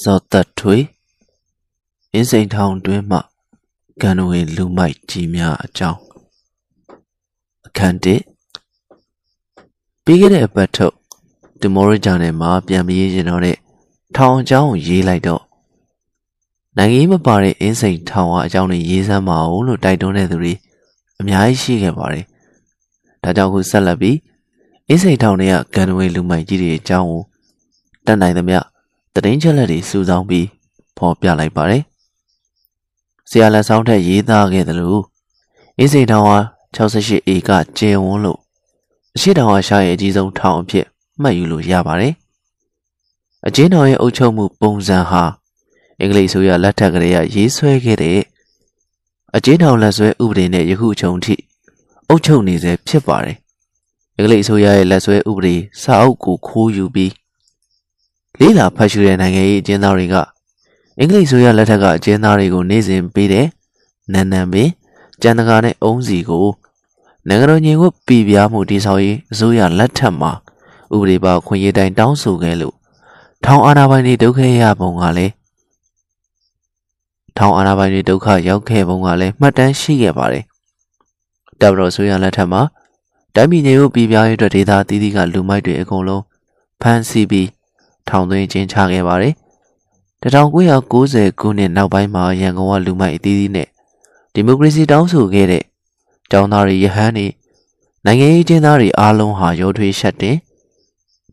ဇော်သက်ထွေအင်းစိန်ထောင်တွင်မှကံဝင်လူမိုက်ကြီးများအကြောင်းအခန်း1ပြီးခဲ့တဲ့အပတ်ထုတ်ဒီမိုရီဂျာနယ်မှာပြန်ပြီးရင်တော့တဲ့ထောင်အကြောင်းကိုရေးလိုက်တော့နိုင်ငံရေးမပါတဲ့အင်းစိန်ထောင်ကအကြောင်းတွေရေးစမ်းပါအောင်လို့တိုက်တွန်းတဲ့သူတွေအများကြီးရှိခဲ့ပါတယ်ဒါကြောင့်ခုဆက်လက်ပြီးအင်းစိန်ထောင်တွေကကံဝင်လူမိုက်ကြီးတွေအကြောင်းကိုတတ်နိုင်သမျှ တရင်ချက်လက်တွေစုဆောင်းပြီးဖော်ပြလိုက်ပါတယ်။ဆရာလက်ဆောင်ထက်ရေးသားခဲ့တယ်လို့အင်းစိန်ထောင်ဟာ68ဧကကျယ်ဝန်းလို့အရှိတောင်ဟာရှားရဲ့အကြီးဆုံးထောင်အဖြစ်မှတ်ယူလို့ရပါတယ်။အကျဉ်းတော်ရဲ့အုပ်ချုပ်မှုပုံစံဟာအင်္ဂလိပ်ဆိုရလက်ထက်ကလေးကရေးဆွဲခဲ့တဲ့အကျဉ်းတော်လက်ဆွဲဥပဒေနဲ့ယခုအချိန်ထိအုပ်ချုပ်နေစေဖြစ်ပါတယ်။အင်္ဂလိပ်ဆိုရရဲ့လက်ဆွဲဥပဒေစာအုပ်ကိုခိုးယူပြီး လေးလာဖတ်ရှုတဲ့နိုင်ငံရေးအကျဉ်းသားတွေကအင်္ဂလိပ်ဆိုရလက်ထက်ကအကျဉ်းသားတွေကိုနေ့စဉ်ပေးတဲ့နန်နန်ပင်ကျန်တကာနဲ့အုံးစီကိုနိုင်ငံတော်ညီကိုပြည်ပြားမှုတိဆောက်ရေးအစိုးရလက်ထက်မှာဥပဒေပါခွင့်ရေးတိုင်းတောင်းဆိုခဲ့လို့ထောင်အာဏာပိုင်တွေဒုက္ခရပုံကလည်းထောင်အာဏာပိုင်တွေဒုက္ခရောက်ခဲ့ပုံကလည်းမှတ်တမ်းရှိခဲ့ပါတယ်။တပ်မတော်ဆိုရလက်ထက်မှာတိုင်းပြည်ညီကိုပြည်ပြားရေးအတွက်ဒေသအသီးသီးကလူမိုက်တွေအကုန်လုံးဖမ်းဆီးပြီး ထောင်သွင်းခြင်းချခဲ့ပါတယ်။1990ခုနှစ်နောက်ပိုင်းမှာရန်ကုန်ကလူမိုက်အသီးသီးနဲ့ဒီမိုကရေစီတောင်းဆိုခဲ့တဲ့ကျောင်းသားတွေရဟန်းတွေနိုင်ငံရေးကျင်းသားတွေအားလုံးဟာရောထွေးရှက်တင်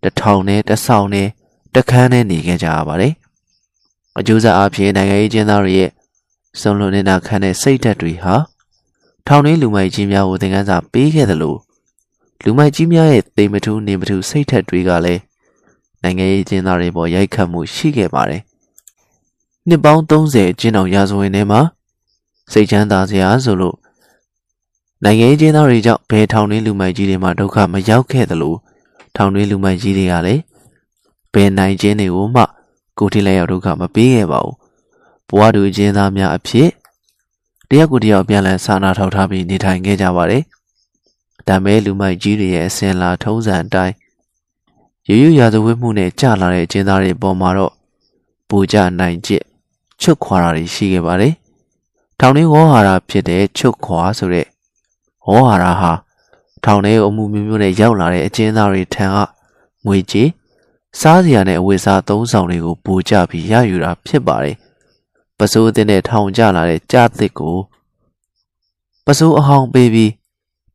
တထောင်နဲ့တဆောင်းနဲ့တခန်းနဲ့နေခဲ့ကြရပါတယ်။အကျိုးဆက်အဖြစ်နိုင်ငံရေးကျင်းသားတွေရဲ့စုံလွန်နေတာခံတဲ့စိတ်ဓာတ်တွေဟာထောင်တွင်းလူမိုက်ကြီးများကိုသင်ခန်းစာပေးခဲ့တယ်လို့လူမိုက်ကြီးများရဲ့တိမ်မထူးနေမထူးစိတ်ဓာတ်တွေကလည်း နိုင်ငံရေးကျင်းသားတွေပေါ်ရိုက်ခတ်မှုရှိခဲ့ပါတယ်။နှစ်ပေါင်း30ကျင်းအောင်ရာဇဝင်ထဲမှာစိတ်ချမ်းသာစရာဆိုလို့နိုင်ငံရေးကျင်းသားတွေကြောင့်ဘယ်ထောင်တွင်းလူမိုက်ကြီးတွေမှာဒုက္ခမရောက်ခဲ့သလိုထောင်တွင်းလူမိုက်ကြီးတွေကလည်းဘယ်နိုင်ကျင်းတွေကိုမှကိုထိလက်ရောက်ဒုက္ခမပေးခဲ့ပါဘူး။ဘဝတူကျင်းသားများအဖြစ်တယောက်ကိုတယောက်ပြန်လည်စာနာထောက်ထားပြီးနေထိုင်ခဲ့ကြပါတယ်။ဒါမဲ့လူမိုက်ကြီးတွေရဲ့အစဉ်လာထုံးစံအတိုင်း ရရရာဇဝတ်မှုနဲ့ကြာလာတဲ့အကျဉ်းသားတွေပေါ်မှာတော့ပူကြနိုင်ကျစ်ချွတ်ခွာတာတွေရှိခဲ့ပါတယ်။ထောင်ထဲဝေါ်ဟာရာဖြစ်တဲ့ချွတ်ခွာဆိုတဲ့ဝေါ်ဟာရာဟာထောင်ထဲအမှုမျိုးမျိုးနဲ့ရောက်လာတဲ့အကျဉ်းသားတွေထံကငွေကြေးစားစရာနဲ့အဝတ်စားသုံးဆောင်တွေကိုပူကြပြီးရယူတာဖြစ်ပါတယ်။ပစိုးအင်းနဲ့ထောင်ကျလာတဲ့ကြားသစ်ကိုပစိုးအဟောင်းပေးပြီး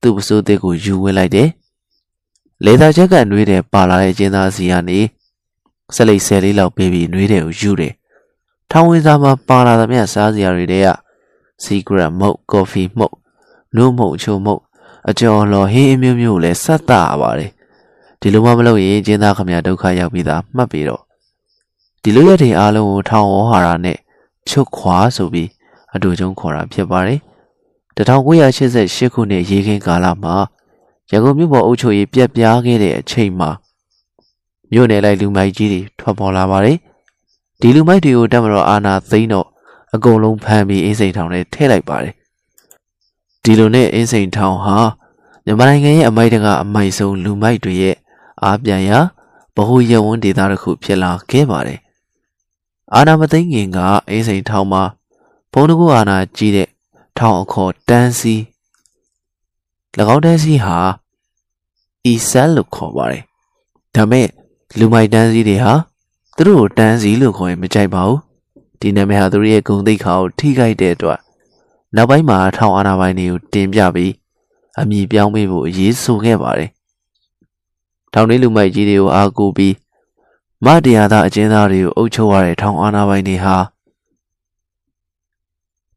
သူ့ပစိုးသစ်ကိုယူဝင်လိုက်တယ်။ လေသာချက်ကနှွေးတယ်ပါလာတဲ့ကျင်းသားစီကနေဆက်လိတ်ဆယ်လေးလောက်ပေးပြီးနှွေးတယ်ကိုယူတယ်။ထောင်ဝင်စာမှာပါလာသမျှစားစရာတွေတည်းကစီဂရက်မုတ်ကော်ဖီမှုတ်နှုတ်မှုတ်ချိုမှုတ်အကျော်လော်ဟင်းအမျိုးမျိုးလည်းဆက်တာပါတယ်။ဒီလိုမှမလုပ်ရင်ကျင်းသားခမရဒုက္ခရောက်ပြီးသားမှတ်ပြီးတော့ဒီလိုရက်တွေအားလုံးကိုထောင်ဝဟာရနဲ့ချုပ်ခွာဆိုပြီးအတူကျုံခေါ်တာဖြစ်ပါတယ်။1988ခုနှစ်ရေခင်းကာလမှာ ရန်ကုန်မြို့ပေါ်အုပ်ချုပ်ရေးပြက်ပြားခဲ့တဲ့အချိန်မှာမြို့နယ်လိုက်လူမိုက်ကြီးတွေထွက်ပေါ်လာပါတယ်။ဒီလူမိုက်တွေကိုတက်မတော်အာနာသိန်းတော့အကုန်လုံးဖမ်းပြီးအင်းစိန်ထောင်ထဲထည့်လိုက်ပါတယ်။ဒီလိုနဲ့အင်းစိန်ထောင်ဟာမြန်မာနိုင်ငံရဲ့အမိုက်တကအမိုက်ဆုံးလူမိုက်တွေရဲ့အားပြန်ရာဗဟုရဝန်းဒေသတစ်ခုဖြစ်လာခဲ့ပါတယ်။အာနာမသိန်းခင်ကအင်းစိန်ထောင်မှာဘုံတကူအာနာကြီးတဲ့ထောင်အခေါ်တန်းစီ၎ င်းတန်းစီဟာအီဆန်လို့ခေါ်ပါတယ်။ဒါမဲ့လူမိုက်တန်းစီတွေဟာသူတို့ကိုတန်းစီလို့ခေါ်ရင်မကြိုက်ပါဘူး။ဒီနာမည်ဟာသူတို့ရဲ့ဂုဏ်သိက္ခာကိုထိခိုက်တဲ့အတွက်နောက်ပိုင်းမှာထောင်အာဏာပိုင်တွေကိုတင်ပြပြီးအမည်ပြောင်းပေးဖို့အရေးဆိုခဲ့ပါတယ်။ထောင်ထဲလူမိုက်ကြီးတွေကိုအားကိုးပြီးမတရားသားအကျဉ်းသားတွေကိုအုပ်ချုပ်ရတဲ့ထောင်အာဏာပိုင်တွေဟာ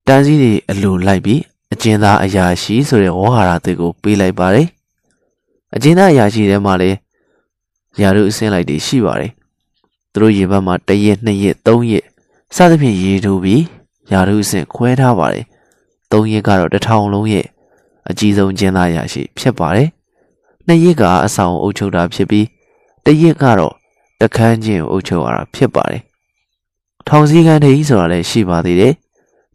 တန်းစီတွေအလိုလိုက်ပြီး အကျဉ်းသားအရာရှိဆိုတဲ့ဝေါ်ဟာရသစ်ကိုပေးလိုက်ပါတယ်။အကျဉ်းသားအရာရှိထဲမှာလည်းယာတို့အစင်းလိုက်တွေရှိပါတယ်။သူတို့ရေဘက်မှာတရက်နှစ်ရက်သုံးရက်စသဖြင့်ရေထိုးပြီးယာတို့အစင်းခွဲထားပါတယ်။သုံးရက်ကတော့တစ်ထောင်လုံးရဲ့အကြီးဆုံးကျင်းသားရာရှိဖြစ်ပါတယ်။နှစ်ရက်ကအဆောင်အုပ်ချုပ်တာဖြစ်ပြီးတရက်ကတော့တခန်းချင်းအုပ်ချုပ်ရတာဖြစ်ပါတယ်။ထောင်စည်းကမ်းတွေဆိုတာလည်းရှိပါသေးတယ်။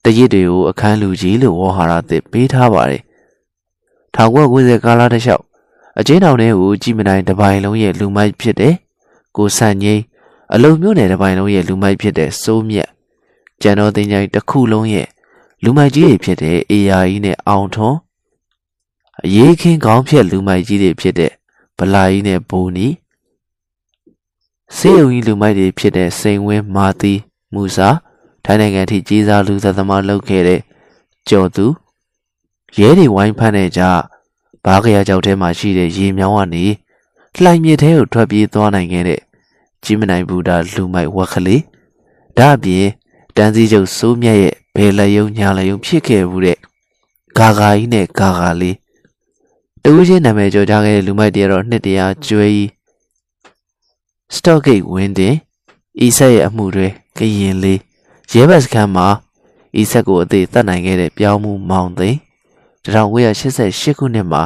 တရစ်တွေကိုအခန်းလူကြီးလို့ဝေါ်ဟာရသစ်ပေးထားပါတယ်။1990ကာလတလျှောက်အကျဉ်းထောင်ထဲကိုကြည်မနိုင်တပိုင်းလုံးရဲ့လူမိုက်ဖြစ်တဲ့ကိုဆန်ငိမ့်အလုံမျိုးနယ်တစ်ပိုင်းလုံးရဲ့လူမိုက်ဖြစ်တဲ့စိုးမြက်ကျန်တော်တင်ကြိုင်တစ်ခုလုံးရဲ့လူမိုက်ကြီးတွေဖြစ်တဲ့အေယာကြီးနဲ့အောင်ထွန်းအရေးခင်းကောင်းဖြက်လူမိုက်ကြီးတွေဖြစ်တဲ့ဗလာကြီးနဲ့ဘိုးနီစေယုံကြီးလူမိုက်တွေဖြစ်တဲ့စိန်ဝင်းမာတီမူစာ ထိုင်းနိုင်ငံထိကြီးစားလူသက်သမားလုပ်ခဲ့တဲ့ကျော်သူရဲတွေဝိုင်းဖမ်းတဲ့ကြဘားကရကြောက်ထဲမှာရှိတဲ့ရေမြောင်းကနေလှိုင်မြစ်ထဲကိုထွက်ပြေးသွားနိုင်ခဲ့တဲ့ကြီးမနိုင်ဘူးတာလူမိုက်ဝက်ကလေးဒါအပြင်တန်းစည်းချုပ်စိုးမြတ်ရဲ့ဘယ်လက်ယုံညာလက်ယုံဖြစ်ခဲ့ဘူးတဲ့ဂါဂါကြီးနဲ့ဂါဂါလေးတူးချင်းနာမည်ကျော်ကြားခဲ့တဲ့လူမိုက်တရတော့နှစ်တရာကျွဲကြီးစတော့ဂိတ်ဝင်းတင်ဤဆက်ရဲ့အမှုတွေကရင်လေး ရဲဘတ်စခန်းမှာဤဆက်ကိုအသေးတတ်နိုင်ခဲ့တဲ့ပြောင်းမှုမောင်သိန်း1988ခုနှစ်မှာ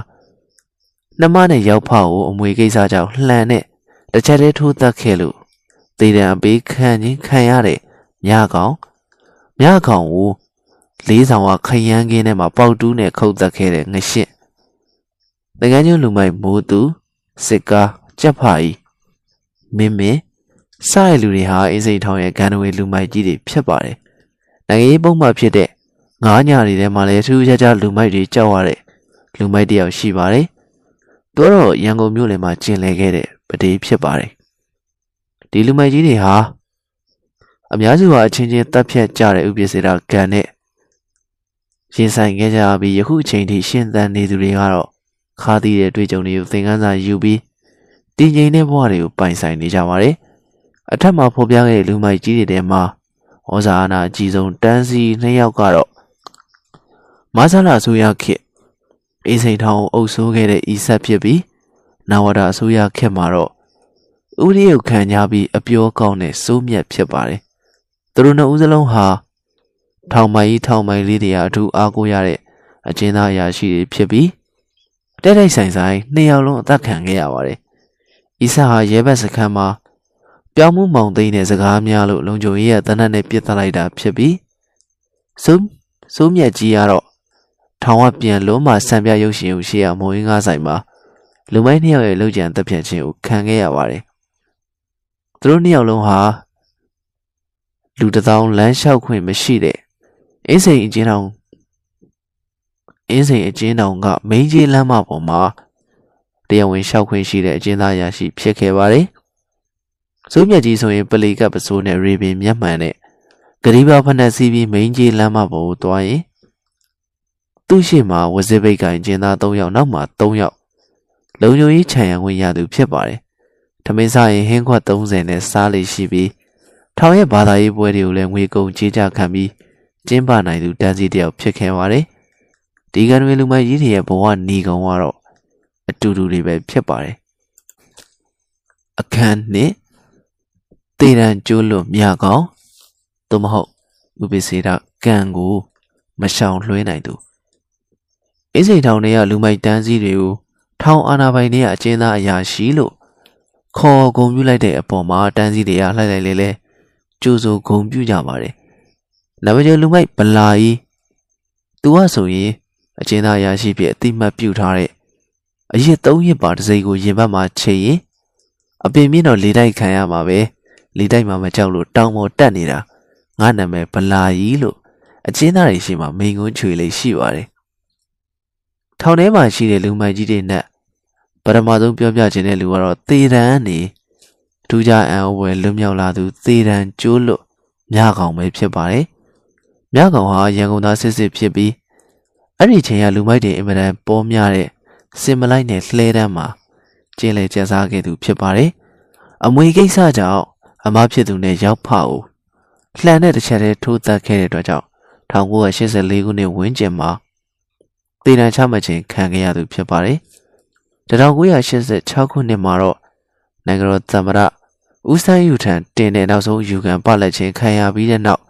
နှမနဲ့ရောက်ဖောက်ကိုအမွေကိစ္စကြောင့်လှန်နဲ့တစ်ချက်တည်းထိုးသက်ခဲ့လို့သေတံအပေးခံချင်းခံရတဲ့မြကောင်မြကောင်ကိုလေးဆောင်ကခရမ်းကင်းထဲမှာပေါက်တူးနဲ့ခုတ်သက်ခဲ့တဲ့ငရှင့်တကယ်ချင်းလူမိုက်မိုးသူစစ်ကားကြက်ဖာကြီးမင်းမင်း စတဲ့လူတွေဟာအင်းစိန်ထောင်ရဲ့ဂန်နဝေလူမိုက်ကြီးတွေဖြစ်ပါတယ်နိုင်ငံရေးပုံမှန်ဖြစ်တဲ့ငါးညာတွေထဲမှာလည်းထူးခြားခြားလူမိုက်တွေကြောက်ရတဲ့လူမိုက်တယောက်ရှိပါတယ်သူတော့ရန်ကုန်မြို့လယ်မှာကျင်လည်ခဲ့တဲ့ပတေးဖြစ်ပါတယ်ဒီလူမိုက်ကြီးတွေဟာအများစုဟာအချင်းချင်းတပ်ဖြတ်ကြတဲ့ဥပ္ပစေတာကံနဲ့ရင်ဆိုင်ခဲ့ကြပြီးယခုအချိန်ထိရှင်းသန်နေသူတွေကတော့ခါသီးတဲ့တွေ့ကြုံတွေကိုသင်ခန်းစာယူပြီးတည်ငြိမ်တဲ့ဘဝတွေကိုပိုင်ဆိုင်နေကြပါတယ်။ အထက်မှာဖော်ပြခဲ့တဲ့လူမိုက်ကြီးတွေထဲမှာဩဇာအာဏာအကြီးဆုံးတန်းစီနှစ်ယောက်ကတော့မဆလာဆိုရခေတ်အေးစိန်ထောင်အုပ်ဆိုးခဲ့တဲ့ဤဆက်ဖြစ်ပြီးနဝဒအစိုးရခေတ်မှာတော့ဥရိယုခံကြပြီးအပြောကောင်းတဲ့စိုးမြတ်ဖြစ်ပါတယ်။သူတို့နှစ်ဦးစလုံးဟာထောင်မိုင်ကြီးထောင်မိုင်လေးတွေအထူးအားကိုးရတဲ့အကျဉ်းသားအရာရှိတွေဖြစ်ပြီးတဲ့တဲ့ဆိုင်ဆိုင်နှစ်ယောက်လုံးအသက်ခံခဲ့ရပါတယ်။ဤဆက်ဟာရဲဘက်စခန်းမှာ ပြောင်းမှုမောင်သိန်းတဲ့စကားများလို့လုံခြုံရေးရဲ့တနတ်နဲ့ပြစ်တက်လိုက်တာဖြစ်ပြီးစိုးစိုးမြတ်ကြီးကတော့ထောင်ကပြန်လုံးမှဆံပြရုပ်ရှင်ကိုရှေ့ရမိုးရင်းကားဆိုင်မှာလူမိုင်းနှစ်ယောက်ရဲ့လှုပ်ကြံတက်ဖြတ်ခြင်းကိုခံခဲ့ရပါတယ်။သူတို့နှစ်ယောက်လုံးဟာလူတစ်သောင်းလမ်းလျှောက်ခွင့်မရှိတဲ့အင်းစိန်အကျဉ်းတော်အင်းစိန်အကျဉ်းတော်ကမိန်းကြီးလမ်းမပေါ်မှာတရားဝင်လျှောက်ခွင့်ရှိတဲ့အကျဉ်းသားရရှိဖြစ်ခဲ့ပါတယ်။ စိုးမြတ်ကြီးဆိုရင်ပလီကပ်ပစိုးနဲ့ရေပင်မျက်မှန်နဲ့ဂရီဘာဖနက်စီးပြီးမိန်းကြီးလမ်းမပေါ်ကိုသွားရင်သူ့ရှိမှာဝဇစ်ဘိတ်ကင်ကျင်းသား၃ယောက်နောက်မှာ၃ယောက်လုံညိုကြီးခြံရံဝင်ရသူဖြစ်ပါတယ်။ထမင်းစားရင်ဟင်းခွက်30နဲ့စားလေရှိပြီးထောင်ရဲ့ဘာသာရေးပွဲတွေကိုလည်းငွေကုန်ကြေးကြခံပြီးကျင်းပနိုင်သူတန်းစီတယောက်ဖြစ်ခဲ့ပါတယ်။ဒီကံတွေလူမကြီးတွေရဲ့ဘဝညီကောင်ကတော့အတူတူတွေပဲဖြစ်ပါတယ်။အခန်းနှစ် တေရန်ကျိုးလွတ်မြကောင်သို့မဟုတ်ဥပိ္ပစေတကံကိုမရှောင်လွှဲနိုင်သူအင်းစိန်ထောင်တွေကလူမိုက်တန်းစည်းတွေကိုထောင်အာဏာပိုင်တွေကအကျဉ်းသားအရာရှိလို့ခေါ်ဂုံပြုလိုက်တဲ့အပေါ်မှာတန်းစည်းတွေကလှိုက်လိုက်လေလေကြိုးစိုးဂုံပြုကြပါတယ်။နမကျလူမိုက်ဗလာကြီးသူကဆိုရင်အကျဉ်းသားအရာရှိဖြစ်အတိမတ်ပြုထားတဲ့အရစ်သုံးရစ်ပါတစိကိုရင်ဘတ်မှာချိန်ရင်အပင်မြင့်တော့လေတိုက်ခံရမှာပဲ လေတိုက်မှာမကြောက်လို့တောင်ပေါ်တက်နေတာငါနာမည်ဗလာကြီးလို့အကျဉ်းသားတွေရှိမှမိန်ကုန်းချွေလေးရှိပါတယ်ထောင်ထဲမှာရှိတဲ့လူမိုက်ကြီးတွေနဲ့ပထမဆုံးပြောပြခြင်းတဲ့လူကတော့သေတန်းနေထူးခြားအံ့ဩဖွယ်လွတ်မြောက်လာသူသေတန်းကျိုးလွတ်မြကောင်ပဲဖြစ်ပါတယ်။မြကောင်ဟာရန်ကုန်သားစစ်စစ်ဖြစ်ပြီးအဲ့ဒီချိန်ကလူမိုက်တွေအင်မတန်ပေါ်များတဲ့စင်မလိုက်နဲ့လှဲတန်းမှာကျင်းလေကျဆားခဲ့သူဖြစ်ပါတယ်။အမွေကိစ္စကြောင့် အမဖြစ်သူနဲ့ရောက်ဖကိုလှန်တဲ့တစ်ချက်တည်းထိုးသက်ခဲ့တဲ့အတွက်ကြောင့်1984ခုနှစ်ဝန်းကျင်မှာတည်တံချမှတ်ခြင်းခံခဲ့ရသူဖြစ်ပါတယ်။1986ခုနှစ်မှာတော့နိုင်ငံတော်သမ္မတဦးစန်းယူထံတင်တဲ့နောက်ဆုံးယူခံပလက်ခြင်းခံရပြီးတဲ့နောက်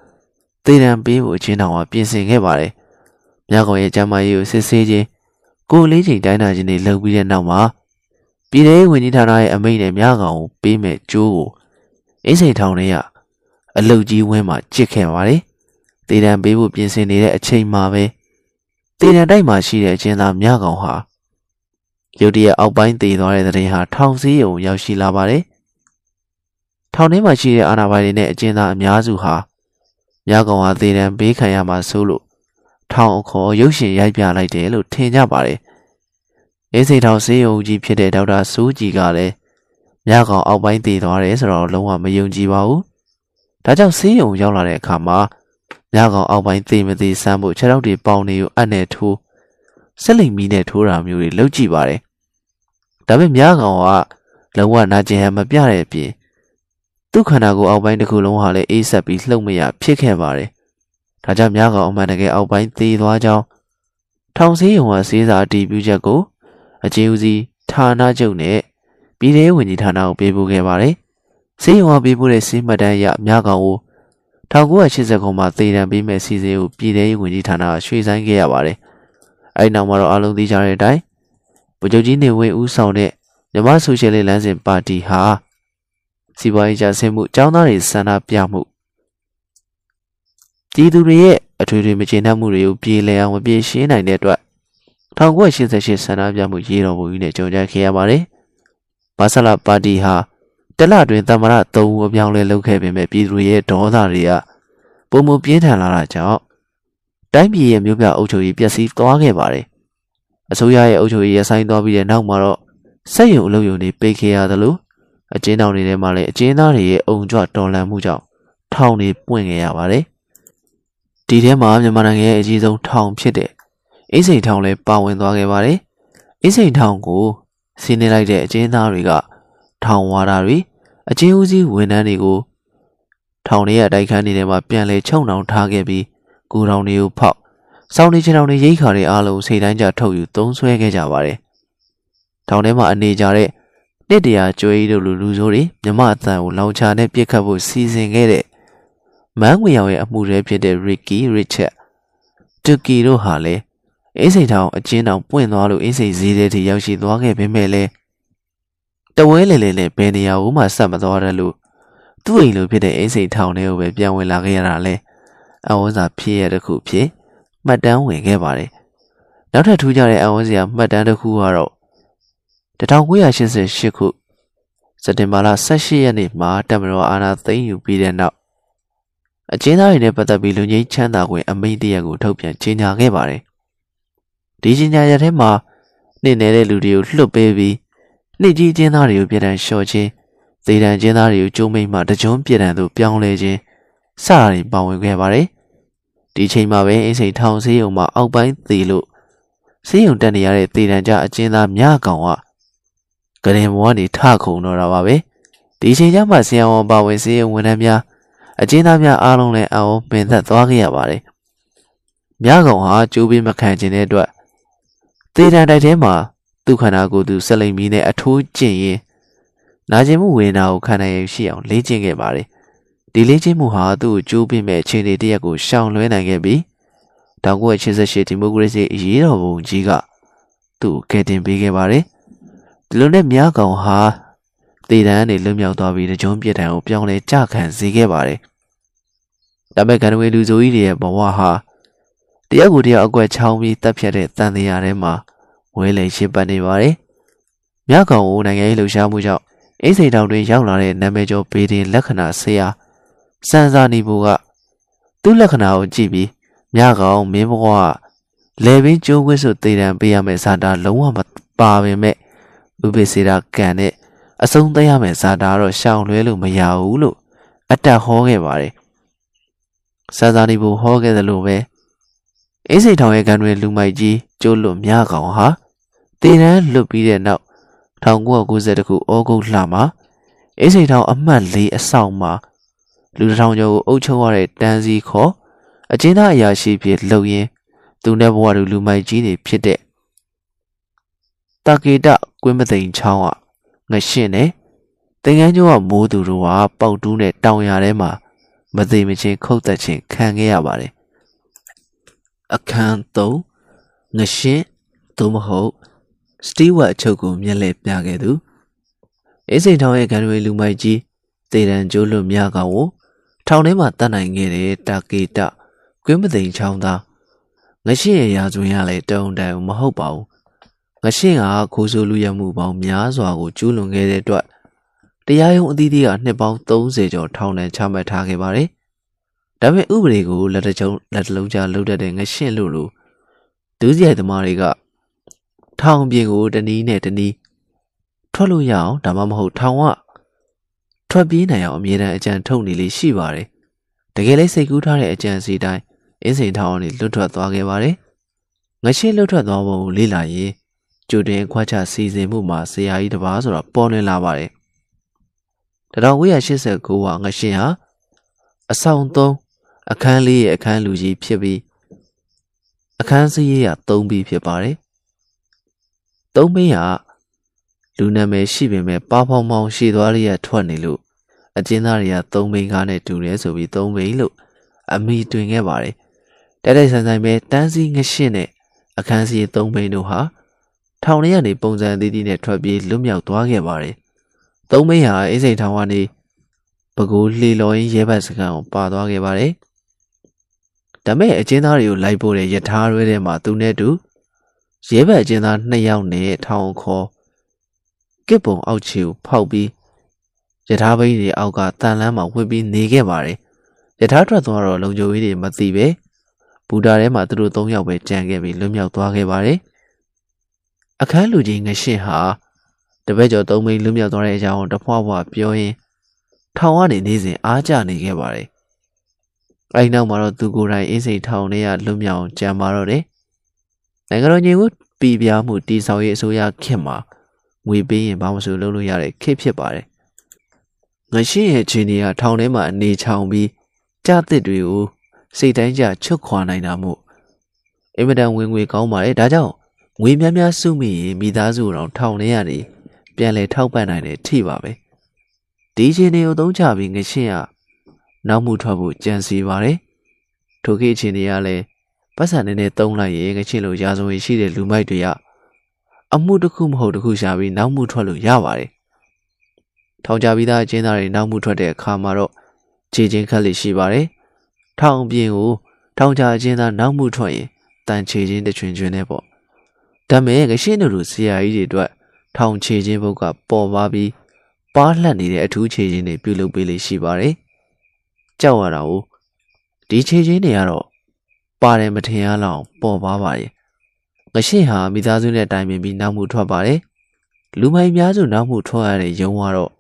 တည်တံပေးဖို့အချင်းတော်ကပြင်ဆင်ခဲ့ပါတယ်။မြကောင်ရဲ့ကျမ်းမာရေးကိုစစ်ဆေးခြင်းကိုလေးချိန်တိုင်းတာခြင်းတွေလုပ်ပြီးတဲ့နောက်မှာပြည်ထောင်ဝင်ကြီးဌာနရဲ့အမိန့်နဲ့မြကောင်ကိုပေးမဲ့ကြိုးကို အင်းစိန်ထောင်ထဲကအလုတ်ကြီးဝင်းမှာကြစ်ခဲ့ပါတယ်။တည်တံပေးဖို့ပြင်ဆင်နေတဲ့အချိန်မှာပဲတေတံတိုက်မှာရှိတဲ့အချင်းသားမြကောင်ဟာရုတ်တရက်အောက်ပိုင်းတည်သွားတဲ့တဲ့ရင်ဟာထောင်စည်းရုံရောက်ရှိလာပါတယ်ထောင်ထဲမှာရှိတဲ့အာဏာပိုင်တွေနဲ့အကျဉ်းသားအများစုဟာမြကောင်ဟာသေဒဏ်ပေးခံရမှာဆိုလို့ထောင်အခေါ်ရုပ်ရှင်ရိုက်ပြလိုက်တယ်လို့ထင်ကြပါတယ်။အေးစိတ်ထောင်ဆေးရုံကြီးဖြစ်တဲ့ဒေါက်တာစိုးကြည်ကလည်း မြကောင်အောက်ပိုင်းတည်သွားတယ်ဆိုတော့လုံးဝမယုံကြည်ပါဘူး။ဒါကြောင့်ဆေးရုံရောက်လာတဲ့အခါမှာမြကောင်အောက်ပိုင်းသေမသေးစမ်းဖို့ခြေထောက်တွေပေါင်နေကိုအပ်နဲ့ထိုးဆက်လိမ်မီနဲ့ထိုးတာမျိုးတွေလုပ်ကြည့်ပါတယ်။ဒါပေမဲ့မြကောင်ကလုံးဝနာကျင်ဟန်မပြတဲ့အပြင်သူ့ခန္ဓာကိုယ်အောက်ပိုင်းတစ်ခုလုံးဟာလည်းအေးဆက်ပြီးလှုပ်မရဖြစ်ခဲ့ပါတယ်။ဒါကြောင့်မြကောင်အမှန်တကယ်အောက်ပိုင်းသေသွားကြောင်းထောင်စည်းရုံကစေးစာအတီးပြုချက်ကိုအချင်းဦးစီးဌာနချုပ်နဲ့ ပြည်ထောင်ဝင်ကြီးဌာနကိုပေးပို့ခဲ့ပါတယ်။စေးရုံကပေးပို့တဲ့စေးမှတ်တမ်းအရမြကောင်ကို1980ခုမှာသေဒဏ်ပေးမဲ့စီစဉ်ကိုပြည်ထောင်ဝင်ကြီးဌာနကရွှေ့ဆိုင်းခဲ့ရပါတယ်။အဲဒီနောက်မှာတော့အလုံးသိကြတဲ့အတိုင်းဗိုလ်ချုပ်ကြီးနေဝင်းဦးဆောင်တဲ့မြမဆိုရှယ်လစ်လမ်းစဉ်ပါတီဟာစီးပွားရေးကျဆင်းမှုចောင်းသားတွေဆန္ဒပြမှုပြည်သူတွေရဲ့အထွေထွေမကျေနပ်မှုတွေကိုပြေလည်အောင်မပြေရှင်းနိုင်တဲ့အတွက်1988ဆန္ဒပြမှုရေတော်ပုံကြီးနဲ့ကြုံကြခဲ့ရပါတယ်။ ဘာဆလာပါတီဟာတလတွင်သမရ၃ဦးအပြောင်းလဲလုပ်ခဲ့ပေမဲ့ပြည်သူတွေရဲ့ဒေါသတွေကပုံမပြင်းထန်လာတာကြောင့်တိုင်းပြည်ရဲ့မြို့ပြအုပ်ချုပ်ရေးပျက်စီးသွားခဲ့ပါတယ်။အစိုးရရဲ့အုပ်ချုပ်ရေးရဆိုင်သွားပြီးတဲ့နောက်မှာတော့စက်ရုံအလုပ်ရုံတွေပိတ်ခဲ့ရသလိုအကျဉ်းထောင်တွေထဲမှာလည်းအကျဉ်းသားတွေရဲ့အုံကြွတော်လှန်မှုကြောင့်ထောင်တွေပွင့်ခဲ့ရပါတယ်။ဒီထဲမှာမြန်မာနိုင်ငံရဲ့အကြီးဆုံးထောင်ဖြစ်တဲ့အိစိန်ထောင်လည်းပါဝင်သွားခဲ့ပါတယ်။အိစိန်ထောင်ကို စီးနေလိုက်တဲ့အကျဉ်းသားတွေကထောင်ဝါဒတွေအကျဉ်းဦးစီးဝန်ထမ်းတွေကိုထောင်ထဲအတိုက်ခန်းတွေထဲမှာပြန်လဲချုံနှောင်ထားခဲ့ပြီးကိုတောင်တွေကိုဖောက်စောင်းနေချေတောင်တွေရိတ်ခါတွေအားလုံးစိတ်တိုင်းကြထုတ်ယူသုံးဆွဲခဲ့ကြပါတယ်။ထောင်ထဲမှာအနေကြတဲ့နှစ်တရာကျွေးတို့လူလူဆိုးတွေမြမအတန်ကိုလောင်ချာနဲ့ပြစ်ခတ်ဖို့စီစဉ်ခဲ့တဲ့မန်းငွေရောင်ရဲ့အမှုရဲဖြစ်တဲ့ Ricky Richard တူကီတို့ဟာလည်း အင်းစိန်ထောင်အချင်းတောင်ပွင့်သွားလို့အင်းစိန်ဈေးထဲထိရောက်ရှိသွားခဲ့ပေမဲ့လည်းတဝဲလေလေနဲ့ဘယ်နေရာကိုမှဆက်မသွားတယ်လို့သူ့အိမ်လိုဖြစ်တဲ့အင်းစိန်ထောင်ထဲကိုပဲပြန်ဝင်လာခဲ့ရတာလဲအဝန်းစာဖြစ်ရတဲ့ခုဖြစ်မှတ်တမ်းဝင်ခဲ့ပါတယ်နောက်ထပ်ထူးခြားတဲ့အဝန်းစရာမှတ်တမ်းတစ်ခုကတော့1988ခုစက်တင်ဘာလ18ရက်နေ့မှာတမတော်အာဏာသိမ်းယူပြီးတဲ့နောက်အကျဉ်းသားတွေနဲ့ပတ်သက်ပြီးလူငင်းချမ်းသာခွင့်အမိန့်တရက်ကိုထုတ်ပြန်ကြေညာခဲ့ပါတယ်။ ဒီကြေညာရက်ထဲမှာနှိမ့်နေတဲ့လူတွေကိုလွှတ်ပေးပြီးနှိမ့်ကြီးကျင်းသားတွေကိုပြည်တံလျှော့ခြင်းသေတံကျင်းသားတွေကိုကျုံးမိတ်မှတကြွပြည်တံသို့ပြောင်းလဲခြင်းစတာတွေပါဝင်ခဲ့ပါတယ်။ဒီချိန်မှာပဲအင်းစိန်ထောင်ဆေးရုံမှာအောက်ပိုင်းသေလို့ဆေးရုံတက်နေရတဲ့သေတံကြအကျဉ်းသားများကောင်ကကရင်ဘဝနေထခုံတော့တာပါပဲဒီချိန်ကျမှဆရာဝန်ပါဝင်စေးဝန်ထမ်းများအကျဉ်းသားများအားလုံးလည်းအောင်ပင်သက်သွားခဲ့ရပါတယ်မြကောင်ဟာကျိုးပေးမခံခြင်းတဲ့အတွက် သေတံတိုက်ထဲမှာသူ့ခန္ဓာကိုယ်သူဆက်လိမ်ပြီးနဲ့အထိုးကျင့်ရင်နာကျင်မှုဝေဒနာကိုခံနိုင်ရရှိအောင်လေ့ကျင့်ခဲ့ပါတယ်ဒီလေ့ကျင့်မှုဟာသူ့ကိုကျိုးပေးမဲ့အခြေအနေတရက်ကိုရှောင်လွှဲနိုင်ခဲ့ပြီး1988ဒီမိုကရေစီအရေးတော်ပုံကြီးကသူ့ကိုကယ်တင်ပေးခဲ့ပါတယ်ဒီလိုနဲ့မြားကောင်ဟာတေတန်းနေလွတ်မြောက်သွားပြီးတကြုံပြစ်ဒဏ်ကိုပြောင်းလဲကြခံစေခဲ့ပါတယ်။ဒါပေမဲ့ကံဝေလူဆိုကြီးတွေရဲ့ဘဝဟာ တယောက်ကိုတယောက်အကွက်ချောင်းပြီးတက်ဖြတ်တဲ့တန်တရားထဲမှာဝဲလေရှင်းပတ်နေပါတယ်။မြားကောင်ကိုနိုင်ငံရေးလှုပ်ရှားမှုကြောင့်အိစိန်တောင်တွင်ရောက်လာတဲ့နာမည်ကျော်ဘေဒင်လက္ခဏာဆရာစံစာနီဘူကသူ့လက္ခဏာကိုကြည့်ပြီးမြားကောင်မင်းဘဝလေပင်ကျိုးခွင့်ဆိုတေတံပေးရမယ့်ဇာတာလုံးဝမပါပေမဲ့ဥပိစေတာကံနဲ့အဆုံးသတ်ရမယ်ဇာတာတော့ရှောင်လွဲလို့မရဘူးလို့အတ္တဟောခဲ့ပါတယ်။စာသာနီဘူဟောခဲ့တယ်လို့ပဲ အိစိတ်ထောင်ရဲ့ကံတွေလူမိုက်ကြီးကျိုးလွတ်မြကောင်ဟာတေတန်းလွတ်ပြီးတဲ့နောက်1990ခုဩဂုတ်လမှာအိစိတ်ထောင်အမှတ်၄အဆောင်မှာလူတစ်ထောင်ကျော်ကိုအုပ်ချုပ်ရတဲ့တန်းစီခေါ်အကျဉ်းသားအရာရှိဖြစ်လှုပ်ရင်းသူနဲ့ဘဝတူလူမိုက်ကြီးတွေဖြစ်တဲ့တာကေတကွင်းမသိန်ချောင်းကငရှင်းနဲ့တင်ကန်းကျော်ကမိုးသူတို့ကပေါက်တူးနဲ့တောင်ရထဲမှာမသိမချင်းခုတ်သက်ချင်းခံခဲ့ရပါတယ် အခန်း3ငရှင်းသို့မဟုတ်စတီဝတ်အချုပ်ကိုမျက်လှည့်ပြခဲ့သူအေးစိန်ထောင်ရဲ့ဂန်ရွေလူမိုက်ကြီးသေတံကျိုးလွတ်များကောင်ကိုထောင်ထဲမှာတတ်နိုင်ခဲ့တဲ့တာကေတကွင်းမသိန်ချောင်းသားငရှင်းရဲ့ရာဇဝင်ရလဲတုံတန်မဟုတ်ပါဘူးငရှင်းကခိုးဆိုးလူရမှုပေါင်းများစွာကိုကျူးလွန်ခဲ့တဲ့အတွက်တရားရုံးအသီးသီးကနှစ်ပေါင်း30ကျော်ထောင်ဒဏ်ချမှတ်ထားခဲ့ပါတယ်။ ဒါပေမဲ့ဥပဒေကိုလက်တချုံလက်တလုံးကြားလှုပ်တတ်တဲ့ငရှင်းလို့လို့ဒုစရိုက်သမားတွေကထောင်ပြင်ကိုတနည်းနဲ့တနည်းထွက်လို့ရအောင်ဒါမှမဟုတ်ထောင်ကထွက်ပြေးနိုင်အောင်အမြဲတမ်းအကြံထုတ်နေလေးရှိပါတယ်။တကယ်လည်းစိတ်ကူးထားတဲ့အကြံစီတိုင်းအင်းစိန်ထောင်ကနေလွတ်ထွက်သွားခဲ့ပါတယ်။ငရှင်းလွတ်ထွက်သွားပုံကိုလေ့လာရင်ကြိုတင်ခွာချစီစဉ်မှုမှာဆရာကြီးတစ်ပါးဆိုတာပေါ်လွင်လာပါတယ်။1989ကငရှင်းဟာအဆောင်3 အခန်းလေးရဲ့အခန်းလူကြီးဖြစ်ပြီးအခန်းစည်းရ3ပြီးဖြစ်ပါတယ်။3ဘင်းဟာလူနာမည်ရှိပေမဲ့ပါဖောင်မောင်ရှည်သွားလျက်ထွက်နေလို့အကျဉ်းသားတွေက3ဘင်းကားနဲ့တူတယ်ဆိုပြီး3ဘင်းလို့အမိတွင်ခဲ့ပါတယ်။တိုက်တိုက်ဆိုင်ဆိုင်ပဲတန်းစီငရှင်းနဲ့အခန်းစည်း3ဘင်းတို့ဟာထောင်ထဲကနေပုံစံအသီးသီးနဲ့ထွက်ပြေးလွတ်မြောက်သွားခဲ့ပါတယ်။သုံးမင်းဟာအိစိန်ထောင်ကနေပကူလှီလော်ရင်းရဲဘတ်စကန်ကိုပါသွားခဲ့ပါတယ်။ ဒါမဲ့အကျဉ်းသားတွေကိုလိုက်ပို့တဲ့ယထာရွဲထဲမှာသူနဲ့တူရဲဘတ်အကျဉ်းသား2ယောက်နဲ့ထောင်ခေါ်ကစ်ပုံအောက်ခြေကိုဖောက်ပြီးယထာဘိန်းတွေအောက်ကတန်လန်းမှာဝင်ပြီးနေခဲ့ပါတယ်။ယထာထွက်သွားတော့လုံခြုံရေးတွေမသိပဲဘူတာထဲမှာသူတို့၃ယောက်ပဲကြံခဲ့ပြီးလွတ်မြောက်သွားခဲ့ပါတယ်။အခန်းလူကြီးငရှင်းဟာတပည့်ကျော်သုံးမိန်လွတ်မြောက်သွားတဲ့အကြောင်းတဖွာဖွာပြောရင်းထောင်ကနေနေစဉ်အားကျနေခဲ့ပါတယ်။ အဲဒီနောက်မှာတော့သူကိုယ်တိုင်အင်းစိန်ထောင်ထဲကလွတ်မြောက်ကြံပါတော့တယ်။နိုင်ငံတော်ညီကိုပြည်ပြမှုတီဆောင်ရေးအစိုးရခင်မှာငွေပေးရင်ဘာမှမဆိုလုပ်လို့ရတဲ့ခေတ်ဖြစ်ပါတယ်။ငရှင်းရဲ့ခြေနေကထောင်ထဲမှာအနေချောင်ပြီးကြားသစ်တွေကိုစိတ်တိုင်းကြချွတ်ခွာနိုင်တာမို့အင်မတန်ဝင်ငွေကောင်းပါတယ်ဒါကြောင့်ငွေများများစုမိရင်မိသားစုတော်ထောင်ထဲကနေပြန်လဲထောက်ပံ့နိုင်တယ်ထိပါပဲဒီချင်းတွေကိုသုံးချပြီးငရှင်းရ နောက်မှုထွက်ဖို့ကြံစီပါတယ်ထိုခေတ်အချိန်တွေကလည်းပတ်စံနေနဲ့တုံးလိုက်ရင်ငချင်းလိုရာဇဝင်ရှိတဲ့လူမိုက်တွေကအမှုတစ်ခုမဟုတ်တစ်ခုရှာပြီးနောက်မှုထွက်လို့ရပါတယ်ထောင်ကြပြီးသားအကျဉ်းသားတွေနောက်မှုထွက်တဲ့အခါမှာတော့ခြေချင်းခက်လိရှိပါတယ်ထောင်ပြင်ကိုထောင်ကြအကျဉ်းသားနောက်မှုထွက်ရင်တန်ခြေချင်းတစ်ချွင်ချွင်နဲ့ပေါ့ဒါမဲ့ငရှင်းတို့လိုဆရာကြီးတွေအတွက်ထောင်ခြေချင်းဘုတ်ကပေါ်ပါပြီးပါလှက်နေတဲ့အထူးခြေချင်းတွေပြုလုပ်ပေးလေးရှိပါတယ်။ ကြောက်ရတာကိုဒီခြေချင်းတွေကတော့ပါတယ်မထင်ရလောက်ပေါ်ပါပါရဲ့။ငရှင်းဟာမိသားစုနဲ့တိုင်ပင်ပြီးနောက်မှုထွက်ပါတယ်။လူမိုင်များစုနောက်မှုထွက်ရတဲ့ယုံကတော့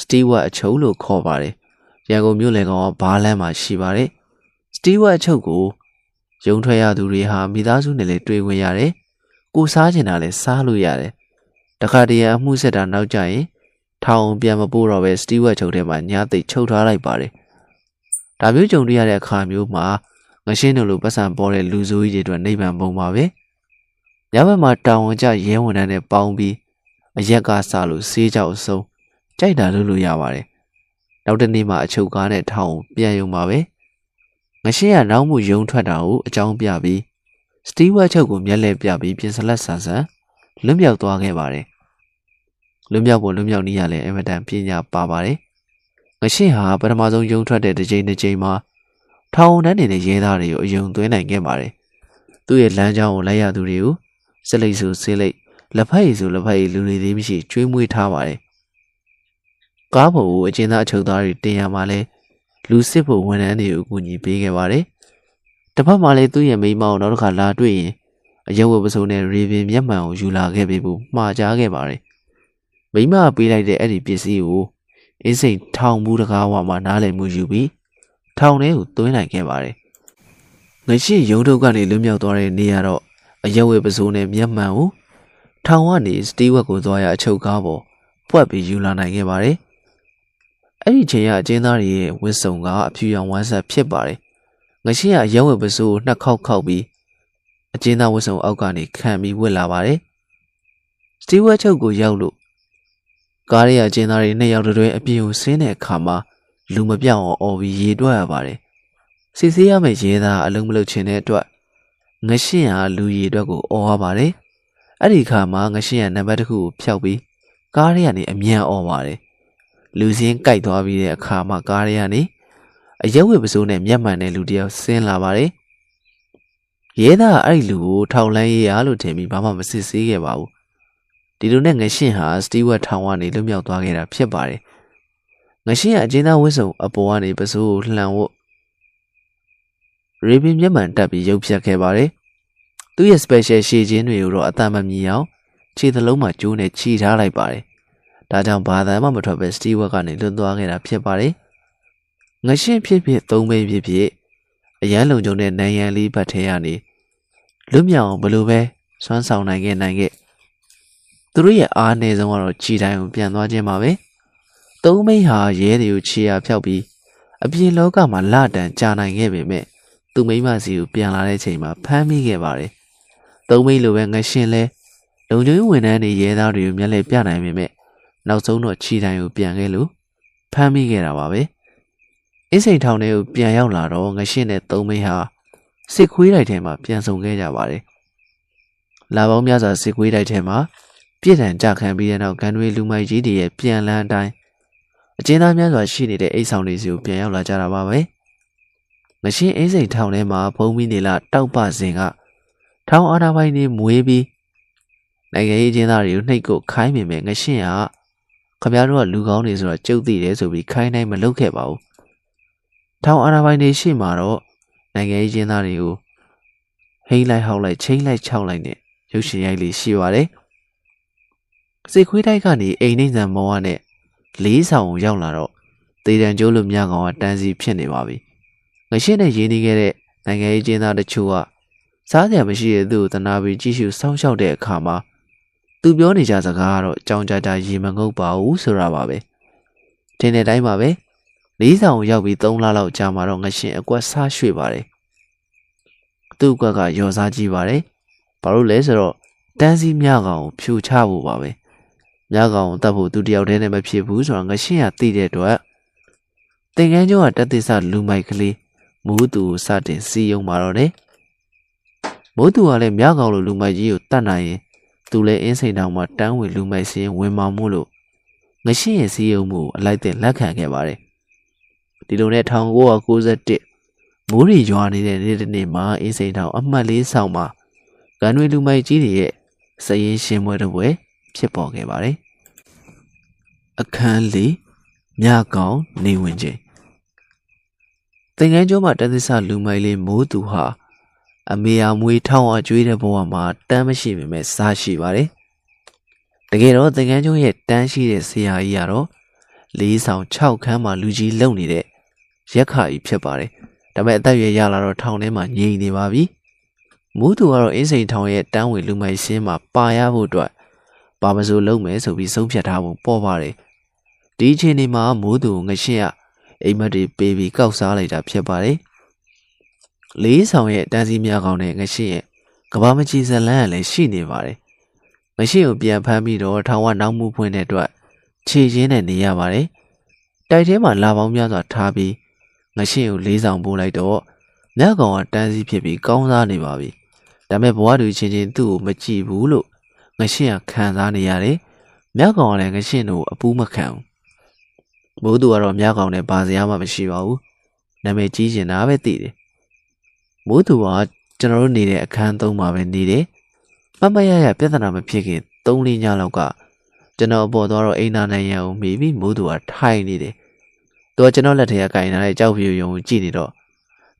စတီဝတ်အချုပ်လို့ခေါ်ပါတယ်။ရန်ကုန်မြို့လေကောင်ကဘားလန်းမှာရှိပါတယ်။စတီဝတ်အချုပ်ကိုယုံထွက်ရသူတွေဟာမိသားစုနဲ့လည်းတွေ့ဝင်ရတယ်။ကိုစားချင်တာလည်းစားလို့ရတယ်။တခါတည်းအမှုဆက်တာနောက်ကျရင်ထောင်ပြန်မပို့တော့ပဲစတီးဝက်ချုပ်ထဲမှာညာသိချုပ်ထားလိုက်ပါတယ်။ ဒါမျိုးကြုံတွေ့ရတဲ့အခါမျိုးမှာငရှင်းတို့လိုပတ်စံပေါ်တဲ့လူဆိုးကြီးတွေအတွက်နိဗ္ဗာန်ပုံပါပဲ။ညဘက်မှာတောင်ဝန်ကျရဲဝန်တန်းနဲ့ပေါင်းပြီးအရက်ကစလို့ဆေးကြောက်ဆုံးကြိုက်တာလုပ်လို့ရပါတယ်။နောက်တနေ့မှအချုပ်ကားနဲ့ထောင်ပြန်ရုံပါပဲ။ငရှင်းကနောက်မှုယုံထွက်တာကိုအကြောင်းပြပြီးစတီးဝက်ချုပ်ကိုမျက်လှည့်ပြပြီးပြင်စလက်ဆန်ဆန်လွတ်မြောက်သွားခဲ့ပါတယ်လွတ်မြောက်ဖို့လွတ်မြောက်နည်းရလဲအင်မတန်ပညာပါပါတယ်။င ရှင်းဟာပထမဆုံးယုံထွက်တဲ့တစ်ချိန်တစ်ချိန်မှာထောင်တန်းနေတဲ့ရဲသားတွေကိုအယုံသွင်းနိုင်ခဲ့ပါတယ်။သူ့ရဲ့လမ်းကြောင်းကိုလိုက်ရသူတွေကိုစလိတ်ဆူဆေးလိတ်လက်ဖက်ရည်ဆူလက်ဖက်ရည်လူတွေသေးမရှိကျွေးမွေးထားပါတယ်။ကားပေါ်ကိုအကျဉ်းသားအချုပ်သားတွေတင်ရမှာလဲလူစစ်ဖို့ဝန်ထမ်းတွေကိုအကူအညီပေးခဲ့ပါတယ်။တစ်ဖက်မှာလည်းသူ့ရဲ့မိန်းမကိုနောက်တစ်ခါလာတွေ့ရင်အယုံဝပစုံနဲ့ရေပင်မျက်မှန်ကိုယူလာခဲ့ပြီးဖို့မှာကြားခဲ့ပါတယ်မိမပေးလိုက်တဲ့အဲ့ဒီပစ္စည်းကို အင်းစိန်ထောင်ဘူးတကားဝမှာနားလည်မှုယူပြီးထောင်ထဲကိုသွင်းနိုင်ခဲ့ပါတယ်။ငရှိရုံထုတ်ကနေလွတ်မြောက်သွားတဲ့နေရာတော့အရက်ဝဲပစိုးနဲ့မျက်မှန်ကိုထောင်ကနေစတီးဝက်ကိုသွားရအချုပ်ကားပေါ်ပွက်ပြီးယူလာနိုင်ခဲ့ပါတယ်။အဲ့ဒီချိန်ကအကျဉ်းသားတွေရဲ့ဝစ်စုံကအဖြူရောင်ဝမ်းဆက်ဖြစ်ပါတယ်။ငရှိရရက်ဝဲပစိုးကိုနှစ်ခေါက်ခောက်ပြီးအကျဉ်းသားဝစ်စုံအောက်ကနေခံပြီးဝစ်လာပါတယ်။စတီးဝက်ချုပ်ကိုရောက်လို့ ကားရဲအကျဉ်းသားတွေနှစ်ယောက်တည်းအပြည့်ကိုဆင်းတဲ့အခါမှာလူမပြောင်းအောင်အော်ပြီးရေတွက်ရပါတယ်။စစ်ဆေးရမယ့်ရဲသားအလုံးမလုံးချင်တဲ့အတွက်ငရှင်းဟာလူရေတွက်ကိုအော်ရပါတယ်။အဲ့ဒီအခါမှာငရှင်းကနံပါတ်တစ်ခုကိုဖြောက်ပြီးကားရဲကနေအမြန်အော်ပါတယ်။လူစင်းကြိုက်သွားပြီးတဲ့အခါမှာကားရဲကနေအရက်ဝတ်ပစိုးနဲ့မျက်မှန်တဲ့လူတယောက်ဆင်းလာပါတယ်။ရဲသားအဲ့ဒီလူကိုထောင်လန်းရေးရလို့ထင်ပြီးဘာမှမစစ်ဆေးခဲ့ပါဘူး ဒီလိုနဲ့ငရှင်းဟာစတီဝက်ထောင်ကနေလွတ်မြောက်သွားခဲ့တာဖြစ်ပါတယ်ငရှင်းကအကျဉ်းသားဝစ်စုံအပေါ်ကနေပစိုးကိုလှန်ဝတ်ရေပင်မျက်မှန်တက်ပြီးရုပ်ဖြတ်ခဲ့ပါတယ်သူ့ရဲ့ special ရှည်ချင်းတွေကိုတော့အတမမြည်အောင်ခြေသလုံးမှာကျိုးနဲ့ခြိထားလိုက်ပါတယ်ဒါကြောင့်ဘာသာမှမထွက်ပဲစတီဝက်ကနေလွတ်သွားခဲ့တာဖြစ်ပါတယ်ငရှင်းဖြစ်ဖြစ်သုံးပိဖြစ်ဖြစ်အရန်လုံကြုံတဲ့နိုင်ရန်လေးဘတ်ထဲကနေလွတ်မြောက်အောင်ဘယ်လိုပဲစွမ်းဆောင်နိုင်ခဲ့နိုင်ခဲ့ သူတို့ရဲ့အားနည်းဆုံးကတော့ခြိတိုင်းကိုပြန်သွားခြင်းပါပဲသုံးမိဟာရဲတွေကိုခြေရဖျောက်ပြီးအပြင်လောကမှာလတန်ကြာနိုင်ခဲ့ပေမဲ့သူမိမစီကိုပြန်လာတဲ့ချိန်မှာဖမ်းမိခဲ့ပါတယ်သုံးမိလိုပဲငရှင်းလဲလုံကျွေးဝန်ထမ်းတွေရဲသားတွေကိုမျက်လှည့်ပြနိုင်ပေမဲ့နောက်ဆုံးတော့ခြိတိုင်းကိုပြန်ခဲ့လို့ဖမ်းမိခဲ့တာပါပဲအင်းစိန်ထောင်ထဲကိုပြန်ရောက်လာတော့ငရှင်းတဲ့သုံးမိဟာစစ်ခွေးတိုက်ထဲမှာပြန်ဆုံခဲ့ကြပါတယ်လာပေါင်းများစွာစစ်ခွေးတိုက်ထဲမှာ ပြစ်ဒဏ်ကြခံပြီးတဲ့နောက်ကန်တွေလူမိုက်ကြီးတွေရဲ့ပြန်လန်းအတိုင်းအကျဉ်းသားများစွာရှိနေတဲ့အိတ်ဆောင်တွေစီကိုပြန်ရောက်လာကြတာပါပဲငရှင်းအင်းစိန်ထောင်ထဲမှာဘုံပြီးနေလာတောက်ပစဉ်ကထောင်အာနာပိုင်းနေမွေးပြီးနိုင်ငံရေးကျင်းသားတွေကိုနှိပ်ကိုခိုင်းမိမယ်ငရှင်းကခမရတို့ကလူကောင်းတွေဆိုတော့ကြုတ်သိတယ်ဆိုပြီးခိုင်းနိုင်မလုပ်ခဲ့ပါဘူးထောင်အာနာပိုင်းနေရှိမှာတော့နိုင်ငံရေးကျင်းသားတွေကိုဟိမ့်လိုက်ဟောက်လိုက်ချိန်လိုက်ခြောက်လိုက်နဲ့ရုပ်ရှင်ရိုက်လေးရှိပါတယ် စိတ်ခွေးတိုက်ကနေအိမ်နှိမ့်ဆန်မောကနဲ့လေးဆောင်ရောက်လာတော့တေတံကျိုးလိုမြကောင်ကတန်းစီဖြစ်နေပါပြီငရှင်းနဲ့ရင်းနှီးခဲ့တဲ့နိုင်ငံရေးကျင်းသားတချို့ကစားစရာမရှိတဲ့သူ့ကိုတနာပြီးကြည့်ရှုစောင့်ရှောက်တဲ့အခါမှာသူပြောနေကြစကားကတော့ကြောင်ကြကြရေမငုပ်ပါဘူးဆိုတာပါပဲထင်းတဲ့တိုင်းပါပဲလေးဆောင်ရောက်ပြီး3လလောက်ကြာမှတော့ငရှင်အကွက်စားရွှေ့ပါတယ်သူ့အကွက်ကရော်စားကြည့်ပါတယ်ဘာလို့လဲဆိုတော့တန်းစီမြကောင်ကိုဖြူချဖို့ပါပဲ မြကောင်ကိုတတ်ဖို့သူတယောက်တည်းနဲ့မဖြစ်ဘူးဆိုတော့ငရှင်ကသိတဲ့အတွက်သင်္ကန်းကျောင်းကတက်သစ္စလူမိုက်ကလေးမိုးသူကိုစတင်စီယုံมาတော့တယ်မိုးသူကလည်းမြကောင်လိုလူမိုက်ကြီးကိုတတ်နိုင်ရင်သူလည်းအင်းစိန်တောင်မှာတန်းဝင်လူမိုက်စင်းဝင်မောင်မှုလို့ငရှင်းရဲ့စီယုံမှုကိုအလိုက်တင်လက်ခံခဲ့ပါတယ်ဒီလိုနဲ့1991မိုးရီရွာနေတဲ့နေ့တစ်နေ့မှာအင်းစိန်တောင်အမှတ်လေးဆောင်မှာကန်တွေလူမိုက်ကြီးတွေရဲ့စရင်ရှင်ပွဲတစ်ပွဲ ဖြစ်ပေါ်ခဲ့ပါတယ်အခန်းလေးမြကောင်နေဝင်ခြင်းသင်္ကန်းကျောင်းမှာတသစ္စလူမိုက်လေးမိုးသူဟာအမေအမွေထောင်းအကျွေးတဲ့ဘဝမှာတမ်းမရှိပေမဲ့စားရှိပါတယ်တကယ်တော့သင်္ကန်းကျောင်းရဲ့တန်းရှိတဲ့ဆရာကြီးကတော့လေးဆောင်6ခန်းမှာလူကြီးလုံနေတဲ့ရက်ခါကြီးဖြစ်ပါတယ်ဒါပေမဲ့အသက်အရွယ်ရလာတော့ထောင်ထဲမှာငြိမ်နေပါပြီမိုးသူကတော့အင်းစိန်ထောင်ရဲ့တန်းဝင်လူမိုက်ရှင်းမှာပါရဖို့အတွက် ပါမစိုးလုံးမယ်ဆိုပြီးဆုံးဖြတ်ထားဖို့ပေါ်ပါတယ်ဒီအချိန်ဒီမှာမိုးသူငရှင်းရအိမ်မက်တွေပေးပြီးကောက်စားလိုက်တာဖြစ်ပါတယ်လေးဆောင်ရဲ့တန်းစီများကောင်းတဲ့ငရှင်းရဲ့ကဘာမကြီးဇလန်းကလည်းရှိနေပါတယ်ငရှင်းကိုပြန်ဖမ်းပြီးတော့ထောင်ဝနောက်မှုဖွင့်တဲ့အတွက်ခြေချင်းနဲ့နေရပါတယ်တိုက်ထဲမှာလာပေါင်းများစွာထားပြီးငရှင်းကိုလေးဆောင်ပို့လိုက်တော့မြတ်ကောင်ကတန်းစီဖြစ်ပြီးကောင်းစားနေပါပြီဒါပေမဲ့ဘဝတူချင်းချင်းသူ့ကိုမကြည့်ဘူးလို့ ငရှင်းကခံစားနေရတယ်မြတ်ကောင်ကလည်းငရှင်းတို့အပူးမခံဘူးမိုးသူကတော့မြကောင်နဲ့ဘာစရာမှမရှိပါဘူးနာမည်ကြီးကျင်တာပဲသိတယ်မိုးသူကကျွန်တော်တို့နေတဲ့အခန်းသုံးမှာပဲနေတယ်မမရရပြဿနာမဖြစ်ခင်၃လညလောက်ကကျွန်တော်အပေါ်သွားတော့အိမ်နာနိုင်ရန်ကိုမိပြီးမိုးသူကထိုင်နေတယ်သူကကျွန်တော်လက်ထဲကကင်ထားတဲ့ကြောက်ဖြူယုံကိုကြည့်နေတော့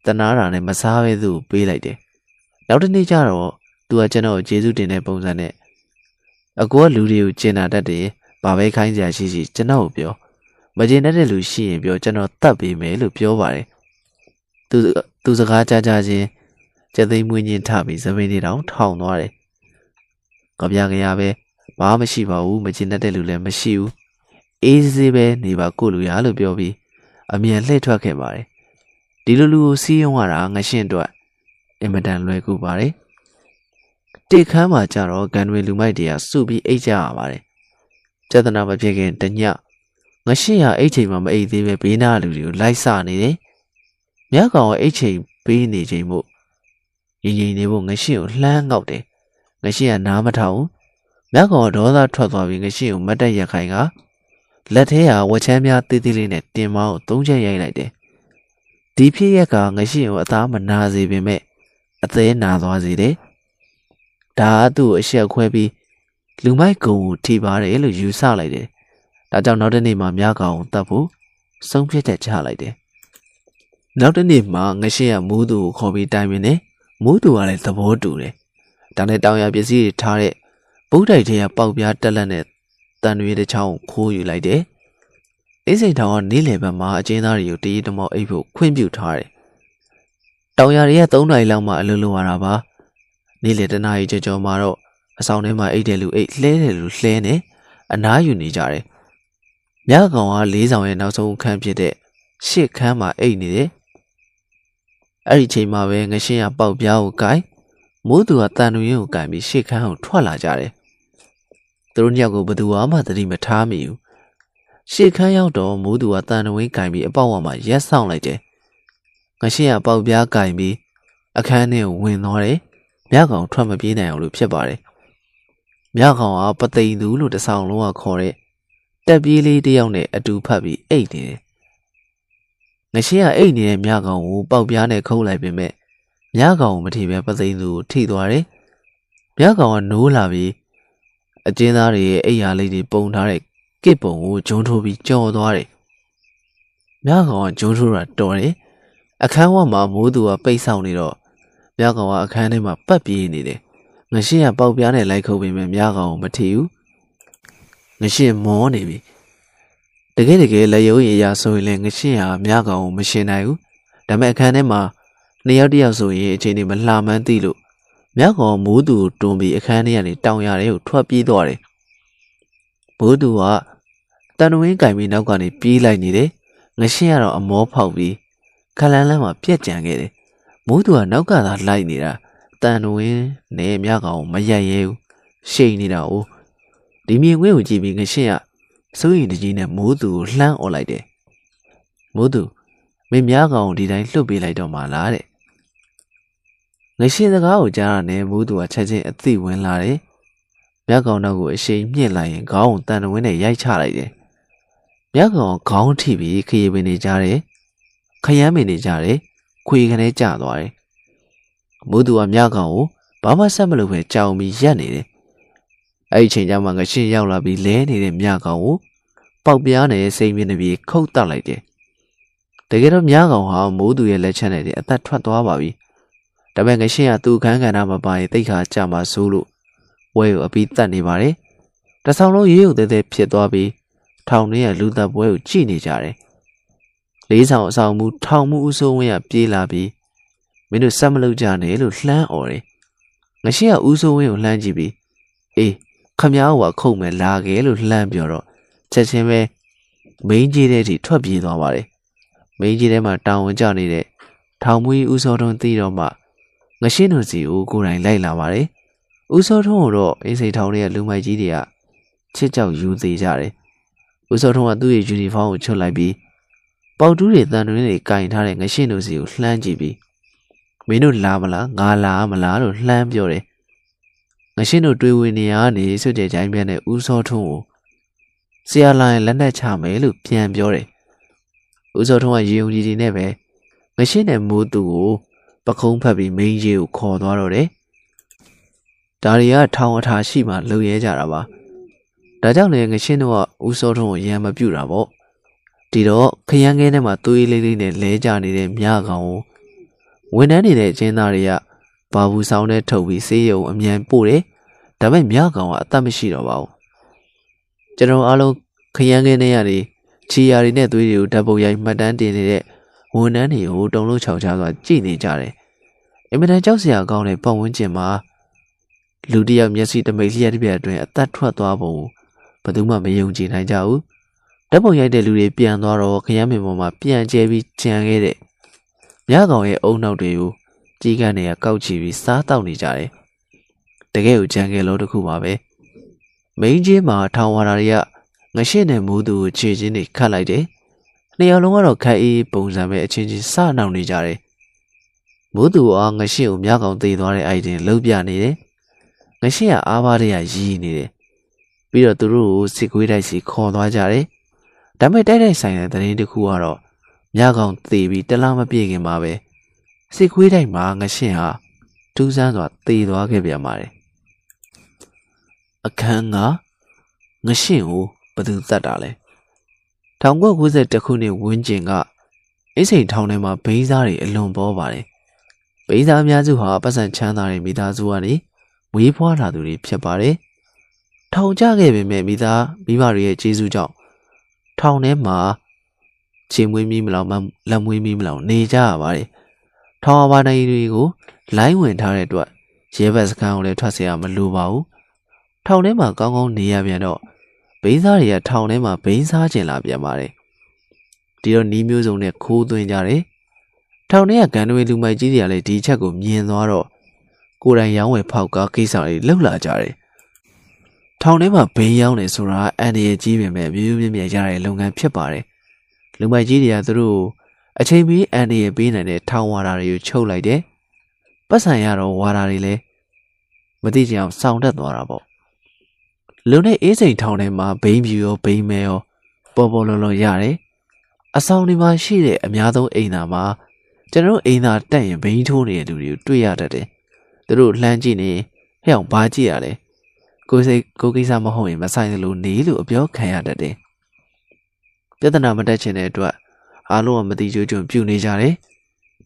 တနာတာနဲ့မစားပဲသူ့ကိုပေးလိုက်တယ်နောက်တစ်နေ့ကျတော့သူကကျွန်တော်ကိုကျေးဇူးတင်တဲ့ပုံစံနဲ့ အကူကလူတွေကိုကျင်နာတတ်တယ်ဘာပဲခိုင်းစရာရှိရှိကျွန်တော်ကိုပြောမကျေနပ်တဲ့လူရှိရင်ပြောကျွန်တော်တတ်ပေးမယ်လို့ပြောပါတယ်သူသူစကားကြားကြားချင်းကျသိမ်းမွေးညင်းထပြီးသပင်းတွေတောင်ထောင်သွားတယ်။ကြပြကြရပဲဘာမှမရှိပါဘူးမကျေနပ်တဲ့လူလည်းမရှိဘူး။အေးစေးပဲနေပါကိုလူရလို့ပြောပြီးအမြန်လှည့်ထွက်ခဲ့ပါတယ်။ဒီလိုလူကိုစီးရုံရတာငရှင်းအတွက်အင်မတန်လွယ်ကူပါတယ်။ တိတ်ခမ်းမှာကြတော့ဂန်တွေလူမိုက်တွေကစုပြီးအိတ်ကြရပါတယ်။ကျဒနာမဖြစ်ခင်တညငရှင်းရအိတ်ချိန်မှာမအိတ်သေးပဲဘေးနာလူတွေကိုလိုက်စနေတယ်။မြတ်ကောင်ကအိတ်ချိန်ပေးနေချိန်မို့ငြိမ်ငြိမ်နေဖို့ငရှင်းကိုလှမ်းငေါက်တယ်။ငရှင်းကနားမထောင်ဘူး။မြတ်ကောင်ကဒေါသထွက်သွားပြီးငရှင်းကိုမတ်တက်ရက်ခိုင်ကလက်ထဲကဝက်ချမ်းများတေးသေးလေးနဲ့တင်မောင်းကိုသုံးချက်ရိုက်လိုက်တယ်။ဒီဖြစ်ရက်ကငရှင်းကိုအသားမနာစေပေမဲ့အသေးနာသွားစေတယ်။ ဒါကသူ့ကိုအရှက်ခွဲပြီးလူမိုက်ကုံကိုထိပါတယ်လို့ယူဆလိုက်တယ်။ဒါကြောင့်နောက်တစ်နေ့မှမြကောင်ကိုတတ်ဖို့ဆုံးဖြတ်ချက်ချလိုက်တယ်။နောက်တစ်နေ့မှငရှင်းကမူးသူကိုခေါ်ပြီးတိုင်ပင်တယ်။မူးသူကလည်းသဘောတူတယ်။ဒါနဲ့တောင်ရပစ္စည်းတွေထားတဲ့ဗုဒ္ဓိုက်ထဲကပေါက်ပြားတက်လက်နဲ့တန်ရွေးတစ်ချောင်းကိုခိုးယူလိုက်တယ်။အိစိန်ထောင်ကနေ့လယ်ဘက်မှာအကျဉ်းသားတွေကိုတည်တမောက်အိပ်ဖို့ခွင့်ပြုထားတယ်။တောင်ရတွေက3နာရီလောက်မှအလုပ်လုပ်ရတာပါ။ နေ့လယ်တနာရီကျော်ကျော်မှတော့အဆောင်ထဲမှာအိတ်တဲ့လူအိတ်လှဲတဲ့လူလှဲနေအနားယူနေကြတယ်။မြကောင်ကလေးဆောင်ရဲ့နောက်ဆုံးအခန်းဖြစ်တဲ့ရှစ်ခန်းမှာအိတ်နေတယ်။အဲ့ဒီချိန်မှာပဲငရှင်းကပေါက်ပြားကိုကိုင်မိုးသူကတန်တွင်ကိုကိုင်ပြီးရှစ်ခန်းကိုထွက်လာကြတယ်။သူတို့ညောက်ကိုဘသူမှသတိမထားမိဘူး။ရှစ်ခန်းရောက်တော့မိုးသူကတန်တွင်ကိုင်ပြီးအပေါက်ဝမှာရက်ဆောင်လိုက်တယ်။ငရှင်းကပေါက်ပြားကိုင်ပြီးအခန်းထဲကိုဝင်သွားတယ်။ မြကောင်ထွက်မပြေးနိုင်အောင်လို့ဖြစ်ပါတယ်မြကောင်ကပသိမ်သူလို့တဆောင်လုံးကခေါ်တဲ့တက်ပြေးလေးတယောက်နဲ့အတူဖတ်ပြီးအိတ်နေတယ်။ငရှင်းကအိတ်နေတဲ့မြကောင်ကိုပေါက်ပြားနဲ့ခုတ်လိုက်ပေမဲ့မြကောင်ကိုမထိပဲပသိမ်သူကိုထိသွားတယ်။မြကောင်ကနိုးလာပြီးအကျဉ်းသားတွေရဲ့အိတ်ရာလေးတွေပုံထားတဲ့ကစ်ပုံကိုဂျုံထိုးပြီးကြော်သွားတယ်။မြကောင်ကဂျုံထိုးတာတော်တယ်။အခန်းဝမှာမိုးသူကပိတ်ဆောင်နေတော့ မြကောင်ကအခန်းထဲမှာပတ်ပြေးနေတယ်ငရှင်းကပေါက်ပြားနဲ့လိုက်ခုပ်ပေမဲ့မြားကောင်ကိုမထီဘူးငရှင်းမောနေပြီတကယ်တကယ်လက်ရုံးရည်ရဆိုရင်လည်းငရှင်းဟာမြားကောင်ကိုမရှင်းနိုင်ဘူးဒါပေမဲ့အခန်းထဲမှာနှစ်ယောက်တယောက်ဆိုရင်အချိန်တွေမလှမှန်းသိလို့မြားကောင်မိုးသူတွန်းပြီးအခန်းထဲကနေတောင်ရတဲ့ကိုထွက်ပြေးသွားတယ်မိုးသူကတန်ဝင်းကင်ပြီးနောက်ကနေပြေးလိုက်နေတယ်ငရှင်းကတော့အမောဖောက်ပြီးခလန်းလန်းမှာပြက်ကြံခဲ့တယ် မိုးသူကနောက်ကသာလိုက်နေတာတန်တွင်နဲ့မြကောင်မရက်ရဲဘူးရှိန်နေတာ哦ဒီမြင်ကွင်းကိုကြည့်ပြီးငရှင်းကစိုးရင်တကြီးနဲ့မိုးသူကိုလှမ်းអော်လိုက်တယ်မိုးသူမင်းမြကောင်ဒီတိုင်းလှုပ်ပေးလိုက်တော့မှလားတဲ့ငရှင်းစကားကိုကြားရတဲ့မိုးသူကချက်ချင်းအသိဝင်လာတယ်မြကောင်တော့ကိုအရှိန်မြင့်လိုက်ရင်ခေါင်းကိုတန်တွင်နဲ့ရိုက်ချလိုက်တယ်မြကောင်ခေါင်းထိပြီးခရီးပင်နေကြတယ်ခရမ်းပင်နေကြတယ် ခွေကနေကျသွားတယ်မိုးသူကမြကောင်ကိုဘာမှဆက်မလုပ်ပဲကြောင်ပြီးရက်နေတယ်။အဲ့ဒီချိန်ကျမှငရှင်းရောက်လာပြီးလဲနေတဲ့မြကောင်ကိုပေါက်ပြားနဲ့စိမ်ပြင်းနေပြီးခုတ်တက်လိုက်တယ်။တကယ်တော့မြကောင်ဟာမိုးသူရဲ့လက်ချက်နဲ့အသက်ထွက်သွားပါပြီ။ဒါပေမဲ့ငရှင်းကသူ့ခန်းကဏ္ဍမှာပါရင်တိတ်ခါကြမှာစိုးလို့ဝဲကိုအပြီးတတ်နေပါတယ်။တဆောင်လုံးရေရုပ်သေးသေးဖြစ်သွားပြီးထောင်ထဲကလူသက်ပွဲကိုကြည့်နေကြတယ်။ လေးဆောင်အဆောင်မူထောင်မှုအစိုးဝင်းကပြေးလာပြီးမင်းတို့စက်မလုပ်ကြနဲ့လို့လှမ်းអော်တယ်ငရှိကဦးစိုးဝင်းကိုလှမ်းကြည့်ပြီးအေးခမ ्या ကခုတ်မယ်လာခဲ့လို့လှမ်းပြောတော့ချက်ချင်းပဲမင်းကြီးတဲ့ထိထွက်ပြေးသွားပါတယ်မင်းကြီးထဲမှာတောင်ဝင်ကြနေတဲ့ထောင်မွေးဦးစောထုံးသိတော့မှငရှင်းတို့စီကိုကိုယ်တိုင်လိုက်လာပါတယ်ဦးစောထုံးကိုတော့အင်းစိန်ထောင်ရဲ့လူမိုက်ကြီးတွေကချစ်ကြောက်ယူသေးကြတယ်ဦးစောထုံးကသူ့ရဲ့ယူနီဖောင်းကိုချွတ်လိုက်ပြီး ပေါတူးတွေတန်တွင်းတွေကင်ထားတဲ့ငရှင်းတို့စီကိုလှမ်းကြည့်ပြီးမင်းတို့လာမလားငါလာမလားလို့လှမ်းပြောတယ်ငရှင်းတို့တွေးဝင်နေရနေစွတ်ကြကြိုင်းပြနဲ့ဦးစောထုံးကိုဆရာလာရင်လက်နက်ချမယ်လို့ပြန်ပြောတယ်ဦးစောထုံးကရေုံကြီးဒီနဲ့ပဲငရှင်းနဲ့မိုးသူကိုပခုံးဖက်ပြီးမင်းကြီးကိုခေါ်သွားတော့တယ်ဒါတွေကထောင်အထာရှိမှလုံရဲကြတာပါဒါကြောင့်လည်းငရှင်းတို့ကဦးစောထုံးကိုရံမပြူတာပေါ့ ဒီတော့ခရမ်းကဲထဲမှာသွေးလေးလေးနဲ့လဲကြနေတဲ့မြကောင်ကိုဝန်ထမ်းနေတဲ့အကျဉ်းသားတွေကဘာဘူးဆောင်နဲ့ထုတ်ပြီးဆေးရုံအမြန်ပို့တယ်။ဒါပေမဲ့မြကောင်ကအသက်မရှိတော့ပါဘူး။ကျွန်တော်အားလုံးခရမ်းခင်းနေရနေချီယာတွေနဲ့သွေးတွေကိုဓာတ်ပုံရိုက်မှတ်တမ်းတင်နေတဲ့ဝန်ထမ်းတွေကိုတုံလို့ခြောက်ချစွာကြည်နေကြတယ်။အင်မတန်ကြောက်စရာကောင်းတဲ့ပတ်ဝန်းကျင်မှာလူတယောက်မျက်စိတမိတ်လျက်တစ်ပြက်အတွင်းအသက်ထွက်သွားပုံဘယ်သူမှမယုံကြည်နိုင်ကြဘူး။ ဓာတ်ပုံရိုက်တဲ့လူတွေပြန်သွားတော့ခရမ်းမင်ပေါ်မှာပြန်ကျဲပြီးကြံခဲ့တဲ့မြကောင်ရဲ့အုံနောက်တွေကိုကြီးကန်းတွေကကောက်ချီပြီးစားတောက်နေကြတယ်။တကယ်ကိုကြံခဲ့လို့တခုပါပဲ။မိန်းကြီးမှာထောင်ဝါတာတွေကငရှင်းနဲ့မူးသူကိုခြေချင်းတွေခတ်လိုက်တယ်။နှစ်ယောက်လုံးကတော့ခက်အေးပုံစံပဲအချင်းချင်းစနှောင်နေကြတယ်။မူးသူကငရှင်းကိုမြကောင်သေးသွားတဲ့အိုက်တင်လှုပ်ပြနေတယ်။ငရှင်းကအားပါးတွေကရီးနေတယ်။ပြီးတော့သူတို့ကိုစစ်ကွေးတိုက်စီခေါ်သွားကြတယ်။ ဒါပေမဲ့တိုက်တိုက်ဆိုင်တဲ့တရင်တစ်ခုကတော့ညကောင်သေပြီးတလားမပြည့်ခင်မှာပဲစစ်ခွေးတိုက်မှာငရှင်းဟာထူးဆန်းစွာသေသွားခဲ့ပြန်ပါတယ်အခန်းကငရှင့်ကိုဘသူတတ်တာလဲ1991ခုနှစ်ဝန်းကျင်ကအိစိန်ထောင်ထဲမှာဘိန်းစားတွေအလွန်ပေါ်ပါတယ်ဘိန်းစားအများစုဟာပတ်စံချမ်းသာတဲ့မိသားစုကနေဝေးဖွားလာသူတွေဖြစ်ပါတယ်ထောင်ကျခဲ့ပေမဲ့မိသားမိဘတွေရဲ့ကျေးဇူးကြောင့် ထောင်ထဲမှာချေမွေးမီးမလောက်လက်မွေးမီးမလောက်နေကြရပါတယ်ထောင်အပါတိုင်းတွေကိုလိုင်းဝင်ထားတဲ့အတွက်ရဲဘက်စခန်းကိုလည်းထွက်เสียရမလိုပါဘူးထောင်ထဲမှာကောင်းကောင်းနေရပြန်တော့ဘိန်းစားတွေကထောင်ထဲမှာဘိန်းစားကျင်လာပြန်ပါတယ်ဒီတော့နီးမျိုးစုံနဲ့ခိုးသွင်းကြတယ်ထောင်ထဲကကန်တွေလူမိုက်ကြီးတွေကလည်းဒီချက်ကိုမြင်သွားတော့ကိုယ်တိုင်ရောင်းဝယ်ဖောက်ကားကိစ္စတွေလှုပ်လာကြတယ် ထောင်ထဲမှာဘိန်းရောင်းနေဆိုတာအန်ဒီရဲ့ကြီးပင်မဲ့မြူးမြူးမြဲရတဲ့လုပ်ငန်းဖြစ်ပါတယ်လူမိုက်ကြီးတွေကသူတို့အချိန်မီအန်ဒီရဲ့ပေးနိုင်တဲ့ထောင်ဝါတာတွေကိုချုပ်လိုက်တယ်ပတ်စံရတော့ဝါတာတွေလည်းမသိကြအောင်စောင့်တက်သွားတာပေါ့လူနဲ့အေးစိန်ထောင်ထဲမှာဘိန်းဖြူရောဘိန်းမဲရောပေါ်ပေါ်လော်လော်ရတယ်အဆောင်ဒီမှာရှိတဲ့အများဆုံးအိမ်သာမှာကျွန်တော်အိမ်သာတက်ရင်ဘိန်းထိုးနေတဲ့လူတွေကိုတွေ့ရတတ်တယ်သူတို့လှမ်းကြည့်နေဟဲ့အောင်ဘာကြည့်ရလဲ ကိုစိတ်ကိုကိစ္စမဟုတ်ရင်မဆိုင်လို့နေလို့အပြောခံရတတ်တယ်ပြဿနာမတက်ချင်တဲ့အတွက်အားလုံးကမတိကျကျပြုနေကြတယ်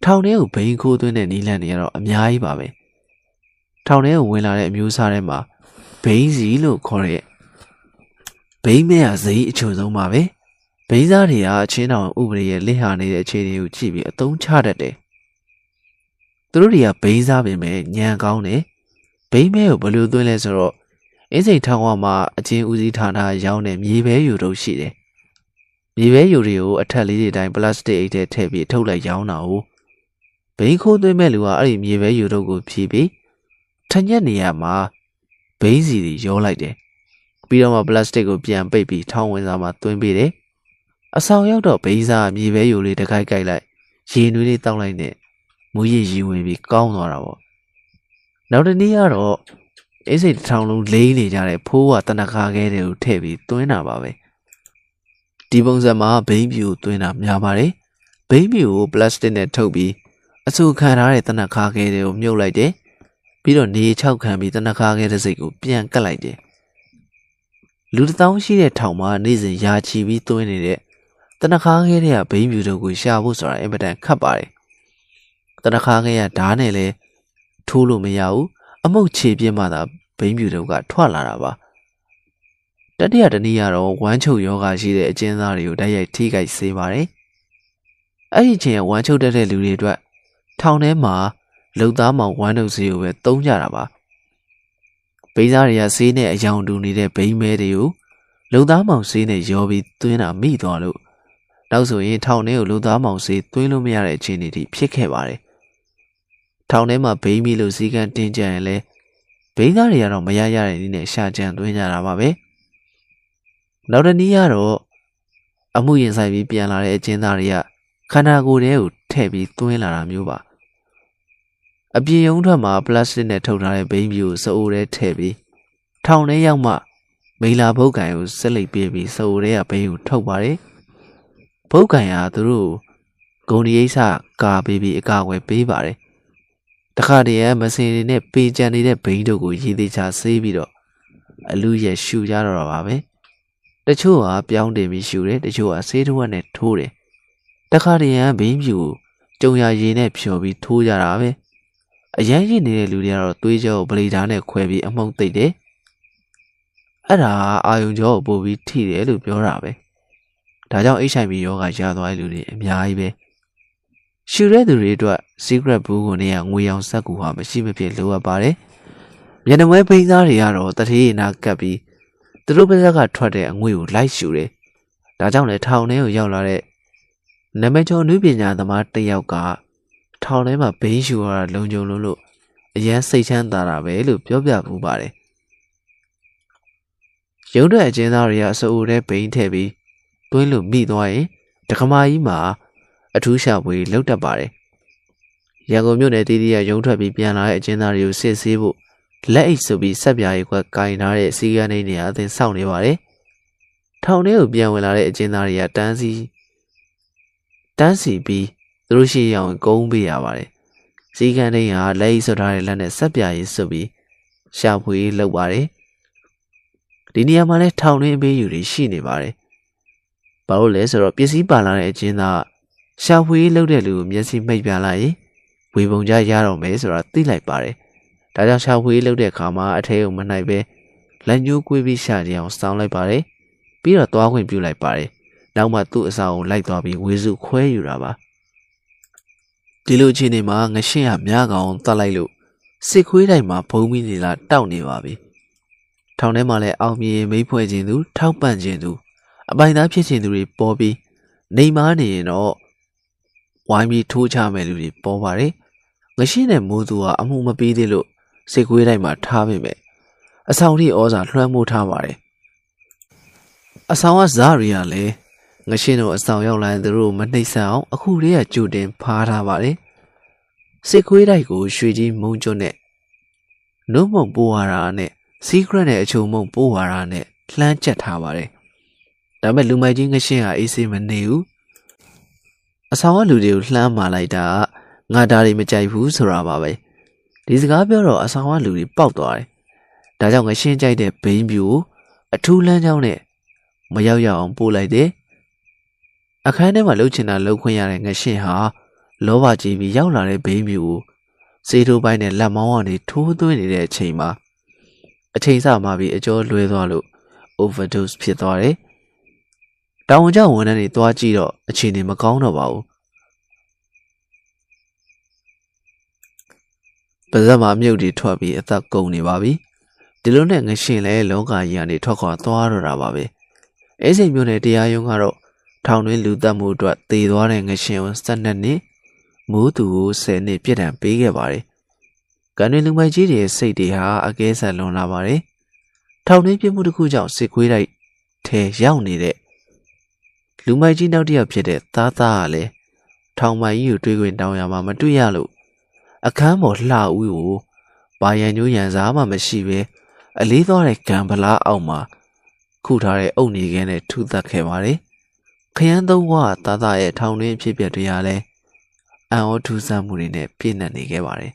ထောင်ထဲကိုဘိန်းခိုးသွင်းတဲ့နီးလန့်တွေကတော့အများကြီးပါပဲထောင်ထဲကိုဝင်လာတဲ့အမျိုးအစားထဲမှာဘိန်းစီလို့ခေါ်တဲ့ဘိန်းမဲဟာဈေးအချို့ဆုံးပါပဲဘိန်းစားတွေကအချင်းတော်ဥပဒေရဲ့လစ်ဟာနေတဲ့အခြေအနေကိုကြည့်ပြီးအသုံးချတတ်တယ်သူတို့တွေကဘိန်းစားပင်ပဲညံကောင်းတယ်ဘိန်းမဲကိုဘယ်လိုသွင်းလဲဆိုတော့ အင်းစိန်ထောင်ဝမှာအချင်းဦးစီးဌာနရောင်းတဲ့မြေပဲယူတို့ရှိတယ်မြေပဲယူတွေကိုအထက်လေးတွေတိုင်းပလတ်စတစ်အိတ်ထဲထည့်ပြီးထုတ်လိုက်ရောင်းတာ哦ဘိန်းခိုးသွင်းမဲ့လူကအဲ့ဒီမြေပဲယူတို့ကိုဖြီးပြီးထညက်နေရမှာဘိန်းစီတွေရောလိုက်တယ်ပြီးတော့မှပလတ်စတစ်ကိုပြန်ပိတ်ပြီးထောင်းဝင်စာမှာသွင်းပေးတယ်အဆောင်ရောက်တော့ဘိန်းစားမြေပဲယူလေးတခိုက်ကြိုက်လိုက်ရေနွေးလေးတောက်လိုက်နဲ့မူရည်ရီဝင်ပြီးကောင်းသွားတာပေါ့နောက်တနေ့ကတော့ အိစိတ်တစ်ထောင်လုံးလိမ့်နေကြတဲ့ဖိုးဝတနခါခဲတွေကိုထည့်ပြီးသွင်းတာပါပဲဒီပုံစံမှာဘိန်းပြူသွင်းတာများပါတယ်ဘိန်းပြူကိုပလတ်စတစ်နဲ့ထုတ်ပြီးအဆူခံထားတဲ့တနခါခဲတွေကိုမြုပ်လိုက်တယ်ပြီးတော့နေချောက်ခံပြီးတနခါခဲတဲ့စိတ်ကိုပြန်ကတ်လိုက်တယ်လူတစ်တောင်းရှိတဲ့ထောင်မှာနေ့စဉ်ယာချီပြီးသွင်းနေတဲ့တနခါခဲတဲ့ဘိန်းပြူတို့ကိုရှာဖို့ဆိုတာအင်မတန်ခက်ပါတယ်တနခါခဲကဓားနဲ့လဲထိုးလို့မရဘူး အမုတ်ခြေပြင်းမှသာဘိန်းပြူတို့ကထွက်လာတာပါတတိယတနည်းကတော့ဝမ်းချုပ်ယောဂရှိတဲ့အကျဉ်းသားတွေကိုတိုက်ရိုက်ထိခိုက်စေပါတယ်အဲ့ဒီချိန်ဝမ်းချုပ်တတ်တဲ့လူတွေအတွက်ထောင်ထဲမှာလုံသားမောင်ဝမ်းထုတ်စေးကိုပဲတုံးကြတာပါဘိန်းစားတွေကဆေးနဲ့အယောင်တူနေတဲ့ဘိန်းမဲတွေကိုလုံသားမောင်ဆေးနဲ့ရောပြီးသွင်းတာမိသွားလို့နောက်ဆိုရင်ထောင်ထဲကိုလုံသားမောင်ဆေးသွင်းလို့မရတဲ့အခြေအနေတွေဖြစ်ခဲ့ပါတယ် ထောင်ထဲမှာဘိန်းမီလို့စီကံတင်းကြရင်လဲဘိန်းသားတွေကတော့မရရတဲ့နည်းနဲ့ရှာကြံသွင်းကြတာပါပဲနောက်တစ်နည်းကတော့အမှုရင်ဆိုင်ပြီးပြန်လာတဲ့အကျဉ်းသားတွေကခန္ဓာကိုယ်ထဲကိုထည့်ပြီးသွင်းလာတာမျိုးပါအပြင်ရုံးထွက်မှာပလတ်စတစ်နဲ့ထုတ်ထားတဲ့ဘိန်းပြူကိုစအိုထဲထည့်ပြီးထောင်ထဲရောက်မှမိလာဘုတ်ကန်ကိုဆက်လိုက်ပေးပြီးစအိုထဲကဘိန်းကိုထုတ်ပါတယ်ဘုတ်ကန်ကသူတို့ဂုံဒီအိဆာကာပေးပြီးအကာအကွယ်ပေးပါတယ် တခါတည်းမစင်တွေနဲ့ပေကြံနေတဲ့ဘိန်းတို့ကိုရည်သေးချဆေးပြီးတော့အလူရဲ့ရှူကြတော့တာပါပဲတချို့ကပြောင်းတင်ပြီးရှူတယ်တချို့ကဆေးတစ်ဝက်နဲ့ထိုးတယ်တခါတည်းဘိန်းပြူကြုံရရည်နဲ့ဖြော်ပြီးထိုးကြတာပဲအရန်ရည်နေတဲ့လူတွေကတော့သွေးကြောဗလီဓာနဲ့ခွဲပြီးအမှုန့်သိပ်တယ်အဲ့ဒါအာယုံကြောကိုပို့ပြီးထိတယ်လို့ပြောတာပဲဒါကြောင့် HIV ရောဂါရသွားတဲ့လူတွေအများကြီးပဲ ရှူတဲ့သူတွေအတွက် secret ဘူးကိုနေရငွေရောင်စက်ကူဟာမရှိမဖြစ်လိုအပ်ပါတယ်မျက်နှာဝဲပိန်းသားတွေကတော့တထေးနာကပ်ပြီးသူတို့ပါဇက်ကထွက်တဲ့အငွေကိုလိုက်ရှူတယ်ဒါကြောင့်လေထောင်ထဲကိုရောက်လာတဲ့နမကျော်နုပညာသမားတစ်ယောက်ကထောင်ထဲမှာဘိန်းရှူရတာလုံခြုံလို့လို့အရန်စိတ်ချမ်းသာတာပဲလို့ပြောပြပူပါတယ်ရုံးတဲ့အကျဉ်းသားတွေကအစိုးရဘိန်းထည့်ပြီးတွင်းလို့မိသွားရင်တခမာကြီးမှာ အထူးရှာဖွေလောက်တတ်ပါတယ်ရန်ကုန်မြို့နယ်တည်တည်ရရုံးထွက်ပြီးပြန်လာတဲ့အကျဉ်းသားတွေကိုစစ်ဆေးဖို့လက်အိတ်ဆိုပြီးဆက်ပြားရီကွက်ကင်ထားတဲ့စီကန်းနေနေရာအသင်စောင့်နေပါတယ်ထောင်ထဲကိုပြန်ဝင်လာတဲ့အကျဉ်းသားတွေကတန်းစီတန်းစီပြီးသူတို့ရှိအောင်ကုန်းပေးရပါတယ်။စီကန်းတိုင်းဟာလက်ရည်ဆွထားတဲ့လက်နဲ့ဆက်ပြားရေးဆွပြီးရှာဖွေလုပ်ပါတယ်ဒီနေရာမှာလည်းထောင်တွင်းအပေးယူတွေရှိနေပါတယ်ဘာလို့လဲဆိုတော့ပစ္စည်းပါလာတဲ့အချင်းသား ရှာဖွေလုပ်တဲ့လူကိုမျက်စိမိတ်ပြလိုက်ရင်ဝေပုံကြရတော့မယ်ဆိုတာသိလိုက်ပါတယ်ဒါကြောင့်ရှာဖွေလုပ်တဲ့အခါမှာအထဲကိုမနိုင်ပဲလက်ညှိုးကွေးပြီးရှာကြအောင်စောင်းလိုက်ပါတယ်ပြီးတော့သွားခွင့်ပြုလိုက်ပါတယ်နောက်မှသူ့အစာကိုလိုက်သွားပြီးဝေစုခွဲယူတာပါဒီလိုအခြေအနေမှာငရှင်းရမြားကောင်တတ်လိုက်လို့စစ်ခွေးတိုင်းမှာဘုံမီနေလာတောက်နေပါပြီထောင်ထဲမှာလည်းအောင်မြေမိဖွဲ့ခြင်းသူထောက်ပံ့ခြင်းသူအပိုင်သားဖြစ်ခြင်းသူတွေပေါ်ပြီးနေမားနေရင်တော့ ဝိုင်းပြီးထိုးချမဲ့လူတွေပေါ်ပါတယ်ငရှင်းတဲ့မိုးသူကအမှုမပေးသေးလို့စစ်ခွေးတိုင်းမှာထားမိမယ်အဆောင်ထိဩဇာလွှမ်းမိုးထားပါတယ်အဆောင်ကဇာရီကလည်းငရှင်းတို့အဆောင်ရောက်လာရင်သူတို့မနှိမ့်ဆက်အောင်အခုတည်းကကြိုတင်ဖားထားပါတယ်စစ်ခွေးတိုက်ကိုရွှေကြီးမုံကျွန်းနဲ့နှုတ်မုံပိုးဝါရာနဲ့စီးကရက်နဲ့အချုံမုံပိုးဝါရာနဲ့လှမ်းချက်ထားပါတယ်ဒါပေမဲ့လူမိုက်ကြီးငရှင်းဟာအေးဆေးမနေဘူး အဆောင်ကလူတွေကိုလှမ်းမာလိုက်တာငါဒါတွေမကြိုက်ဘူးဆိုတာပါပဲဒီစကားပြောတော့အဆောင်ကလူတွေပေါက်သွားတယ်ဒါကြောင့်ငရှင်းကြိုက်တဲ့ဘိန်းပြူကိုအထူးလမ်းကြောင်းနဲ့မရောက်ရအောင်ပို့လိုက်တယ်အခန်းထဲမှာလှုပ်ချင်တာလှုပ်ခွင့်ရတဲ့ငရှင်းဟာလောဘကြီးပြီးရောက်လာတဲ့ဘိန်းမျိုးကိုစေးထိုးပိုင်းနဲ့လက်မောင်းကနေထိုးသွင်းနေတဲ့အချိန်မှာအချိန်စမှပြီးအကျော်လွဲသွားလို့ overdose ဖြစ်သွားတယ်။ တောင်ဝန်ကျဝန်ထမ်းတွေသွားကြည့်တော့အခြေအနေမကောင်းတော့ပါဘူး။ပါဇက်မှာမြုပ်တွေထွက်ပြီးအသက်ကုန်နေပါပြီ။ဒီလိုနဲ့ငရှင်လဲလောကကြီးကနေထွက်ခွာသွားတော့တာပါပဲ။အဲစိတ်မျိုးနဲ့တရားရုံးကတော့ထောင်တွင်းလူသက်မှုအတွက်တည်သွားတဲ့ငရှင်ကို12နှစ်မိုးသူကို10နှစ်ပြစ်ဒဏ်ပေးခဲ့ပါတယ်။ကန်တွင်လူမိုက်ကြီးတွေစိတ်တွေဟာအကဲဆက်လွန်လာပါတယ်။ထောင်တွင်းပြစ်မှုတစ်ခုကြောင့်စစ်ခွေးတိုက်ထဲရောက်နေတဲ့ လူမိုက်ကြီးနောက်တစ်ယောက်ဖြစ်တဲ့သားသားကလည်းထောင်မိုင်ကြီးကိုတွေးခွင့်တောင်းရမှာမတွေ့ရလို့အခန်းပေါ်လှဦးကိုဘာရန်ညိုးရန်စားမှမရှိပဲအလေးသွားတဲ့ကံဗလားအောက်မှာခုထားတဲ့အုတ်နေခဲနဲ့ထူသက်ခဲ့ပါတယ်။ခရမ်းသုံးကသားသားရဲ့ထောင်တွင်းဖြစ်ပျက်တွေဟာလည်းအံ့ဩထူးဆန်းမှုတွေနဲ့ပြည့်နှက်နေခဲ့ပါတယ်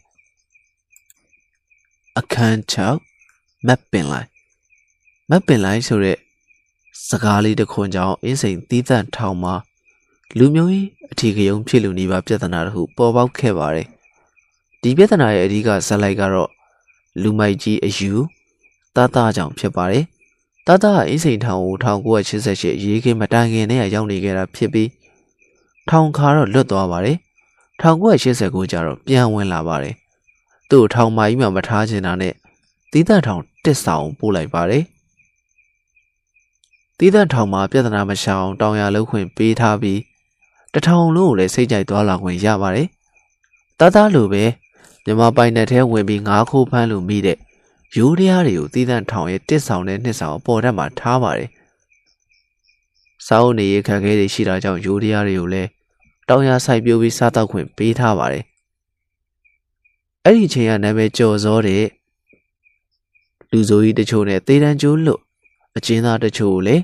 ။အခန်း6မက်ပင်လိုက်မက်ပင်လိုက်ဆိုတဲ့ စကားလေးတစ်ခွန်းကြောင့်အင်းစိန်သီးသန့်ထောင်မှာလူမျိုးရေးအထီးကယုံဖြစ်လူနေပါပြဿနာတခုပေါ်ပေါက်ခဲ့ပါတယ်။ဒီပြဿနာရဲ့အဓိကဇက်လိုက်ကတော့လူမိုက်ကြီးအယူတသားကြောင့်ဖြစ်ပါတယ်။တသားအင်းစိန်ထောင်ကို1988ရေးခင်းမတိုင်ခင်နဲ့ရောက်နေခဲ့တာဖြစ်ပြီးထောင်ခါတော့လွတ်သွားပါတယ်1989ကျတော့ပြန်ဝင်လာပါတယ်။သူ့ထောင်မကြီးမှမထားချင်တာနဲ့တီးတန့်ထောင်တစ်ဆောင်ပို့လိုက်ပါတယ်။ တီးတန့်ထောင်မှာပြဿနာမရှောင်တောင်ရလုံးခွင့်ပေးထားပြီးတထောင်လုံးကိုလည်းစိတ်ကြိုက်သွားလာခွင့်ရပါတယ်။တသားလိုပဲမြမပိုင်နယ်ထဲဝင်ပြီးငါးခိုးဖမ်းလို့မိတဲ့ရိုးရားတွေကိုတီးတန့်ထောင်ရဲ့တစ်ဆောင်နဲ့နှစ်ဆောင်အပေါ်ထက်မှာထားပါတယ်။စာအုပ်နေရခက်ခဲတွေရှိတာကြောင့်ရိုးရားတွေကိုလည်းတောင်ရဆိုင်ပြိုးပြီးစားတော့ခွင့်ပေးထားပါတယ်။အဲ့ဒီချိန်ကနာမည်ကျော်စောတဲ့လူဆိုကြီးတချို့နဲ့သေတံကျိုးလို့ အကျဉ်းသားတချို့ကိုလည်း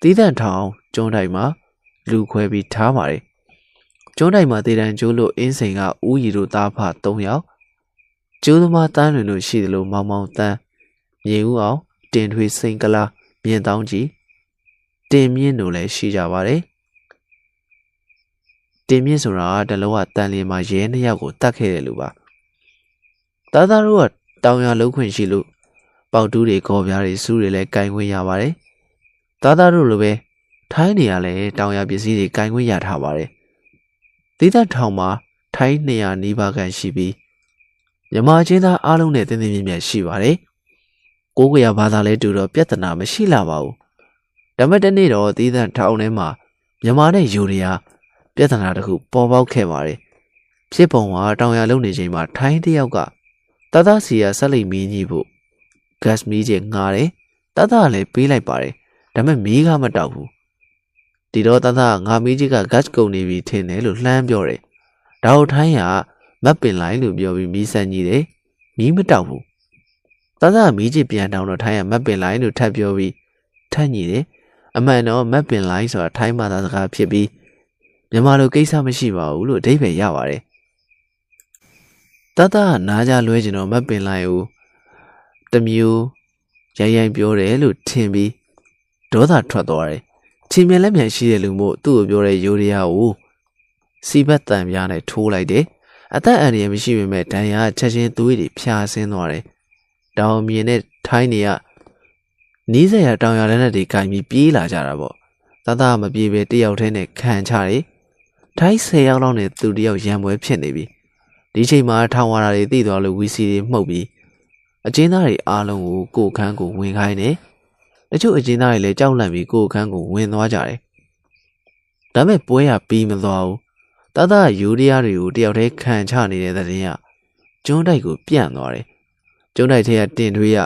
သီးသန့်ထောင်ကျွန်းတိုင်းမှာလူခွဲပြီးထားပါတယ်။ကျွန်းတိုင်းမှာသေတံကျိုးလို့အင်းစိန်ကဦးရီတို့သားဖ3ယောက်ကျိုးသမားတန်းလွင်တို့ရှိသလိုမောင်မောင်တန်းမြေဦးအောင်တင်ထွေးစိန်ကလာမြင့်တောင်းကြီးတင်မြင့်တို့လည်းရှိကြပါတယ်တင်မြင့်ဆိုတာတလောကတန်လျင်မှာရဲနှစ်ယောက်ကိုတတ်ခဲ့တယ်လို့ပါသားသားတို့ကတောင်ရလုံးခွင့်ရှိလို့ ပေါက်တူးတွေကော်ပြားတွေစူးတွေလည်းကင်ခွင့်ရပါတယ်သားသားတို့လိုပဲထိုင်းနေရလဲတောင်ရပစ္စည်းတွေကင်ခွင့်ရထားပါတယ်ဒေသထောင်မှာထိုင်း200နီးပါးခန့်ရှိပြီးမြမချင်းသားအားလုံးနဲ့တင်းတင်းမြင့်မြတ်ရှိပါတယ်ကိုးကရဘာသာလဲတူတော့ပြဿနာမရှိလာပါဘူးဒါမဲ့တနေ့တော့သီးသန့်ထောင်ထဲမှာမြမနဲ့ယူရီးယားပြဿနာတစ်ခုပေါ်ပေါက်ခဲ့ပါတယ်။ဖြစ်ပုံကတောင်ရလုံနေချိန်မှာထိုင်းတယောက်ကတသစီယာဆက်လိတ်မီးကြီးဖို့ ဂတ်မီးကြီးငားတယ်။တသလည်းပေးလိုက်ပါတယ်။ဒါပေမဲ့မီးကမတောက်ဘူး။ဒီတော့တသငါမီးကြီးကဂတ်ကုန်နေပြီထင်တယ်လို့လှမ်းပြောတယ်။ဒါကိုထိုင်းကမက်ပင်လိုက်လို့ပြောပြီးမီးဆန်ကြီးတယ်။မီးမတောက်ဘူး။တသမီးကြီးပြန်တောင်းတော့ထိုင်းကမက်ပင်လိုက်လို့ထပ်ပြောပြီးထပ်ညီတယ်။အမှန်တော့မက်ပင်လိုက်ဆိုတာထိုင်းဘာသာစကားဖြစ်ပြီးမြန်မာလိုကိစ္စမရှိပါဘူးလို့အဓိပ္ပာယ်ရပါတယ်တတနားကြလွဲကျင်တော့မပင်လိုက်ဦး တမျိုးရိုင်းရိုင်းပြောတယ်လို့ထင်ပြီးဒေါသထွက်သွားတယ်ချင်းမြန်လက်မြန်ရှိတဲ့လူမို့သူ့ကိုပြောတဲ့ယူရီးယားကိုစီဘတ်တံပြားနဲ့ထိုးလိုက်တယ်အသက်အန္တရာယ်မရှိပေမဲ့ဒဏ်ရာချက်ချင်းသွေးတွေဖြာဆင်းသွားတယ်တောင်မြင်နဲ့ထိုင်းနေရနီးစရာတောင်ရလက်နဲ့တွေကင်ပြီးပြေးလာကြတာပေါ့သာသာမပြေပဲတယောက်တည်းနဲ့ခံချတယ်ထိုင်း၁၀ယောက်လောက်နဲ့သူတယောက်ရံပွဲဖြစ်နေပြီဒီချိန်မှာထောင်ဝါတာတွေသိသွားလို့ဝီစီတွေမှုတ်ပြီး အကျဉ်းသားတွေအားလုံးကိုကိုခန်းကိုဝင်ခိုင်းတယ်တချို့အကျဉ်းသားတွေလည်းကြောက်လန့်ပြီးကိုခန်းကိုဝင်သွားကြတယ်ဒါပေမဲ့ပွဲရပြီးမသွားဘူးတသယူရီးယားတွေကိုတယောက်တည်းခံချနေတဲ့တဲ့ရင်ကကျွန်းတိုက်ကိုပြန့်သွားတယ်ကျွန်းတိုက်ထဲကတင်ထွေးရ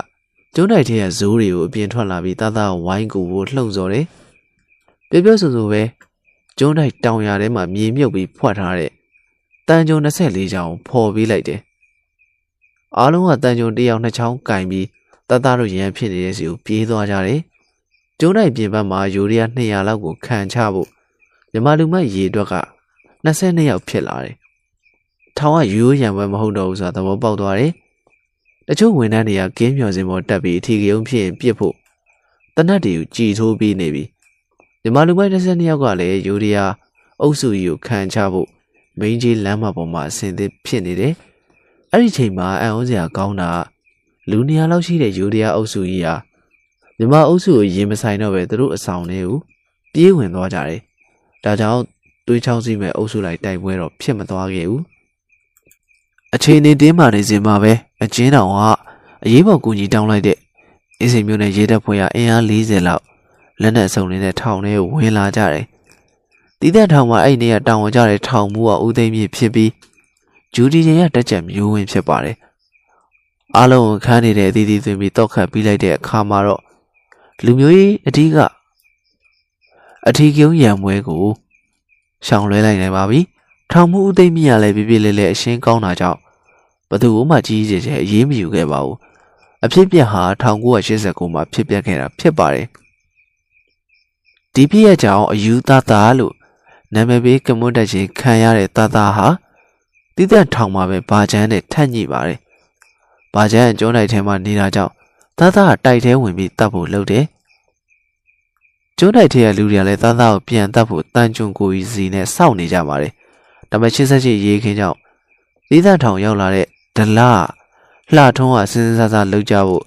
ကျွန်းတိုက်ထဲကဇိုးတွေကိုအပြင်ထွက်လာပြီးတသဝိုင်းကူကိုလှုံ့ဆော်တယ်ပြပြဆိုဆိုပဲကျွန်းတိုက်တောင်ရထဲမှာမြေမြုပ်ပြီးဖွက်ထားတဲ့တန်ကြုံ24ချောင်းဖော်ပေးလိုက်တယ်။ အားလုံးကတန်ကြုံတစ်ယောက်နှစ်ချောင်းကင်ပြီးတတ်သားတို့ရန်ဖြစ်နေတဲ့စီကိုပြေးသွားကြတယ်။ကျွန်းတိုက်ပြင်ပမှာယူရီးယား200လောက်ကိုခံချဖို့မြမလူမရေအတွက်က22ယောက်ဖြစ်လာတယ်။ထောင်ကရိုးရံပွဲမဟုတ်တော့ဘူးဆိုတာသဘောပေါက်သွားတယ်။တချို့ဝန်ထမ်းတွေကကင်းမျော်စင်ပေါ်တက်ပြီးအထီးကုံဖြစ်ရင်ပြစ်ဖို့တနတ်တွေကိုကြည်ထိုးပြီးနေပြီ။မြမလူမိုက်22ယောက်ကလည်းယူရီးယားအုပ်စုကြီးကိုခံချဖို့မင်းကြီးလမ်းမပေါ်မှာအဆင်သင့်ဖြစ်နေတယ်။ အဲ့ဒီချိန်မှာအံ့ဩစရာကောင်းတာလူနေရာလောက်ရှိတဲ့ယူရီးယားအုပ်စုကြီးဟာမြမအုပ်စုကိုရင်မဆိုင်တော့ပဲသူတို့အဆောင်တွေကိုပြေးဝင်သွားကြတယ်။ဒါကြောင့်သွေးချောင်းစီမဲ့အုပ်စုလိုက်တိုက်ပွဲတော့ဖြစ်မသွားခဲ့ဘူး။အချိန်နေတင်းမာနေစဉ်မှာပဲအချင်းတော်ကအရေးပေါ်ကူညီတောင်းလိုက်တဲ့အင်းစိန်မျိုးနဲ့ရေတပ်ဖွဲ့ကအင်အား40လောက်လက်နက်စုံနေတဲ့ထောင်ထဲကိုဝင်လာကြတယ်။တီးတဲ့ထောင်မှာအဲ့ဒီနေ့ကတောင်ဝင်ကြတဲ့ထောင်မူကဦးသိမ်းမြင့်ဖြစ်ပြီး ဂျူဒီရင်ရတက်ချက်မျိုးဝင်ဖြစ်ပါတယ်။အားလုံးခန်းနေတဲ့အသီးသီးသွင်းပြီးတောက်ခတ်ပြီးလိုက်တဲ့အခါမှာတော့လူမျိုးရေးအထီးကအထီးကျုံရံပွဲကိုရှောင်လွဲလိုက်နိုင်ပါပြီ။ထောင်မှုဦးသိမ်းမြင့်ကလည်းပြပြလဲလဲအရှင်းကောင်းတာကြောင့်ဘသူမှကြီးကြီးကျယ်ကျယ်အေးမယူခဲ့ပါဘူး။အဖြစ်ပြက်ဟာ1989မှာဖြစ်ပျက်ခဲ့တာဖြစ်ပါတယ်။ဒီပြည့်ရဲ့ကြောင့်အယူသားသားလို့နာမည်ပေးကမွတ်တက်ချင်းခံရတဲ့သားသားဟာ တိသက်ထောင်မှာပဲဘာချမ်းနဲ့ထက်ညိပါတယ်။ဘာချမ်းကျွန်းတိုက်ထဲမှာနေတာကြောင့်သားသားကတိုက်ထဲဝင်ပြီးတတ်ဖို့လုပ်တယ်။ကျွန်းတိုက်ထဲကလူတွေကလည်းသားသားကိုပြန်တတ်ဖို့တန်ကြုံကိုကြီးစီနဲ့စောင့်နေကြပါတယ်။ဒါပေမဲ့88ရေးခင်းကြောင့်တိသက်ထောင်ရောက်လာတဲ့ဒလလှထုံးကစဉ်းစားစားလှုပ်ကြဖို့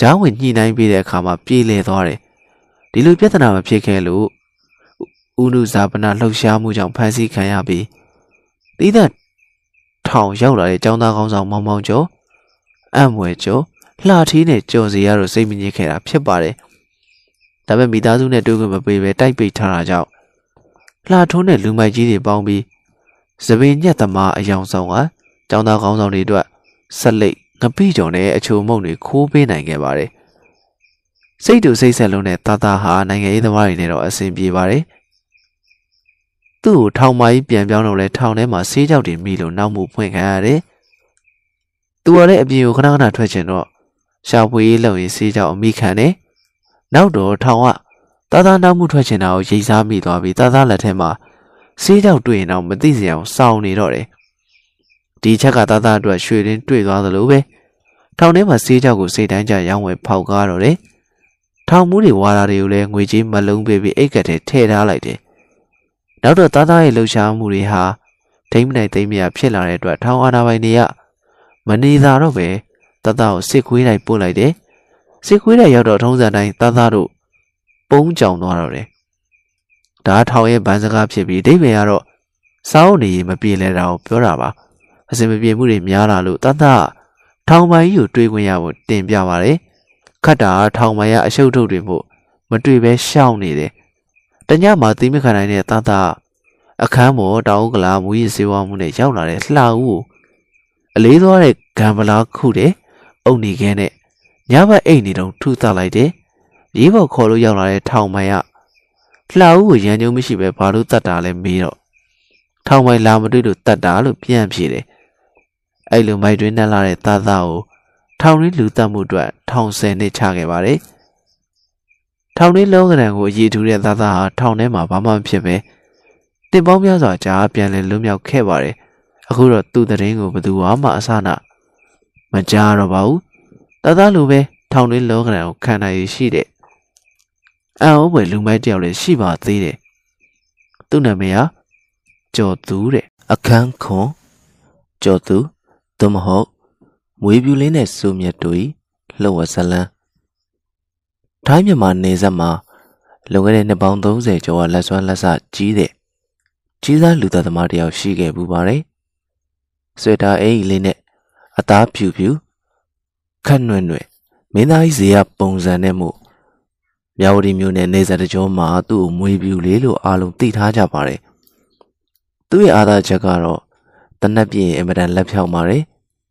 ဂျားဝင်ညှိနှိုင်းပေးတဲ့အခါမှာပြေးလည်သွားတယ်။ဒီလိုပြဿနာမဖြစ်ခဲ့လို့ဥနုဇာပနာလှုပ်ရှားမှုကြောင့်ဖမ်းဆီးခံရပြီးတိသက် ထောင်ရောက်လာတဲ့ចောင်းသားကောင်းဆောင်မောင်မောင်ကျော်အံ့မွယ်ကျော်လှထီးနဲ့ကြော်စီရတို့စိတ်မငြိခဲ့တာဖြစ်ပါတယ်။ဒါပေမဲ့မိသားစုနဲ့တွေ့ခွင့်မပေးပဲတိုက်ပိတ်ထားတာကြောင့်လှထုံးတဲ့လူမိုက်ကြီးတွေပေါင်းပြီးသပင်ညက်သမားအယောင်ဆောင်ကចောင်းသားကောင်းဆောင်တွေအတွက်ဆက်လက်ငပိကြော်နဲ့အချိုမုံတွေခိုးပေးနိုင်ခဲ့ပါတယ်။စိတ်တူစိတ်ဆက်လုံးတဲ့တာတာဟာနိုင်ငံရေးသမားတွေနဲ့တော့အဆင်ပြေပါတယ်။ သူ့ကိုထောင်မကြီးပြန်ပြောင်းတော့လဲထောင်ထဲမှာဆေးကြောက်တွေမိလို့နောက်မှုဖွင့်ခံရတယ်။သူကလည်းအပြင်ကိုခဏခဏထွက်ချင်တော့ရှာဖွေရေးလုပ်ရင်ဆေးကြောက်အမိခံတယ်။နောက်တော့ထောင်ကသားသားနောက်မှုထွက်ချင်တာကိုရိတ်စားမိသွားပြီးသားသားလက်ထဲမှာဆေးကြောက်တွေ့ရင်တော့မသိစရာအောင်စောင်းနေတော့တယ်။ဒီချက်ကသားသားအတွက်ရွှေရင်းတွေ့သွားသလိုပဲထောင်ထဲမှာဆေးကြောက်ကိုစိတ်တိုင်းကြရောင်းဝယ်ဖောက်ကားတော့တယ်။ထောင်မှုတွေဝါတာတွေကိုလည်းငွေကြေးမလုံးပေးပြီးအိတ်ကတ်ထဲထည့်ထားလိုက်တယ်။ နောက်တော့သားသားရဲ့လှုပ်ရှားမှုတွေဟာဒိမ့်မနိုင်သိမ့်မရဖြစ်လာတဲ့အတွက်ထောင်အာနာပိုင်တွေကမနေသာတော့ပဲသားသားကိုစစ်ခွေးလိုက်ပို့လိုက်တယ်စစ်ခွေးလိုက်ရောက်တော့ထုံးစံတိုင်းသားသားတို့ပုံးကြောင်သွားတော့တယ်ဒါထောင်ရဲ့ဗန်းစကားဖြစ်ပြီးဒိဗေကတော့စောင်းနေမပြေလဲတာကိုပြောတာပါအစင်မပြေမှုတွေများလာလို့သားသားထောင်ပိုင်ကြီးကိုတွေးခွင့်ရဖို့တင်ပြပါတယ်ခတ်တာထောင်ပိုင်ကအရှုပ်ထုတ်တွေမို့မတွေ့ပဲရှောင်းနေတယ် တညမှာသိမခံနိုင်တဲ့သားသားအခန်းပေါ်တောင်ကလာမူရည်စေဝါမှုနဲ့ရောက်လာတဲ့လှဦးကိုအလေးသွားတဲ့ဂံပလားခုတဲ့အုံနေခဲနဲ့ညဘက်အိတ်နေတော့ထုသလိုက်တယ်ရေးပေါ်ခေါ်လို့ရောက်လာတဲ့ထောင်မိုင်ကလှဦးကိုရန်ညုံမရှိပဲဘာလို့တတ်တာလဲမေးတော့ထောင်မိုင်လာမတွေ့လို့တတ်တာလို့ပြန်ဖြေတယ်အဲ့လိုမိုက်တွင်းနဲ့လာတဲ့သားသားကိုထောင်ရင်းလူတတ်မှုအတွက်ထောင်ဆယ်နှစ်ချခဲ့ပါတယ် ထောင်ထဲလုံးကနံကိုအရေးထူတဲ့သားသားဟာထောင်ထဲမှာဘာမှမဖြစ်ပဲတင်ပေါင်းများစွာကြာပြန်လဲလွတ်မြောက်ခဲ့ပါတယ်အခုတော့သူ့တရင်ကိုဘယ်သူမှအဆနာမကြားတော့ပါဘူးသားသားလိုပဲထောင်တွင်းလောကဓာတ်ကိုခံနိုင်ရရှိတဲ့အံ့ဩဖွယ်လူမိုက်တယောက်လည်းရှိပါသေးတယ်သူ့နာမည်ဟာကျော်သူတဲ့အခန်းခွန်ကျော်သူသို့မဟုတ်မွေးပြူလေးနဲ့စူမြတ်တို့လှုပ်ဝက်ဇလန်း ထိုင်းမြန်မာနေဆက်မှာလွန်ခဲ့တဲ့နှစ်ပေါင်း30ကျော်ကလက်စွမ်းလက်စကြီးတဲ့ကြီးစားလူသားသမားတယောက်ရှိခဲ့ပူပါတယ်။ဆွေတာအိမ်လေးနဲ့အသားဖြူဖြူခက်နွဲ့နွဲ့မင်းသားကြီးဇေယပုံစံနဲ့မို့မြဝတီမြို့နယ်နေဆက်တကြောမှာသူ့ကိုမွေပြူလေးလို့အားလုံးသိထားကြပါတယ်။သူ့ရဲ့အားသာချက်ကတော့တနက်ပြင်းအင်မတန်လက်ဖြောက်ပါတယ်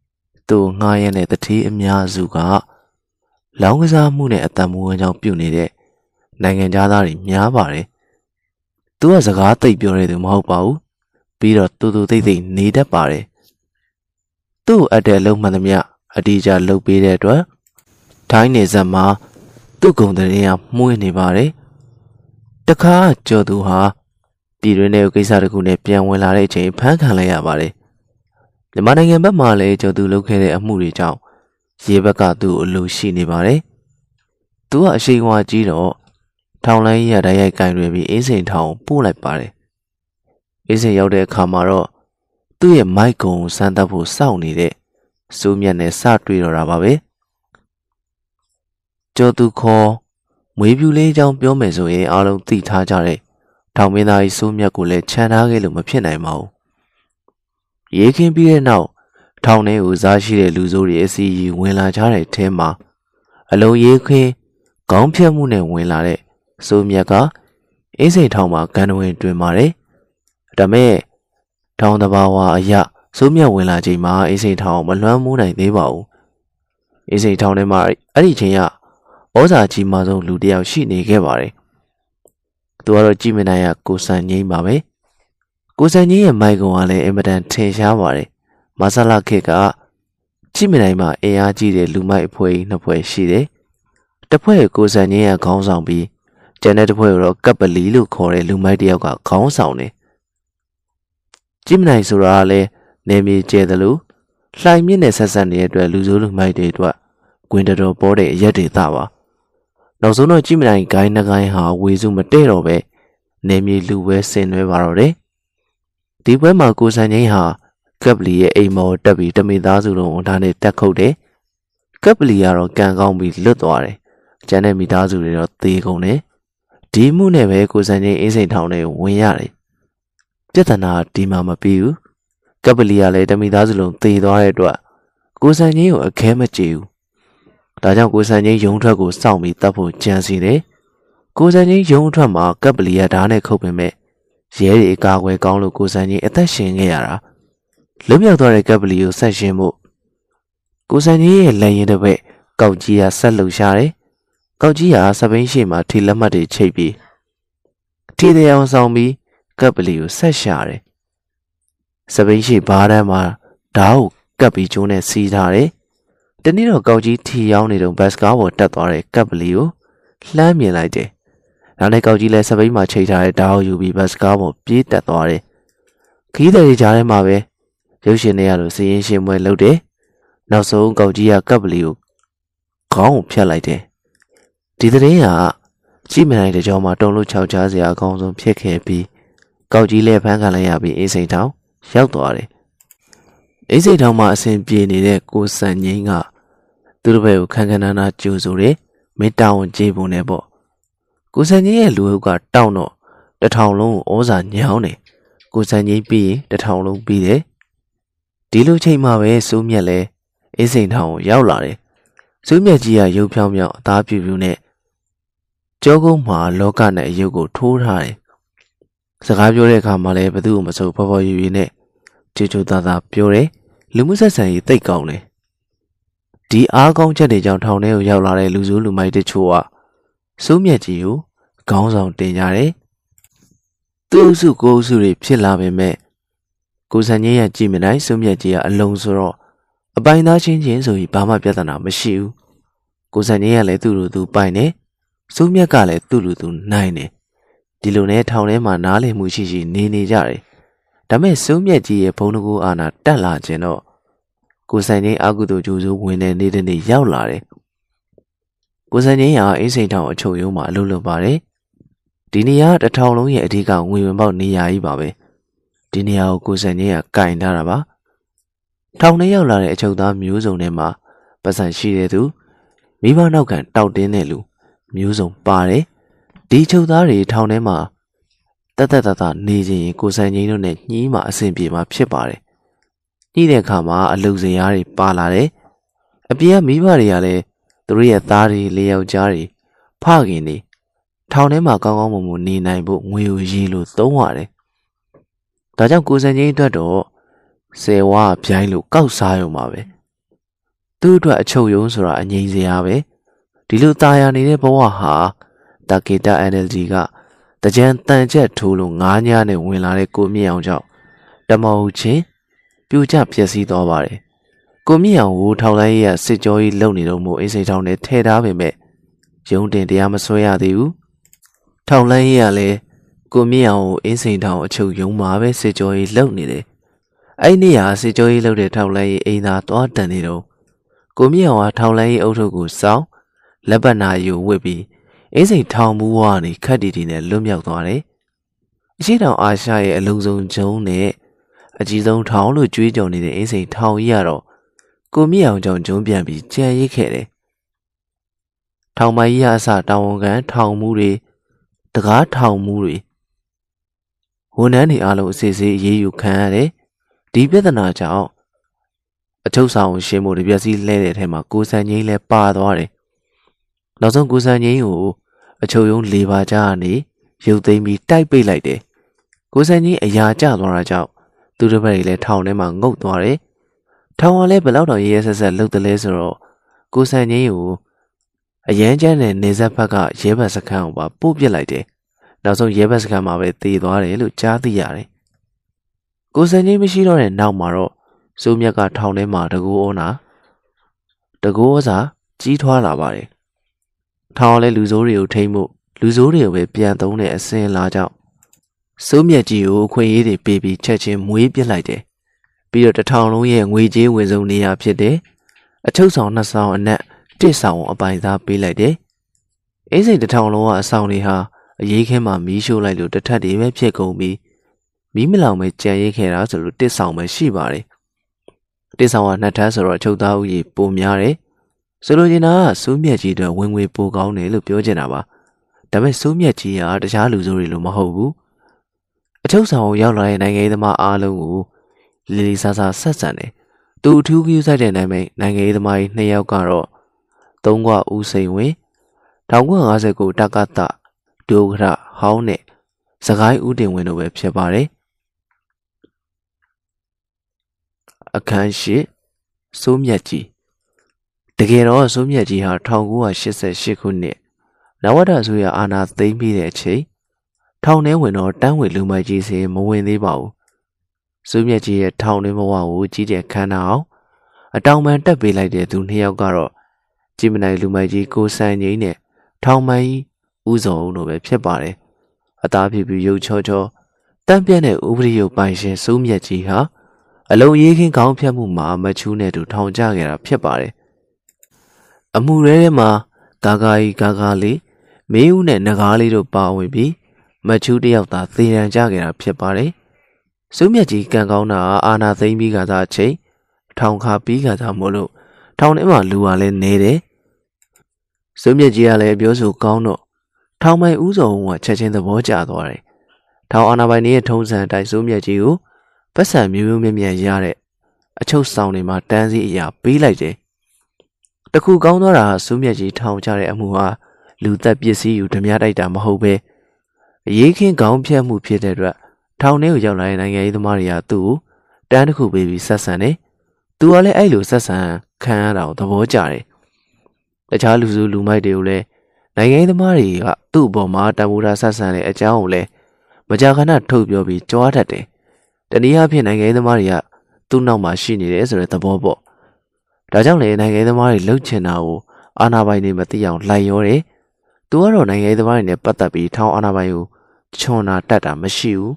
။သူ့ငှားရတဲ့တတိအများစုက လောင်းကစားမှုနဲ့အတံမွေးကြောင်ပြုတ်နေတဲ့နိုင်ငံသားတွေများပါတယ်။ तू ကစကားသိပ်ပြောတဲ့သူမဟုတ်ပါဘူး။ပြီးတော့တူတူသိသိနေတတ်ပါတယ်။သူ့အပ်တဲ့အလုံးမှန်သမျှအတီးကျလုပ်ပေးတဲ့အတွက်ထိုင်းနေဆက်မှာသူ့ဂုံတရင်ကမှုေးနေပါတယ်။တခါကျော်သူဟာပြည်တွင်းတဲ့ကိစ္စတခုနဲ့ပြန်ဝင်လာတဲ့အချိန်ဖမ်းခံလိုက်ရပါတယ်။မြန်မာနိုင်ငံဘက်မှာလည်းကျော်သူလုပ်ခဲ့တဲ့အမှုတွေကြောင့် ရေဘက်ကသူ့အလိုရှိနေပါတယ်။သူကအရှိန်ဝါကြီးတော့ထောင်လိုင်းရတိုက်ရိုက်ကင်တွေပြီးအေးစိန်ထောင်ပို့လိုက်ပါတယ်။အေးစိန်ရောက်တဲ့အခါမှာတော့သူ့ရဲ့မိုက်ကုံစမ်းသပ်ဖို့စောင့်နေတဲ့စိုးမြတ်နဲ့စတွေ့တော့တာပါပဲ။ကျော်သူခေါ်မွေးပြူလေးအကြောင်းပြောမယ်ဆိုရင်အားလုံးသိထားကြတဲ့ထောင်မင်းသားကြီးစိုးမြတ်ကိုလည်းခြံထားခဲ့လို့မဖြစ်နိုင်ပါဘူး။ရေခင်းပြီးတဲ့နောက် ထောင်ထဲကိုစားရှိတဲ့လူစိုးတွေအစီအီဝင်လာကြတဲ့အထဲမှာအလုံးရေးခင်းခေါင်းဖြတ်မှုနဲ့ဝင်လာတဲ့စိုးမြတ်ကအင်းစိန်ထောင်မှာဂန်ဝင်တွင်ပါတယ်။ဒါမဲ့ထောင်တဘာဝအရစိုးမြတ်ဝင်လာချိန်မှာအင်းစိန်ထောင်မလွှမ်းမိုးနိုင်သေးပါဘူး။အင်းစိန်ထောင်ထဲမှာအဲ့ဒီချိန်ကဩဇာကြီးမားဆုံးလူတစ်ယောက်ရှိနေခဲ့ပါတယ်။သူကတော့ကြည်မနိုင်ရကိုစံငိမ့်ပါပဲ။ကိုစံငိမ့်ရဲ့မိုက်ကောင်ကလည်းအင်မတန်ထင်ရှားပါတယ်။ မဆလာခေတ်ကကြည်မနိုင်မှာအင်အားကြီးတဲ့လူမိုက်အဖွဲ့နှစ်ဖွဲ့ရှိတယ်။တစ်ဖွဲ့ကိုစံငိမ့်ရခေါင်းဆောင်ပြီးကျန်တဲ့တစ်ဖွဲ့ကတော့ကပ်ပလီလို့ခေါ်တဲ့လူမိုက်တယောက်ကခေါင်းဆောင်တယ်ကြည့်မနိုင်ဆိုတာကလည်းနေမြေကျဲတယ်လို့လှိုင်မြင့်နဲ့ဆက်ဆက်နေတဲ့အတွက်လူစိုးလူမိုက်တွေအတွက်ဂွင်တတော်ပေါ်တဲ့အရက်တွေသပါနောက်ဆုံးတော့ကြည့်မနိုင်ဂိုင်းနှကိုင်းဟာဝေစုမတဲ့တော့ပဲနေမြေလူပဲဆင်နွှဲပါတော့တယ်ဒီပွဲမှာကိုစံချင်းဟာ ကပ်ပလီရဲ့အိမ်မော်တက်ပြီးတမိသားစုလုံးဒါနဲ့တက်ခုတ်တယ်ကပ်ပလီကတော့ကံကောင်းပြီးလွတ်သွားတယ်ကျန်တဲ့မိသားစုတွေတော့သေကုန်တယ်ဒီမှုနဲ့ပဲကိုစံချင်းအင်းစိန်ထောင်ထဲဝင်ရတယ်ပြဿနာဒီမှာမပြီးဘူးကပလီကလည်းတမိသားစုလုံးသေသွားတဲ့အတွက်ကိုစံချင်းကိုအခဲမကြေဘူးဒါကြောင့်ကိုစံချင်းရုံထွက်ကိုစောင့်ပြီးတတ်ဖို့ကြံစီတယ်ကိုစံချင်းရုံထွက်မှာကပလီကဓာတ်နဲ့ခုတ်ပင်မဲ့ရဲတွေအကာအကွယ်ကောင်းလို့ကိုစံချင်းအသက်ရှင်ခဲ့ရတာ လွတ်မြောက်သွားတဲ့ကပလီကိုဆက်ရှင်ဖို့ကိုစံချင်းရဲ့လက်ရင်တစ်ဘက်ကောက်ကြီးကဆက်လှုပ်ရှားတယ်ကောက်ကြီးဟာစပိန်ရှိမှထီလက်မှတ်တွေချိတ်ပြီးထီတဲ့အောင်ဆောင်ပြီးကပ်ပလီကိုဆက်ရှာတယ်။စပိန်ရှိဘားတန်းမှာဓာတ်ကိုကပ်ပြီးကျိုးနဲ့စီးထားတယ်။တနေ့တော့ကောက်ကြီးထီရောက်နေတော့ဘတ်စကားပေါ်တက်သွားတဲ့ကပ်ပလီကိုလှမ်းမြင်လိုက်တယ်။နောက်နေ့ကောက်ကြီးလည်းစပိန်မှာချိတ်ထားတဲ့ဓာတ်ကိုယူပြီးဘတ်စကားပေါ်ပြေးတက်သွားတယ်။ခီးတဲ့ကြားထဲမှာပဲ ရုပ်ရှင်တွေရလို့စီရင်ရှင်ပွဲလုပ်တယ်။နောက်ဆုံးကောက်ကြီးကကပ်ပလီကိုခေါင်းကိုဖြတ်လိုက်တယ်ဒီသတင်းဟာကြည့်မနိုင်တဲ့ကြောင်းမှာတုံလို့ခြောက်ချားစရာအကောင်းဆုံးဖြစ်ခဲ့ပြီးကောက်ကြီးလည်းဖမ်းခံလိုက်ရပြီးအေးစိန်ထောင်ရောက်သွားတယ်။အေးစိန်ထောင်မှာအစဉ်ပြေနေတဲ့ကိုစံငိမ့်ကသူတို့ဘက်ကိုခန်းခန်းနာနာကြိုဆိုတယ်။မင်းတောင်းကြေးပုံနဲ့ပေါ့။ကိုစံငိမ့်ရဲ့လူအုပ်ကတောင်းတော့တထောင်လုံးကိုဩဇာညောင်းတယ်။ကိုစံငိမ့်ပြီးရင်တထောင်လုံးပြီးတယ်။ ဒီလိုချိန်မှာပဲစိုးမြက်လဲအေးစိန်ထောင်ကိုရောက်လာတယ်။စိုးမြက်ကြီးကရုပ်ဖြောင်းဖြောင်းအသားပြူပြူနဲ့ကြောကုန်းမှာလောကနဲ့အယုတ်ကိုထိုးထားတယ်။စကားပြောတဲ့အခါမှာလည်းဘသူ့ကိုမဆိုဖော်ဖော်ရွရွနဲ့ချူချူသားသားပြောတယ်။လူမှုဆက်ဆံရေးတိတ်ကောင်းတယ်။ဒီအားကောင်းချက်တွေကြောင့်ထောင်ထဲကိုရောက်လာတဲ့လူစုလူမိုက်တချို့ကစိုးမြက်ကြီးကိုခေါင်းဆောင်တင်ကြတယ်။သူ့အစုကိုအစုတွေဖြစ်လာပေမဲ့ ကိုစံကြီးရကြည့်မနိုင်စိုးမြက်ကြီးကအလုံးဆိုတော့အပိုင်သားချင်းချင်းဆိုပြီးဘာမှပြဿနာမရှိဘူး။ကိုစံကြီးကလည်းသူ့လိုသူပိုင်တယ်စိုးမြတ်ကလည်းသူ့လူသူနိုင်တယ်ဒီလိုနဲ့ထောင်ထဲမှာနားလည်မှုရှိရှိနေနေကြတယ်ဒါမဲ့စိုးမြတ်ကြီးရဲ့ဘုံတကူအာနာတက်လာခြင်းတော့ကိုဆိုင်ချင်းအာကုသိုလ်ကျိုးစိုးဝင်တဲ့နေတဲ့နေ့ရောက်လာတယ်ကိုစံချင်းရအင်းစိန်ထောင်အချုပ်ရုံးမှာအလုပ်လုပ်ပါတယ်ဒီနေရာတစ်ထောင်လုံးရဲ့အဓိကငွေဝင်ပေါက်နေရာကြီးပါပဲ ဒီနေရာကိုကိုစံချင်းကကင်ထားတာပါထောင်ထဲရောက်လာတဲ့အချုပ်သားမျိုးစုံထဲမှာပတ်စံရှိတဲ့သူမိဘနောက်ခံတောက်တင်းတဲ့လူမျိုးစုံပါတယ်ဒီချုပ်သားတွေထောင်ထဲမှာတတ်တတ်တတ်နေခြင်းကိုစံချင်းတို့နဲ့ညှီးမှအဆင်ပြေမှာဖြစ်ပါတယ်ညှိတဲ့အခါမှာအလုစရာတွေပါလာတယ်အပြင်ကမိဘတွေကလည်းသူတို့ရဲ့သားတွေလေးယောက်ျားတွေဖခင်တွေထောင်ထဲမှာကောင်းကောင်းမွန်မွန်နေနိုင်ဖို့ငွေကိုရေးလို့သုံးရတယ်။ ဒါကြောင့်ကိုစံချင်းအတွက်တော့ဆယ်ဝါပြိုင်းလို့ကောက်စားရုံပါပဲ။သူ့အတွက်အချုပ်ယုံဆိုတာအငြိမ်စရာပဲ။ဒီလိုตายရနေတဲ့ဘဝဟာတာကေတာ NLG ကတကြံတန်ချက်ထိုးလို့ငားညားနဲ့ဝင်လာတဲ့ကိုမြင့်အောင်ကြောင့်တမောင်ချင်းပြိုကျပျက်စီးသွားပါတယ်။ကိုမြင့်အောင်ကိုထောင်လိုက်ရစစ်ကြောကြီးလုံနေတော့မို့အိစိတ်ထောင်နဲ့ထဲထားပေမဲ့ရုံတင်တရားမဆွဲရသေးဘူး။ထောင်လိုက်ရလဲ ကိုမြင့်အောင်ကိုအင်းစိန်ထောင်အချုပ်ယုံမှာပဲစစ်ကြောကြီးလုံနေတယ်။အဲ့ဒီဟာစစ်ကြောကြီးလုံတဲ့ထောင်လိုက်အိမ်သာသွားတန်နေတော့ကိုမြင့်အောင်ကထောင်လိုက်အုပ်ထုပ်ကိုစောင်းလက်ပတ်နာယူဝစ်ပြီးအင်းစိန်ထောင်မူးဝါနေခက်တီတီနဲ့လွတ်မြောက်သွားတယ်။အရှိတောင်အာရှရဲ့အလုံးစုံကျုံနဲ့အကြီးဆုံးထောင်လို့ကြွေးကြော်နေတဲ့အင်းစိန်ထောင်ကြီးကတော့ကိုမြင့်အောင်ကြောင့်ကျုံးပြန်ပြီးကြံရစ်ခဲ့တယ်။ထောင်မကြီးအစတာဝန်ခံထောင်မှုတွေတကားထောင်မှုတွေ ဝန်ထမ်းတွေအားလုံးအစီအစီအေးအေးခံရတယ်။ဒီပြဿနာကြောင့်အထုပ်ဆောင်ရှင်းမှုတပြက်စီလဲတဲ့ထဲမှာကိုစံငိမ့်လဲပါသွားတယ်။နောက်ဆုံးကိုစံငိမ့်ကိုအချုပ်ယုံ၄ပါးကြားကနေရုပ်သိမ်းပြီးတိုက်ပိတ်လိုက်တယ်။ကိုစံငိမ့်အရာကျသွားတာကြောင့်သူတို့ဘက်တွေလည်းထောင်ထဲမှာငုတ်သွားတယ်။ထောင်ကလည်းဘယ်လောက်တော့ရဲရဲဆက်ဆက်လှုပ်တယ်လဲဆိုတော့ကိုစံငိမ့်ကိုအရန်ကျန်းတဲ့နေဆက်ဘက်ကရဲဘက်စခန်းကိုပါပို့ပစ်လိုက်တယ်။ နောက်ဆုံးရဲဘက်စခန်းမှာပဲတည်သွားတယ်လို့ကြားသိရတယ်။ကိုစံငိမ့်မရှိတော့တဲ့နောက်မှာတော့စိုးမြတ်ကထောင်ထဲမှာတကူဩနာတကူဩစာကြီးထွားလာပါတယ်။ထောင်လည်းလူဆိုးတွေကိုထိမ့်မှုလူဆိုးတွေကိုပဲပြန်သုံးတဲ့အစင်လာကြောင့်စိုးမြတ်ကြီးကိုအခွင့်အရေးတွေပေးပြီးချက်ချင်းမွေးပစ်လိုက်တယ်။ပြီးတော့တထောင်လုံးရဲ့ငွေကြေးဝင်စုံနေရဖြစ်တယ်။အချုပ်ဆောင်နှစ်ဆောင်အနက်တစ်ဆောင်အပိုင်သားပေးလိုက်တယ်။အင်းစိန်တထောင်လုံးကအဆောင်တွေဟာ အရေးခဲမှာမီးရှို့လိုက်လို့တထက်တွေပဲဖြစ်ကုန်ပြီးမီးမလောင်ပဲကြံရိတ်ခဲ့တာဆိုလို့တစ်ဆောင်ပဲရှိပါတယ်။တစ်ဆောင်ကနှစ်ထပ်ဆိုတော့ချုပ်သားဥကြီးပိုများတယ်။ဆိုလိုချင်တာကစိုးမြတ်ကြီးတို့ဝင်ငွေပိုကောင်းတယ်လို့ပြောချင်တာပါ။ဒါပေမဲ့စိုးမြတ်ကြီးကတခြားလူဆိုးတွေလိုမဟုတ်ဘူး။အချုပ်ဆောင်ကိုရောက်လာတဲ့နိုင်ငံရေးသမားအားလုံးကိုလီလီဆာဆာဆက်ဆံတယ်။သူအထူးကြည့်ဆိုင်တဲ့နိုင်မိတ်နိုင်ငံရေးသမားကြီးနှစ်ယောက်ကတော့သုံးခွဦးစိန်ဝင်1959တက္ကသ ဒိုဂရဟောင်းနဲ့စကိုင်းဦးတင်ဝင်တို့ပဲဖြစ်ပါတယ်အခန်းရှိစိုးမြတ်ကြီးတကယ်တော့စိုးမြတ်ကြီးဟာ1988ခုနှစ်နဝတဆိုရအာနာသိမ့်ပြီးတဲ့အချိန်ထောင်ထဲဝင်တော့တန်းဝေလူမိုက်ကြီးစီမဝင်သေးပါဘူးစိုးမြတ်ကြီးရဲ့ထောင်ထဲဘဝကိုကြီးတဲ့ခန္ဓာအောင်အတောင်ပံတက်ပေးလိုက်တဲ့သူနှစ်ယောက်ကတော့ကြည်မနိုင်လူမိုက်ကြီးကိုစံငိမ့်နဲ့ထောင်မို င်းဦးစောဦးတို့ပဲဖြစ်ပါတယ်အသားဖြစ်ပြီးရုပ်ချောချောတန့်ပြန့်တဲ့ဥပဒေရုပ်ပိုင်ရှင်စိုးမြတ်ကြီးဟာအလုံးရေးခင်းကောင်းဖြတ်မှုမှာမချူးနဲ့တူထောင်ကျခဲ့တာဖြစ်ပါတယ်အမှုရဲထဲမှာဂါဂါကြီးဂါဂါလေးမင်းဦးနဲ့ငကားလေးတို့ပါဝင်ပြီးမချူးတယောက်သာသေရန်ကြခဲ့တာဖြစ်ပါတယ်စိုးမြတ်ကြီးကံကောင်းတာအာနာသိမ့်ပြီးကသာအချိန်ထောင်ခါပြီးကသာမို့လို့ထောင်ထဲမှာလူကလည်းနေတယ်စိုးမြတ်ကြီးကလည်းပြောဆိုကောင်းတော့ ထောင်ပိုင်ဦးစောကချက်ချင်းသဘောကျသွားတယ်။ထောင်အာနာပိုင်ရဲ့ထုံးစံတိုက်စိုးမြတ်ကြီးကိုပတ်စံမျိုးမျိုးမြက်မြက်ရတဲ့အချုပ်ဆောင်တွေမှာတန်းစီအရာပေးလိုက်တယ်။တခုကောင်းသွားတာစိုးမြတ်ကြီးထောင်ချတဲ့အမှုဟာလူသက်ပစ္စည်းယူဓမြတိုက်တာမဟုတ်ပဲအရေးခင်းကောင်းဖြတ်မှုဖြစ်တဲ့အတွက်ထောင်ထဲကိုရောက်လာတဲ့နိုင်ငံရေးသမားတွေကသူ့ကိုတန်းတစ်ခုပေးပြီးဆက်ဆံတယ်။သူကလည်းအဲ့လိုဆက်ဆံခံရတာကိုသဘောကျတယ်တခြားလူစုလူမိုက်တွေကိုလည်း နိုင်ငံသမားတွေကသူ့အပေါ်မှာတမူတာဆက်ဆံတဲ့အကြောင်းကိုလည်းမကြာခဏထုတ်ပြောပြီးကြွားတတ်တယ်။တနည်းအားဖြင့်နိုင်ငံသမားတွေကသူ့နောက်မှာရှိနေတယ်ဆိုတဲ့သဘောပေါ့။ဒါကြောင့်လေနိုင်ငံသမားတွေလှုပ်ချင်တာကိုအာဏာပိုင်တွေမသိအောင်လိုက်ရောတယ်။သူကတော့နိုင်ငံသမားတွေနဲ့ပတ်သက်ပြီးထောင်အာဏာပိုင်ကိုချွန်တာတတ်တာမရှိဘူး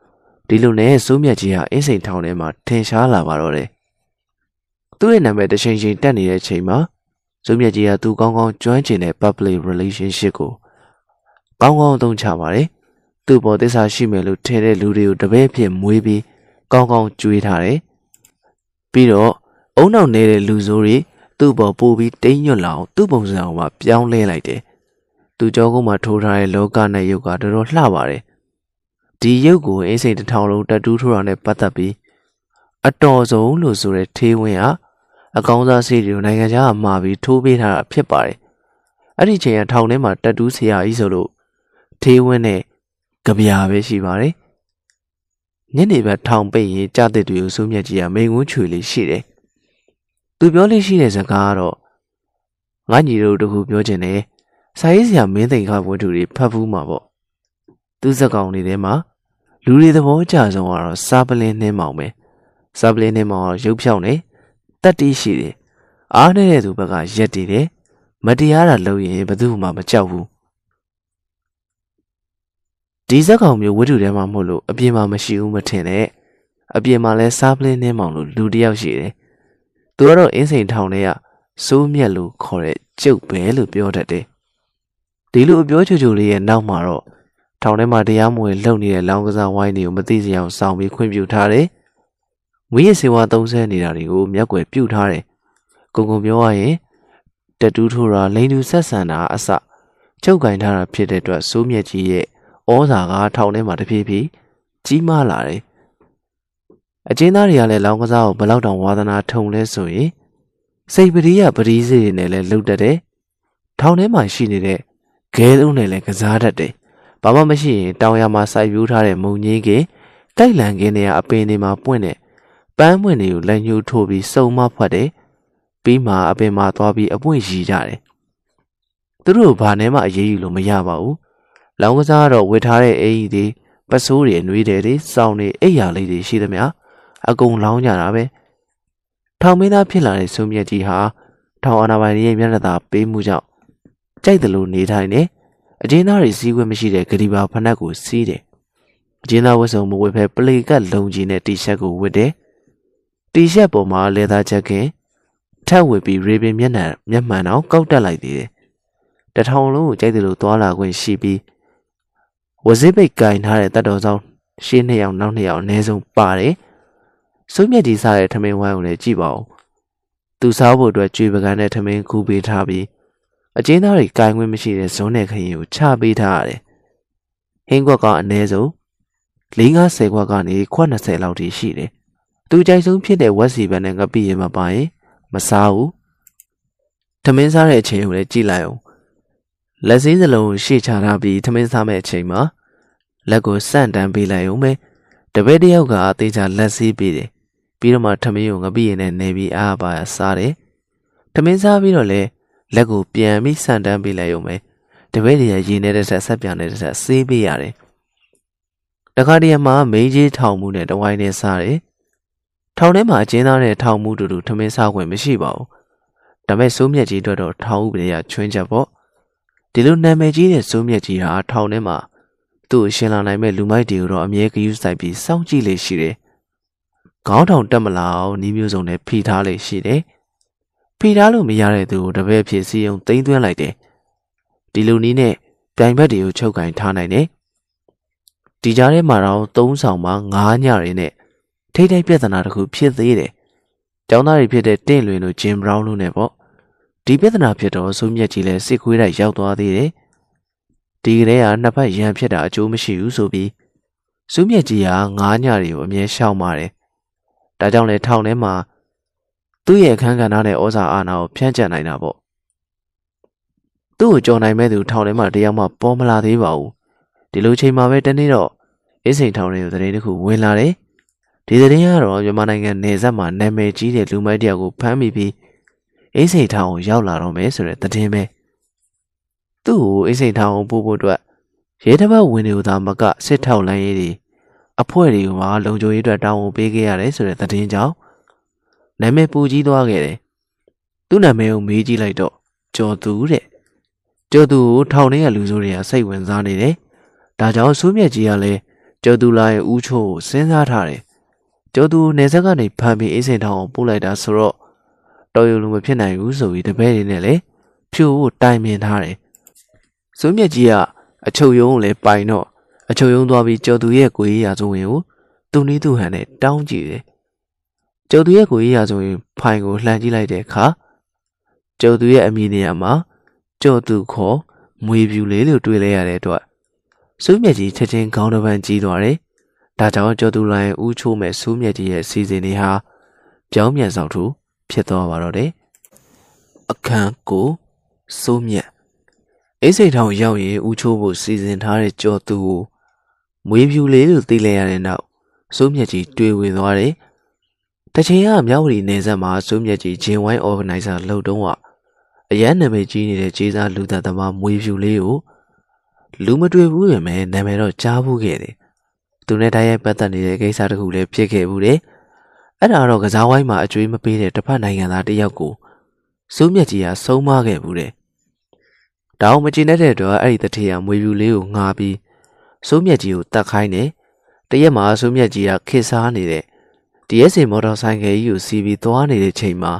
။ဒီလိုနဲ့စိုးမြတ်ကြီးဟာအင်းစိန်ထောင်ထဲမှာထင်ရှားလာပါတော့တယ်။သူ့ရဲ့နာမည်တချိန်ချိန်တက်နေတဲ့အချိန်မှာ စိုးမြတ်ကြီးကသူကောင်းကောင်းကျွမ်းကျင်တဲ့ public relationship ကိုကောင်းကောင်းအသုံးချပါတယ်သူ့ပေါ်သစ္စာရှိမယ်လို့ထင်တဲ့လူတွေကိုတပည့်ဖြစ်မွေးပြီးကောင်းကောင်းကြွေးထားတယ်ပြီးတော့အုံနောက်နေတဲ့လူဆိုးတွေသူ့ပေါ်ပို့ပြီးတိမ်ညွတ်လာအောင်သူ့ပုံစံကိုမှပြောင်းလဲလိုက်တယ်သူကြောကုန်းမှာထိုးထားတဲ့လောကနဲ့ရုပ်ကတော်တော်လှပါတယ်ဒီရုပ်ကိုအင်းစိန်တစ်ထောင်လုံးတက်တူးထိုးတာနဲ့ပတ်သက်ပြီးအတော်ဆုံးလို့ဆိုတဲ့ထေးဝင်းဟာ အကောင်းစားစီတွေကိုနိုင်ငံခြားမှာပြီးထိုးပေးထားတာဖြစ်ပါတယ်အဲ့ဒီချိန်ကထောင်ထဲမှာတက်တူးဆရာကြီးဆိုလို့ထေးဝင်းနဲ့ကြပြာပဲရှိပါတယ်ညနေဘက်ထောင်ပိတ်ရင်ကြားတဲ့တွေကိုစိုးမြတ်ကြီးကမိန်ဝန်းချွေလေးရှိတယ်သူပြောလေးရှိတဲ့စကားကတော့ငါညီတို့တခုပြောချင်တယ်စာရေးဆရာမင်းသိန်ခဝတ္ထုတွေဖတ်ဘူးမှာပေါ့သူစကောင်တွေထဲမှာလူတွေသဘောကျဆုံးကတော့စားပလင်းနှင်းမောင်ပဲစားပလင်းနှင်းမောင်ရုပ်ဖြောင်း တယ်တက်တီးရှိတယ်အားနေတဲ့သူဘက်ကရက်တည်တယ်မတရားတာလုပ်ရင်ဘယ်သူမှမကြောက်ဘူးဒီဇက်ကောင်မျိုးဝတ္ထုထဲမှာမဟုတ်လို့အပြင်မှာမရှိဘူးမထင်နဲ့အပြင်မှာလဲစားပလင်းနှင်းမောင်လို့လူတယောက်ရှိတယ်သူကတော့အင်းစိန်ထောင်ထဲကစိုးမြက်လို့ခေါ်တဲ့ကျုပ်ပဲလို့ပြောတတ်တယ်ဒီလိုအပြောချူချူလေးရဲ့နောက်မှာတော့ထောင်ထဲမှာတရားမဝင်လှုပ်နေတဲ့လောင်းကစားဝိုင်းတွေကိုမသိစရာအောင်စောင့်ပြီးခွင့်ပြုထားတယ်။ ဝိရစေဝါသုံးဆဲနေတာတွေကိုမျက်ွယ်ပြုတ်ထားတယ်။ကုံကုံပြောရရင်တတူးထိုးတာလိန်တူဆက်ဆံတာအစချုပ်ကင်ထားတာဖြစ်တဲ့အတွက်စိုးမြက်ကြီးရဲ့ဩဇာကထောင်ထဲမှာတဖြည်းဖြည်းကြီးမားလာတယ်။အကျဉ်းသားတွေကလည်းလောင်းကစားကိုဘလောက်တောင်ဝါသနာထုံလဲဆိုရင်စိတ်ပရိယပရိစေတွေနဲ့လည်းလှုပ်တတ်တယ်။ထောင်ထဲမှာရှိနေတဲ့ဂဲသုံးနဲ့လည်းကစားတတ်တယ်။ဘာမှမရှိရင်တောင်ရမှာစိုက်ပြိုးထားတဲ့မုံကြီးကတိုက်လန်ကင်းတွေကအပင်တွေမှာပွင့်တဲ့ ပန်းပွင့်တွေကိုလက်ညှိုးထိုးပြီးစုံမဖွက်တယ်။ပြီးမှအပင်မှာသွားပြီးအပွင့်ရီကြတယ်။သူတို့ဘာနဲ့မှအရေးယူလို့မရပါဘူး။လောင်ကစားကတော့ဝစ်ထားတဲ့အိမ်ကြီးတွေပစိုးတွေနှွေးတယ်တွေစောင်းတွေအိပ်ယာလေးတွေရှိသမျှအကုန်လောင်းကြတာပဲ။ထောင်မင်းသားဖြစ်လာတဲ့ဆုံးမြတ်ကြီးဟာထောင်အာဏာပိုင်ရဲ့မျက်နှာသာပေးမှုကြောင့်ကြိုက်တယ်လို့နေထိုင်တယ်အကျဉ်းသားတွေစီးခွင့်မရှိတဲ့ဂရီဘာဖနက်ကိုစီးတယ်အကျဉ်းသားဝတ်စုံမဝတ်ဖဲပလေကတ်လုံကြီးနဲ့တီရှပ်ကိုဝတ်တယ် တီရှပ်ပေါ်မှာလေသားချက်ခင်ထပ်ဝတ်ပြီးရေပင်မျက်နှာမျက်မှန်အောင်ကောက်တက်လိုက်သေးတယ်တထောင်လုံးကိုကြိုက်တယ်လို့သွားလာခွင့်ရှိပြီးဝဇိပိတ်ကင်ထားတဲ့တတ်တော်ဆောင်ရှင်းနှစ်ယောက်နောက်နှစ်ယောက်အနည်းဆုံးပါတယ်စိုးမြတ်ကြီးစားတဲ့ထမင်းဝိုင်းကိုလည်းကြည့်ပါဦးသူစားဖို့အတွက်ကြွေပကံနဲ့ထမင်းခူးပေးထားပြီးအကျဉ်းသားတွေကင်ခွင့်မရှိတဲ့ဇွန်းနယ်ခရင်ကိုချပေးထားရတယ်။ဟင်းခွက်ကအနည်းဆုံး၄50ခွက်ကနေခွက်20လောက်ထိရှိတယ်။ သူကြိုက်ဆုံးဖြစ်တဲ့ဝက်စီပန်နဲ့ငပိရင်မပါရင်မစားဘူး။ထမင်းစားတဲ့အချိန်ကိုလည်းကြည့်လိုက်အောင်။လက်စည်းစလုံးကိုရှေ့ချထားပြီးထမင်းစားမဲ့အချိန်မှာလက်ကိုစန့်တန်းပေးလိုက်အောင်ပဲ။တပည့်တယောက်ကအသေးချာလက်စည်းပေးတယ်။ပြီးတော့မှထမင်းကိုငပိရင်နဲ့နေပြီးအားပါစားတယ်။ထမင်းစားပြီးတော့လည်းလက်ကိုပြန်ပြီးဆန်တန်းပေးလိုက်ရုံပဲတပည့်တွေရေနေတဲ့ဆက်ဆက်ပြန်နေတဲ့ဆက်ဆေးပေးရတယ်တခါတည်းမှာမင်းကြီးထောင်မှုနဲ့တဝိုင်းနဲ့စားတယ် ထောင်ထဲမှာအကျဉ်းသားနဲ့ထောင်မှုတူတူထမင်းစားခွင့်မရှိပါဘူးဒါပေမဲ့စိုးမြက်ကြီးတို့တော့ထောင်ဥပဒေကချွင်းချက်ပေါ့ဒီလိုနာမည်ကြီးတဲ့စိုးမြက်ကြီးဟာထောင်ထဲမှာသူ့အရှင်လာနိုင်မဲ့လူမိုက်တွေကိုတော့အမြဲဂရုစိုက်ပြီးစောင့်ကြည့်လေရှိတယ်ခေါင်းထောင်တက်မလာအောင်ဤမျိုးစုံနဲ့ဖိထားလေရှိတယ်ဖိထားလို့မရတဲ့သူကိုတပည့်ဖြစ်စီယုံသိမ်းသွင်းလိုက်တယ်ဒီလူနည်းနဲ့ပြိုင်ဘက်တွေကိုချုပ်ကင်ထားနိုင်တယ်ဒီကြားထဲမှာတော့သုံးဆောင်မှာငားညတွေနဲ့ ထိတ်ထိတ်ပြဿနာတစ်ခုဖြစ်သေးတယ်ကျောင်းသားတွေဖြစ်တဲ့တင့်လွင်တို့ဂျင်ဘရောင်းတို့နဲ့ပေါ့ဒီပြဿနာဖြစ်တော့စိုးမြက်ကြီးလည်းစစ်ခွေးတိုက်ရောက်သွားသေးတယ်ဒီကလေးကနှစ်ဖက်ရန်ဖြစ်တာအကျိုးမရှိဘူးဆိုပြီးစိုးမြက်ကြီးကငားညတွေကိုအမြဲရှောင်ပါတယ်ဒါကြောင့်လေထောင်ထဲမှာသူ့ရဲ့အခန်းကဏ္ဍနဲ့ဩဇာအာဏာကိုဖြန့်ကျက်နိုင်တာပေါ့သူ့ကိုကြော်နိုင်မဲ့သူထောင်ထဲမှာတယောက်မှပေါ်မလာသေးပါဘူးဒီလိုချိန်မှာပဲတနေ့တော့အင်းစိန်ထောင်ထဲကိုသတင်းတစ်ခုဝင်လာတယ် ဒီသတင်းကတော့မြန်မာနိုင်ငံနေဆက်မှာနာမည်ကြီးတဲ့လူမိုက်တယောက်ကိုဖမ်းမိပြီးအင်းစိန်ထောင်ကိုရောက်လာတော့မယ်ဆိုတဲ့သတင်းပဲသူ့ကိုအင်းစိန်ထောင်ကိုပို့ဖို့အတွက်ရဲတပတ်ဝင်တွေကိုသာမကစစ်ထောက်လိုင်းရေးတွေအဖွဲ့တွေကလုံခြုံရေးအတွက်တောင်းဝန်ပေးခဲ့ရတယ်ဆိုတဲ့သတင်းကြောင့်နာမည်ပူကြီးသွားခဲ့တယ်။သူ့နာမည်ကိုမေးကြည့်လိုက်တော့ကျော်သူတဲ့။ကျော်သူကိုထောင်ထဲကလူဆိုးတွေကစိတ်ဝင်စားနေတယ်။ဒါကြောင့်စိုးမြတ်ကြီးကလည်းကျော်သူလာရဲ့ဦးချိုးကိုစဉ်းစားထားတယ်။ ကျော်သူနေဆက်ကနေဖမ်းပြီးအိစိန်ထောင်ကိုပို့လိုက်တာဆိုတော့တော်ရုံလိုမဖြစ်နိုင်ဘူးဆိုပြီးတပည့်တွေနဲ့လည်းဖြို့ဖို့တိုင်ပင်ထားတယ်စိုးမြတ်ကြီးကအချုပ်ယုံကိုလည်းပိုင်တော့အချုပ်ယုံသွားပြီးကျော်သူရဲ့ကိုကြီးရာဇဝင်ကိုသူနည်းသူဟန်နဲ့တောင်းကြည့်တယ်ကျော်သူရဲ့ကိုကြီးရာဇဝင်ဖိုင်ကိုလှမ်းကြည့်လိုက်တဲ့အခါကျော်သူရဲ့အမိနေရာမှာကျော်သူခေါ်မွေပြူလေးလို့တွေ့လဲရတဲ့အတွက်စိုးမြတ်ကြီးချက်ချင်းခေါင်းတစ်ပန်းကြီးသွားတယ် ဒါကြောင့်ကျော်သူလိုင်းဦးချိုးမဲ့စိုးမြတ်ကြီးရဲ့စီစဉ်တွေဟာပြောင်းပြန်ဆောင်ထူဖြစ်သွားပါတော့တယ်အခန်းကိုစိုးမြတ်အိစိတ်ထောင်ရောက်ရင်ဦးချိုးဖို့စီစဉ်ထားတဲ့ကြော်သူကိုမွေးဖြူလေးလို့သိလိုက်ရတဲ့နောက်စိုးမြတ်ကြီးတွေ့ဝင်သွားတယ်တချင်ကမြောက်ဝတီနေဆက်မှာစိုးမြတ်ကြီးဂျင်ဝိုင်းအော်ဂနိုက်ဇာလှုပ်တုံးကအရန်နာမည်ကြီးနေတဲ့ကျေးစားလူသက်သမားမွေးဖြူလေးကိုလူမတွေ့ဘူးပြင်မဲ့နာမည်တော့ကြားဘူးခဲ့တယ် သူနဲ့တိုက်ရိုက်ပတ်သက်နေတဲ့ကိစ္စတခုလည်းဖြစ်ခဲ့ဘူးတယ်အဲ့ဒါတော့ကစားဝိုင်းမှာအကျွေးမပေးတဲ့တစ်ဖက်နိုင်ငံသားတယောက်ကိုစိုးမြတ်ကြီးကဆုံးမခဲ့ဘူးတဲ့။ဒါအောင်မကျင်တဲ့အတွက်အဲ့ဒီတထေးကမွေပြူလေးကိုငားပြီးစိုးမြတ်ကြီးကိုတတ်ခိုင်းတယ်။တရက်မှာစိုးမြတ်ကြီးကခေစားနေတဲ့တရက်စီမော်တော်ဆိုင်ကယ်ကြီးကိုစီးပြီးသွားနေတဲ့ချိန်မှာ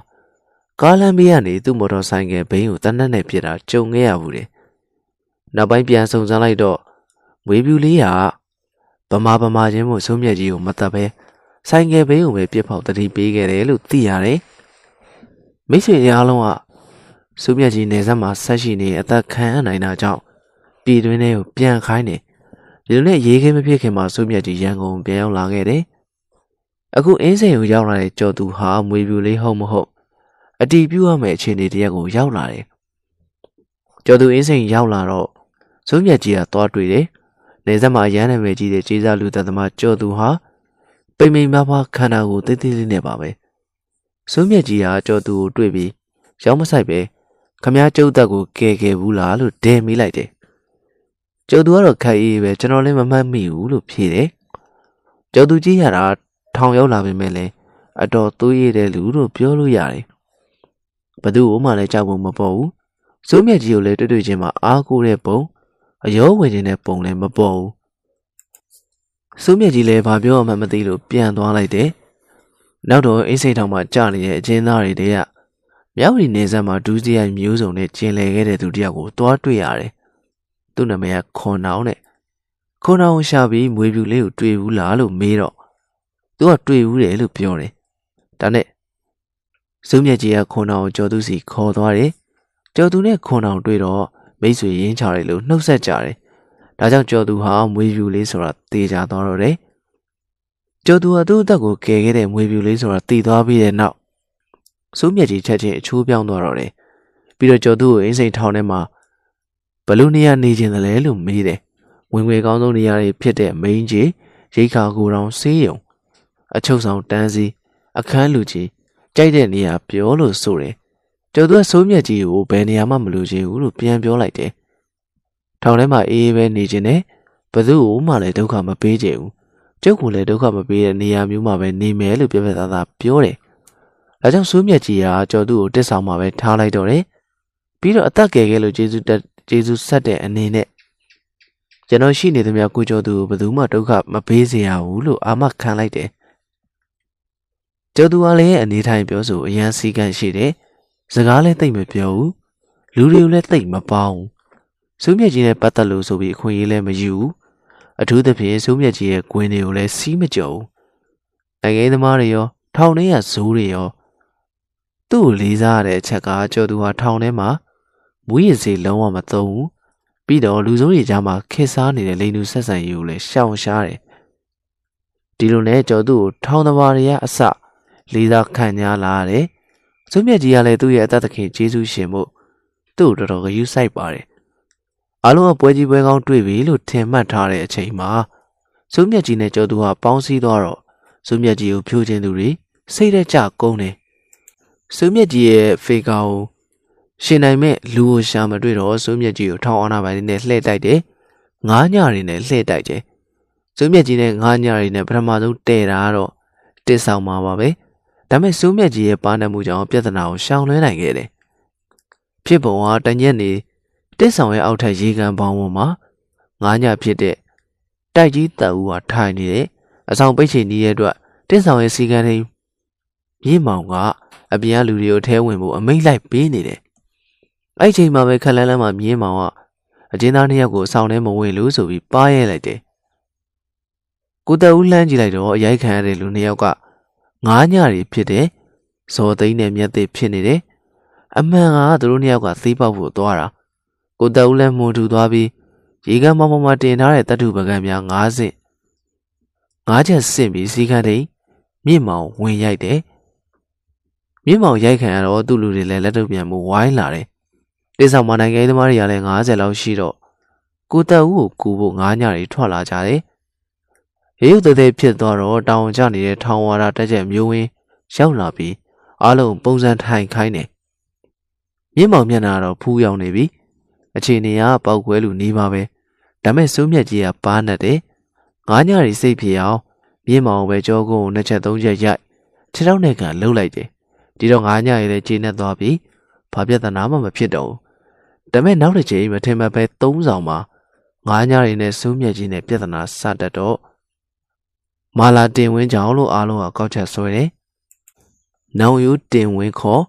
ကားလမ်းဘေးကနေသူ့မော်တော်ဆိုင်ကယ်ဘိန်းကိုတနက်နဲ့ပြစ်တာကြုံခဲ့ရဘူးတဲ့။နောက်ပိုင်းပြန်စုံစမ်းလိုက်တော့မွေပြူလေးက ဗမာဗမာချင်းမို့စိုးမြတ်ကြီးကိုမတတ်ပဲဆိုင်ကယ်ဘေးကိုပဲပြစ်ဖောက်တတိပေးခဲ့တယ်လို့သိရတယ်။မိတ်ဆွေများလုံးကစုမြတ်ကြီးနေဆက်မှာဆက်ရှိနေအသက်ခံရနိုင်တာကြောင့်ပြည်တွင်းထဲကိုပြန်ခိုင်းတယ်။ဒီလိုနဲ့ရေးခင်းမဖြစ်ခင်မှာစုမြတ်ကြီးရန်ကုန်ပြန်ရောက်လာခဲ့တယ်။အခုအင်းစိန်ကိုရောက်လာတဲ့ကြော်သူဟာမွေပြူလေးဟုတ်မဟုတ်အတီးပြူရမယ့်အခြေအနေတရက်ကိုရောက်လာတယ်။ကြော်သူအင်းစိန်ရောက်လာတော့စုမြတ်ကြီးကသွားတွေ့တယ်။ နေဆက်မှာရန်နာမည်ကြီးတဲ့ကျေးဇူးလူသက်သမားကြော်သူဟာပိမ့်ပိမ့်ပါးပါးခန္ဓာကိုတိတ်တိတ်လေးနဲ့ပါပဲ။စုမြတ်ကြီးကကြော်သူကိုတွေ့ပြီးရောက်မဆိုင်ပဲခမည်းကျုပ်သက်ကိုကဲခဲ့ဘူးလားလို့ဒဲမိလိုက်တယ်ကျုပ်သူကတော့ခက်အေးပဲကျွန်တော်လည်းမမှတ်မိဘူးလို့ဖြေတယ်ကျုပ်သူကြီးရတာထောင်ရောက်လာပေမဲ့လည်းအတော်သွေးရတဲ့လူလို့ပြောလို့ရတယ်ဘသူ့မှလည်းကြောက်ဖို့မပေါ်ဘူးစိုးမြတ်ကြီးကိုလည်းတွေ့တွေ့ချင်းမှာအားကိုးတဲ့ပုံ အယောဝင်ခြင်းတဲ့ပုံလည်းမပေါ်ဘူးစိုးမြတ်ကြီးလည်းဘာပြောမှမသိလို့ပြန်သွားလိုက်တယ်နောက်တော့အိတ်စိတ်ထောင်မှာကြာနေတဲ့အချင်းသားတွေတည်းကမြောက်ရီနေဆက်မှာဒူးစရိုက်မျိုးစုံနဲ့ကျင်လည်ခဲ့တဲ့သူတယောက်ကိုတွားတွေ့ရတယ်။သူ့နာမည်ကခွန်နောင်တဲ့။ခွန်နောင်ရှာပြီးမွေပြူလေးကိုတွေ့ဘူးလားလို့မေးတော့သူကတွေ့ဘူးတယ်လို့ပြောတယ်။ဒါနဲ့စုံမြက်ကြီးကခွန်နောင်ကိုကျော်သူစီခေါ်သွားတယ်။ကျော်သူနဲ့ခွန်နောင်တွေ့တော့ မိတ်ဆွေရင်းချတယ်လို့နှုတ်ဆက်ကြတယ်။ဒါကြောင့်ကျော်သူဟာမွေပြူလေးဆိုတာတေချာသွားတော့တယ်။ကျော်သူကသူ့အသက်ကိုကယ်ခဲ့တဲ့မွေပြူလေးဆိုတာတည်သွားပြီးတဲ့နောက်စိုးမြက်ကြီးချက်ချင်းအချိုးပြောင်းသွားတော့တယ်ပြီးတော့ကျော်သူ့ကိုအင်းစိန်ထောင်ထဲမှာဘလူနေရနေခြင်းတလဲလို့မေးတယ်ဝင်ငွေကောင်းဆုံးနေရာတွေဖြစ်တဲ့မိန်းကြီးရိတ်ခါကိုတောင်ဆေးရုံအချုပ်ဆောင်တန်းစီအခန်းလူကြီးကြိုက်တဲ့နေရာပြောလို့ဆိုတယ် ကျော်သူကစိုးမြက်ကြီးကိုဘယ်နေရာမှမလိုချင်ဘူးလို့ပြန်ပြောလိုက်တယ်ထောင်ထဲမှာအေးအေးပဲနေခြင်းနဲ့ဘသူ့ကိုမှလည်းဒုက္ခမပေးချင်ဘူးကျုပ်ကလည်းဒုက္ခမပေးတဲ့နေရာမျိုးမှာပဲနေမယ်လို့ပြပြသားသားပြောတယ်ဒါကြောင့်စိုးမြတ်ကြီးကကျော်သူ့ကိုတစ်ဆောင်မှာပဲထားလိုက်တော့တယ်ပြီးတော့အသက်ငယ်ခဲ့လို့ဂျေဇုတက်ဂျေဇုဆက်တဲ့အနေနဲ့ကျွန်တော်ရှိနေသမျှကိုကျော်သူကိုဘယ်သူမှဒုက္ခမပေးစေရဘူးလို့အာမခံလိုက်တယ်ကျော်သူကလည်းအနေထိုင်ပြောဆိုအရန်စီကန့်ရှိတယ် စကားလည်းတိတ်မပြောဘူးလူတွေကိုလည်းတိတ်မပေါင်းစိုးမြတ်ကြီးနဲ့ပတ်သက်လို့ဆိုပြီးအခွင့်အရေးလည်းမယူဘူးအထူးသဖြင့်စိုးမြတ်ကြီးရဲ့ဂွင်းတွေကိုလည်းစီးမကြော်ဘူးနိုင်ငံသမားတွေရောထောင်ထဲကဇိုးတွေရောသူ့ကိုလေးစားရတဲ့အချက်ကကျော်သူဟာထောင်ထဲမှာမွေးရစေလုံးဝမသုံးဘူးပြီးတော့လူစိုးတွေကြားမှာခက်စားနေတဲ့လိန်လူဆက်ဆံရေးကိုလည်းရှောင်ရှားတယ်ဒီလိုနဲ့ကျော်သူ့ကိုထောင်သမားတွေကအစလေးစားခံညာလာတယ် စွမြက်ကြီးကလည်းသူ့ရဲ့အသက်သခင်ဂျေစုရှင်မို့သူ့ကိုတော်တော်ဂရုစိုက်ပါတယ်အားလုံးကပွဲကြီးပွဲကောင်းတွေ့ပြီလို့ထင်မှတ်ထားတဲ့အချိန်မှာစွမြက်ကြီးနဲ့ကျော်သူဟာပေါင်းစည်းသွားတော့စွမြက်ကြီးကိုဖြိုးခြင်းသူတွေစိတ်ရက်ကြကုန်တယ်စိုးမြတ်ကြီးရဲ့ဖေကာကိုရှင်နိုင်မဲ့လူကိုရှာမတွေ့တော့စိုးမြတ်ကြီးကိုထောင်းအာနာပိုင်နဲ့လှည့်တိုက်တယ်ငားညတွေနဲ့လှည့်တိုက်တယ်စိုးမြတ်ကြီးနဲ့ငားညတွေနဲ့ပထမဆုံးတည်တာကတော့တစ်ဆောင်မှာပါပဲ ဒါပေမဲ့စိုးမြတ်ကြီးရဲ့ပါနေမှုကြောင့်ပြဿနာကိုရှောင်လွှဲနိုင်ခဲ့တယ်ဖြစ်ပုံကတညက်နေတစ်ဆောင်ရဲ့အောက်ထပ်ရေကန်ပေါင်းပေါ်မှာငားညဖြစ်တဲ့တိုက်ကြီးတပ်ဦးကထိုင်နေတယ်အဆောင်ပိတ်ချင်နေတဲ့အတွက်တစ်ဆောင်ရဲ့စီကံထိန်မြင့်မောင်ကအပြင်ကလူတွေကိုထဲဝင်ဖို့အမိန့်လိုက်ပေးနေတယ်အဲ့ချိန်မှာပဲခက်လန်းလန်းမှာမြင့်မောင်ကအကျဉ်းသားနှစ်ယောက်ကိုအဆောင်ထဲမဝင်လို့ဆိုပြီးပါရဲလိုက်တယ်ကိုတဦးလှမ်းကြည့်လိုက်တော့အရိုက်ခံရတဲ့လူနှစ်ယောက်က ငားညတွေဖြစ်တယ်ဇော်သိန်းနဲ့မြက်သိဖြစ်နေတယ်အမှန်ကသူတို့နှစ်ယောက်ကသေးပေါက်ဖို့သွားတာကိုတဦးလည်းမွန်ထူသွားပြီးရေကမ်းမောင်မောင်မှာတင်ထားတဲ့တတုပကံများ၅ဆင့်၅ချက်ဆင့်ပြီးစီကံတိန်မြင့်မောင်ဝင်ရိုက်တယ်မြင့်မောင်ရိုက်ခံရတော့သူ့လူတွေလည်းလက်တော့ပြန်မှုဝိုင်းလာတယ်တိဆောင်မနိုင်ငံရေးသမားတွေကလည်း90လောက်ရှိတော့ကိုတက်ဦးကိုကူဖို့ငားညတွေထွက်လာကြတယ် ရေရုပ်သေးသေးဖြစ်သွားတော့တောင်ကျနေတဲ့ထောင်ဝါဒတက်ချက်မျိုးဝင်းရောက်လာပြီးအားလုံးပုံစံထိုင်ခိုင်းတယ်မြင့်မောင်မျက်နှာတော့ဖူးရောက်နေပြီအခြေအနေကပေါက်ကွဲလူနေပါပဲဒါမဲ့စိုးမြက်ကြီးကပါးနေတယ်ငားညတွေစိတ်ဖြစ်အောင်မြင့်မောင်ပဲကြောကုန်းကိုနှစ်ချက်သုံးချက်ရိုက်ခြေထောက်နဲ့ကန်လှုပ်လိုက်တယ်ဒီတော့ငားညတွေလည်းကျေနပ်သွားပြီဘာပြဿနာမှမဖြစ်တော့ဘူးဒါမဲ့နောက်တစ်ချိန်မထင်မှပဲသုံးဆောင်မှာငားညတွေနဲ့စိုးမြက်ကြီးနဲ့ပြဿနာစတတ်တော့ မာလာတင်ဝင်းကြောင့်လို့အားလုံးကကောက်ချက်ဆွဲတယ်။နောင်ယူတင်ဝင်းခေါ်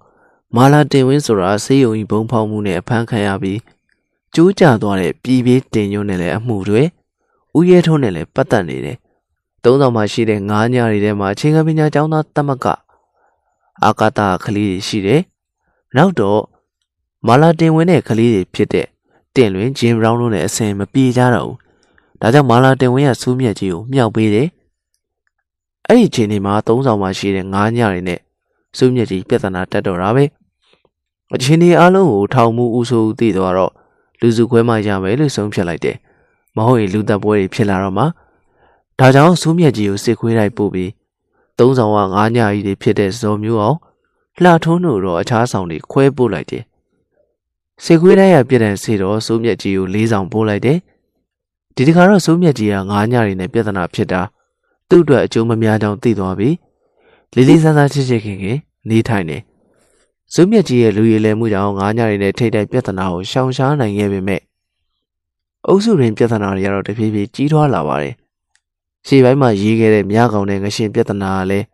မာလာတင်ဝင်းဆိုတာစေယုံကြီးဘုံဖောက်မှုနဲ့အဖမ်းခံရပြီးကျိုးကျသွားတဲ့ပြည်ပြေးတင်ညွန်းနဲ့လည်းအမှုတွေဥရဲထုံးနဲ့လည်းပတ်သက်နေတယ်။သုံးဆောင်မှာရှိတဲ့ငါးညတွေထဲမှာချင်းကပညာကျောင်းသားတမကအာကာသကလေးတွေရှိတယ်။နောက်တော့မာလာတင်ဝင်းတဲ့ကလေးတွေဖြစ်တဲ့တင်လွင်ဂျင်ဘရောင်းတို့နဲ့အစင်မပြေကြတော့ဘူး။ဒါကြောင့်မာလာတင်ဝင်းရစူးမြက်ကြီးကိုမြောက်ပေးတယ်။ အဲ့ဒီချိန်ဒီမှာသုံးဆောင်မှာရှိတဲ့ငါးညတွေနဲ့စူးမြက်ကြီးပြဿနာတက်တော့တာပဲ။အချိန်ဒီအားလုံးကိုထောင်မှုဥဆိုးသိသွားတော့လူစုခွဲမှရမယ်လို့ဆုံးဖြတ်လိုက်တယ်။မဟုတ်ရင်လူသက်ပွဲတွေဖြစ်လာတော့မှဒါကြောင့်စူးမြက်ကြီးကိုစစ်ခွေးလိုက်ပို့ပြီးသုံးဆောင်ကငါးညကြီးတွေဖြစ်တဲ့ဇော်မျိုးအောင်လှထုံးတို့တော့အခြားဆောင်တွေခွဲပို့လိုက်တယ်။စစ်ခွေးတိုင်းရပြတဲ့စေတော့စူးမြက်ကြီးကိုလေးဆောင်ပို့လိုက်တယ်။ဒီတခါတော့စူးမြက်ကြီးကငါးညတွေနဲ့ပြဿနာဖြစ်တာ သူ့အတွက်အကျိုးမများကြောင်းသိသွားပြီးလေးလေးဆန်းဆန်းချစ်ချစ်ခင်ခင်နေထိုင်တယ်။ဇုမြက်ကြီးရဲ့လူရည်လည်မှုကြောင့်ငါးညတွေနဲ့ထိတ်တိုက်ပြဿနာကိုရှောင်ရှားနိုင်ခဲ့ပေမဲ့အုပ်စုရင်းပြဿနာတွေကတော့တဖြည်းဖြည်းကြီးထွားလာပါတယ်။ရှေ့ပိုင်းမှာရေးခဲ့တဲ့မြကောင်တဲ့ငရှင်ပြဿနာကလည်း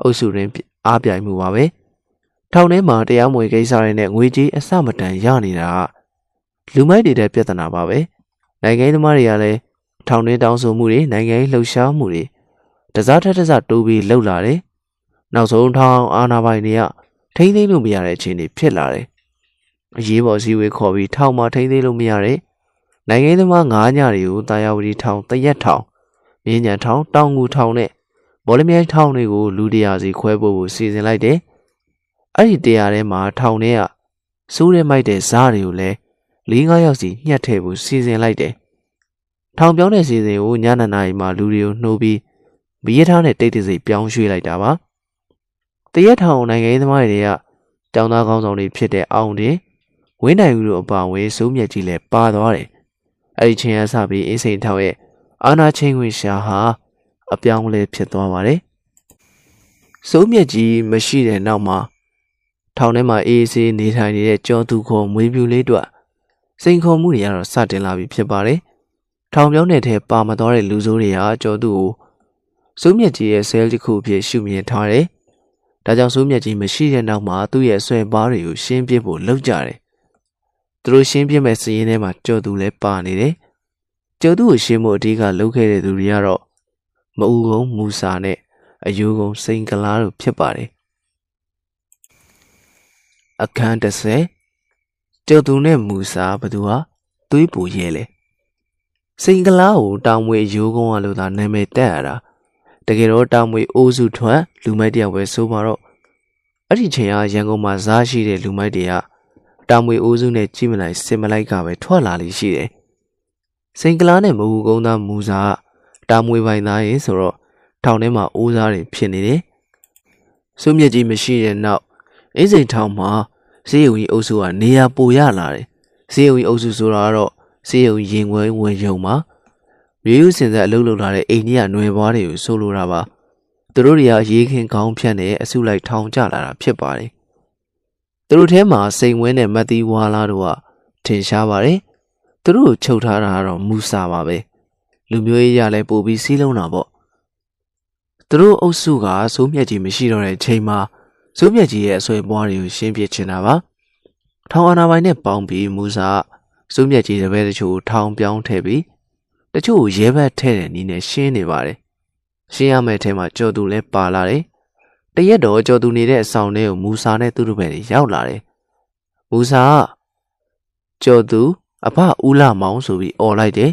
အုပ်စုရင်းအားပြိုင်မှုပါပဲ။ထောင်ထဲမှာတရားမဝင်ကိစ္စတွေနဲ့ငွေကြေးအစမတန်ရနေတာကလူမိုက်တွေတဲ့ပြဿနာပါပဲ။နိုင်ငံရေးသမားတွေကလည်းထောင်ထဲတောင်းဆိုမှုတွေနိုင်ငံရေးလှုပ်ရှားမှုတွေ တစားထက်တစားတိုးပြီးလှုပ်လာတယ်။နောက်ဆုံးထောင်အာဏာပိုင်တွေကထိမ့်သိမ်းလို့မရတဲ့အခြေအနေဖြစ်လာတယ်။အရေးပေါ်စည်းဝေးခေါ်ပြီးထောင်မှာထိမ့်သိမ်းလို့မရတဲ့နိုင်ငံသမား9ညတွေကိုတာယာဝတီထောင်တရက်ထောင်မြင်းညံထောင်တောင်ငူထောင်နဲ့မော်လမြိုင်ထောင်တွေကိုလူတရာစီခွဲဖို့ကိုစီစဉ်လိုက်တယ်။အဲ့ဒီတရားထဲမှာထောင်ထဲကစိုးရဲမိုက်တဲ့ဇားတွေကိုလည်း၄၅ယောက်စီညှက်ထည့်ဖို့စီစဉ်လိုက်တယ်။ထောင်ပြောင်းတဲ့စီစဉ်ကိုညနေနာရီမှာလူတွေကိုနှိုးပြီး မီးရထားနဲ့တိတ်တိတ်စိပြောင်းရွှေ့လိုက်တာပါ။တရက်ထောင်နိုင်ငံရေးသမားတွေကတောင်သားကောင်းဆောင်တွေဖြစ်တဲ့အောင်တင်ဝင်းနိုင်ဦးတို့အပါအဝင်စိုးမြက်ကြီးလည်းပါသွားတယ်။အဲဒီချိန်ကစပြီးအင်းစိန်ထောင်ရဲ့အာနာချင်းဝင်ရှာဟာအပြောင်းလဲဖြစ်သွားပါတယ်။စိုးမြက်ကြီးမရှိတဲ့နောက်မှာထောင်ထဲမှာအေးအေးဆေးနေထိုင်နေတဲ့ကြောသူခေါ်မွေးပြူလေးတို့စိန်ခေါ်မှုတွေကတော့စတင်လာပြီဖြစ်ပါတယ်။ထောင်ပြောင်းတဲ့ထဲပါမသွားတဲ့လူဆိုးတွေဟာကြောသူကို စိုးမြက်ကြီးရဲ့ဆဲလ်တစ်ခုအဖြစ်ရှုမြင်ထားတယ်။ဒါကြောင့်စိုးမြက်ကြီးမရှိတဲ့နောက်မှာသူ့ရဲ့ဆွဲပါးတွေကိုရှင်းပြဖို့လုပ်ကြတယ်။သူတို့ရှင်းပြမဲ့စီးရင်ထဲမှာကြော်သူလည်းပါနေတယ်။ကြော်သူကိုရှင်းဖို့အဓိကလုပ်ခဲ့တဲ့သူတွေကတော့မအူကုန်းမူစာနဲ့အယူကုန်းစိန်ကလားတို့ဖြစ်ပါတယ်။အခန်း30ကြော်သူနဲ့မူစာဘသူဟာသွေးပူရဲလေ။စိန်ကလားကိုတောင်မွေအယူကုန်းကလို့သာနာမည်တက်ရတာ။ တကယ်တော့တာမွေအိုးစုထွက်လူမိုက်တယောက်ပဲဆိုပါတော့အဲ့ဒီချိန်ကရန်ကုန်မှာဇားရှိတဲ့လူမိုက်တွေကတာမွေအိုးစုနဲ့ကြည့်မလိုက်စင်မလိုက်ကပဲထွက်လာလိမ့်ရှိတယ်စိန်ကလားနဲ့မဟုတ်ကုန်းသားမူစာတာမွေပိုင်သားရေဆိုတော့ထောင်ထဲမှာအိုးစားတွေဖြစ်နေတယ်စုမြက်ကြီးမရှိတဲ့နောက်အင်းစိန်ထောင်မှာစေယုံကြီးအုပ်စုကနေရာပိုရလာတယ်စေယုံကြီးအုပ်စုဆိုတာကတော့စေယုံရင်ခွဲဝင်ယုံမှာ ရေယူစင်ဆက်အလုပ်လုပ်လာတဲ့အိန္ဒိယနွယ်ဘွားတွေကိုဆိုလိုတာပါသူတို့တွေကရေးခင်ကောင်းဖြန့်တဲ့အစုလိုက်ထောင်ကျလာတာဖြစ်ပါတယ်သူတို့ထဲမှာစိန်ဝင်းနဲ့မတ်သီးဝါလာတို့ကထင်ရှားပါတယ်သူတို့ကိုချုပ်ထားတာကတော့မူစာပါပဲလူမျိုးရေးရလဲပို့ပြီးစီးလုံးတာပေါ့သူတို့အုပ်စုကစိုးမြက်ကြီးမရှိတော့တဲ့ချိန်မှာစိုးမြတ်ကြီးရဲ့အဆွေပွားတွေကိုရှင်းပြချင်တာပါထောင်အာနာပိုင်နဲ့ပေါင်းပြီးမူစာစိုးမြတ်ကြီးတပည့်တချို့ထောင်ပြောင်းထည့်ပြီး တချို့ရဲဘက်ထဲ့တဲ့နီးနဲ့ရှင်းနေပါတယ်ရှင်းရမယ့်ထဲမှာကြော်သူလည်းပါလာတယ်တရက်တော့ကြော်သူနေတဲ့အဆောင်ထဲကိုမူစာနဲ့သူတို့ပဲရောက်လာတယ်မူစာကကြော်သူအဖဦးလာမောင်ဆိုပြီးអော်လိုက်တယ်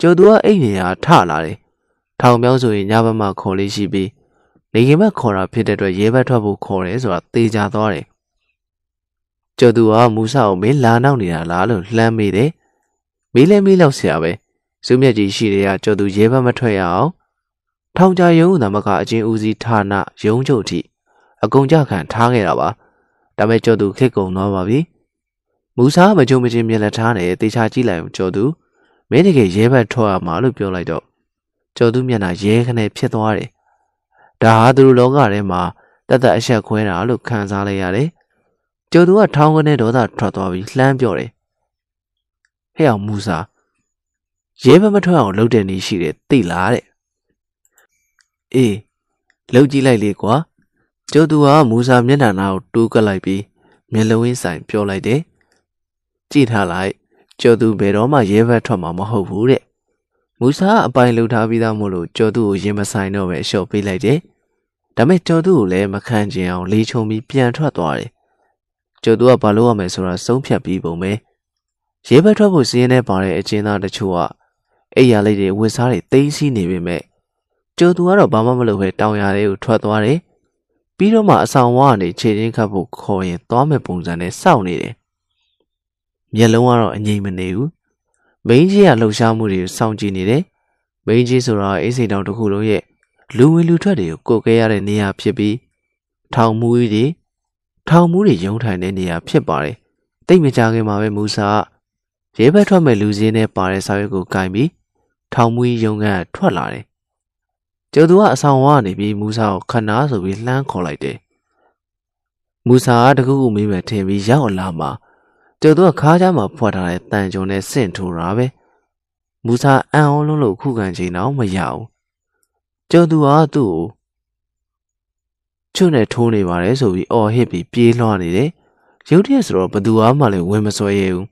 ကျော်သူကအိတ်နေတာထလာတယ်ထောင်ပြောင်းဆိုရင်ညဘက်မှခေါ်လေးရှိပြီးနေခင်ဘက်ခေါ်တာဖြစ်တဲ့အတွက်ရဲဘက်ထွက်ဖို့ခေါ်တယ်ဆိုတာသေချာသွားတယ်ကျော်သူကမူဆာကိုမင်းလာနောက်နေတာလားလို့လှမ်းမိတယ်မေးလဲမေးလောက်ဆရာပဲ စုမြက်ကြီးရှိတဲ့ကကျော်သူရဲဘက်မထွက်ရအောင်ထောင်ကြရုံးသမကအချင်းဦးစီးဌာနရုံးချုပ်ထိအကုန်ကြခံထားခဲ့တာပါဒါပေမဲ့ကျော်သူခစ်ကုံသွားပါပြီမူဆာမကြုံမချင်းမျက်လက်ထားနဲ့တေချာကြည့်လိုက်အောင်ကျော်သူမင်းတကယ်ရဲဘက်ထွက်ရမှာလို့ပြောလိုက်တော့ကျော်သူမျက်နှာရဲခနဲ့ဖြစ်သွားတယ်ဒါဟာသူတို့လောကထဲမှာတသက်အဆက်ခွဲတာလို့ခံစားလိုက်ရတယ်ကျော်သူကထောင်းကနေဒေါသထွက်သွားပြီးလှမ်းပြောတယ်ဟဲ့အောင်မူစာ ရဲဘက်မထွက်အောင်လှုပ်တဲ့နေရှိတယ်သိလားတဲ့အေးလှုပ်ကြည့်လိုက်လေကွာကျော်သူကမူစာမျက်နှာနာကိုတူးကပ်လိုက်ပြီးမျက်လုံးဝင်းဆိုင်ပြောလိုက်တယ်ကြည့်ထားလိုက်ကျော်သူဘယ်တော့မှရဲဘက်ထွက်မှာမဟုတ်ဘူးတဲ့မူဆာအပိုင်လှုပ်ထားပြီးသားမို့လို့ကျော်သူကိုရင်မဆိုင်တော့ပဲအလျှော့ပေးလိုက်တယ်ဒါပေမဲ့ကျော်သူကိုလည်းမခံကျင်အောင်လေးချုံပြီးပြန်ထွက်သွားတယ်ကျော်သူကဘာလို့ရမယ်ဆိုတာဆုံးဖြတ်ပြီးပုံပဲရဲဘက်ထွက်ဖို့စီးရင်ထဲပါတဲ့အကျဉ်းသားတချို့က အိယာလေးတွေဝစ်စားတွေသိမ်းစီးနေပေမဲ့ကျော်သူကတော့ဘာမှမလုပ်ပဲတောင်ရလေးကိုထွက်သွားတယ်ပြီးတော့မှအဆောင်ဝါကနေခြေချင်းခတ်ဖို့ခေါ်ရင်သွားမဲ့ပုံစံနဲ့စောင့်နေတယ်မျက်လုံးကတော့အငြိမ်မနေဘူးမင်းကြီးကလှုပ်ရှားမှုတွေကိုစောင့်ကြည့်နေတယ်မင်းကြီးဆိုတာအေးစိန်တောင်တစ်ခုလုံးရဲ့လူဝင်လူထွက်တွေကိုကိုယ်ကဲရတဲ့နေရာဖြစ်ပြီးထောင်မူကြီးတွေထောင်မူတွေရုံထိုင်တဲ့နေရာဖြစ်ပါတယ်တိတ်မကြခင်မှာပဲမူဆာရဲဘက်ထွက်မဲ့လူစင်းနဲ့ပါတဲ့စာရွက်ကိုကင်ပြီး ထောင်မူကြီးရုံကထွက်လာတယ်ကျော်သူကအဆောင်ဝါနေပြီးမူဆာကိုခဏဆိုပြီးလှမ်းခေါ်လိုက်တယ်မူဆာကတကူကူမေးမယ်ထင်ပြီးရောက်လာမှာကျော်သူကခါးချမှာဖွက်ထားတဲ့တန်ကြုံနဲ့ဆင့်ထိုးတာပဲမူဆာအံ့ဩလုံးလို့ခုခံချိန်တော့မရဘူးကျော်သူကသူ့ကိုချွတ်နဲ့ထိုးနေပါတယ်ဆိုပြီးအော်ဟစ်ပြီးပြေးလွှားနေတယ်ရုတ်တရက်ဆိုတော့ဘသူမှလည်းဝင်မစွဲရဘူး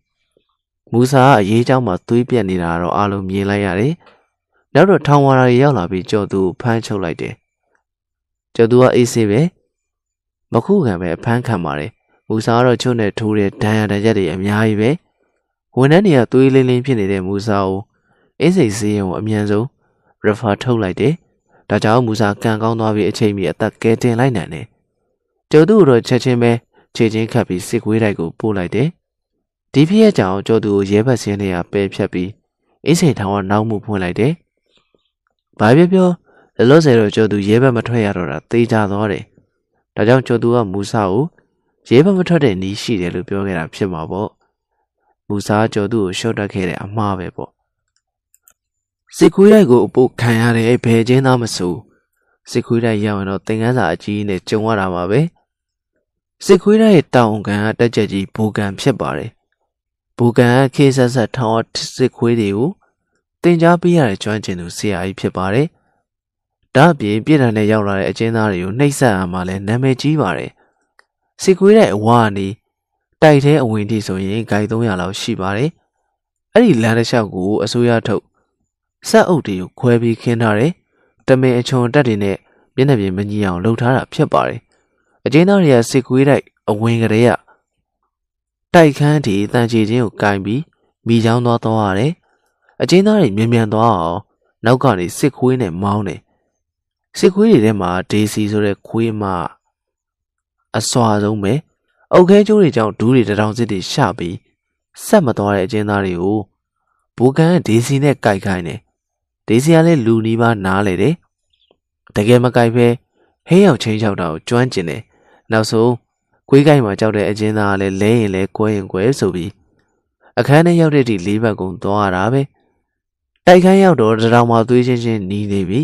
မူဆာကအရေးကြောင်းမှာသွေးပြက်နေတာတော့အားလုံးမြင်လိုက်ရတယ်။နောက်တော့ထောင်ဝါရာရောက်လာပြီးကျော်သူကိုဖမ်းချုပ်လိုက်တယ်။ကျော်သူကအေးဆေးပဲ။မခုခံပဲဖမ်းခံပါတယ်။မူဆာကတော့ချုပ်နဲ့ထိုးတဲ့ဒဏ်ရာတရက်တွေအများကြီးပဲ။ဝန်ထမ်းတွေကသွေးလင်းလင်းဖြစ်နေတဲ့မူဆာကိုအေးစိတ်စေးရုံအမြန်ဆုံး refer ထုတ်လိုက်တယ်။ဒါကြောင့်မူဆာကန်ကောင်းသွားပြီးအချိန်မီအသက်ကဲတင်လိုက်နိုင်တယ်။ကျော်သူကတော့ချက်ချင်းပဲခြေချင်းခတ်ပြီးစစ်ကွေးတိုက်ကိုပို့လိုက်တယ်။ ဒီဖြစ်ရကြောင်ကျော်သူကိုရဲဘက်စင်းတွေကပယ်ဖြတ်ပြီးအင်းစိန်ထောင်ကနောက်မှုဖွင့်လိုက်တယ်ဘာပြောပြောလောလောဆယ်တော့ကျော်သူရဲဘက်မထွက်ရတော့တာသေချာသွားတယ်ဒါကြောင့်ကျော်သူကမူဆာကိုရဲဘမထွက်တဲ့နီးရှိတယ်လို့ပြောခဲ့တာဖြစ်မှာပေါ့မူစာကျော်သူ့ကိုရှော့တက်ခဲ့တဲ့အမှားပဲပေါ့စစ်ခွေးတိုက်ကိုအပုတ်ခံရတဲ့ဘယ်ချင်းသားမဆိုစစ်ခွေးတိုက်ရောက်ရင်တော့သင်္ကန်းစာအကြီးနဲ့ကြုံရတာပါပဲစစ်ခွေးတိုက်ရဲ့တောင်ကန်ကတက်ချက်ကြီးဘူကန်ဖြစ်ပါတယ် ဘူကန်ကခေဆက်ဆက်ထောင်စစ်ခွေးတွေကိုတင် जा ပေးရတဲ့ကျွမ်းကျင်သူဆရာကြီးဖြစ်ပါတယ်ဒါအပြင်ပြည်ထောင်နဲ့ရောက်လာတဲ့အကျဉ်းသားတွေကိုနှိပ်စက်အားမှလည်းနာမည်ကြီးပါတယ်စစ်ကွေးတဲ့အဝါနီတိုက်တဲ့အဝင်ထိဆိုရင်ဂိုင်300လောက်ရှိပါတယ်။အဲ့ဒီလမ်းတစ်လျှောက်ကိုအစိုးရထုတ်ဆက်အုပ်တွေကိုခွဲပြီးခင်းထားတယ်။တမင်အချွန်တက်တွေနဲ့မျက်နှာပြင်မညီအောင်လှုပ်ထားတာဖြစ်ပါတယ်။အကျဉ်းသားတွေကစစ်ကွေးတိုက်အဝင်ကလေးက တိုက်ခန်းတီတန်ချီချင်းကိုကင်ပြီးမိချောင်းသွားသွားရတယ်။အကျဉ်းသားတွေမြန်မြန်သွားအောင်နောက်ကနေစစ်ခွေးနဲ့မောင်းတယ်။စစ်ခွေးတွေထဲမှာဒေစီဆိုတဲ့ခွေးမအစွာဆုံးပဲအုတ်ခဲကျိုးတွေကြောင့်ဒူးတွေတထောင်စစ်တွေရှပြီးဆက်မသွားတဲ့အကျဉ်းသားတွေကိုဘူကန်ဒေစီနဲ့ကြိုက်ခိုင်းတယ်ဒေစီကလည်းလူနီးပါးနားလေတယ်တကယ်မကြိုက်ပဲဟင်းရောက်ချင်းချောက်တာကိုကျွမ်းကျင်တယ်နောက်ဆုံး ခွေးကိုက်မှာကြောက်တဲ့အကျဉ်းသားကလည်းလဲရင်လဲကွဲရင်ကွဲဆိုပြီးအခန်းထဲရောက်တဲ့ဒီလေးဘက်ကုံသွားရတာပဲတိုက်ခန်းရောက်တော့တရောင်မှသွေးချင်းချင်းနီးနေပြီ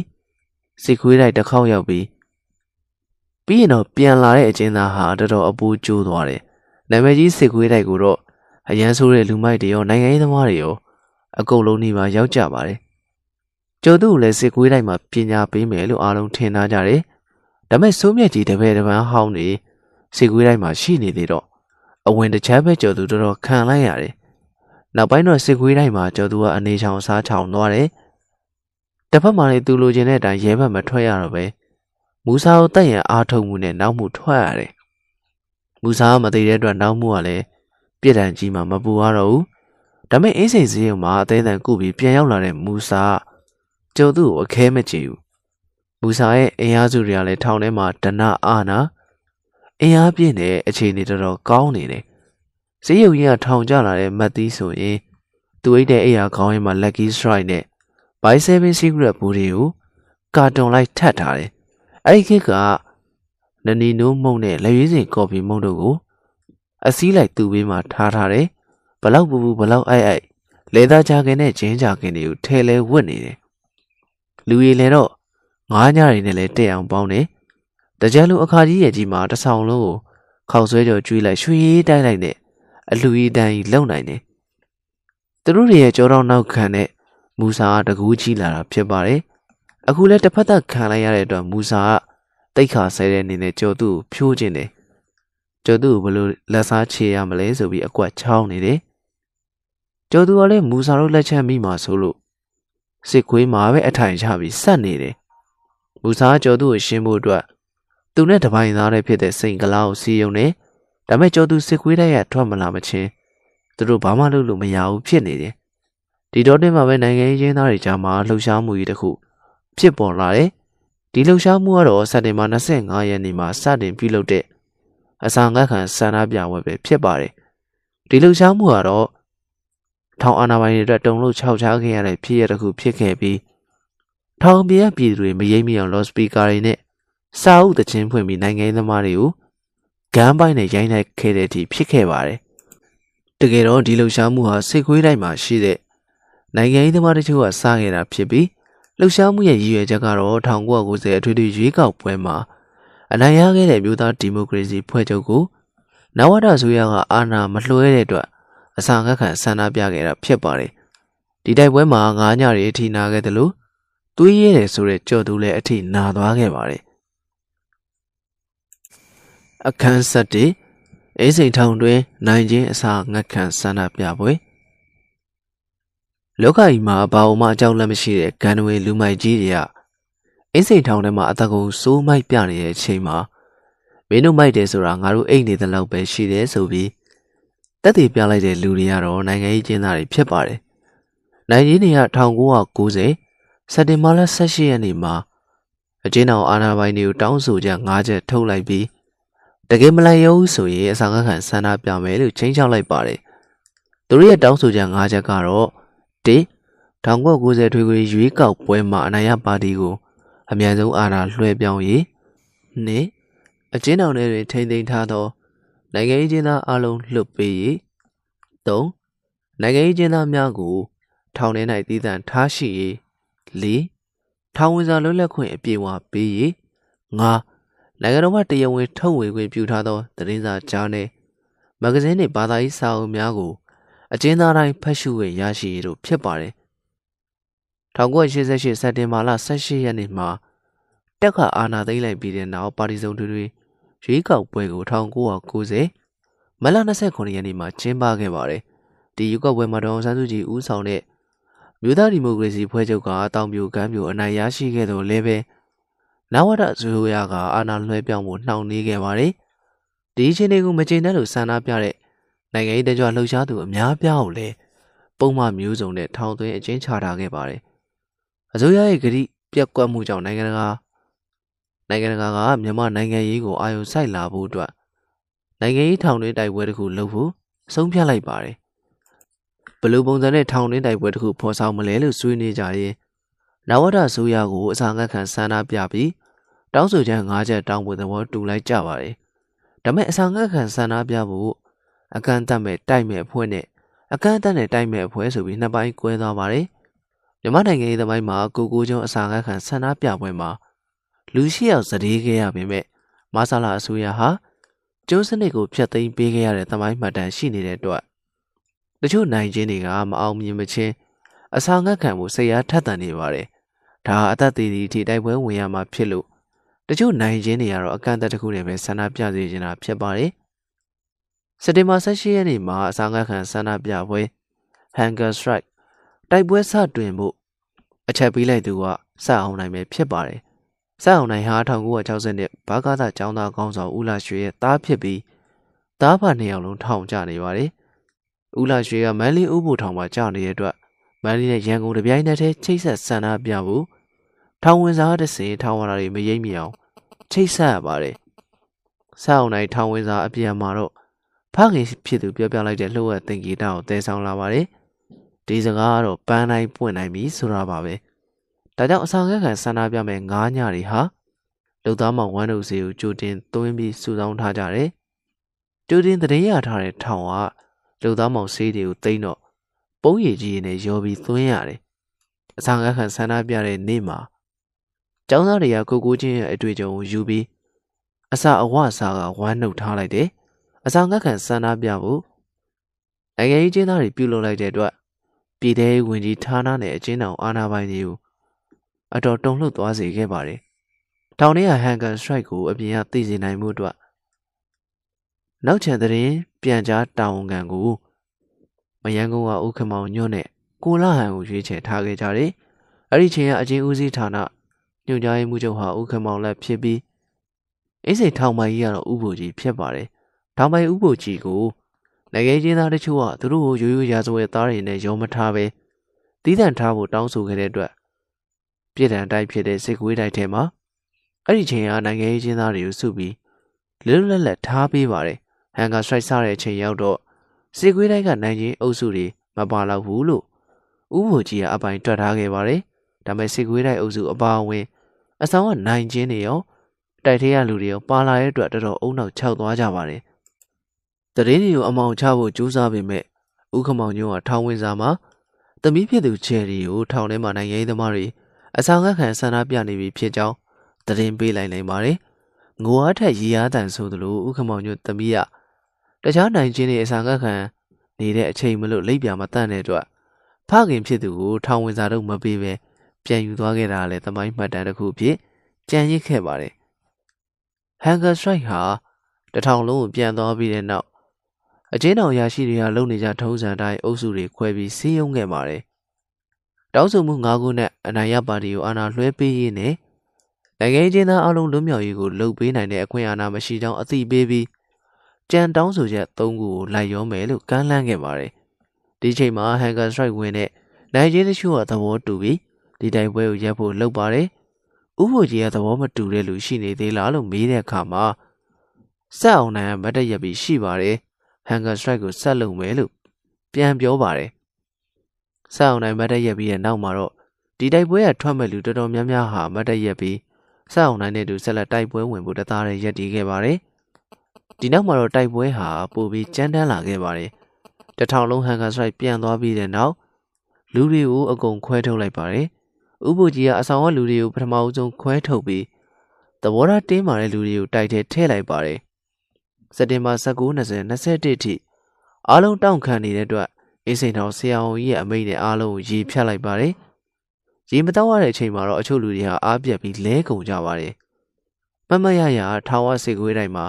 စစ်ခွေးတိုက်တစ်ခေါက်ရောက်ပြီးပြီးရင်တော့ပြန်လာတဲ့အကျဉ်းသားဟာတော်တော်အပူကျိုးသွားတယ်။နာမည်ကြီးစစ်ခွေးတိုက်ကိုတော့အရန်ဆိုးတဲ့လူမိုက်တွေရောနိုင်ငံရေးသမားတွေရောအကုန်လုံးနေပါရောက်ကြပါတယ်။ကျော်သူ့လည်းစစ်ခွေးတိုက်မှာပညာပေးမယ်လို့အားလုံးထင်ထားကြတယ်။ဒါပေမဲ့စိုးမြတ်ကြီးတပည့်တပန်းဟောင်းနေ စေကွေးတိုင်းမှာရှိနေသေးတော့အဝင်တစ်ချမ်းပဲကျော်သူတော်တော်ခံလိုက်ရတယ်။နောက်ပိုင်းတော့စေကွေးတိုင်းမှာကျော်သူကအနေချောင်စားချောင်သွားတယ်။တစ်ဖက်မှာလည်းသူလိုချင်တဲ့အတိုင်းရဲဘက်မထွက်ရတော့ပဲမူဆာကိုတက်ရန်အားထုတ်မှုနဲ့နောက်မှုထွက်ရတယ်။မူဆာကမသိတဲ့အတွက်နောက်မှုကလည်းပြစ်ဒဏ်ကြီးမှမပူရတော့ဘူး။ဒါပေမဲ့အင်းစိန်စည်းရုံမှာအသေးအံကုပြီးပြန်ရောက်လာတဲ့မူဆာကျော်သူကိုအခဲမကြည့်ဘူး။မူဆာရဲ့အင်အားစုတွေကလည်းထောင်ထဲမှာဒနာအာနာ အင်အားပြည့်တဲ့အခြေအနေတော်တော်ကောင်းနေတယ်။ဈေးရုံကြီးကထောင်ကျလာတဲ့မတ်သီးဆိုရင်သူအိတ်တဲ့အိယာခေါင်းထဲမှာ lucky strike နဲ့ by 7 secret ဘူးတွေကိုကာတွန်လိုက်ထပ်ထားတယ်။အဲ့ဒီခေတ်ကနနီနိုးမုံနဲ့လက်ရွေးစင်ကော်ဖီမုံတို့ကိုအစည်းလိုက်သူ့ဘေးမှာထားထားတယ်။ဘလောက်ပူပူဘလောက်အိုက်အိုက်လေသားကြခင်နဲ့ဂျင်းကြခင်တွေကိုထဲလဲဝတ်နေတယ်။လူရီလည်းတော့ငားညတွေနဲ့လည်းတက်အောင်ပေါင်းတယ်။ တကြလူအခါကြီးရဲ့ကြီးမှာတဆောင်လုံးကိုခေါက်ဆွဲကြော်ကျွေးလိုက်ရွှေတိုက်လိုက်နဲ့အလူကြီးတန်းကြီးလုံနိုင်တယ်။သူတို့တွေရဲ့ကြောတော်နောက်ခံနဲ့မူဆာကတကူးကြီးလာတာဖြစ်ပါတယ်။အခုလဲတစ်ဖက်သက်ခံလိုက်ရတဲ့အတွက်မူဆာကတိတ်ခါဆဲတဲ့အနေနဲ့ကြော်သူ့ကိုဖြိုးခြင်းတယ်။ကြော်သူ့ကိုဘယ်လိုလက်စားချေရမလဲဆိုပြီးအကွက်ချောင်းနေတယ်။ကြော်သူကလည်းမူဆာတို့လက်ချက်မိမှာဆိုလို့စစ်ခွေးမှာပဲအထိုင်ချပြီးစက်နေတယ်။မူဆာကကြော်သူ့ကိုရှင်းဖို့အတွက် သူနဲ့တပိုင်းသားတဲ့ဖြစ်တဲ့စိန်ကလာကိုစီယုံနေဒါမဲ့ကျော်သူစစ်ခွေးတိုက်ရထွက်မလာမချင်းသူတို့ဘာမှလုပ်လို့မရဘူးဖြစ်နေတယ်ဒီတော့တင်မှာပဲနိုင်ငံရေးရင်းသားတွေကြားမှာလှုပ်ရှားမှုကြီးတစ်ခုဖြစ်ပေါ်လာတယ်ဒီလှုပ်ရှားမှုကတော့စက်တင်ဘာ25ရက်နေ့မှာစတင်ပြုလုပ်တဲ့အစာငတ်ခံဆန္ဒပြပွဲပဲဖြစ်ပါတယ်ဒီလှုပ်ရှားမှုကတော့ထောင်အာဏာပိုင်တွေအတွက်တုံလို့ခြောက်ချားခဲ့ရတဲ့ဖြစ်ရတစ်ခုဖြစ်ခဲ့ပြီးထောင်ပြရပြည်သူတွေမရိပ်မိအောင်လော့စပီကာတွေနဲ့ စာအုပ်တခြင်းဖွင့်ပြီးနိုင်ငံရေးသမားတွေကိုဂမ်းပိုင်းနဲ့ရိုင်းလိုက်ခဲ့တဲ့အထိဖြစ်ခဲ့ပါတယ်။တကယ်တော့ဒီလှုပ်ရှားမှုဟာစိတ်ခွေးတိုင်းမှာရှိတဲ့နိုင်ငံရေးသမားတချို့ကစခဲ့တာဖြစ်ပြီးလှုပ်ရှားမှုရဲ့ရည်ရွယ်ချက်ကတော့1990အထွေထွေရွေးကောက်ပွဲမှာအနိုင်ရခဲ့တဲ့မြို့သားဒီမိုကရေစီဖွဲ့ချုပ်ကိုနဝတဆိုရကအာဏာမလွှဲတဲ့အတွက်အစာငတ်ခံဆန္ဒပြခဲ့တာဖြစ်ပါတယ်။ဒီတိုက်ပွဲမှာငါးညတွေအထိနာခဲ့တယ်လို့တွေးရဲတယ်ဆိုတဲ့ကြော်သူလည်းအထိနာသွားခဲ့ပါတယ် အခန်းဆက်တည်အိစိန်ထောင်တွင် နိုင်ချင်းအစာငတ်ခံဆန္ဒပြပွဲလောကကြီးမှာဘာမှအကြောင်းလည်းမရှိတဲ့ဂန်နဝေလူမိုက်ကြီးတွေကအိစိန်ထောင်ထဲမှာအတကုံစိုးမိုက်ပြနေတဲ့အချိန်မှာမင်းတို့မိုက်တယ်ဆိုတာငါတို့အိတ်နေတဲ့လောက်ပဲရှိတယ်ဆိုပြီးတက်တည်ပြလိုက်တဲ့လူတွေကတော့နိုင်ငံရေးကျင်းသားတွေဖြစ်ပါတယ်။နိုင်ကြီးတွေက1990စက်တင်ဘာလ18ရက်နေ့မှာအကျဉ်းတော်အာဏာပိုင်တွေကိုတောင်းဆိုချက်၅ချက်ထုတ်လိုက်ပြီး တကယ်မလိုက်ရုံဆိုရင်အဆောင်ခံဆန္ဒပြမယ်လို့ချင်းချောက်လိုက်ပါတယ်သူတို့ရဲ့တောင်းဆိုချက်၅ချက်ကတော့၁1990ထွေထွေရွေးကောက်ပွဲမှာအနိုင်ရပါတီကိုအမြန်ဆုံးအာဏာလွှဲပြောင်းရေး၂အကျဉ်းတော်တွေတွင်ထိမ့်သိမ်းထားသောနိုင်ငံရေးကျင်းသားအလုံးလွတ်ပေးရေး၃နိုင်ငံရေးကျင်းသားများကို ထောင်ထဲ၌တည်တံ့ထားရှိရေး၄ထောင်ဝင်စာလွတ်လပ်ခွင့်အပြည့်အဝပေးရေး၅ နိုင်ငံတော်မှတရားဝင်ထုတ်ဝေခွင့်ပြုထားသောသတင်းစာကြားနဲ့မဂဇင်းနှင့်ဘာသာရေးစာအုပ်များကိုအကျဉ်းသားတိုင်းဖတ်ရှုခွင့်ရရှိရတို့ဖြစ်ပါတယ်။1988စက်တင်ဘာလ18ရက်နေ့မှာတက်ကအာဏာသိမ်းလိုက်ပြီးတဲ့နောက်ပါတီစုံတွေတွေရွေးကောက်ပွဲကို1990မလ29ရက်နေ့မှာကျင်းပခဲ့ပါတယ်။ဒီရွေးကောက်ပွဲမှာဒေါအောင်ဆန်းစုကြည်ဦးဆောင်တဲ့မြို့သားဒီမိုကရေစီဖွဲ့ချုပ်ကတောင်ပြိုကမ်းပြိုအနိုင်ရရှိခဲ့သောလည်းပဲ နဝတဇိုရကအာဏာလွှဲပြောင်းမှုနှောင့်နှေးခဲ့ပါတယ်။ဒီအခြေအနေကိုမကျေနပ်လို့ဆန္ဒပြတဲ့နိုင်ငံရေးတကြွလှုပ်ရှားသူအများပြားကိုလည်းပုံမှန်မျိုးစုံနဲ့ထောင်သွင်းအကျဉ်းချထားခဲ့ပါတယ်။အစိုးရရဲ့ဂရိပြက်ကွက်မှုကြောင့်နိုင်ငံတကာနိုင်ငံတကာကမြန်မာနိုင်ငံရေးကိုအာရုံစိုက်လာဖို့အတွက်နိုင်ငံရေးထောင်တွင်းတိုက်ပွဲတစ်ခုလုပ်ဖို့ဆုံးဖြတ်လိုက်ပါတယ်။ဘလူပုံစံနဲ့ထောင်တွင်းတိုက်ပွဲတစ်ခုဖော်ဆောင်မလဲလို့ဆွေးနွေးကြရင်နဝတဆိုရကိုအစာငတ်ခံဆန္ဒပြပြီး တောင်းဆိုချက်၅ချက်တောင်းဖို့သဘောတူလိုက်ကြပါတယ်။ဒါပေမဲ့အစာငတ်ခံဆန္ဒပြဖို့အကန့်အသတ်မဲ့တိုက်မဲ့အဖွဲ့နဲ့အကန့်အသတ်နဲ့တိုက်မဲ့အဖွဲ့ဆိုပြီးနှစ်ပိုင်းကွဲသွားပါတယ်။မြန်မာနိုင်ငံရေးသမိုင်းမှာကိုကိုကျုံအစာငတ်ခံဆန္ဒပြပွဲမှာလူရှိရောက်စတေးခဲ့ရပေမဲ့မဆလာအစိုးရဟာကျုံးစနစ်ကိုဖျက်သိမ်းပေးခဲ့ရတဲ့သမိုင်းမှတ်တမ်းရှိနေတဲ့အတွက်တချို့နိုင်ချင်းတွေကမအောင်မြင်မချင်းအစာငတ်ခံမှုစိတ်အားထက်သန်နေပါတယ်။ဒါအသက်သေးသည့်အထိတိုက်ပွဲဝင်ရမှာဖြစ်လို့ တချို့နိုင်ချင်းတွေကတော့အကန့်အသတ်တစ်ခုနဲ့ပဲဆန္ဒပြစေချင်တာဖြစ်ပါတယ်စက်တင်ဘာ18ရက်နေ့မှာအစာငတ်ခံဆန္ဒပြပွဲ Hunger Strike တိုက်ပွဲစတွင်ဖို့အချက်ပေးလိုက်သူကစအောင်နိုင်ပဲဖြစ်ပါတယ်စအောင်နိုင်ဟာ1960နှစ်ဘာကာသကျောင်းသားကောင်းဆောင်ဦးလာရွှေရဲ့သားဖြစ်ပြီးသားဖနှစ်ယောက်လုံးထောင်ကျနေပါတယ်ဦးလာရွှေကမန်းလေးဥပိုထောင်မှာကြာနေတဲ့အတွက်မန်းလေးနဲ့ရန်ကုန်တပြိုင်နက်တည်းချိတ်ဆက်ဆန္ဒပြဖို့ထောင်ဝင်စားတဲ့စင်ထောင်ဝါတွေမရိပ်မိအောင် ချိတ်ဆက်ရပါတယ်စအောင်နိုင်ထောင်ဝင်စားအပြန်မှာတော့ဖခင်ဖြစ်သူပြောပြလိုက်တဲ့လှုပ်ဝက်သင်္ကေတကိုတည်ဆောင်လာပါတယ်ဒီစကားကတော့ပန်းတိုင်းပွင့်နိုင်ပြီဆိုတာပါပဲဒါကြောင့်အဆောင်ခက်ခံဆန္ဒပြမဲ့ငားညတွေဟာလူသားမောင်ဝမ်းတို့စီကိုကြိုတင်သွင်းပြီးစုဆောင်းထားကြတယ်ကြိုတင်တရေရထားတဲ့ထောင်ကလူသားမောင်ဆေးတွေကိုသိမ်းတော့ပုံးရည်ကြီးနဲ့ရောပြီးသွင်းရတယ်အဆောင်ခက်ခံဆန္ဒပြတဲ့နေ့မှာ ကျောင်းသားတွေကကိုကိုချင်းရဲ့အတွေ့အကြုံကိုယူပြီးအစာအဝအစာကဝမ်းနှုတ်ထားလိုက်တယ်အဆောင်ခက်ခံဆန္ဒပြဖို့နိုင်ငံရေးကျင်းသားတွေပြုလုပ်လိုက်တဲ့အတွက်ပြည်ထောင်ဝင်ကြီးဌာနနဲ့အကျဉ်းတော်အာဏာပိုင်တွေကိုအတော်တုန်လှုပ်သွားစေခဲ့ပါတယ်။တောင်ထဲကဟန်ကန်စထရိုက်ကိုအပြင်ကသိစေနိုင်မှုအတွက်နောက်ချန်တဲ့ပြန်ကြားတာဝန်ခံကိုမယန်းကုန်းကဥက္ကမောင်ညွန့်နဲ့ကိုလာဟန်ကိုရွေးချယ်ထားခဲ့ကြတယ်။အဲ့ဒီချိန်ကအချင်းဦးစီးဌာန ညွှန်ကြားရေးမှူးချုပ်ဟာဥက္ကမောင်လက်ဖြစ်ပြီးအင်းစိန်ထောင်ပိုင်ကြီးကတော့ဥပ္ပိုလ်ကြီးဖြစ်ပါတယ်။ထောင်ပိုင်ဥပ္ပိုလ်ကြီးကိုနိုင်ငံချင်းသားတချို့ကသူတို့ကိုရိုးရိုးရာဇဝဲသားတွေနဲ့ရောမထားပဲတီးတန့်ထားဖို့တောင်းဆိုခဲ့တဲ့အတွက်ပြည်တံတိုက်ဖြစ်တဲ့စစ်ကွေးတိုက်ထဲမှာအဲ့ဒီချိန်ကနိုင်ငံရေးချင်းသားတွေကိုစုပြီးလွတ်လွတ်လပ်ထားပေးပါတယ်ဟန်ကာစထရိုက်စားတဲ့အချိန်ရောက်တော့စစ်ကွေးတိုက်ကနိုင်ချင်းအုပ်စုတွေမပါတော့ဘူးလို့ဥပ္ပိုလ်ကြီးကအပိုင်တွက်ထားခဲ့ပါတယ်ဒါပေမဲ့စစ်ကွေးတိုက်အုပ်စုအပါအဝင် အဆောင်ကနိုင်ချင်းတွေရောတိုက်ထဲကလူတွေရောပါလာတဲ့အတွက်တော်တော်အုံနောက်ခြောက်သွားကြပါတယ်တရင်တွေကိုအမောင်ချဖို့ကြိုးစားပေမဲ့ဥက္ကမောင်ညို့ကထောင်ဝင်စာမှာသမီးဖြစ်သူချယ်ရီကိုထောင်ထဲမှာနိုင်ငံရေးသမားတွေအဆောင်ခံဆန္ဒပြနေပြီဖြစ်ကြောင်းတရင်ပေးလိုက်နိုင်ပါတယ်။ငိုအားထက်ရီအားတန်ဆိုသလိုဥက္ကမောင်ညို့သမီးကတခြားနိုင်ချင်းတွေအဆောင်ခံနေတဲ့အချိန်မလို့လိပ်ပြမတန့်တဲ့အတွက်ဖခင်ဖြစ်သူကိုထောင်ဝင်စာတော့မပေးပဲ ပြန်ယူသွားခဲ့တာလည်းသမိုင်းမှတ်တမ်းတစ်ခုဖြစ်ကြံရစ်ခဲ့ပါတယ်။ Hunger Strike ဟာတထောင်လုံးကိုပြန်သွားပြီးတဲ့နောက်အကျဉ်းတော်ရရှိတွေကလုံနေကြထုံးစံတိုင်းအုပ်စုတွေခွဲပြီးစီးရုံးခဲ့ပါတယ်။တောင်းဆိုမှု၅ခုနဲ့အနိုင်ရပါတီကိုအာဏာလွှဲပေးရေးနဲ့နိုင်ငံချင်းသားအလုံးလွတ်မြောက်ရေးကိုလှုပ်ပေးနိုင်တဲ့အခွင့်အာဏာမရှိကြောင်းအသိပေးပြီးကြံတောင်းဆိုချက်၃ခုကိုလိုက်ရောမယ်လို့ကမ်းလှမ်းခဲ့ပါတယ်။ဒီချိန်မှာ Hunger Strike ဝင်တဲ့နိုင်ချင်းတချို့ကသဘောတူပြီး ဒီတိုက်ပွဲကိုရပ်ဖို့လှုပ်ပါတယ်။ဥဖို့ကြီးကသဘောမတူတဲ့လူရှိနေသေးလားလို့မေးတဲ့အခါမှာစက်အောင်နိုင်ကမတ်တရက်ပြီးရှိပါတယ်။ Hunger Strike ကိုဆက်လုပ်မယ်လို့ပြန်ပြောပါတယ်။ဆက်အောင်နိုင်မတ်တက်ရက်ပြီးတဲ့နောက်မှာတော့ဒီတိုက်ပွဲကထွက်မဲ့လူတော်တော်များများဟာမတ်တက်ရက်ပြီးဆက်အောင်နိုင်တဲ့သူဆက်လက်တိုက်ပွဲဝင်ဖို့တသားတည်းရက်တည်ခဲ့ပါတယ်။ဒီနောက်မှာတော့တိုက်ပွဲဟာပိုပြီးကြမ်းတမ်းလာခဲ့ပါတယ်။တထောင်လုံး Hunger Strike ပြန်သွားပြီးတဲ့နောက်လူတွေကိုအကုန်ခွဲထုတ်လိုက်ပါတယ်။ ဥပုကြီးကအဆောင်ကလူတွေကိုပထမအဆုံးခွဲထုတ်ပြီးသဘောထားတင်းမာတဲ့လူတွေကိုတိုက်ထဲထည့်လိုက်ပါတယ်စက်တင်ဘာ19 20 21ထိအားလုံးတောင့်ခံနေတဲ့အတွက်အေးစိန်တော်ဆရာဝန်ကြီးရဲ့အမိန့်နဲ့အားလုံးကိုရေဖြတ်လိုက်ပါတယ်။ရေမတောက်ရတဲ့အချိန်မှာတော့အချို့လူတွေဟာအားပြက်ပြီးလဲကုန်ကြပါတယ်။မမရရထာဝစေကွေးတိုင်းမှာ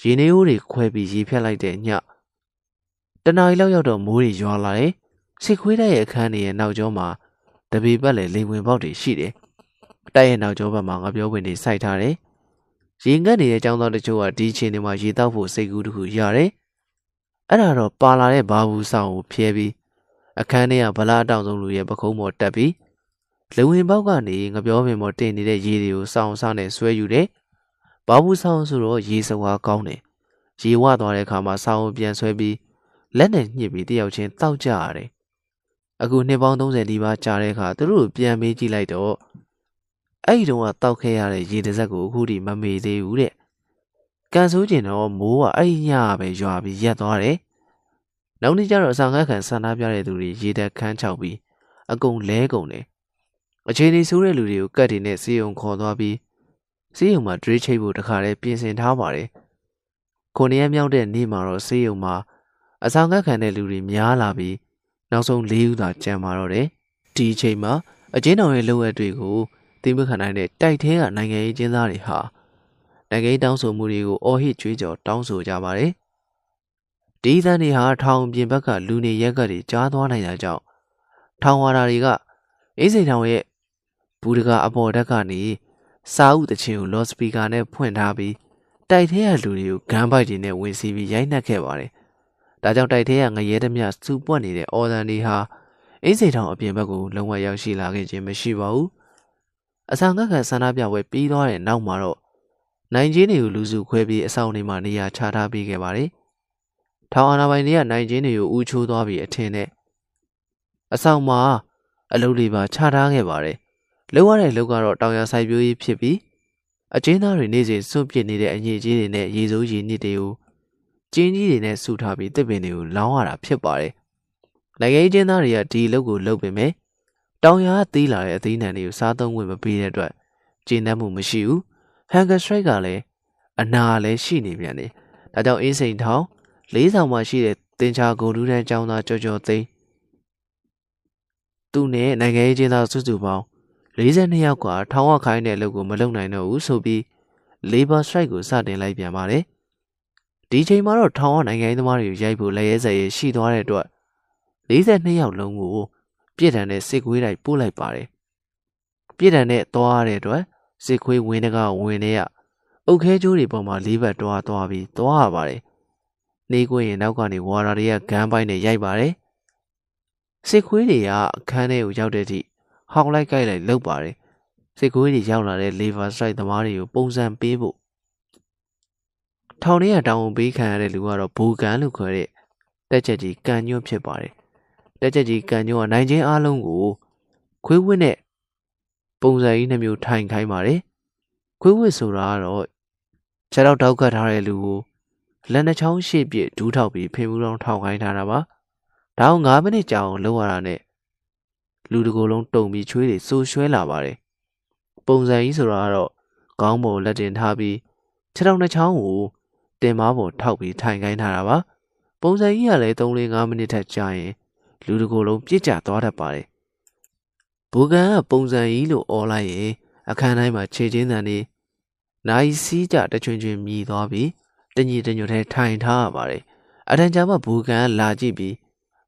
ရေနေဦးတွေခွဲပြီးရေဖြတ်လိုက်တဲ့ညတနားရီလောက်ရောက်တော့မိုးတွေရွာလာတယ်။စေခွေးတိုင်းရဲ့အခန်းတွေရဲ့နောက်ကျောမှာ တပေပတ်လေလေဝင်ပေါက်တွေရှိတယ်။တိုက်ရဲ့နောက်ကျောဘက်မှာငါပြောဝင်တွေစိုက်ထားတယ်။ရေငတ်နေတဲ့ចောင်းသားတချို့ကဒီချိန်တွေမှာရေတောက်ဖို့စိတ်ကူးတစ်ခုရတယ်။အဲ့ဒါတော့ပါလာတဲ့ဘာဘူးဆောင်ကိုဖျဲပြီးအခန်းထဲကဗလာအတောင်ဆုံးလူရဲ့ပခုံးပေါ်တက်ပြီးလူဝင်ပေါက်ကနေငပြောပင်ပေါ်တင်နေတဲ့ရေတွေကိုစောင်းစားနဲ့ဆွဲယူတယ်။ဘာဘူးဆောင်ဆိုတော့ရေစဝါကောင်းတယ်။ရေဝသွားတဲ့အခါမှာဆောင်းပြန်ဆွဲပြီးလက်နဲ့ညှစ်ပြီးတယောက်ချင်းတောက်ကြရတယ်။ အခုနှစ်ပေါင်း30ဒီပါကြာတဲ့အခါသူတို့ပြန်မေးကြည့်လိုက်တော့အဲ့ဒီတုန်းကတောက်ခဲ့ရတဲ့ရေတစက်ကိုအခုထိမမေ့သေးဘူးတဲ့ကန်ဆိုးကျင်တော့မိုးကအဲ့ဒီညပဲရွာပြီးရက်သွားတယ်နောက်နေ့ကျတော့အဆောင်ခန့်ဆန္ဒပြတဲ့သူတွေရေတက်ခန်းချောက်ပြီးအကုန်လဲကုန်တယ်အချိန်ကြီးဆိုးတဲ့လူတွေကိုကတ်တွေနဲ့စီယုံခေါ်သွားပြီးစီယုံမှာဒရေးချိတ်ဖို့တခါတည်းပြင်ဆင်ထားပါတယ်ခုနှစ်ရက်မြောက်တဲ့နေ့မှာတော့စီယုံမှာအဆောင်ခန့်တဲ့လူတွေများလာပြီး နောက်ဆုံး၄ဦးသာကျန်ပါတော့တယ်ဒီအချိန်မှာအချင်းတော်ရဲ့လုပ်ရက်တွေကိုသိမခံနိုင်တဲ့တိုက်ထဲကနိုင်ငံရေးကျင်းသားတွေဟာနိုင်ငံရေးတောင်းဆိုမှုတွေကိုအော်ဟစ်ကြွေးကြော်တောင်းဆိုကြပါတယ်။ဒီသန်းတွေဟာထောင်ပြင်ဘက်ကလူနေရက်ကတွေကြားသွားနိုင်တာကြောင့်ထောင်ဝါဒါတွေကအေးစိန်ထောင်ရဲ့ဘူဒကအပေါ်တက်ကနေစာအုပ်တခြင်းကိုလော့စပီကာနဲ့ဖွင့်ထားပြီးတိုက်ထဲကလူတွေကိုဂန်းပိုက်တွေနဲ့ဝင်စီးပြီးရိုက်နှက်ခဲ့ပါတယ်။ ဒါကြောင့်တိုက်ထဲကငရဲသမျှစူပွက်နေတဲ့အော်ဒန်တွေဟာအေးစိန်ထောင်အပြင်ဘက်ကိုလုံးဝရောက်ရှိလာခဲ့ခြင်းမရှိပါဘူး။အဆောင်ကခံဆန္ဒပြပွဲပြီးသွားတဲ့နောက်မှာတော့နိုင်ချင်းတွေကိုလူစုခွဲပြီးအဆောင်တွေမှာနေရာချထားပေးခဲ့ပါတယ်။ထောင်အာဏာပိုင်တွေကနိုင်ချင်းတွေကိုဦးချိုးသွားပြီးအထင်နဲ့အဆောင်မှာအလုပ်တွေပါချထားခဲ့ပါတယ်။လုံရတဲ့လုပ်ကတော့တောင်ရဆိုင်ပြိုးကြီးဖြစ်ပြီးအကျဉ်းသားတွေနေ့စဉ်စွန့်ပစ်နေတဲ့အငြိကြီးတွေနဲ့ရေစိုးရည်နစ်တွေကို ကျင်းကြီးတွေနဲ့ဆူထားပြီးတစ်ပင်တွေကိုလောင်းရတာဖြစ်ပါတယ်။နိုင်ငံရေးကျင်းသားတွေကဒီအလုပ်ကိုလုပ်ပေမဲ့တောင်ရသီးလာတဲ့အသီးနှံတွေကိုစားသုံးခွင့်မပေးတဲ့အတွက်ကျင်းနှံမှုမရှိဘူး။ဟန်ဂါစထရိုက်ကလည်းအနာလည်းရှိနေပြန်တယ်။ဒါကြောင့်အင်းစိန်ထောင်လေးဆောင်မှာရှိတဲ့တင်ချာဂုံတူးတန်းကျောင်းသားကြော်ကြော်သိန်းသူနဲ့နိုင်ငံရေးကျင်းသားစုစုပေါင်း42ယောက်ကထောင်ဝခိုင်းတဲ့အလုပ်ကိုမလုပ်နိုင်တော့ဘူးဆိုပြီး Labor Strike ကိုစတင်လိုက်ပြန်ပါတယ်။ ဒီချိန်မှာတော့ထောင်ဝနိုင်ငံရေးသမားတွေကိုရိုက်ဖို့လက်ရဲစရဲရှိသွားတဲ့အတွက်42ယောက်လုံးကိုပြစ်ဒဏ်နဲ့စစ်ခွေးတိုက်ပို့လိုက်ပါတယ်။ပြစ်ဒဏ်နဲ့သွားရတဲ့အတွက်စစ်ခွေးဝင်းတကဝင်နေရအုတ်ခဲကျိုးတွေပေါ်မှာလေးဘက်တွားသွားပြီးသွားရပါတယ်။နေကွင်းရင်နောက်ကနေဝါရာတွေကဂန်းပိုင်းနဲ့ရိုက်ပါတယ်။စစ်ခွေးတွေကအခန်းထဲကိုရောက်တဲ့အထိဟောင်းလိုက်ကြိုက်လိုက်လုပ်ပါတယ်စစ်ကွေးတွေရောက်လာတဲ့ lever strike သမားတွေကိုပုံစံပေးဖို့ ထောင်ထဲကတောင်းဝန်ပေးခံရတဲ့လူကတော့ဘူကန်လို့ခေါ်တဲ့တက်ချက်ကြီးကန်ညွန့်ဖြစ်ပါတယ်တက်ချက်ကြီးကန်ညွန့်ကနိုင်ချင်းအားလုံးကိုခွေးဝစ်နဲ့ပုံစံကြီးနှမျိုးထိုင်ခိုင်းပါတယ်ခွေးဝစ်ဆိုတာကတော့ခြေတော့တောက်ကတ်ထားတဲ့လူကိုလက်နှချောင်းရှေ့ပြဒူးထောက်ပြီးဖင်မှုတော်ထောက်ခိုင်းထားတာပါဒါအောင်9မိနစ်ကြာအောင်လုပ်ရတာနဲ့လူတကိုယ်လုံးတုံပြီးချွေးတွေစိုးရွှဲလာပါတယ်ပုံစံကြီးဆိုတာကတော့ခေါင်းပေါ်လက်တင်ထားပြီးခြေထောက်နှချောင်းကို တင်မားပေါ်ထောက်ပြီးထိုင်ခိုင်းထားတာပါပုံစံကြီးကလည်း3-5မိနစ်ထက်ကြာရင်လူတကိုယ်လုံးပြစ်ကျသွားတတ်ပါတယ်ဘူကန်ကပုံစံကြီးလို့អော်လိုက်ရင်အခန်းတိုင်းမှာခြေချင်းတန်တွေနိုင်စီးကြတချွင်ချွင်မြည်သွားပြီးတညီတညွတ်ထဲထိုင်ထားရပါတယ်အထံကြာမှဘူကန်ကလာကြည့်ပြီး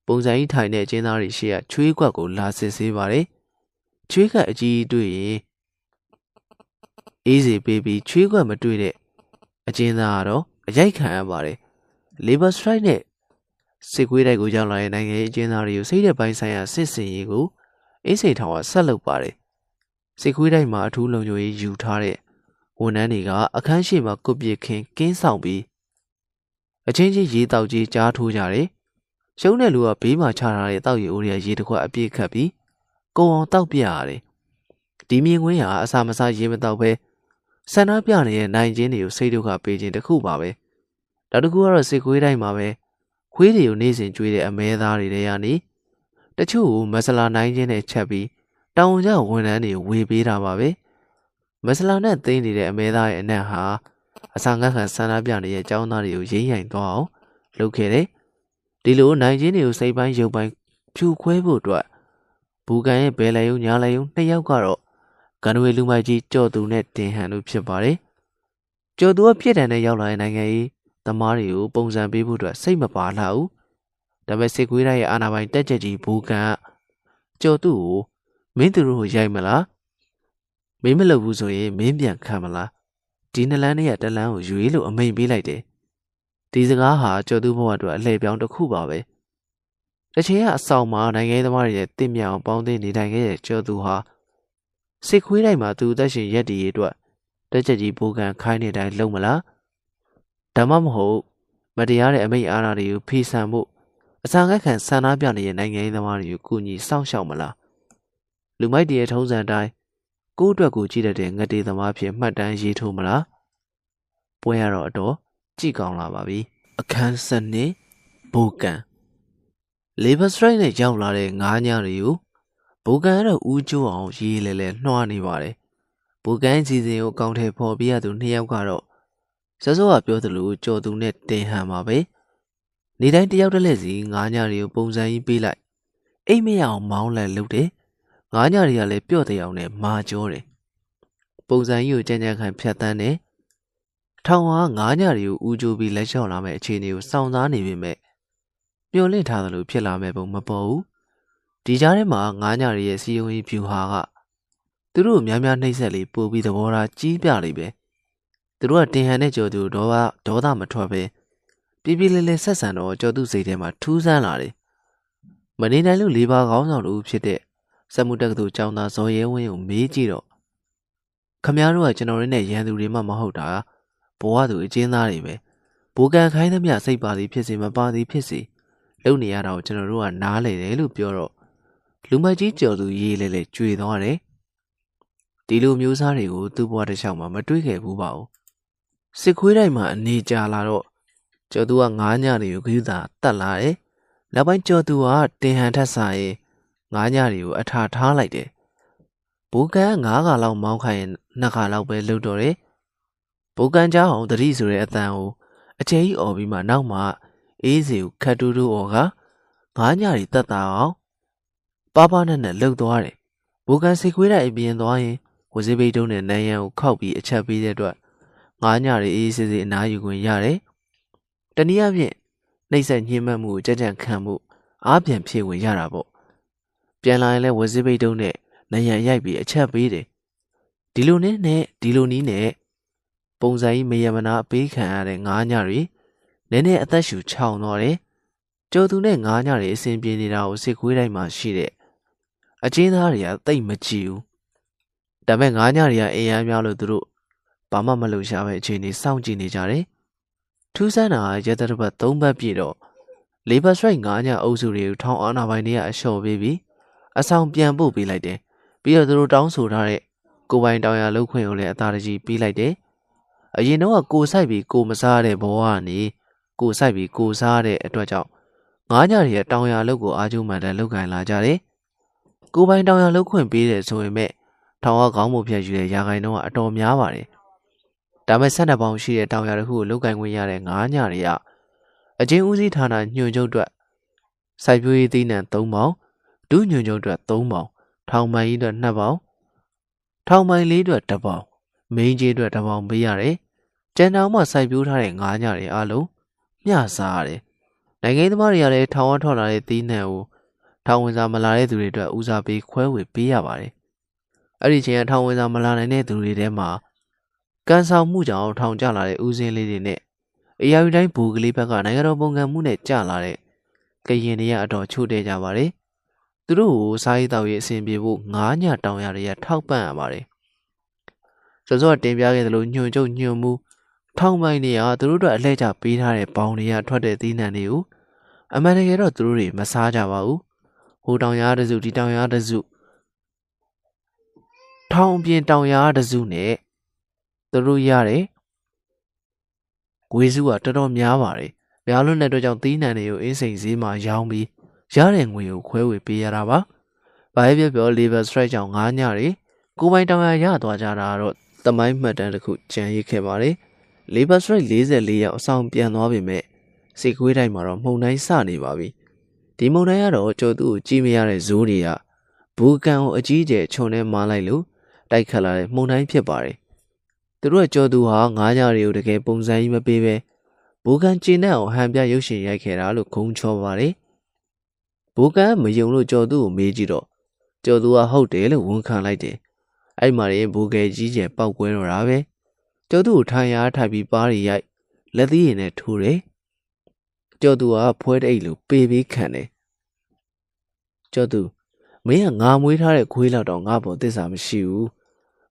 ပုံစံကြီးထိုင်တဲ့အကျဉ်းသားတွေရှေ့ကချွေးကွက်ကိုလာစစ်ဆေးပါတယ်ချွေးကအကြီးတွေ့ရင်အေးစီပေးပြီးချွေးကွက်မတွေ့တဲ့အကျဉ်းသားကတော့ အရိုက်ခံရပါတယ် Labor Strike နဲ့စစ်ကွေးတိုက်ကိုရောက်လာတဲ့နိုင်ငံရေးအကျဉ်းသားတွေကိုစိတ်တဲ့ပိုင်းဆိုင်ရာစစ်စင်ရေးကိုအေးစိတ်ထောင်ကဆက်လုပ်ပါတယ်စစ်ကွေးတိုက်မှာအထူးလုံခြုံရေးယူထားတဲ့ဝန်ထမ်းတွေကအခန်းရှိမှာကုတ်ပစ်ခင်းကင်းဆောင်ပြီးအချင်းချင်းရေတောက်ကြီးကြားထိုးကြတယ်ရှုံးတဲ့လူကဘေးမှာချထားတဲ့တောက်ရီအိုရီယာရေတစ်ခွက်အပြည့်ခတ်ပြီးကုံအောင်တောက်ပြရတယ်ဒီမြင်ကွင်းဟာအစာမစားရေမတောက်ပဲဆန္ဒပြနေတဲ့နိုင်ချင်းတွေကိုစိတ်ဒုက္ခပေးခြင်းတစ်ခုပါပဲ နောက်တစ်ခုကတော့စစ်ခွေးတိုင်းမှာပဲခွေးတွေကိုနေ့စဉ်ကျွေးတဲ့အမဲသားတွေတွေကနေတချို့ကိုမဆလာနိုင်ချင်းနဲ့ချက်ပြီးတောင်ကြဝန်ထမ်းတွေဝေပေးတာပါပဲမဆလာနဲ့သိမ်းနေတဲ့အမဲသားရဲ့အနက်ဟာအစာငတ်ခံဆန္ဒပြနေတဲ့အကြောင်းသားတွေကိုရင်းရိုင်သွားအောင်လုပ်ခဲ့တယ်ဒီလိုနိုင်ချင်းတွေကိုစိတ်ပိုင်းရုပ်ပိုင်းဖြူခွဲဖို့အတွက်ဘူကန်ရဲ့ဘယ်လဲယုံညာလဲယုံနှစ်ယောက်ကတော့ဂန်နဝေလူမိုက်ကြီးကြော်သူနဲ့တင်ဟန်တို့ဖြစ်ပါတယ်။ကြော်သူကပြစ်ဒဏ်နဲ့ရောက်လာတဲ့နိုင်ငံရေး သမားတွေကိုပုံစံပေးဖို့အတွက်စိတ်မပါလှဘူး။ဒါပေမဲ့စစ်ကွေးတိုင်းရဲ့အာဏာပိုင်တက်ချက်ကြီးဘူကန်ကကြော်သူကိုမင်းသူတို့ကိုရိုက်မလား။မင်းမလုပ်ဘူးဆိုရင်မင်းပြန်ခံမလား။ဒီနလန်းနဲ့တလန်းကိုရွေးလို့အမိန်ပေးလိုက်တယ်။ဒီစကားဟာကြော်သူဘဝအတွက်အလှည့်ပြောင်းတစ်ခုပါပဲ။တစ်ချိန်ကအဆောင်မှာနိုင်ငံရေးသမားတွေရဲ့တင့်မြအောင်ပေါင်းသိနေထိုင်ခဲ့တဲ့ကြော်သူဟာစစ်ခွေးတိုင်းမှာသူအသက်ရှင်ရက်တည်ရေးအတွက်တက်ချက်ကြီးပိုကန်ခိုင်းနေတိုင်းလုံးမလား ဒါမှမဟုတ်မတရားတဲ့အမိတ်အာဏာတွေကိုဖီဆန်ဖို့အစာငတ်ခံဆန္ဒပြနေတဲ့နိုင်ငံရေးသမားတွေကိုကူညီစောင့်ရှောက်မလားလူမိုက်တရဲ့ထုံးစံတိုင်းကိုယ့်အတွက်ကိုကြည့်တတ်တဲ့ငတေသမားဖြစ်မှတ်တမ်းရေးထိုးမလားပွဲရတော့အတော်ကြည့်ကောင်းလာပါပြီအခန်းစနစ်ဘူကန် Labor Strike နဲ့ရောက်လာတဲ့ငါးညတွေကိုဘူကန်ကတော့ဦးကျိုးအောင်ရေးလဲလဲနှွားနေပါတယ်ဘူကန်စီစဉ်ကိုအကောင့်ထဲပေါ်ပြရသူနှစ်ယောက်ကတော့ စစောကပြောသလိုကြော်သူနဲ့တင်ဟန်ပါပဲနေတိုင်းတယောက်တလက်စီငါးညတွေကိုပုံစံကြီးပေးလိုက်အိတ်မရအောင်မောင်းလိုက်လုပ်တယ်ငါးညတွေကလည်းပြော့တဲ့အောင်နဲ့မာကြောတယ်ပုံစံကြီးကိုကြံ့ကြံ့ခံဖြတ်တန်းတယ်ထောင်ဟာငါးညတွေကိုဦးကြိုးပြီးလက်လျှော့လာမဲ့အခြေအနေကိုစောင့်စားနေပေမဲ့မျှော်လင့်ထားသလိုဖြစ်လာမဲ့ပုံမပေါ်ဘူးဒီကြားထဲမှာငါးညတွေရဲ့စီယုံကြီးဖြူဟာကသူတို့များများနှိမ့်ဆက်လေးပို့ပြီးသဘောထားကြီးပြလိမ့်ပဲ သူတို့ကတင်ဟန်တဲ့ကြော်သူဒေါသဒေါသမထွက်ပဲပြပြလေးလေးဆက်ဆံတော့ကြော်သူစိတ်ထဲမှာထူးဆန်းလာတယ်မနေနိုင်လို့လေးပါးခေါင်းဆောင်တို့ဖြစ်တဲ့စက်မှုတက္ကသိုလ်ကျောင်းသားဇော်ရဲဝင်းကိုမေးကြည့်တော့ခမည်းတော်ကကျွန်တော်တို့နဲ့ရန်သူတွေမှမဟုတ်တာဘဝသူအကျဉ်းသားတွေပဲဘူကန်ခိုင်းသမျှစိတ်ပါသည်ဖြစ်စေမပါသည်ဖြစ်စေလုံနေရတာကိုကျွန်တော်တို့ကနားလေတယ်လို့ပြောတော့လူမကြီးကျော်သူရေးလဲလဲကြွေသွားတယ်ဒီလိုမျိုးစားတွေကိုသူ့ဘဝတစ်လျှောက်မှာမတွေ့ခဲ့ဘူးပါဘူး စစ်ခွေးတိုက်မှာအနေကြလာတော့ကျော်သူကငါးညတွေကိုဂရုသာတတ်လာတယ်။နောက်ပိုင်းကျော်သူကတင်ဟန်ထက်စာရေးငါးညတွေကိုအထာထားလိုက်တယ်။ဘူကန်ကငါးခါလောက်မောင်းခိုင်းနှစ်ခါလောက်ပဲလှုပ်တော့တယ်။ဘူကန်ကြောင်တတိဆိုတဲ့အတန်ကိုအချိန်ကြီးအော်ပြီးမှနောက်မှအေးစီကိုခတ်တူးတူးအော်ကငါးညတွေတတ်တာအောင်ပါပါနဲ့နဲ့လှုပ်သွားတယ်။ဘူကန်စစ်ခွေးတိုက်အပြင်သွားရင်ဝစီဘိတ်တုံးနဲ့နန်းရံကိုခောက်ပြီးအချက်ပေးတဲ့အတွက် ငားညတွေအေးစစ်စစ်အနားယူခွင့်ရတယ်တနည်းအားဖြင့်နှိမ့်ဆက်ညှင်းမှတ်မှုကိုကြကြံခံမှုအားပြန်ဖြည့်ဝင်ရတာပေါ့ပြန်လာရင်လည်းဝစီပိတ်တုံးနဲ့နန်းရံရိုက်ပြီးအချက်ပေးတယ်ဒီလိုနဲ့နဲ့ဒီလိုနီးနဲ့ပုံစံကြီးမယမနာအပေးခံရတဲ့ငားညတွေနည်းနည်းအသက်ရှူချောင်တော့တယ်ကျိုသူနဲ့ငားညတွေအစဉ်ပြေနေတာကိုစစ်ခွေးတိုင်းမှာရှိတဲ့အချင်းသားတွေကတိတ်မကြည့်ဘူးဒါပေမဲ့ငားညတွေကအိမ်ရမ်းများလို့သူတို့ ဘာမှမလုပ်ရှားပဲအခြေအနေစောင့်ကြည့်နေကြတယ်ထူးဆန်းတာရက်သက်တစ်ပတ်၃ပတ်ပြည့်တော့လေဘတ်စရိုက်ငားညအုပ်စုတွေကိုထောင်းအာနာပိုင်းတွေကအလျှော်ပေးပြီးအဆောင်ပြန်ပို့ပေးလိုက်တယ်ပြီးတော့သူတို့တောင်းဆိုထားတဲ့ကိုပိုင်တောင်ရလှုပ်ခွင့်ကိုလည်းအသာတကြီးပေးလိုက်တယ်အရင်တော့ကိုဆိုင်ပြီးကိုမစားတဲ့ဘဝကနေကိုဆိုင်ပြီးကိုစားတဲ့အတွက်ကြောင့်ငားညတွေရဲ့တောင်ရလှုပ်ကိုအာကျုံမှန်တဲ့လှုပ်ကန်လာကြတယ်ကိုပိုင်တောင်ရလှုပ်ခွင့်ပေးတယ်ဆိုရင်မဲ့ထောင်ဝခေါင်းပုံဖြတ်ယူတဲ့ရာဂိုင်တော့အတော်များပါတယ် ဒါမဲ့ဆက်နှစ်ပေါင်းရှိတဲ့တောင်ရတစ်ခုကိုလှုပ်ကန်ခွင့်ရတဲ့ငားညတွေကအချင်းဦးစီးဌာနညွှန်ချုပ်အတွက်စိုက်ပျိုးရေးသီးနှံ၃ပေါင်ဒုညွှန်ချုပ်အတွက်၃ပေါင်ထောင်မိုင်ကြီးအတွက်2ပေါင်ထောင်မိုင်လေးအတွက်1ပေါင်မင်းကြီးအတွက်1ပေါင်ပေးရတယ်ကျန်တောင်မှစိုက်ပျိုးထားတဲ့ငားညတွေအားလုံးမျှစားရတယ်နိုင်ငံသမားတွေကလည်းထောင်ဝထွက်လာတဲ့သီးနှံကိုထောင်ဝင်စာမလာတဲ့သူတွေအတွက်ဦးစားပေးခွဲဝေပေးရပါတယ်အဲ့ဒီချိန်ကထောင်ဝင်စာမလာနိုင်တဲ့သူတွေထဲမှာ ကန်ဆောင်မှုကြောင့်ထောင်ကျလာတဲ့ဦးစင်းလေးတွေနဲ့အရာယူတိုင်းဘူကလေးဘက်ကနိုင်ငံတော်ပုံကံမှုနဲ့ကျလာတဲ့ကရင်တွေကအတော်ချို့တဲ့ကြပါတယ်သူတို့ကိုစားရေးတောက်ရေးအဆင်ပြေဖို့ငားညတောင်ရတွေကထောက်ပံ့ရပါတယ်စောစောတင်ပြခဲ့သလိုညွှန်ချုပ်ညွှန်မှုထောင်ပိုင်တွေကသူတို့အတွက်အလှည့်ကျပေးထားတဲ့ဘောင်တွေကထွက်တဲ့သီးနှံတွေကိုအမှန်တကယ်တော့သူတို့တွေမစားကြပါဘူးဟိုတောင်ရတစုဒီတောင်ရတစုထောင်ပြင်တောင်ရတစုနဲ့ သူတို့ရတယ်ငွေစုကတော်တော်များပါတယ်များလွန်းတဲ့အတွက်ကြောင့်သီးနှံတွေကိုအင်းစိန်ဈေးမှာရောင်းပြီးရတဲ့ငွေကိုခွဲဝေပေးရတာပါ။ဘာပဲပြောပြော labor strike ကြောင့်ငားညတွေကိုပိုင်တောင်ရရသွားကြတာတော့သမိုင်းမှတ်တမ်းတစ်ခုကြံရစ်ခဲ့ပါတယ်။ labor strike 44ရောက်အဆောင်ပြန်သွားပေမဲ့စိတ်ကွေးတိုင်းမှာတော့မှုန်တိုင်းစနေပါပြီ။ဒီမှုန်တိုင်းကတော့ကျော်သူ့ကိုကြည့်မရတဲ့ဇိုးတွေကဘူကန်ကိုအကြီးကျယ်ခြုံထဲမာလိုက်လို့တိုက်ခတ်လာတဲ့မှုန်တိုင်းဖြစ်ပါတယ်။ သူတို့ကကျော်သူဟာငားညတွေကိုတကယ်ပုံစံကြီးမပေးပဲဘူကန်ကျင်းတဲ့အောင်ဟန်ပြရုပ်ရှင်ရိုက်ခဲ့တာလို့ခုံချောပါတယ်။ဘူကန်မယုံလို့ကျော်သူ့ကိုမေးကြည့်တော့ကျော်သူကဟုတ်တယ်လို့ဝန်ခံလိုက်တယ်။အဲ့မှာရင်ဘူကယ်ကြီးကျယ်ပောက်ကွဲတော့တာပဲ။ကျော်သူ့ကိုထိုင်ရာထိုင်ပြီးပါးရီရိုက်လက်သီးရည်နဲ့ထိုးတယ်။ကျော်သူကဖွဲတိတ်လို့ပေပေးခံတယ်။ကျော်သူမင်းကငါမွေးထားတဲ့ခွေးလောက်တော့ငါ့ဘောသစ္စာမရှိဘူး။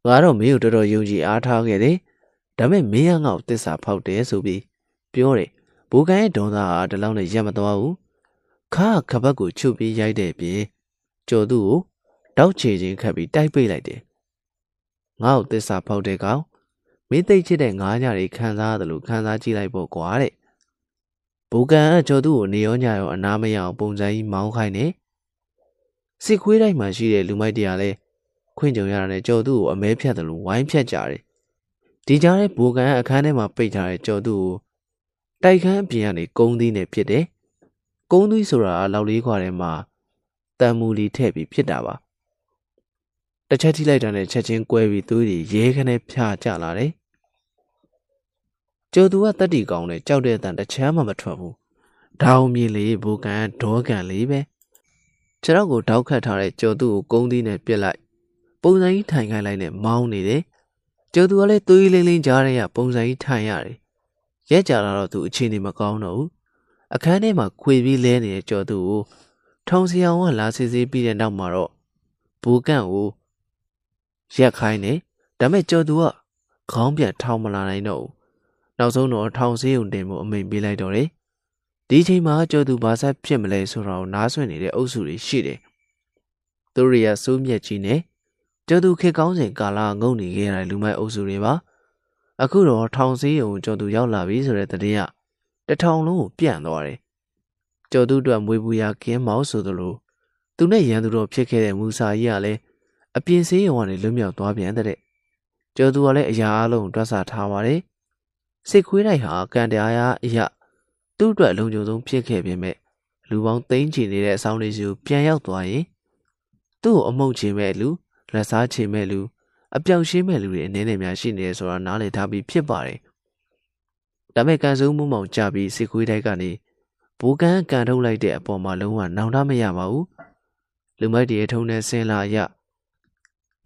ငါတော့မင်းကိုတော်တော်ယုံကြည်အားထားခဲ့တယ်။ဒါပေမဲ့မင်းကငါ့ကိုသစ္စာဖောက်တယ်ဆိုပြီးပြောတယ်။ဘူကန်ရဲ့ဒေါသဟာဒီလောက်နဲ့ရက်မသွားဘူး။ခါခပတ်ကိုချုပ်ပြီးရိုက်တဲ့ပြင်ကျော်သူ့ကိုတောက်ချေချင်းခတ်ပြီးတိုက်ပိတ်လိုက်တယ်။ငါ့ကိုသစ္စာဖောက်တဲ့ကောင်မင်းသိချစ်တဲ့ငါးညတွေခံစားရတယ်လို့ခံစားကြည့်လိုက်ဖို့ကွာတဲ့။ဘူကန်အကျော်သူ့ကိုနေရောညရောအနာမရအောင်ပုံစံကြီးမောင်းခိုင်းတယ်။စစ်ခွေးတိုင်းမှာရှိတဲ့လူမိုက်တရားလဲ ခွင့်ကြုံရတာနဲ့ကျော်သူ့ကိုအမဲဖြတ်တယ်လို့ဝိုင်းဖြတ်ကြတယ်။ဒီကြားထဲဘူကန်အခန်းထဲမှာပိတ်ထားတဲ့ကျော်သူ့ကိုတိုက်ခန်းအပြင်ကနေကုန်းသီးနဲ့ဖြစ်တယ်။ကုန်းသီးဆိုတာလောက်လေးခွာထဲမှာတန်မူလီထည့်ပြီးဖြစ်တာပါတစ်ချက်ထိလိုက်တာနဲ့ချက်ချင်းကွဲပြီးသွေးတွေရဲခနဲ့ဖြာကျလာတယ်ကျော်သူကတက်တီကောင်းနဲ့ကြောက်တဲ့အတန်တစ်ချမ်းမှမထွက်ဘူး။ဒေါင်းမြေလေးဘူကန်ဒေါကန်လေးပဲ။ခြေထောက်ကိုတောက်ခတ်ထားတဲ့ကျော်သူကိုကုန်းသီးနဲ့ပြစ်လိုက်။ ပုံစံကြီးထိုင်ခိုင်းလိုက်နဲ့မောင်းနေတယ်။ကျော်သူကလည်းသွေးလင်းလင်းကြားရပုံစံကြီးထိုင်ရတယ်။ရက်ကြလာတော့သူအခြေအနေမကောင်းတော့ဘူး။အခန်းထဲမှာခွေပြီးလဲနေတဲ့ကျော်သူကိုထုံစီအောင်ကလာစစ်စစ်ပြီးတဲ့နောက်မှာတော့ဘူကန်ကိုရက်ခိုင်းနေ။ဒါပေမဲ့ကျော်သူကခေါင်းပြန်ထောင်မလာနိုင်တော့ဘူးနောက်ဆုံးတော့ထောင်စည်းုံတင်မှုအမိန်ပေးလိုက်တော့တယ်။ဒီချိန်မှာကျော်သူဘာဆက်ဖြစ်မလဲဆိုတော့နားဆွင့်နေတဲ့အုပ်စုတွေရှိတယ်။သူရိယစိုးမြက်ကြီးနဲ့ ကျော်သူခေကောင်းစဉ်ကာလငုံနေခဲ့တဲ့လူမိုက်အုပ်စုတွေပါ။အခုတော့ထောင်စည်းုံကျော်သူရောက်လာပြီဆိုတဲ့တဲ့ကတထောင်လုံးကိုပြန့်သွားတယ်။ကျော်သူအတွက်မွေးပူရကင်းမောက်ဆိုသလိုသူနဲ့ရန်သူတော်ဖြစ်ခဲ့တဲ့မူစာကြီးကလည်းအပြင်စည်းရုံကနေလွတ်မြောက်သွားပြန်တဲ့။ကျော်သူကလည်းအရာအလုံးတွက်ဆထားပါတယ်စိတ်ခွေးလိုက်ဟာကံတရားရအရာသူ့အတွက်လုံခြုံဆုံးဖြစ်ခဲ့ပေမဲ့လူပေါင်းသိန်းချီနေတဲ့အဆောင်လေးစီကိုပြန်ရောက်သွားရင်သူ့ကိုအမုံချင်မဲ့လူ လက်စားချင်မဲ့လူအပြောက်ရှင်းမဲ့လူတွေအနေနဲ့များရှိနေတယ်ဆိုတာနားလည်ထားပြီးဖြစ်ပါတယ်။ဒါပေမဲ့ကန်စုံမှုမောင်ကြပြီးစိတ်ခွေးတိုက်ကနေဘူကန်ကန်ထုတ်လိုက်တဲ့အပေါ်မှာလုံးဝနောင်တမရပါဘူး။လူမိုက်တရေထုံးတဲ့ဆင်းလာရ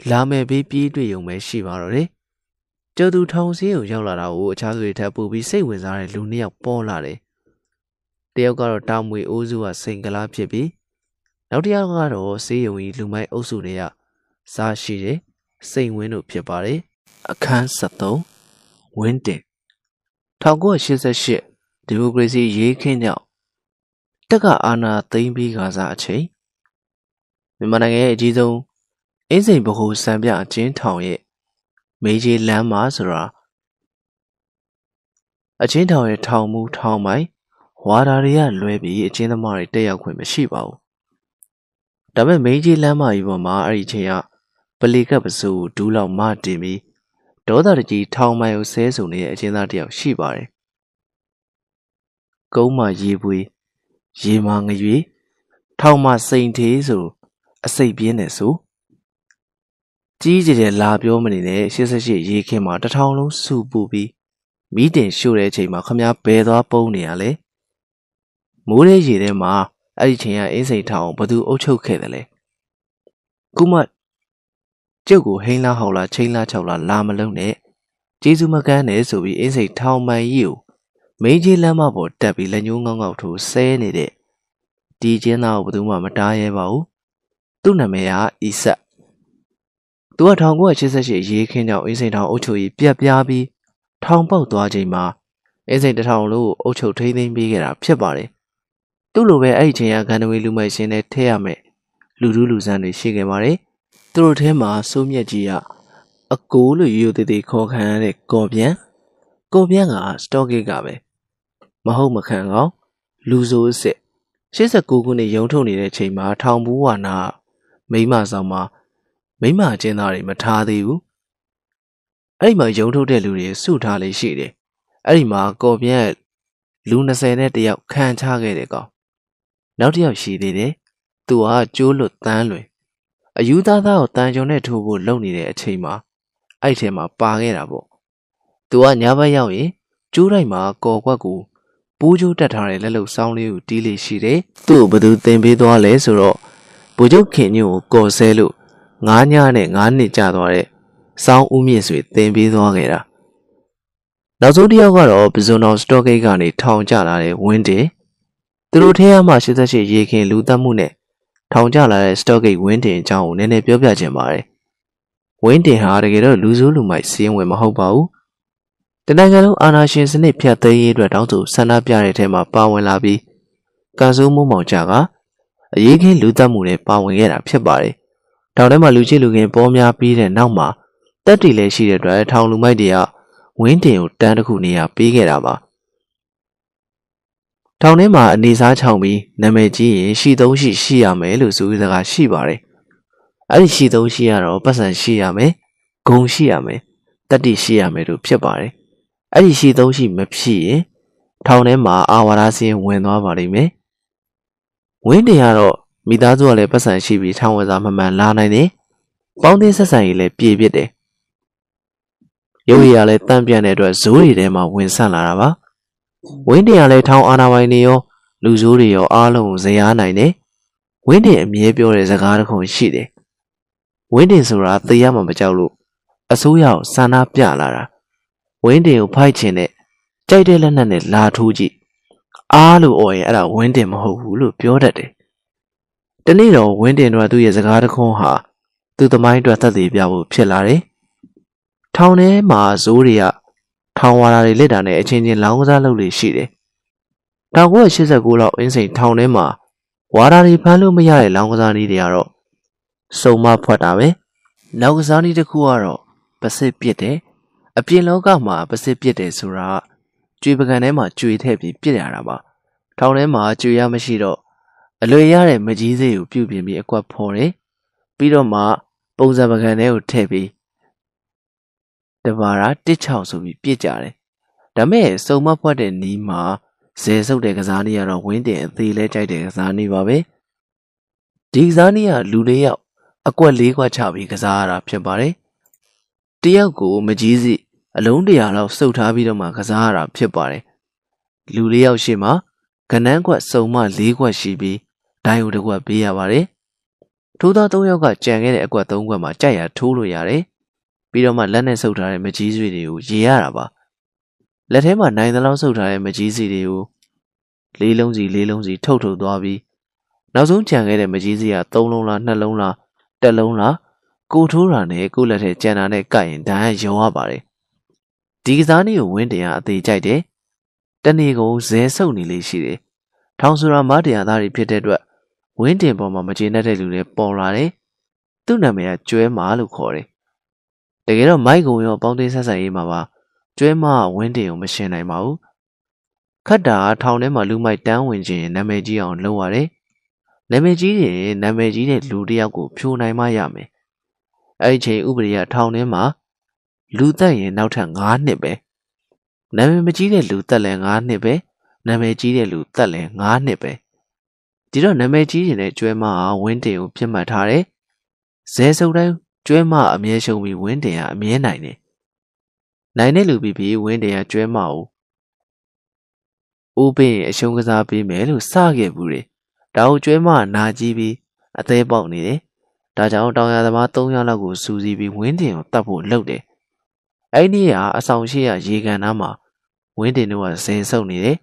လာမယ်ဘေးပြေးတွေ့ရုံပဲရှိပါတော့တယ်။ကျော်သူထောင်စင်းကိုရောက်လာတာကိုအခြားသူတွေထပ်ပို့ပြီးစိတ်ဝင်စားတဲ့လူနှစ်ယောက်ပေါ်လာတယ်။တယောက်ကတော့တာမွေအိုးစုကစိန်ကလားဖြစ်ပြီးနောက်တစ်ယောက်ကတော့ဆေးရုံကြီးလူမိုက်အုပ်စုတွေက စားရှိတယ်စိန်ဝင်းတို့ဖြစ်ပါတယ်။အခန်း73ဝင်းတင်1988ဒီမိုကရေစီရေးခင်းကြောင့်တက်ကအာဏာသိမ်းပြီးကစားအချိန်မြန်မာနိုင်ငံရဲ့အကြီးဆုံးအင်းစိန်ဗဟိုစံပြအကျဉ်းထောင်ရဲ့မေကြီးလမ်းမှာဆိုတာအချင်းထောင်ရဲ့ထောင်မူထောင်မိုင်ဝါဒါတွေကလွဲပြီးအချင်းသမားတွေတက်ရောက်ခွင့်မရှိပါဘူး။ဒါပေမဲ့မေကြီးလမ်းမကြီးပေါ်မှာအဲ့ဒီချိန်က ပလီကပ်ပစုဒူးလောက်မတင်ပြီးဒေါသတကြီးထောင်မိုင်ကိုဆဲဆုံနေတဲ့အချင်းသားတယောက်ရှိပါတယ်။ကုန်းမရေပွေးရေမာငရွေထောင်မစိန်သေးဆိုအစိတ်ပြင်းနေဆိုကြီးကျယ်ကျယ်လာပြောမနေနဲ့88ရေခင်းမှာတထောင်လုံးစုပူပြီးမိတင်ရှို့တဲ့အချိန်မှာခမားဘယ်သွားပုံးနေရလဲမိုးရဲရေထဲမှာအဲ့ဒီချိန်ကအင်းစိန်ထောင်ဘသူအုပ်ချုပ်ခဲ့တယ်လဲကုမ ကျုပ်ကိုဟိန်းလားဟောက်လားချိန်လားချောက်လားလာမလုံးနဲ့ကျေးဇူးမကန်းနဲ့ဆိုပြီးအင်းစိန်ထောင်မှန်ကြီးကိုမင်းကြီးလမ်းမပေါ်တက်ပြီးလက်ညှိုးငေါငေါထိုးဆဲနေတဲ့ဒီကျင်းသားကိုဘယ်သူမှမတားရဲပါဘူးသူ့နာမည်ကအီဆက်သူက1988ရေးခင်းကြောင့်အင်းစိန်ထောင်အုပ်ချုပ်ရေးပြက်ပြားပြီးထောင်ပေါက်သွားချိန်မှာအင်းစိန်တထောင်လို့အုပ်ချုပ်ထိန်းသိမ်းပေးခဲ့တာဖြစ်ပါတယ်။သူ့လိုပဲအဲ့ဒီချိန်ကဂန္ဓဝေလူမိုက်ရှင်နဲ့ထဲရမယ်လူလူလူဆန်းတွေရှိခဲ့ပါတယ်။ သူတို့ထဲမှာစိုးမြက်ကြီးကအကိုလို့ရိုးသေးသေးခေါ်ခံရတဲ့ကော်ပြန်ကော်ပြန်ကစတော့ဂိတ်ကပဲမဟုတ်မခံကောင်လူဆိုးအစ်89ခုနှစ်ရုံထုတ်နေတဲ့ချိန်မှာထောင်ဘူးဝါနာမိမဆောင်မှာမိမအကျဉ်းသားတွေမထားသေးဘူးအဲ့ဒီမှာယုံထုတ်တဲ့လူတွေစုထားလေးရှိတယ်အဲ့ဒီမှာကော်ပြက်လူ20နဲ့တယောက်ခံချခဲ့တယ်ကောင်နောက်တစ်ယောက်ရှိသေးတယ်သူကကျိုးလွတ်တန်းလွင် အယူသားသားကိုတန်ကြုံနဲ့ထိုးဖို့လုပ်နေတဲ့အချိန်မှာအဲ့ထဲမှာပါခဲ့တာပေါ့သူကညာဘက်ရောက်ရင်ကျိုးတိုင်းမှာကော်ကွက်ကိုပူးကျိုးတက်ထားတဲ့လက်လုံဆောင်းလေးကိုတီးလေးရှိတယ်သူ့ကိုဘသူတင်ပေးသွားလဲဆိုတော့ဗိုလ်ချုပ်ခင်ညို့ကိုကော်ဆဲလို့ငါးညနဲ့ငါးနှစ်ကြာသွားတဲ့စောင်းဦးမြင့်ဆွေတင်ပေးသွားခဲ့တာနောက်ဆုံးတစ်ယောက်ကတော့ပဇွန်တော်စတော့ဂိတ်ကနေထောင်ကျလာတဲ့ဝင်းတင်သူတို့ထဲမှာ88ရေခင်လူသက်မှုနဲ့ ထောင်ကျလာတဲ့စတော့ဂိတ်ဝင်းတင်အကြောင်းကိုနည်းနည်းပြောပြချင်ပါတယ်ဝင်းတင်ဟာတကယ်တော့လူစုလူမိုက်စီးရင်ဝင်မဟုတ်ပါဘူးတနင်္ဂနွေလုံးအာနာရှင်စနစ်ဖြတ်သိမ်းရေးအတွက်တောင်းဆိုဆန္ဒပြတဲ့ထဲမှာပါဝင်လာပြီးကန်ဆိုးမိုးမောင်ကြကအရေးခင်းလူသက်မှုနဲ့ပါဝင်ခဲ့တာဖြစ်ပါတယ်ထောင်ထဲမှာလူချစ်လူခင်ပေါ်များပြီးတဲ့နောက်မှာတက်တီလည်းရှိတဲ့အတွက်ထောင်လူမိုက်တွေကဝင်းတင်ကိုတန်းတစ်ခုနေရာပေးခဲ့တာပါ ထောင်ထဲမှာအနေစားချောင်ပြီးနာမည်ကြီးရင်ရှိသုံးရှိရှိရမယ်လို့ဆိုပြီးစကားရှိပါတယ်အဲ့ဒီရှိသုံးရှိရတော့ပတ်စံရှိရမယ်ဂုံရှိရမယ်တက်တီရှိရမယ်လို့ဖြစ်ပါတယ်အဲ့ဒီရှိသုံးရှိမဖြစ်ရင်ထောင်ထဲမှာအာဝါဒစင်းဝင်သွားပါလိမ့်မယ်ဝင်းတင်ကတော့မိသားစုကလည်းပတ်စံရှိပြီးထောင်ဝစားမမှန်လာနိုင်တယ်ပေါင်းတင်ဆက်ဆံရေးလည်းပြေပြစ်တယ်ရုပ်ရည်ကလည်းတန့်ပြန့်တဲ့အတွက်ဇိုးတွေထဲမှာဝင်ဆန့်လာတာပါ ဝင်းတင်ကလည်းထောင်းအာနာပိုင်တွေရောလူဇိုးတွေရောအားလုံးကိုဇရာနိုင်တယ်ဝင်းတင်အမြဲပြောတဲ့စကားတစ်ခုရှိတယ်ဝင်းတင်ဆိုတာသိရမှမကြောက်လို့အစိုးရကိုစန္ဒပြလာတာဝင်းတင်ကိုဖိုက်ချင်တဲ့ကြိုက်တဲ့လက်နက်နဲ့လာထိုးကြည့်အားလို့អော်ရင်အဲ့ဒါဝင်းတင်မဟုတ်ဘူးလို့ပြောတတ်တယ်တနေ့တော့ဝင်းတင်တို့ကသူ့ရဲ့စကားတခွန်းဟာသူ့သမိုင်းအတွက်သက်သေပြဖို့ဖြစ်လာတယ်ထောင်ထဲမှာဇိုးတွေက ထောင်ဝါတာတွေလက်တာနဲ့အချင်းချင်းလောင်းကစားလုပ်လို့ရှိတယ်1989လောက်အင်းစိန်ထောင်ထဲမှာဝါတာတွေဖမ်းလို့မရတဲ့လောင်းကစားနည်းတွေကတော့စုံမဖွက်တာပဲလောင်းကစားနည်းတစ်ခုကတော့ပစစ်ပစ်တယ်အပြင်လောကမှာပစစ်ပစ်တယ်ဆိုတာကျွေပကံထဲမှာကျွေထည့်ပြီးပစ်ရတာပါထောင်ထဲမှာကျွေရမရှိတော့အလွေရတဲ့မကြီးစေးကိုပြုတ်ပြင်းပြီးအကွက်ဖော်တယ်ပြီးတော့မှပုံစံပကံထဲကိုထည့်ပြီး တဘာရာတစ်ချောက်ဆိုပြီးပြစ်ကြတယ်ဒါမဲ့စုံမဖွက်တဲ့နီးမှာဇယ်ဆုပ်တဲ့ကစားနည်းကတော့ဝင်းတင်အသေးလဲကြိုက်တဲ့ကစားနည်းပါပဲဒီကစားနည်းကလူလေးယောက်အကွက်လေးကွက်ချပြီးကစားရတာဖြစ်ပါတယ်တယောက်ကိုမကြီးစီအလုံးတရာလောက်စုပ်ထားပြီးတော့မှကစားရတာဖြစ်ပါတယ်လူလေးယောက်ရှိမှကနန်းကွက်စုံမ၄ကွက်ရှိပြီးဒိုင်ကိုတစ်ကွက်ပေးရပါတယ်ထိုးသား၃ယောက်ကကြံခဲ့တဲ့အကွက်၃ကွက်မှာကြိုက်ရထိုးလို့ရတယ် ပြီးတော့မှလက်နဲ့ဆုပ်ထားတဲ့မကြီးစွေတွေကိုရေရတာပါလက်ထဲမှာနိုင်သလောက်ဆုပ်ထားတဲ့မကြီးစီတွေကိုလေးလုံးစီလေးလုံးစီထုတ်ထုတ်သွားပြီးနောက်ဆုံးကြံခဲ့တဲ့မကြီးစီက၃လုံးလား၂လုံးလားတစ်လုံးလားကိုထိုးတာနဲ့ကိုလက်ထဲကြံတာနဲ့ကပ်ရင်ဒဏ်ရာရောရပါတယ်ဒီကစားနည်းကိုဝင်းတင်ကအသေးကြိုက်တယ်တနေ့ကုန်ဇဲဆုပ်နေလေးရှိတယ်ထောင်ဆိုတာမတရားသားတွေဖြစ်တဲ့အတွက်ဝင်းတင်ပေါ်မှာမကျေနပ်တဲ့လူတွေပေါ်လာတယ်သူ့နာမည်ကကျွဲမာလို့ခေါ်တယ် တကယ်တော့မိုက်ကုံရောပေါင်းသိဆက်ဆံရေးမှာပါကျွဲမဝင်းတင်ကိုမရှင်းနိုင်ပါဘူးခတ်တာထောင်ထဲမှာလူမိုက်တန်းဝင်ခြင်းနာမည်ကြီးအောင်လုပ်ရတယ်နာမည်ကြီးရင်နာမည်ကြီးတဲ့လူတစ်ယောက်ကိုဖြိုနိုင်မှရမယ်အဲ့ဒီချိန်ဥပဒေကထောင်ထဲမှာလူသက်ရင်နောက်ထပ်9နှစ်ပဲနာမည်မကြီးတဲ့လူသက်လည်း9နှစ်ပဲနာမည်ကြီးတဲ့လူသက်လည်း9နှစ်ပဲဒီတော့နာမည်ကြီးရင်လည်းကျွဲမအောင်ဝင်းတင်ကိုပြစ်မှတ်ထားတယ်ဇဲစုံတိုင်း ကျွဲမအမြဲရှုံပြီးဝင်းတင်ကအမြဲနိုင်တယ်နိုင်တဲ့လူပြီးပြီးဝင်းတင်ကကျွဲမအောင်ဦးပင်အရှုံးကစားပေးမယ်လို့စခဲ့ဘူးတယ်ဒါကိုကျွဲမနာကြီးပြီးအသေးပေါက်နေတယ်ဒါကြောင့်တောင်ရသမား၃ယောက်လောက်ကိုစူးစီးပြီးဝင်းတင်ကိုတတ်ဖို့လုပ်တယ်အဲ့ဒီကအဆောင်ရှိရရေကန်သားမှာဝင်းတင်တို့ကဇင်ဆုပ်နေတယ်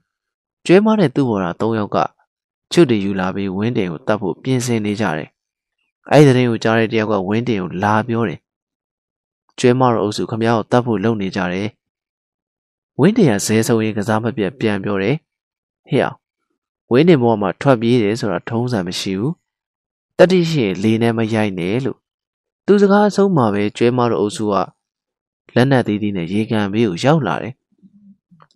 ကျွဲမနဲ့သူ့ဘော်တာ၃ယောက်ကချွတ်တယူလာပြီးဝင်းတင်ကိုတတ်ဖို့ပြင်ဆင်နေကြတယ် အဲ့ဒီတဲ့ကိုကြားတဲ့တယောက်ကဝင်းတင်ကိုလာပြောတယ်ကျွဲမတို့အုပ်စုခမရကိုတတ်ဖို့လုပ်နေကြတယ်ဝင်းတင်ကဇဲဆုံရင်ကစားမပြတ်ပြန်ပြောတယ်ဟေ့အောင်ဝင်းတင်ဘောမှာထွက်ပြေးတယ်ဆိုတာထုံးစံမရှိဘူးတတိရှိရင်လေနဲ့မရိုက်နဲ့လို့သူစကားအဆုံးမှာပဲကျွဲမတို့အုပ်စုကလက်နက်သေးသေးနဲ့ရေကန်ဘေးကိုရောက်လာတယ်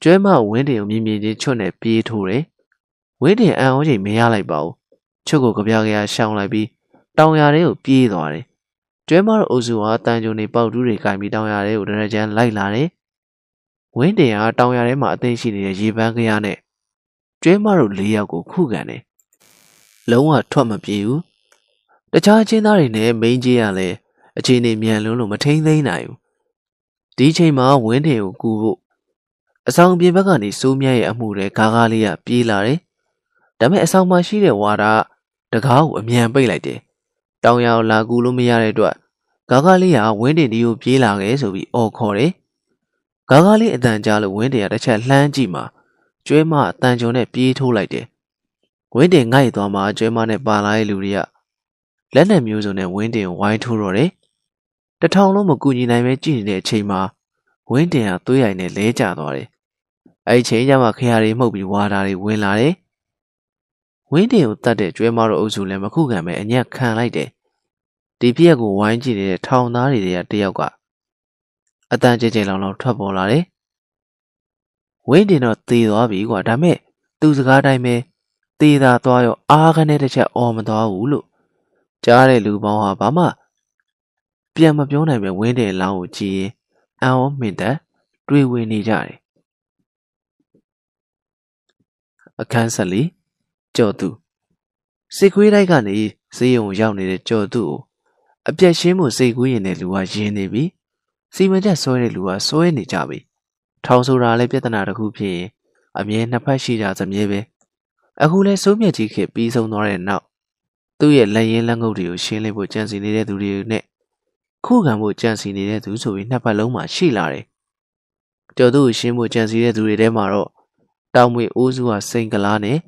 ကျွဲမဝင်းတင်ကိုမြင်မြင်ချင်းချွတ်နဲ့ပြေးထိုးတယ်ဝင်းတင်အံ့ဩချိန်မရလိုက်ပါဘူးချွတ်ကိုကြပြားကြရှောင်းလိုက်ပြီး တောင်ရတဲ့ကိုပြေးသွားတယ်ကျွဲမတို့အုပ်စုကတန်ကြုံနေပေါက်တူးတွေကင်ပြီးတောင်ရတဲ့ကိုဒရကြမ်းလိုက်လာတယ်ဝင်းတင်ကတောင်ရထဲမှာအသိရှိနေတဲ့ရေပန်းကရနဲ့ကျွဲမတို့၄ယောက်ကိုခုခံတယ်လုံးဝထွက်မပြေဘူးတခြားချင်းသားတွေနဲ့မိန်းကြီးရလဲအခြေအနေမြန်လွန်းလို့မထိန်သိမ်းနိုင်ဘူးဒီချိန်မှာဝင်းတင်ကိုကူဖို့အဆောင်ပြင်ဘက်ကနေစိုးမြတ်ရဲ့အမှုတွေဂါးဂါးလေးကပြေးလာတယ်ဒါပေမဲ့အဆောင်မှာရှိတဲ့ဝါဒတကားကိုအမြန်ပိတ်လိုက်တယ် တောင်ရအောင်လာကူလို့မရတဲ့အတွက်ဂါဂါလေးကဝင်းတင်ဒီကိုပြေးလာခဲ့ဆိုပြီးအော်ခေါ်တယ်။ဂါဂါလေးအတန်ကြားလို့ဝင်းတင်ကတစ်ချက်လှမ်းကြည့်မှကျွဲမအတန်ကြုံနဲ့ပြေးထိုးလိုက်တယ်။ဝင်းတင်ငိုက်သွားမှကျွဲမနဲ့ပါလာတဲ့လူတွေကလက်နဲ့မျိုးစုံနဲ့ဝင်းတင်ကိုဝိုင်းထိုးတော့တယ်။တထောင်လုံးမကူညီနိုင်ပဲကြည့်နေတဲ့အချိန်မှာဝင်းတင်ကသွေးရိုင်နဲ့လဲကျသွားတယ်။အဲဒီချိန်ကျမှခရတွေမှုတ်ပြီးဝါတာတွေဝင်လာတယ်။ ဝင်းတင်ကိုတတ်တဲ့ကျွဲမတို့အုပ်စုလည်းမခုခံပဲအညက်ခံလိုက်တယ်။ဒီပြက်ကိုဝိုင်းကြည့်နေတဲ့ထောင်သားတွေကတယောက်ကအတန်ကြဲကြဲလောင်လောင်ထွက်ပေါ်လာတယ်။ဝင်းတင်တော့သေသွားပြီကွာဒါမဲ့သူစကားတိုင်းပဲသေတာသွားရောအားခနဲ့တစ်ချက်အော်မသွားဘူးလို့ကြားတဲ့လူပေါင်းဟာဘာမှပြန်မပြောနိုင်ပဲဝင်းတင်လောင်းကိုကြည်ရင်အံ့ဩမင်သက်တွေးဝင်နေကြတယ်အခန်းဆက်လီ ကြော်သူစစ်ခွေးတိုက်ကနေဈေးရုံရောက်နေတဲ့ကြော်သူကိုအပြက်ရှင်းမှုစိတ်ကူးရင်တဲ့လူကရင်းနေပြီစီမံချက်ဆွဲတဲ့လူကဆွဲနေကြပြီထောင်ဆိုတာလည်းပြဿနာတစ်ခုဖြစ်ရင်အမြဲနှစ်ဖက်ရှိကြသမြဲပဲအခုလဲစိုးမြတ်ကြီးခေပြီးဆုံးသွားတဲ့နောက်သူ့ရဲ့လက်ရင်းလက်ငုပ်တွေကိုရှင်းလင်းဖို့ကြံစီနေတဲ့သူတွေနဲ့ခုခံဖို့ကြံစီနေတဲ့သူဆိုပြီးနှစ်ဖက်လုံးမှာရှိလာတယ်ကျော်သူ့ကိုရှင်းဖို့ကြံစီတဲ့သူတွေထဲမှာတော့တောင်မွေအိုးစုကစိန်ကလားနဲ့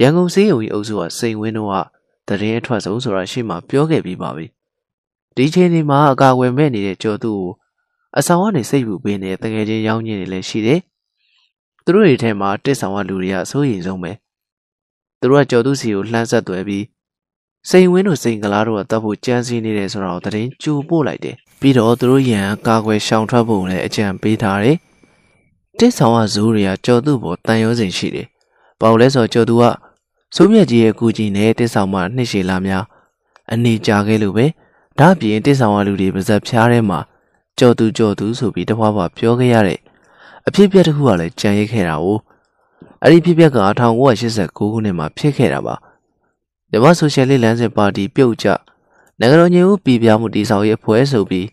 ရန်ကုန်စေးရုံကြီးအုပ်စုကစိန်ဝင်းတို့ကတရင်အထွက်ဆုံးဆိုတာရှေ့မှာပြောခဲ့ပြီးပါပြီဒီချိန်ဒီမှာအကာအကွယ်မဲ့နေတဲ့ကျော်သူကိုအဆောင်ကနေစိတ်ပူပေးနေတဲ့တကယ်ချင်းရောင်းညင်နေလည်းရှိတယ်သူတို့တွေထဲမှာတစ်ဆောင်ကလူတွေကအစိုးရိမ်ဆုံးပဲသူတို့ကကျော်သူစီကိုလှမ်းဆက်သွဲပြီးစိန်ဝင်းတို့စိန်ကလားတို့ကတတ်ဖို့ကြမ်းစီနေတယ်ဆိုတော့တရင်ကြိုပို့လိုက်တယ်ပြီးတော့သူတို့ရန်ကာကွယ်ရှောင်ထွက်ဖို့လည်းအကြံပေးထားတယ်တစ်ဆောင်ကဇိုးတွေကကျော်သူပေါ်တန်ရုံးစင်ရှိတယ်။ဘာလို့လဲဆိုတော့ကျော်သူက စိုးမြတ်ကြီးရဲ့ကူကြီးနဲ့တစ်ဆောင်မှနှစ်ရှည်လာများအနေကြခဲ့လို့ပဲဒါ့အပြင်တစ်ဆောင်ကလူတွေပါဇက်ဖျားထဲမှာကြော်သူကြော်သူဆိုပြီးတဖွာဖွာပြောခဲ့ရတဲ့အဖြစ်အပျက်တစ်ခုကလည်းကြံရိပ်ခဲ့တာ哦အဲ့ဒီဖြစ်ပျက်က1989ခုနှစ်မှာဖြစ်ခဲ့တာပါမြန်မာဆိုရှယ်လစ်လမ်းစဉ်ပါတီပြုတ်ကျနိုင်ငံတော်ညွှန်ဦးပြည်ပြမှုတည်ဆောက်ရေးအဖွဲ့ဆိုပြီး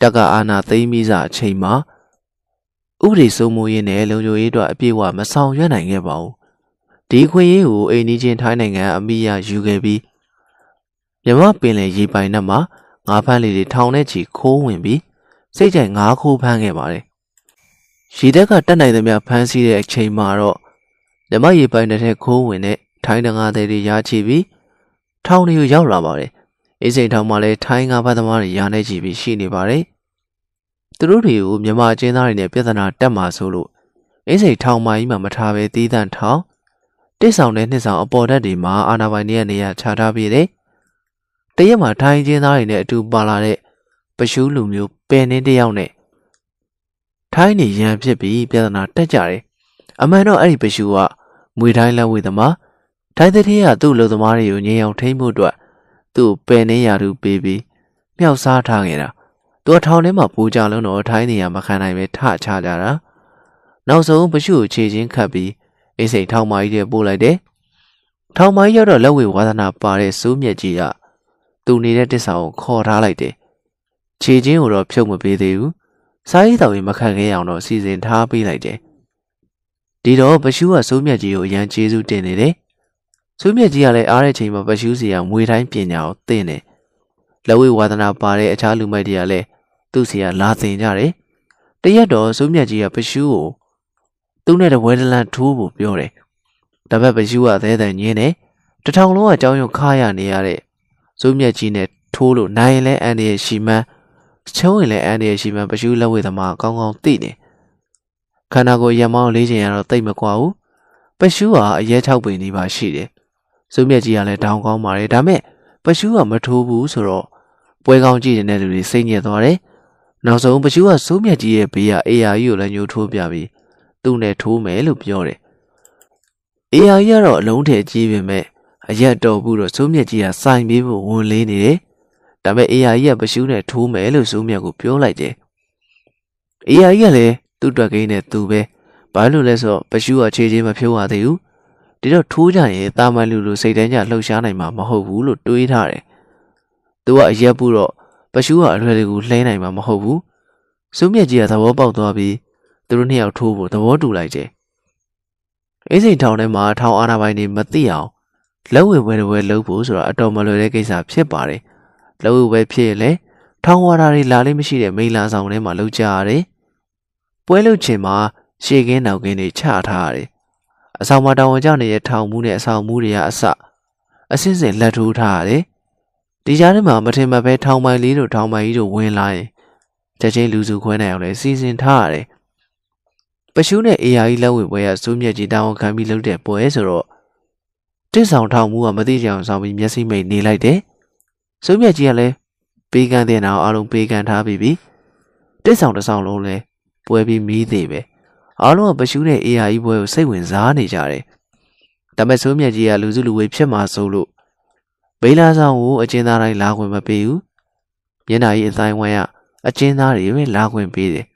တက္ကအာနာသိမ်းပြီးစအချိန်မှာဥပဒေစိုးမိုးရေးနဲ့လုံခြုံရေးအတွက်အပြည့်အဝမဆောင်ရွက်နိုင်ခဲ့ပါဘူး ဒီခွင့်ရေးကိုအိန္ဒိချင်းထိုင်းနိုင်ငံအမိရယူခဲ့ပြီးမြမပင်လယ်ရေပိုင်နက်မှာငါးဖမ်းလေးတွေထောင်ထဲချီခိုးဝင်ပြီးစိတ်ကြိုက်ငါးခိုးဖမ်းခဲ့ပါတယ်ရေတက်ကတက်နိုင်သမျှဖမ်းဆီးတဲ့အချိန်မှာတော့မြမရေပိုင်နက်ထဲခိုးဝင်တဲ့ထိုင်းတငါးတွေတွေရာချီပြီးထောင်တွေကိုရောက်လာပါတယ်အေးစိန်ထောင်မှာလည်းထိုင်းငါးဖမ်းသမားတွေရာနေချီပြီးရှိနေပါတယ်သူတို့တွေကိုမြန်မာအကျဉ်းသားတွေနဲ့ပြဿနာတက်မှာဆိုလို့အင်းစိန်ထောင်မကြီးမှာမထားဘဲတီးတန့်ထောင် တစ်ဆောင်တဲ့နှစ်ဆောင်အပေါ်ဓာတ်တွေမှာအာနာပိုင်တွေရဲ့နေရာချထားပြီးတယ်။တရက်မှာထိုင်းချင်းသားတွေနဲ့အတူပါလာတဲ့ပရှူးလူမျိုးပယ်နှင်းတယောက်နဲ့ထိုင်းနေရန်ဖြစ်ပြီးပြဿနာတက်ကြတယ်။အမှန်တော့အဲ့ဒီပရှူးကမွေထိုင်းလက်ဝဲသမားထိုင်းတဲ့ထဲကသူ့လူသမားတွေကိုငြိမ်အောင်ထိမ့်ဖို့အတွက်သူ့ပယ်နှင်းရာသူပေးပြီးမြောက်စားထားခဲ့တာ။သူကထောင်ထဲမှာပူကြလုံးတော့ထိုင်းနေရမခံနိုင်ပဲထချကြတာ။နောက်ဆုံးပရှူးကိုခြေချင်းခတ်ပြီး အင်းစိန်ထောင်မကြီးတဲ့ပို့လိုက်တယ်။ထောင်မကြီးရောက်တော့လက်ဝဲဝါသနာပါတဲ့စိုးမြက်ကြီးကသူနေတဲ့တစ္ဆာကိုခေါ်ထားလိုက်တယ်။ခြေချင်းကိုတော့ဖြုတ်မပေးသေးဘူး။စားရည်တော်ရင်မခံခဲ့အောင်တော့စီစဉ်ထားပေးလိုက်တယ်။ဒီတော့ပရှူးကစိုးမြက်ကြီးကိုအရန်ကျေးဇူးတင်နေတယ်။စိုးမြက်ကြီးကလည်းအားတဲ့ချိန်မှာပရှူးစီကမွေတိုင်းပညာကိုသင်တယ်။လက်ဝဲဝါသနာပါတဲ့အခြားလူမိုက်တွေကလည်းသူ့စီကလာသင်ကြတယ်။တရက်တော့စိုးမြက်ကြီးကပရှူးကို သူ့နဲ့တပွဲတလန့်ထိုးဖို့ပြောတယ်။တပတ်ပရှူးကအသေးအံညင်းတယ်။တထောင်လုံးကကြောင်းရုံခါရနေရတဲ့ဇိုးမြက်ကြီးနဲ့ထိုးလို့နိုင်လဲအန်ဒီရဲ့ရှီမန်းချုံးရင်လည်းအန်ဒီရဲ့ရှီမန်းပရှူးလက်ဝဲသမားကောင်းကောင်းသိနေ။ခန္ဓာကိုယ်ရမောင်းလေးချင်ရတော့တိတ်မကွာဘူး။ပရှူးကအရဲ၆ပင်နေပါရှိတယ်။ဇိုးမြက်ကြီးကလည်းတောင်းကောင်းပါတယ်ဒါမဲ့ပရှူးကမထိုးဘူးဆိုတော့ပွဲကောင်းကြည့်နေတဲ့လူတွေစိတ်ညစ်သွားတယ်။နောက်ဆုံးပရှူးကစိုးမြက်ကြီးရဲ့ဘေးကအေယာကြီးကိုလည်းညှိုးထိုးပြပြီး သူ့နဲ့ထိုးမယ်လို့ပြောတယ်။အေယာကြီးကတော့အလုံးထဲကြီးပေမဲ့အရက်တော်ဘူးတော့စိုးမြက်ကြီးကစိုင်ပြီးဖို့ဝန်လေးနေတယ်။ဒါပေမဲ့အေယာကြီးကပရှူးနဲ့ထိုးမယ်လို့စိုးမြက်ကိုပြောလိုက်တယ်။အေယာကြီးကလည်းသူ့တွက်ကိန်းနဲ့သူပဲဘာလို့လဲဆိုတော့ပရှူးကခြေချင်းမဖြိုးရသေးဘူး။ဒီတော့ထိုးကြရင်တာမန်လူလူစိတ်တန်းကြလှုပ်ရှားနိုင်မှာမဟုတ်ဘူးလို့တွေးထားတယ်။သူကအရက်ဘူးတော့ပရှူးကအရွယ်တွေကိုလှဲနိုင်မှာမဟုတ်ဘူး။စိုးမြက်ကြီးကသဘောပေါက်သွားပြီး သူတို့နှစ်ယောက်ထိုးဖို့သဘောတူလိုက်တယ်။အေးစိန်ထောင်ထဲမှာထောင်အာနာပိုင်တွေမသိအောင်လက်ဝဲဝဲဝဲလုပ်ဖို့ဆိုတာအတော်မလွယ်တဲ့ကိစ္စဖြစ်ပါတယ်။လက်ဝဲဝဲဖြစ်ရင်လည်းထောင်ဝါတာတွေလာလေးမရှိတဲ့မိလာဆောင်ထဲမှာလုပ်ကြရတယ်။ပွဲလုပ်ချင်မှာရှေကင်းနောက်ကင်းတွေချထားရတယ်။အဆောင်မှာတောင်ဝန်ကျနေတဲ့ထောင်မှုနဲ့အဆောင်မှုတွေကအစအစင်းစင်လက်ထိုးထားရတယ်။ဒီကြားထဲမှာမထင်မှပဲထောင်ပိုင်လေးတို့ထောင်ပိုင်ကြီးတို့ဝင်လာရင်ချက်ချင်းလူစုခွဲနိုင်အောင်လဲစီစဉ်ထားရတယ်။ ပရှုနဲ့အေယာကြီးလက်ဝဲပွဲကစိုးမြက်ကြီးတောင်းခံပြီးလုပ်တဲ့ပွဲဆိုတော့တစ်ဆောင်ထောင်မှုကမသိကြအောင်ဆောင်ပြီးမျက်စိမိတ်နေလိုက်တယ်။စိုးမြတ်ကြီးကလည်းပေးကမ်းတဲ့နောက်အလုံးပေးကမ်းထားပြီးပြီ။တစ်ဆောင်တစ်ဆောင်လုံးလည်းပွဲပြီးမီးသေးပဲ။အားလုံးကပရှုနဲ့အေယာကြီးပွဲကိုစိတ်ဝင်စားနေကြတယ်။ဒါပေမဲ့စိုးမြတ်ကြီးကလူစုလူဝေးဖြစ်မှာစိုးလို့ဘေးလာဆောင်ကိုအကျဉ်းသားတိုင်းလာခွင့်မပေးဘူး။မျက်နှာကြီးအတိုင်းဝိုင်းကအကျဉ်းသားတွေပဲလာခွင့်ပေးတယ်။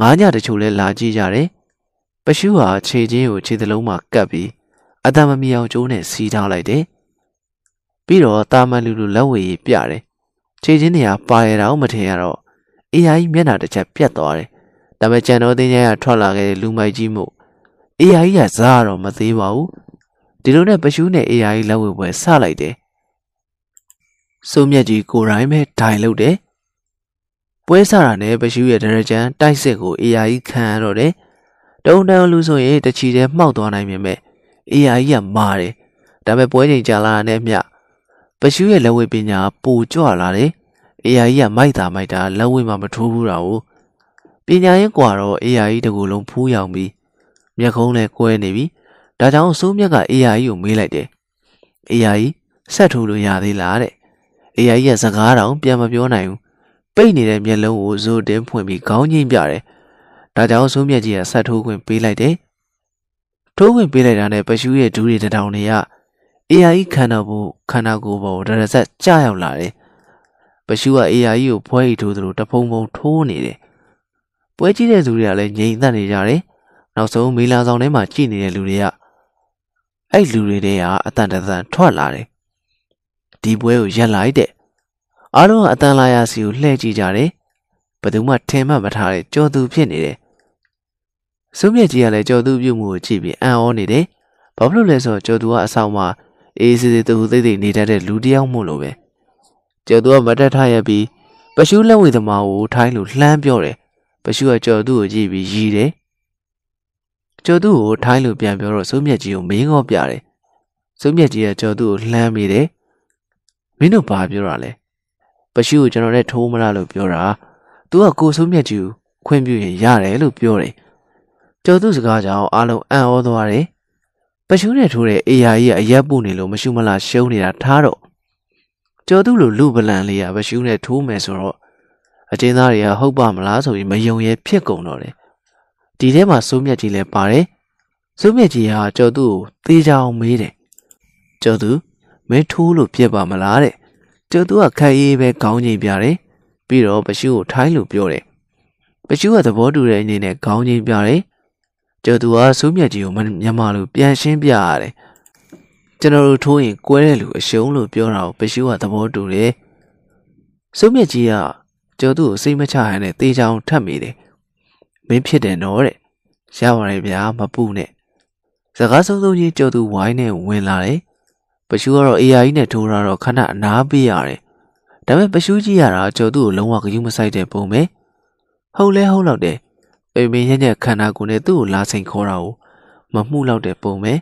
ငားညတချို့လည်းလာကြည့်ကြတယ်။ပရှုဟာခြေချင်းကိုခြေသလုံးမှာကပ်ပြီးအတမမီအောင်ကျိုးနဲ့စီးထားလိုက်တယ်။ပြီးတော့တာမန်လူလူလက်ဝဲရေးပြတယ်ခြေချင်းတွေကပါရတာမထင်ရတော့အေးယာကြီးမျက်နှာတစ်ချက်ပြတ်သွားတယ်ဒါပေမဲ့ကြံတော်တင်းကျကထွက်လာခဲ့တဲ့လူမိုက်ကြီးမို့အေးယာကြီးကစားတော့မသေးပါဘူးဒီလိုနဲ့ပရှူးနဲ့အေးယာကြီးလက်ဝဲပွဲဆလိုက်တယ်စိုးမြက်ကြီးကိုရိုင်းပဲဒိုင်လုပ်တယ် ပွဲစားတာနဲ့ပရှူးရဲ့ဒရကြံတိုက်စစ်ကိုအေးယာကြီးခံရတော့တယ်တုံတန်းလူဆိုရင်တချီတဲ့မှောက်သွားနိုင်မြင်မဲ့အေးယာကြီးကမာတယ်ဒါပေမဲ့ပွဲချိန်ကြာလာတဲ့မြပရှူးရဲ့လက်ဝဲပညာပိုကြွလာတယ်အေးယာကြီးကမိုက်တာမိုက်တာလက်ဝဲမှာမထိုးဘူးတာကိုပညာရင်ကွာတော့အေးယာကြီးတကူလုံးဖူးယောင်ပြီးမျက်ခုံးလည်းကွဲနေပြီဒါကြောင့်စိုးမြက်ကအေးယာကြီးကိုမေးလိုက်တယ်အေးယာကြီးဆက်ထိုးလို့ရသေးလားတဲ့အေးယာကြီးကစကားတောင်ပြန်မပြောနိုင်ဘူး ပိတ်နေတဲ့မျက်လုံးကိုဇိုတင်းဖွင့်ပြီးခေါင်းငိမ့်ပြတယ်ဒါကြောင့်စိုးမြက်ကြီးကဆက်ထိုးခွင့်ပေးလိုက်တယ်ထိုးခွင့်ပေးလိုက်တာနဲ့ပရှူးရဲ့ဒူးတွေတောင်တွေက AI ခန္ဓာကိုခန္ဓာကိုယ်ပေါ်ဒရဆက်ကြရောက်လာတယ်ပရှူးက AI ကိုဖွဲရီထိုးသလိုတဖုံဖုံထိုးနေတယ်ပွဲကြည့်တဲ့သူတွေကလည်းငြိမ်သက်နေကြတယ်နောက်ဆုံးမီလာဆောင်ထဲမှာကြည့်နေတဲ့လူတွေကအဲ့လူတွေတဲကအတန်တန်ထွက်လာတယ်ဒီပွဲကိုရက်လိုက်တဲ့ အားလုံးကအတန်လာရစီကိုလှည့်ကြည့်ကြတယ်ဘယ်သူမှထင်မှတ်မထားတဲ့ကြော်သူဖြစ်နေတယ်စိုးမြက်ကြီးကလည်းကြော်သူပြုတ်မှုကိုကြည့်ပြီးအံ့ဩနေတယ်ဘာဖြစ်လို့လဲဆိုတော့ကြော်သူကအဆောင်မှာအေးစစ်စစ်သူသိသိနေတတ်တဲ့လူတစ်ယောက်မို့လို့ပဲကြော်သူကမတက်ထရပြီးပရှုလက်ဝဲသမားကိုထိုင်းလို့လှမ်းပြောတယ်ပရှုကကြော်သူကိုကြည့်ပြီးရီးတယ်ကျော်သူကိုထိုင်းလို့ပြန်ပြောတော့စိုးမြက်ကြီးကိုမင်းငေါပြတယ်စိုးမြက်ကြီးကကျော်သူကိုလှမ်းမိတယ်မင်းတို့ဘာပြောတာလဲ ပရှုကိုကျွန်တော်နဲ့ထိုးမလားလို့ပြောတာသူကကိုစိုးမြက်ကြီးကိုခွင့်ပြုရင်ရတယ် လို့ပြောတယ်ကျော်သူစကားကြောင့်အားလုံးအံ့ဩသွားတယ်ပရှုနဲ့ထိုးတဲ့အေယာကြီးကအရက်ပုနေလို့မရှုမလားရှုံးနေတာထားတော့ကျော်သူလိုလူပလန်လေးကပရှုနဲ့ထိုးမယ်ဆိုတော့အတင်းသားတွေကဟုတ်ပါမလားဆိုပြီးမယုံရဲဖြစ်ကုန်တော့တယ်ဒီထဲမှာစိုးမြက်ကြီးလည်းပါတယ်စိုးမြက်ကြီးဟာကျော်သူကိုသေချာအောင်မေးတယ်ကျော်သူမင်းထိုးလို့ပြက်ပါမလားတဲ့ ကျော်သူကခက်ရေးပဲခေါင်းငိမ်ပြတယ်ပြီးတော့ပရှုကိုထိုင်းလို့ပြောတယ်ပရှုကသဘောတူတဲ့အနေနဲ့ခေါင်းငိမ်ပြတယ်ကျော်သူကစိုးမြက်ကြီးကိုမြန်မာလိုပြန်ရှင်းပြရတယ်ကျွန်တော်တို့ထိုးရင်ကွဲတဲ့လူအရှုံးလို့ပြောတာကိုပရှုကသဘောတူတယ်စိုးမြက်ကြီးကကျော်သူကိုစိတ်မချရတဲ့တေချာအောင်ထပ်မိတယ်မင်းဖြစ်တယ်နော်တဲ့ရပါတယ်ဗျာမပူနဲ့စကားဆုံးဆုံးချင်းကြော်သူဝိုင်းနဲ့ဝင်လာတယ် ပရှူကတော့ AI နဲ့ထိုးတာတော့ခဏအနားပေးရတယ်ဒါပေမဲ့ပရှူကြီးရတာကြော်သူကိုလုံးဝဂရုမစိုက်တဲ့ပုံပဲဟုတ်လဲဟုတ်တော့တယ်ပေမင်းရဲ့ညက်ခန္ဓာကိုယ်နဲ့သူ့ကိုလာစိန်ခေါ်တာကိုမမှုတော့တဲ့ပုံပဲ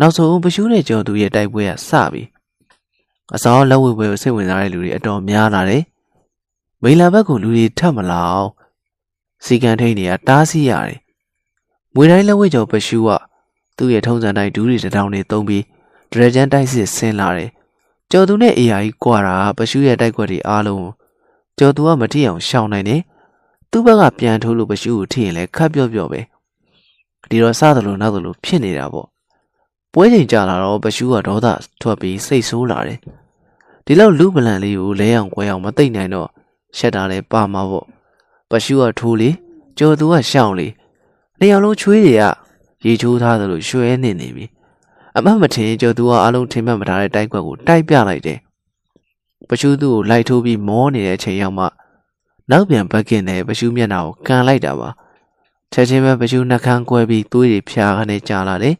နောက်ဆုံးပရှူးနဲ့ကြော်သူရဲ့တိုက်ပွဲကစပြီအစောလက်ဝဲပွဲကိုစိတ်ဝင်စားတဲ့လူတွေအတော်များလာတယ်မိလာဘက်ကလူတွေထပ်မလာအောင်စီကံထိန်တွေကတားဆီးရတယ်။မွေတိုင်းလက်ဝဲကျော်ပရှူကသူ့ရဲ့ထုံးစံတိုင်းဒူးတွေတောင်တွေသုံးပြီး ဒရဂျန်တိုက်စစ်ဆင်းလာတယ်။ကျော်သူနဲ့အေယာကြီးကွာတာပရှူရဲ့တိုက်ကွက်တွေအားလုံးကျော်သူကမထိအောင်ရှောင်နိုင်တယ်။သူ့ဘက်ကပြန်ထိုးလို့ပရှူကိုထိရင်လည်းခတ်ပြော့ပြော့ပဲ။ဒီတော့စသလိုနောက်သလိုဖြစ်နေတာပေါ့။ပွဲချိန်ကြာလာတော့ပရှူကဒေါသထွက်ပြီးစိတ်ဆိုးလာတယ်။ဒီလောက်လူပလန်လေးကိုလဲအောင်ကွဲအောင်မသိနိုင်တော့ရှက်တာလည်းပါမှာပေါ့ပရှုကထိုးလေကြော်သူကရှောင်းလေနေရာလုံးချွေးတွေကရေချိုးထားသလိုရွှဲနေနေပြီ အမတ်မထင်ကြော်သူကအလုံးထင်မှတ်မထားတဲ့တိုက်ကွက်ကိုတိုက်ပြလိုက်တယ်ပရှုသူ့ကိုလိုက်ထိုးပြီးမောနေတဲ့အချိန်ရောက်မှနောက်ပြန်ဘက်ကင်နဲ့ပရှုမျက်နှာကိုကန်လိုက်တာပါချက်ချင်းပဲပရှုနှကန်းကွဲပြီးသွေးတွေဖြာခနဲ့ကြာလာတယ်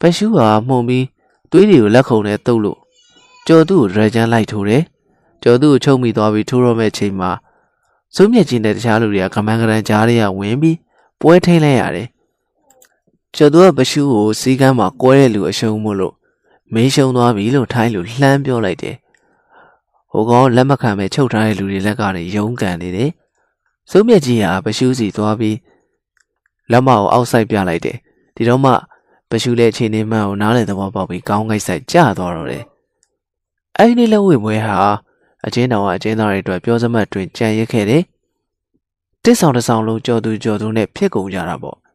ပရှုကမှုန်ပြီးသွေးတွေကိုလက်ခုံနဲ့တုပ်လို့ကြော်သူ့ကိုရကြမ်းလိုက်ထိုးတယ်ကျော်သူ့ကိုချုပ်မိသွားပြီးထိုးရမဲ့ချိန်မှာစိုးမြက်ကြီးနဲ့တခြားလူတွေကကမန်းကရန်ကြားတွေကဝင်ပြီးပွဲထိန်လိုက်ရတယ်။ ကျော်သူကပရှုကိုစီးကမ်းမှာကွဲတဲ့လူအရှုံးမို့လို့မင်းရှုံသွားပြီလို့ထိုင်းလူလှမ်းပြောလိုက်တယ်။ဟိုကောင်လက်မခံပဲချုပ်ထားတဲ့လူတွေလက်ကနေရုန်းကန်နေတယ်။စိုးမြက်ကြီးကပရှုစီသွားပြီးလက်မကိုအောက်ဆိုင်ပြလိုက်တယ်။ဒီတော့မှပရှုရဲ့အခြေအနေမှန်ကိုနားလည်သဘောပေါက်ပြီးကောင်းကိုက်ဆိုင်ကျသွားတော့တယ်။အဲဒီနေ့လက်ဝဲပွဲဟာအချင်းတော်ကအချင်းသားတွေအတွက်ပြောစမှတ်တွင်ကြံရစ်ခဲ့တယ်။တစ်ဆောင်တစ်ဆောင်လုံးကြော်သူကြော်သူနဲ့ဖြစ်ကုန်ကြတာပေါ့။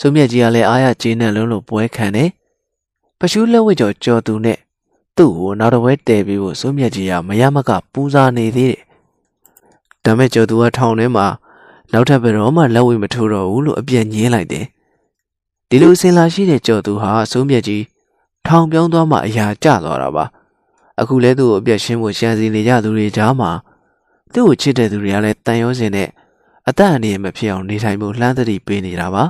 စုမြက်ကြီးကလည်းအားရကျေးနပ်လုံးလို့ပွဲခံတယ်။ပရှုလက်ဝဲကြော်ကြော်သူနဲ့သူ့ကိုနောက်တစ်ဝဲတည်ပြီးဖို့စုမြက်ကြီးကမရမကပူဇာနေသေးတယ်။ဒါမဲ့ကြော်သူကထောင်ထဲမှာနောက်ထပ်ဘယ်တော့မှလက်ဝဲမထိုးတော့ဘူးလို့အပြက်ညင်းလိုက်တယ်။ဒီလိုအစင်လာရှိတဲ့ကြော်သူဟာစုမြက်ကြီးထောင်ပြောင်းသွားမှအရာကျသွားတာပါ။အခုလဲသူ့ကိုအပြက်ရှင်းဖို့ရှမ်းစီနေကြသူတွေကြားမှာသူ့ကိုချစ်တဲ့သူတွေကလည်းတန်ရုံးစင်နဲ့အသက်အန္တရာယ်မဖြစ်အောင်နေထိုင်ဖို့လှမ်းသတိပေးနေတာပါ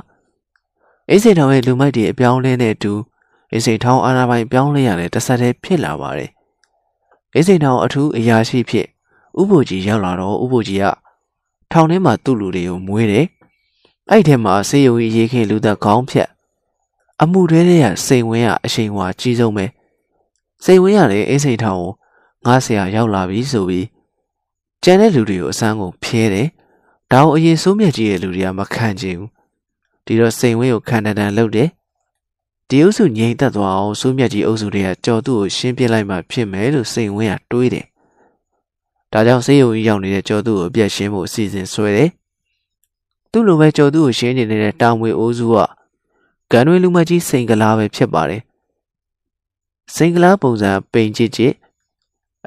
အိစိန်ထောင်ရဲ့လူမိုက်တွေအပြောင်းလဲနဲ့အတူအိစိန်ထောင်အာဏာပိုင်ပြောင်းလဲရတဲ့တဆက်တည်းဖြစ်လာပါတယ်အိစိန်ထောင်အထူးအရာရှိဖြစ်ဥပုကြီးရောက်လာတော့ဥပုကြီးကထောင်ထဲမှာသူ့လူတွေကိုမွေးတယ်အဲ့ထဲမှာစေယုံကြီးရေးခင်လူသက်ခေါင်းဖြတ်အမှုတွေတဲ့စိန်ဝင်းကအရှိန်ဝါကြီးဆုံးပဲစိန်ဝင်းကလည်းအိစိန်ထောင်ကိုငားဆရာရောက်လာပြီဆိုပြီးကျန်တဲ့လူတွေကိုအစမ်းကိုဖျဲတယ်ဒါအောင်အရင်စိုးမြတ်ကြီးရဲ့လူတွေကမခံချင်ဘူး ဒီတော့စိန်ဝင်းကိုခံတန်တန်လှုပ်တယ်ဒီအုပ်စုငြိမ်သက်သွားအောင်စိုးမြတ်ကြီးအုပ်စုတွေကကြော်သူ့ကိုရှင်းပြလိုက်မှဖြစ်မယ်လို့စိန်ဝင်းကတွေးတယ်ဒါကြောင့်စေယုံကြီးရောက်နေတဲ့ကြော်သူ့ကိုအပြတ်ရှင်းဖို့အစီအစဉ်ဆွဲတယ်သူ့လိုပဲကြော်သူ့ကိုရှင်းနေနေတဲ့တောင်ဝေအိုးစုကဂန်ရွေလူမကြီးစိန်ကလာပဲဖြစ်ပါတယ်စိန်ကလာပုံစံပိန်ချစ်ချစ်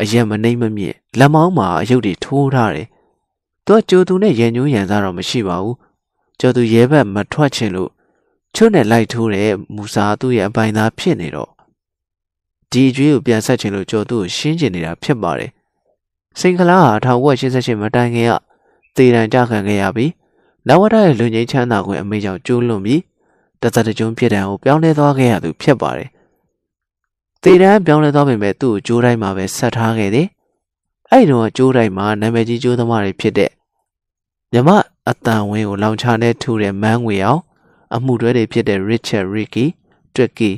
အရက်မနှိမ့်မမြင့်လက်မောင်းမှာအယုတ်တွေထိုးထားတယ်သူကကြိုသူနဲ့ရန်ညိုးရန်စားတော့မရှိပါဘူး ကြိုသူရဲဘက်မထွက်ချင်လို့ချွတ်နဲ့လိုက်ထိုးတဲ့မူစာသူ့ရဲ့အပိုင်သားဖြစ်နေတော့ဒီအကျွေးကိုပြန်ဆက်ချင်လို့ကြိုသူ့ကိုရှင်းကျင်နေတာဖြစ်ပါတယ်စိန်ကလာဟာ1988မတိုင်ခင်ကသေတံကြခံခဲ့ရပြီးနဝဒရဲ့လူငိမ့်ချမ်းသာခွင့်အမေကြောင့်ကျိုးလွန်ပြီးတသက်တကြုံဖြစ်တဲ့ကိုပြောင်းလဲသွားခဲ့ရသူဖြစ်ပါတယ်သေတံပြောင်းလဲသွားပေမဲ့သူ့ကိုကြိုးတိုင်းမှာပဲဆက်ထားခဲ့တယ်အဲ့ဒီတော့ကျိုးတိုင်းမှာနာမည်ကြီးကျိုးသမားတွေဖြစ်တဲ့ မြမအတန်ဝင်းကိုလောင်ချနဲ့ထူတဲ့မန်းငွေအောင်အမှုတွဲတွေဖြစ်တဲ့ Richard Ricky Tricky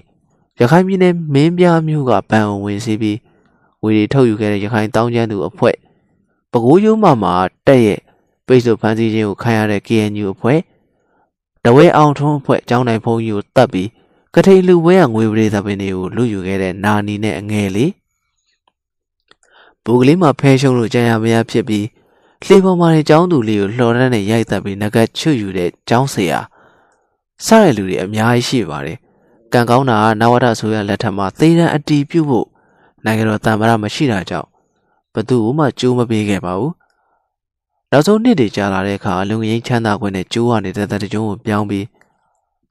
ရခိုင်ပြည်နယ်မင်းပြားမျိုးကဘန်အောင်ဝင်စီပြီးငွေတွေထုတ်ယူခဲ့တဲ့ရခိုင်တောင်းကျမ်းသူအဖွဲ့ပဲခူးရိုးမှမှာတက်ရဲ့ပိတ်ဆို့ဖန်ဆီးခြင်းကိုခံရတဲ့ KNU အဖွဲ့တဝဲအောင်ထွန်းအဖွဲ့အကြောင်းနိုင်ဖုံးကြီးကိုတတ်ပြီးကထိန်လူပွဲကငွေပရိသပင်တွေကိုလူယူခဲ့တဲ့နာနီနဲ့အငယ်လေးဘူကလေးမှာဖဲရှုံးလို့ကြာရမရဖြစ်ပြီး လှေပေါ်မှာနေကျောင်းသူလေးကိုလှော်ရမ်းနဲ့ရိုက်တက်ပြီးငကချွတ်ယူတဲ့ကျောင်းဆရာစတဲ့လူတွေအများကြီးရှိပါတယ်ကံကောင်းတာကနဝဒဆိုရလက်ထက်မှာသေတံအတီးပြုတ်ဖို့နိုင်ငံတော်တမ္ပရာမရှိတာကြောင့်ဘသူမှကြိုးမပေးခဲ့ပါဘူးနောက်ဆုံးနှစ်တွေကြာလာတဲ့အခါလုံငင်းချမ်းသာခွင့်နဲ့ကြိုးရနေတဲ့တကြုံကိုပြောင်းပြီး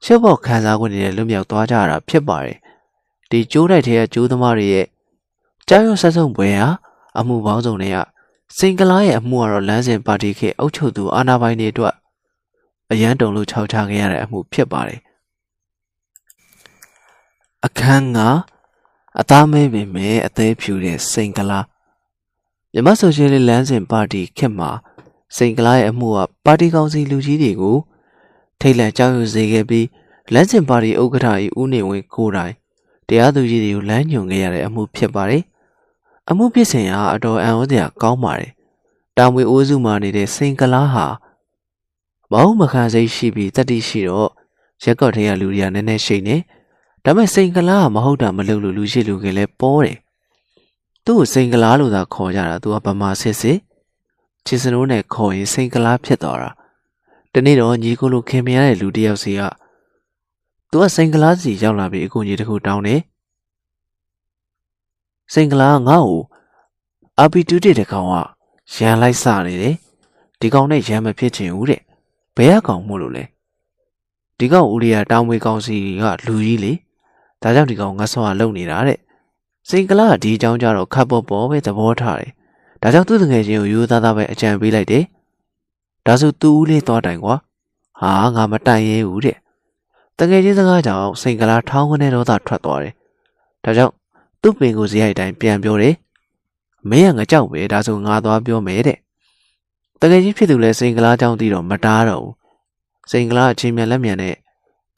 ရှုပ်ဖို့ခံစားခွင့်နဲ့လွတ်မြောက်သွားကြတာဖြစ်ပါတယ်ဒီကြိုးတိုက်တဲ့ကြိုးသမားတွေရဲ့ကြားရွဆက်ဆုံပွဲဟာအမှုပေါင်းစုံတွေက စင်ကလာရဲ့အမှုကတော့လမ်းစဉ်ပါတီခေအုပ်ချုပ်သူအာဏာပိုင်တွေအတွက်အရန်တုံလို့ခြောက်ချခဲ့ရတဲ့အမှုဖြစ်ပါတယ်အခန်းကအသားမဲပင်မဲ့အသေးဖြူတဲ့စိန်ကလာမြမဆိုရှယ်လစ်လမ်းစဉ်ပါတီခေတ်မှာစိန်ကလာရဲ့အမှုကပါတီကောင်စီလူကြီးတွေကိုထိတ်လန့်ကြောက်ရွံ့စေခဲ့ပြီးလမ်းစဉ်ပါတီဥက္ကဋ္ဌကြီးဦးနေဝင်းကိုတိုင်တရားသူကြီးတွေကိုလမ်းညွှန်ခဲ့ရတဲ့အမှုဖြစ်ပါတယ်။ အမှုဖြစ်စဉ်ဟာအတော်အံ့ဩစရာကောင်းပါတယ်။တာမွေအိုးစုမှာနေတဲ့စိန်ကလာဟာမဟုတ်မခံစိတ်ရှိပြီးတတိရှိတော့ရက်ကော့ထဲကလူတွေကနည်းနည်းရှိနေဒါပေမဲ့စိန်ကလာကမဟုတ်တာမလုပ်လို့လူရှိလူကလည်းပေါ်တယ်။သူ့ကိုစိန်ကလာလို့သာခေါ်ကြတာသူကဗမာစစ်စစ်ချစ်စနိုးနဲ့ခေါ်ရင်စိန်ကလားဖြစ်သွားတာတနေ့တော့ညီကိုလိုခင်မရတဲ့လူတယောက်စီကသူကစိန်ကလားစီရောက်လာပြီးအကူကြီးတစ်ခုတောင်းတယ် စိန်ကလားငါ့ကိုအာပီတူတဲ့တကောင်ကရန်လိုက်စနေတယ်ဒီကောင်နဲ့ရန်မဖြစ်ချင်ဘူးတဲ့ဘယ်ကကောင်မို့လို့လဲဒီကောင်ဦးလေးကတောင်းမွေကောင်စီကလူကြီးလေဒါကြောင့်ဒီကောင်ငါဆောကလုံနေတာတဲ့စိန်ကလားကဒီအကြောင်းကြတော့ခပ်ပေါ်ပေါ်ပဲသဘောထားတယ်ဒါကြောင့်သူ့တငယ်ချင်းကိုရိုးသားသားပဲအကြံပေးလိုက်တယ်။ဒါဆိုသူ့ဦးလေးသွားတိုင်ကွာ။ဟာငါမတိုင်ရဲဘူးတဲ့။တငယ်ချင်းစကားကြောင့်စိန်ကလာထောင်းကနေတော့သာထွက်သွားတယ်။ဒါကြောင့် သူ့ပင်ကိုဇေယိုက်တိုင်းပြန်ပြောတယ်။မင်းကငါကြောက်ပဲဒါဆိုငါသွားပြောမယ်တဲ့။တငယ်ချင်းဖြစ်သူလဲစိန်ကလာကြောင့်တီးတော့မတားတော့ဘူး။စိန်ကလာအချင်းမြန်လက်မြန်နဲ့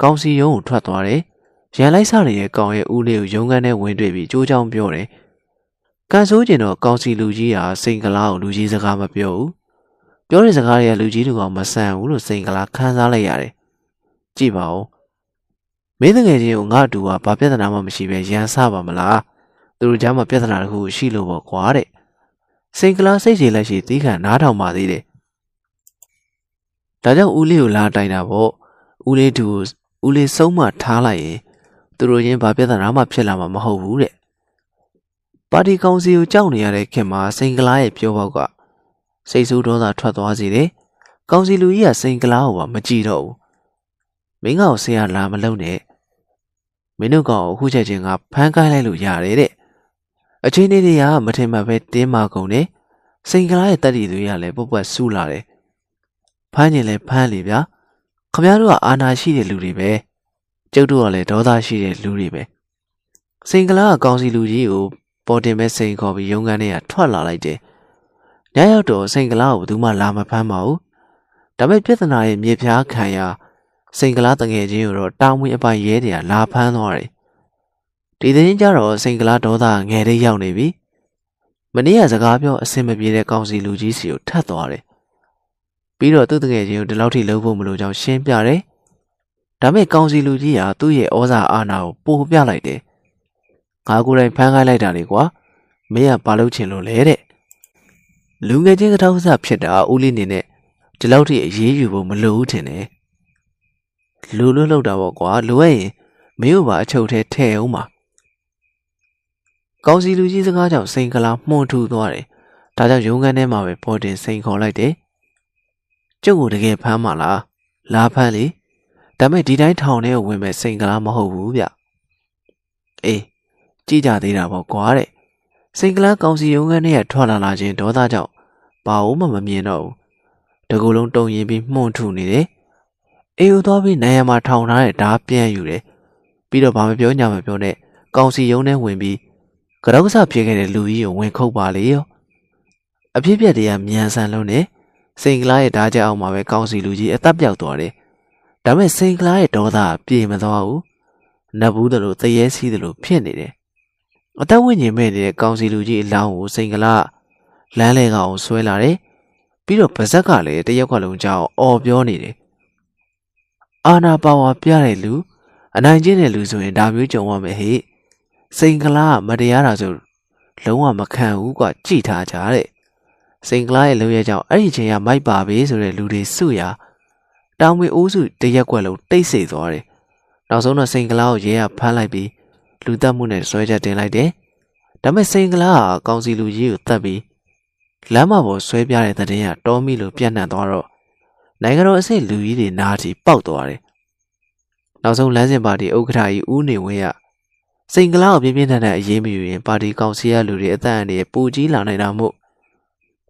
ကောင်းစီယုံကိုထွက်သွားတယ်။ရန်လိုက်စားရဲ့ကောင်ရဲ့ဦးလေးကိုရုံးခန်းထဲဝင်တွေ့ပြီးကြိုးချောင်းပြောတယ်။ကန်ဆိုးကျင်တော့ကောင်းစီလူကြီးဟာစိန်ကလားကိုလူကြီးစကားမပြောဘူးပြောတဲ့စကားတွေကလူကြီးတို့ကမဆန်ဘူးလို့စိန်ကလားခန်းစားလိုက်ရတယ်ကြည့်ပါဦးမင်းတငယ်ချင်းကိုငါ့အတူကဘာပြဿနာမှမရှိပဲရန်ဆပါမလား သူတို့ကြားမှာပြဿနာတခုရှိလို့ပေါ့ကွာတဲ့စိန်ကလားစိတ်ရှည်လက်ရှိသီးခံနားထောင်ပါသေးတယ်ဒါကြောင့်ဦးလေးကိုလာတိုင်တာပေါ့ဦးလေးတူဦးလေးဆုံးမထားလိုက်ရင်သူတို့ချင်းဘာပြဿနာမှဖြစ်လာမှာမဟုတ်ဘူးတဲ့ပါတီကောင်စီကိုကြောက်နေရတဲ့ခင်မှာစိန်ကလားရဲ့ပြောပေါက်ကစိတ်ဆိုးဒေါသထွက်သွားစေတယ်။ကောင်စီလူကြီးကစိန်ကလားကိုပါမကြည့်တော့ဘူး။မင်းကောင်ဆရာလာမလုံးနဲ့။မင်းတို့ကောင်အခုချက်ချင်းကဖမ်းကိုင်းလိုက်လို့ရတယ်တဲ့။ အအချင်းလေးတွေကမထင်မှတ်ပဲတင်းမာကုန်တယ်စိန်ကလားရဲ့တက်တီတွေကလည်းပုတ်ပွက်ဆူလာတယ်ဖမ်းရင်လည်းဖမ်းလေဗျာခမရတို့ကအာနာရှိတဲ့လူတွေပဲကျုပ်တို့ကလည်းဒေါသရှိတဲ့လူတွေပဲစိန်ကလားကကောင်းစီလူကြီးကိုပေါ်တင်မဲ့စိန်ခေါ်ပြီးရုံးခန်းထဲကထွက်လာလိုက်တယ်ညရောက်တော့စိန်ကလားကိုဘယ်သူမှလာမဖမ်းပါဘူးဒါပေမဲ့ပြဿနာရဲ့မြေပြားခံရစိန်ကလားတငယ်ချင်းကိုတော့တောင်းမွေးအပိုင်ရဲတွေကလာဖမ်းသွားတယ် ဒီသတင်းကြတော့စိန်ကလားဒေါသငယ်လေးရောက်နေပြီမနေ့ကစကားပြောအဆင်မပြေတဲ့ကောင်းစီလူကြီးစီကိုထပ်သွားတယ်ပြီးတော့သူ့တငယ်ချင်းကိုဒီလောက်ထိလုံးဖို့မလိုကြောင်းရှင်းပြတယ်ဒါပေမဲ့ကောင်းစီလူကြီးကသူ့ရဲ့ဩဇာအာဏာကိုပိုပြလိုက်တယ်ငါကိုယ်တိုင်ဖမ်းခိုင်းလိုက်တာလေကွာမင်းကဘာလုပ်ချင်လို့လဲတဲ့လူငယ်ချင်းကတောက်ဆဖြစ်တာဦးလေးနေနဲ့ဒီလောက်ထိအေးအေးယူဖို့မလိုဘူးထင်တယ်လူလွတ်လောက်တာပေါ့ကွာလိုရရင်မင်းတို့ပါအချုပ်ထဲထည့်အောင်ပါ ကောင်းစီလူကြီးစကားကြောင့်စိန်ကလာမှုန်ထူသွားတယ်ဒါကြောင့်ရုံးခန်းထဲမှာပဲပေါ်တင်စိန်ခေါ်လိုက်တယ်ကျုပ်ကိုတကယ်ဖမ်းမလားလာဖမ်းလေဒါမဲ့ဒီတိုင်းထောင်ထဲကိုဝင်မဲ့စိန်ကလာမဟုတ်ဘူးဗျအေးကြည့်ကြသေးတာပေါ့ကွာတဲ့စိန်ကလာကောင်စီရုံးခန်းထဲကထွက်လာလာခြင်းဒေါသကြောင့်ဘာလို့မှမမြင်တော့ဘူးတကူလုံးတုံရင်ပြီးမှုန်ထူနေတယ်အေးဦးသွားပြီးနိုင်ရမှာထောင်ထားတဲ့ဓားပြန်ယူတယ်ပြီးတော့ဘာမပြောညာမပြောနဲ့ကောင်စီရုံးထဲဝင်ပြီး ကတောက်ဆဖြစ်ခဲ့တဲ့လူကြီးကိုဝင်ခုတ်ပါလေရောအဖြစ်ပြက်တွေကမြန်ဆန်လုံးနဲ့စိန်ကလာရဲ့ဓာကြအောင်မှာပဲကောင်းစီလူကြီးအသက်ပြောက်သွားတယ်ဒါပေမဲ့စိန်ကလာရဲ့ဒေါသပြေမသွားဘူးနတ်ဘူးတလို့တရေစီးတလို့ဖြစ်နေတယ်အသက်ဝိညာဉ်မဲ့နေတဲ့ကောင်းစီလူကြီးအလောင်းကိုစိန်ကလာလမ်းလေကောင်ဆွဲလာတယ်ပြီးတော့ဗဇက်ကလည်းတရက်ခွက်လုံးကြောင်းအော်ပြောနေတယ်အာနာပါဝါပြတဲ့လူအနိုင်ကျင့်တဲ့လူဆိုရင်ဒါမျိုးကြုံရမယ်ဟဲ့ စိန်ကလာမတရားတာဆိုလုံးဝမခံဘူးကွာကြည်ထားကြတဲ့စိန်ကလာရဲ့လုံရကြောင့်အဲ့ဒီချိန်ကမိုက်ပါပဲဆိုတဲ့လူတွေစုရတောင်မွေအိုးစုတရက်ွက်လုံးတိတ်ဆိတ်သွားတယ်နောက်ဆုံးတော့စိန်ကလာကိုရဲကဖမ်းလိုက်ပြီးလူတက်မှုနဲ့ဆွဲချက်တင်လိုက်တယ်ဒါပေမဲ့စိန်ကလာကကောင်းစီလူကြီးကိုတတ်ပြီးလမ်းမပေါ်ဆွဲပြတဲ့တဲ့ရင်ကတောမီလိုပြန့်နှံ့သွားတော့နိုင်ငံတော်အဆင့်လူကြီးတွေနားတီပေါက်သွားတယ်နောက်ဆုံးလမ်းစဉ်ပါတီဥက္ကဋ္ဌကြီးဦးနေဝင်းက စိန်ကလာကိုပြင်းပြင်းထန်ထန်အရေးမယူရင်ပါတီကောင်စီရလူတွေအသက်အန္တရာယ်ပူကြီးလာနိုင်တာမို့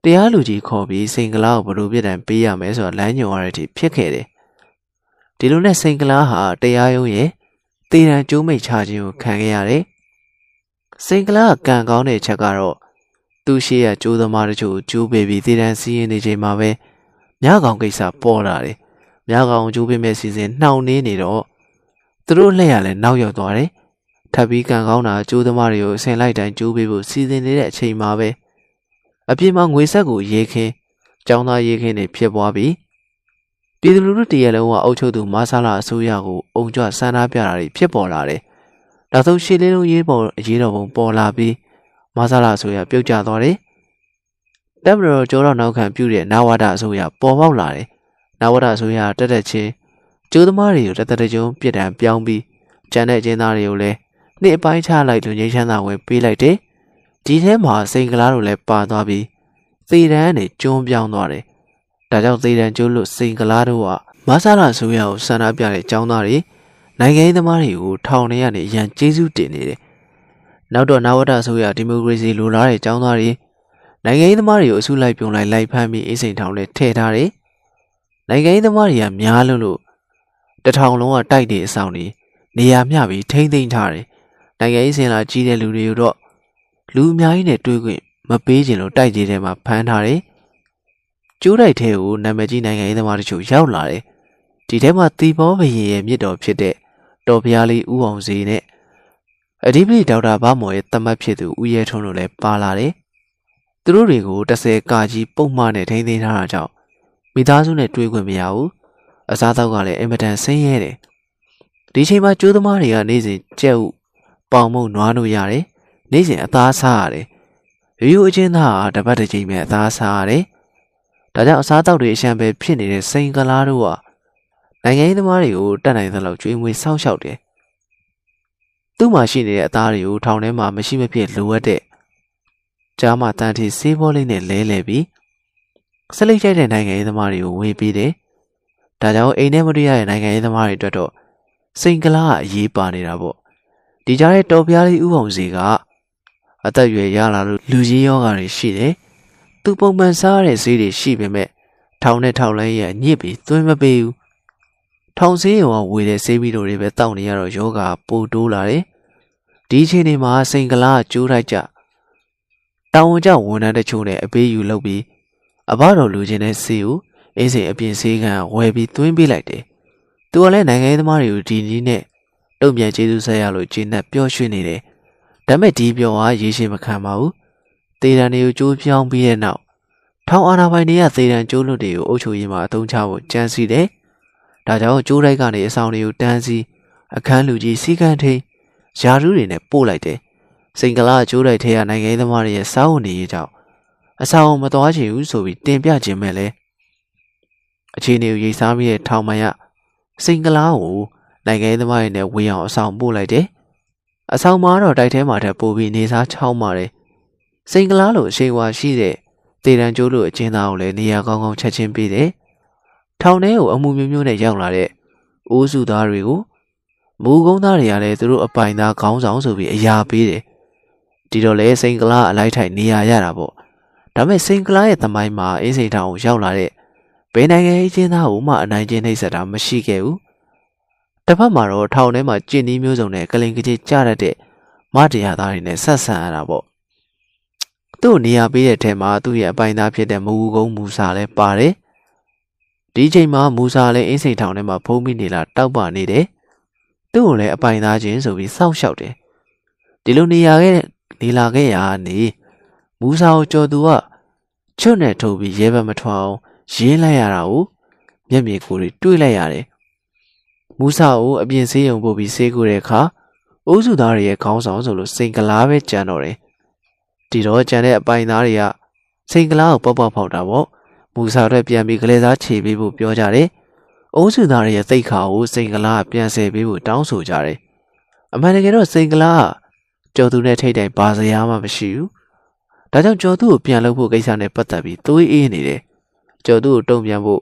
တရားလူကြီးခေါ်ပြီးစိန်ကလာကိုဘလို့ပြစ်ဒဏ်ပေးရမယ်ဆိုတာလမ်းညွှန်ရတဲ့အထိဖြစ်ခဲ့တယ်။ဒီလိုနဲ့စိန်ကလာဟာတရားရုံးရဲ့တေတံကျိုးမိတ်ချခြင်းကိုခံခဲ့ရတယ်။စိန်ကလာကကံကောင်းတဲ့ချက်ကတော့သူ့ရှိရကျိုးသမားတို့ကိုကျိုးပေးပြီးတေတံစီးရင်နေချိန်မှာပဲမြကောင်ကိစ္စပေါ်လာတယ်။မြကောင်ကျိုးပေးမဲ့စီစဉ်နှောင့်နှင်းနေတော့သူတို့လှည့်ရလဲနောက်ရောက်သွားတယ်။ ထပ်ပြီးကံကောင်းတာကျိုးသမားတွေကိုအစင်လိုက်တိုင်းကျိုးပေးဖို့စီစဉ်နေတဲ့အချိန်မှာပဲအပြင်မှာငွေဆက်ကိုရေးခင်းကျောင်းသားရေးခင်းတွေဖြစ်ပွားပြီးပြည်သူလူထုတရလုံးကအုပ်ချုပ်သူမဆလာအစိုးရကိုအုံကြွဆန္ဒပြတာတွေဖြစ်ပေါ်လာတယ်။နောက်ဆုံးရှေ့လေးလုံးရေးပေါ်အရေးတော်ပုံပေါ်လာပြီးမဆလာအစိုးရပြုတ်ကျသွားတယ်။တပ်မတော်ကျောတော်နောက်ခံပြုတဲ့နာဝဒအစိုးရပေါ်ပေါက်လာတယ်။နာဝဒအစိုးရတက်တက်ချင်းကျိုးသမားတွေကိုတသက်တကြုံပြစ်ဒဏ်ပြောင်းပြီးကျန်တဲ့ကျင်းသားတွေကိုလည်း နှစ်အပိုင်းချလိုက်လူငင်းချမ်းသာဝင်ပေးလိုက်တယ်ဒီထဲမှာစိန်ကလားတို့လည်းပါသွားပြီးသေတန်းနဲ့ကျွန်းပြောင်းသွားတယ်။ဒါကြောင့်သေတန်းကျွန်းလို့စိန်ကလားတို့ကမဆလာဆိုရကိုဆန္ဒပြတဲ့ចောင်းသားတွေနိုင်ငံရေးသမားတွေကိုထောင်ထဲကနေရန်ကျေးဇူးတင်နေတယ်။နောက်တော့နဝတဆိုရဒီမိုကရေစီလိုလားတဲ့ចောင်းသားတွေနိုင်ငံရေးသမားတွေကိုအစုလိုက်ပြုံလိုက်လိုက်ဖမ်းပြီးအိစိန်ထောင်ထဲထည့်ထားတယ်။နိုင်ငံရေးသမားတွေကများလို့လို့တထောင်လုံးကတိုက်တဲ့အဆောင်တွေနေရာမျှပြီးထိမ့်သိမ်းထားတယ်။ နိုင်ငံရေးစင်လာကြီးတဲ့လူတွေကိုတော့လူအများကြီးနဲ့တွေ့ခွင့်မပေးချင်လို့တိုက်ကြီးထဲမှာဖမ်းထားတယ်။ကျိုးတိုက်ထဲကိုနာမည်ကြီးနိုင်ငံရေးသမားတို့ရောက်လာတယ်။ဒီထဲမှာတီဘောဘရင်ရဲ့မြစ်တော်ဖြစ်တဲ့တော်ဖျားလေးဦးအောင်စီနဲ့အဓိပတိဒေါက်တာဘာမော်ရဲ့တမတ်ဖြစ်သူဦးရဲထွန်းတို့လည်းပါလာတယ်။သူတို့တွေကို30ကာကြီးပုံမှန်နဲ့ထိန်းသိမ်းထားတာကြောင့်မိသားစုနဲ့တွေ့ခွင့်မရဘူး။အစားအသောက်ကလည်းအင်မတန်ဆင်းရဲတယ်။ဒီချိန်မှာကျိုးသမားတွေကနေ့စဉ်ကြက်ဥ ပေါင်မုံနွားတို့ရတယ်။နေ့စဉ်အသားစားရတယ်။ရိုးရိုးအချင်းသားကတပတ်တစ်ချိန်ပဲအသားစားရတယ်။ဒါကြောင့်အစားအသောက်တွေအရှံပဲဖြစ်နေတဲ့စိန်ကလားတို့ကနိုင်ငံရေးသမားတွေကိုတတ်နိုင်သလောက်ကြွေးမွေးစောင့်ရှောက်တယ်။သူ့မှာရှိနေတဲ့အသားတွေကိုထောင်ထဲမှာမရှိမဖြစ်လိုအပ်တဲ့ကြားမှာတန်တီဆေးဘောလေးနဲ့လဲလဲပြီးဆက်လက်ကြိုက်တဲ့နိုင်ငံရေးသမားတွေကိုဝေပေးတယ်။ဒါကြောင့်အိမ်ထဲမတွေ့ရတဲ့နိုင်ငံရေးသမားတွေအတွက်တော့စိန်ကလားကအရေးပါနေတာပေါ့ ဒီကြားထဲတော်ပြားလေးဥပုံစီကအအသက်အရွယ်ရလာလို့လူကြီးယောဂါတွေရှိတယ်။သူပုံမှန်စားရတဲ့ဈေးတွေရှိပေမဲ့ထောင်နဲ့ထောင်လိုင်းရညစ်ပြီးသွင်းမပေးဘူး။ထောင်ဆေးရုံကဝေတဲ့ဆေးပြီးတို့တွေပဲတောက်နေရတော့ယောဂါပိုတိုးလာတယ်။ဒီအချိန်တွေမှာစိန်ကလားကျိုးလိုက်ကြတောင်ဝန်ကျဝန်ထမ်းတချို့နဲ့အပေးယူလုပ်ပြီးအဘတော်လူချင်းတဲ့ဆေးကိုအင်းစိန်အပြင်ဆေးကန်ဝယ်ပြီးသွင်းပေးလိုက်တယ်။သူကလည်းနိုင်ငံရေးသမားတွေကိုဒီနည်းနဲ့ တုံ့ပြန်ကျေးဇူးဆက်ရလို့ဂျင်းနဲ့ပျော်ရွှင်နေတယ်။ဒါပေမဲ့ဒီပျော်ဟာရေရှည်မခံပါဘူး။တေတံတွေကိုကြိုးပြောင်းပြီးတဲ့နောက်ထောင်အာနာပိုင်တွေကသေတံကျိုးလွတ်တွေကိုအုပ်ချုပ်ရေးမှာအသုံးချဖို့ကြံစီတယ်။ဒါကြောင့်ကျိုးတိုက်ကနေအဆောင်တွေကိုတန်းစီအခန်းလူကြီးစီကန်းထိန်ယာရုတွေနဲ့ပို့လိုက်တယ်။စိန်ကလာကျိုးတိုက်ထဲကနိုင်ငံရေးသမားတွေရဲ့စားဝန်နေရေးကြောင့်အဆောင်မသွားချင်ဘူးဆိုပြီးတင်ပြခြင်းမဲ့လဲအခြေအနေကိုရိတ်စားပြီးတဲ့ထောင်မရစိန်ကလာကို နိုင်ငံရေးသမားတွေနဲ့ဝေအောင်အဆောင်ပို့လိုက်တယ်။အဆောင်မှာတော့တိုက်ထဲမှာထပ်ပို့ပြီးနေစားချောင်းပါတယ်။စိန်ကလာလိုအရှိန်ဝါရှိတဲ့တေတံကျိုးလိုအကျဉ်းသားကိုလည်းနေရာကောင်းကောင်းချက်ချင်းပေးတယ်။ထောင်ထဲကိုအမှုမျိုးမျိုးနဲ့ရောက်လာတဲ့အိုးစုသားတွေကိုမူကုန်းသားတွေကလည်းသူတို့အပိုင်သားခေါင်းဆောင်ဆိုပြီးအရာပေးတယ်။ဒီတော့လေစိန်ကလာအလိုက်ထိုင်နေရာရတာပေါ့။ဒါပေမဲ့စိန်ကလာရဲ့သမိုင်းမှာအင်းစိန်ထောင်ကိုရောက်လာတဲ့ဘယ်နိုင်ငံရေးချင်းသားကိုမှအနိုင်ကျင့်နှိပ်စက်တာမရှိခဲ့ဘူး။ တစ်ဖက်မှာတော့ထောင်ထဲမှာကျင့်နည်းမျိုးစုံနဲ့ကလင်ကကြီးကြားရတဲ့မတရားသားတွေနဲ့ဆက်ဆံရတာပေါ့။သူ့နေရာပေးတဲ့ထဲမှာသူ့ရဲ့အပိုင်သားဖြစ်တဲ့မူကုန်းမူစာလည်းပါတယ်။ဒီချိန်မှာမူစာလည်းအင်းစိန်ထောင်ထဲမှာဖုံးပြီးနေလာတောက်ပနေတယ်။သူ့ကိုလည်းအပိုင်သားချင်းဆိုပြီးစောင့်ရှောက်တယ်။ဒီလိုနေရာခဲ့နေလာခဲ့ရာနေမူစာကိုကြော်သူကချွတ်နဲ့ထုတ်ပြီးရဲဘက်မထွအောင်ရင်းလိုက်ရတာကိုမျက်မြေကိုယ်တွေတွေးလိုက်ရတယ်။ မူဆာကိုအပြင်ဆေးရုံပို့ပြီးဆေးကုတဲ့အခါအိုးစုသားတွေရဲ့ခေါင်းဆောင်ဆိုလို့စိန်ကလားပဲကြံတော့တယ်။ဒီတော့ကြံတဲ့အပိုင်သားတွေကစိန်ကလားကိုပေါက်ပေါက်ဖောက်တာပေါ့။မူဆာအတွက်ပြန်ပြီးကလေးစားခြေပေးဖို့ပြောကြတယ်။အိုးစုသားတွေရဲ့သိတ်ခါကိုစိန်ကလားပြန်ဆယ်ပေးဖို့တောင်းဆိုကြတယ်။အမှန်တကယ်တော့စိန်ကလားကျော်သူနဲ့ထိတ်တိုင်ဘာစရာမှမရှိဘူး။ဒါကြောင့်ကျော်သူကိုပြန်လုပ်ဖို့ကိစ္စနဲ့ပတ်သက်ပြီးသွေးအေးနေတယ်။ကျော်သူကိုတုံ့ပြန်ဖို့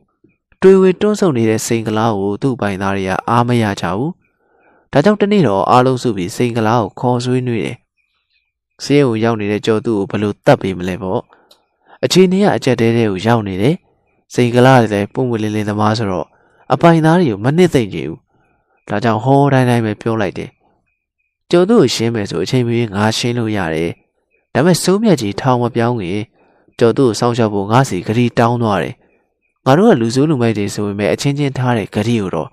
တွေဝေတွန်းဆုံနေတဲ့စိန်ကလားကိုသူ့ပိုင်သားတွေကအားမရကြဘူး။ဒါကြောင့်တနေ့တော့အားလုံးစုပြီးစိန်ကလားကိုခေါ်ဆွေးနွေးတယ်။ဆေးရုံရောက်နေတဲ့ကျော်သူကိုဘယ်လိုတတ်ပေးမလဲပေါ့။အချိန်ကြီးကအကြက်တဲတဲကိုရောက်နေတယ်။စိန်ကလားလည်းပုံမလင်းလင်းသမားဆိုတော့အပိုင်သားတွေကိုမနစ်သိမ့်ကြဘူး။ဒါကြောင့်ဟောတိုင်းတိုင်းပဲပြောလိုက်တယ်။ကျော်သူကိုရှင်းမယ်ဆိုအချိန်မီငါရှင်းလို့ရတယ်။ဒါပေမဲ့စိုးမြတ်ကြီးထောင်မပြောင်းခင်ကျော်သူကိုစောင့်ရှောက်ဖို့ငါစီဂရီတောင်းသွားတယ် ငါတို့ကလူစိုးလူမိုက်တွေဆိုပေမဲ့အချင်းချင်းထားတဲ့ဂရီကိုတော့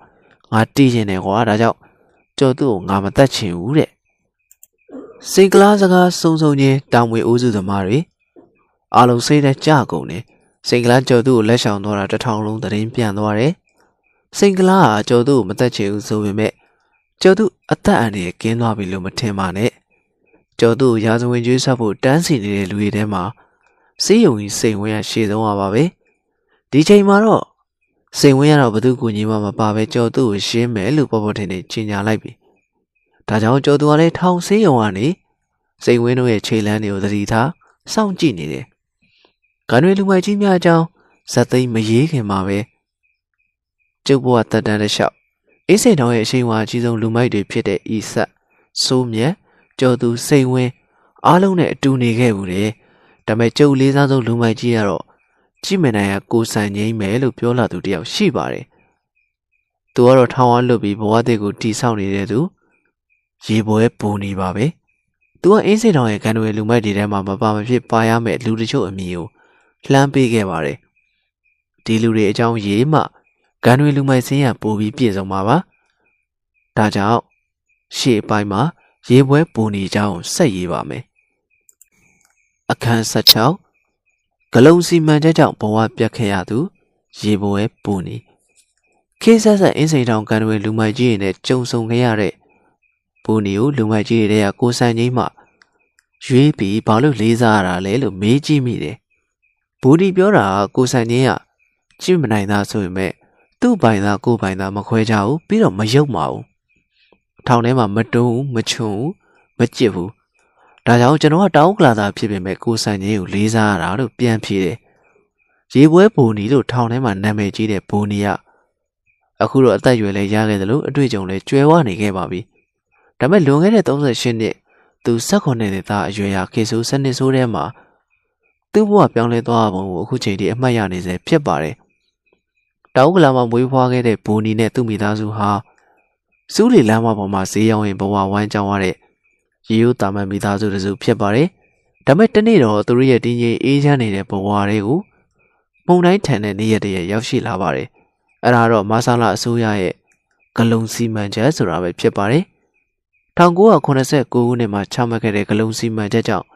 ငါတီးရင်တယ်ကွာဒါကြောင့်ကျော်သူ့ကိုငါမတတ်ချင်ဘူးတဲ့စိတ်ကလားစကားစုံစုံချင်းတောင်ဝေအိုးစုသမားတွေအားလုံးစိတ်နဲ့ကြကုန်တယ်စိတ်ကလားကျော်သူ့ကိုလက်ဆောင်သွားတာတထောင်လုံးသတင်းပြန်သွားတယ်စိတ်ကလားကကျော်သူ့ကိုမတတ်ချင်ဘူးဆိုပေမဲ့ကျော်သူအသက်အန္တရာယ်ကင်းသွားပြီလို့မထင်ပါနဲ့ကျော်သူရာဇဝင်ကျွေးဆက်ဖို့တန်းစီနေတဲ့လူတွေထဲမှာစေးယုံကြီးစိတ်ဝင်ရရှေ့ဆုံးပါပါပဲ ဒီချိန်မှာတော့စိန်ဝင်းရတော့ဘသူကူညီမှမပါပဲကြော်သူ့ကိုရှင်းမယ်လို့ပေါ်ပေါ်ထင်ထင်ကြီးညာလိုက်ပြီဒါကြောင့်ကြော်သူကလည်းထောင်ဆေးရုံကနေစိန်ဝင်းတို့ရဲ့ခြေလမ်းတွေကိုသတိထားစောင့်ကြည့်နေတယ်ကံတွေလူမိုက်ကြီးများအကြောင်းဇက်သိမ်းမရေးခင်မှာပဲကျုပ်ဘဝတက်တန်းတစ်လျှောက်အေးစိန်တော်ရဲ့အရှိန်ဝါအကြီးဆုံးလူမိုက်တွေဖြစ်တဲ့ဤဆက်စိုးမြတ်ကျော်သူစိန်ဝင်းအားလုံးနဲ့အတူနေခဲ့ဘူးတယ်ဒါပေမဲ့ကျုပ်လေးစားဆုံးလူမိုက်ကြီးကတော့ ကြည့်မနိုင်ရကိုဆန်ငိမ့်မယ်လို့ပြောလာသူတယောက်ရှိပါတယ်။သူကတော့ထောင်ဝါလွတ်ပြီးဘဝသေးကိုတီဆောက်နေတဲ့သူရေပွဲပူနေပါပဲ။သူကအင်းစိတ်တောင်ရဲ့ကန်တွေလူမိုက်တွေထဲမှာမပါမဖြစ်ပါရမယ့်လူတချို့အမည်ကိုလှမ်းပေးခဲ့ပါတယ်။ဒီလူတွေအကြောင်းရေးမှကန်တွေလူမိုက်စင်းရပို့ပြီးပြည့်စုံပါပါ။ဒါကြောင့်ရှေ့အပိုင်းမှာရေပွဲပူနေကြောင်းဆက်ရေးပါမယ်။အခန်း16 ဂလုံစီမံချက်ကြောင့်ဘဝပြတ်ခဲ့ရသူရေပွဲပူနေခေဆက်ဆက်အင်းစိန်တောင်ကန်တွေလူမိုက်ကြီးတွေနဲ့ကြုံဆုံခဲ့ရတဲ့ပူနေကိုလူမိုက်ကြီးတွေကကိုဆန်ကြီးမှရွေးပြီးဘာလို့လေးစားရတာလဲလို့မေးကြည့်မိတယ်ဘူဒီပြောတာကကိုဆန်ကြီးကကြည့်မနိုင်သားဆိုပေမဲ့သူ့ပိုင်သားကိုပိုင်သားမခွဲကြဘူးပြီးတော့မယုတ်ပါဘူးထောင်ထဲမှာမတုံးမချွန်မကြစ်ဘူး ဒါကြောင့်ကျွန်တော်ကတောင်းကလာတာဖြစ်ပေမဲ့ကိုဆန်ကြီးကိုလေးစားရတာလို့ပြန်ဖြေတယ်။ရေပွဲဘိုနီလို့ထောင်ထဲမှာနာမည်ကြီးတဲ့ဘိုနီကအခုတော့အသက်အရွယ်လည်းရခဲ့တယ်လို့အတွေ့အကြုံလည်းကျွဲဝနေခဲ့ပါပြီ။ဒါပေမဲ့လွန်ခဲ့တဲ့38နှစ်သူ၁၈နှစ်သားအရွယ်ရာခေဆိုးစနစ်ဆိုးထဲမှာသူ့ဘဝပြောင်းလဲသွားပုံကိုအခုချိန်ထိအမှတ်ရနေစေဖြစ်ပါတယ်။တောင်ကလာမှာမွေးဖွားခဲ့တဲ့ဘူနီနဲ့သူ့မိသားစုဟာစူးလီလမ်းမပေါ်မှာဈေးရောင်းရင်ဘဝဝမ်းကြောင်းရတဲ့ ရေရိုးတာမန်မိသားစုတစုဖြစ်ပါတယ်။ဒါပေမဲ့တနေ့တော့သူတို့ရဲ့တင်းကြီးအေးချမ်းနေတဲ့ဘဝတွေကိုပုံတိုင်းထန်တဲ့နေ့ရက်တည်းရောက်ရှိလာပါတယ်။အဲ့ဒါတော့မဆာလာအစိုးရရဲ့ဂလုံစီမံချက်ဆိုတာပဲဖြစ်ပါတယ်။1989ခုနှစ်မှာချမှတ်ခဲ့တဲ့ဂလုံစီမံချက်ကြောင့်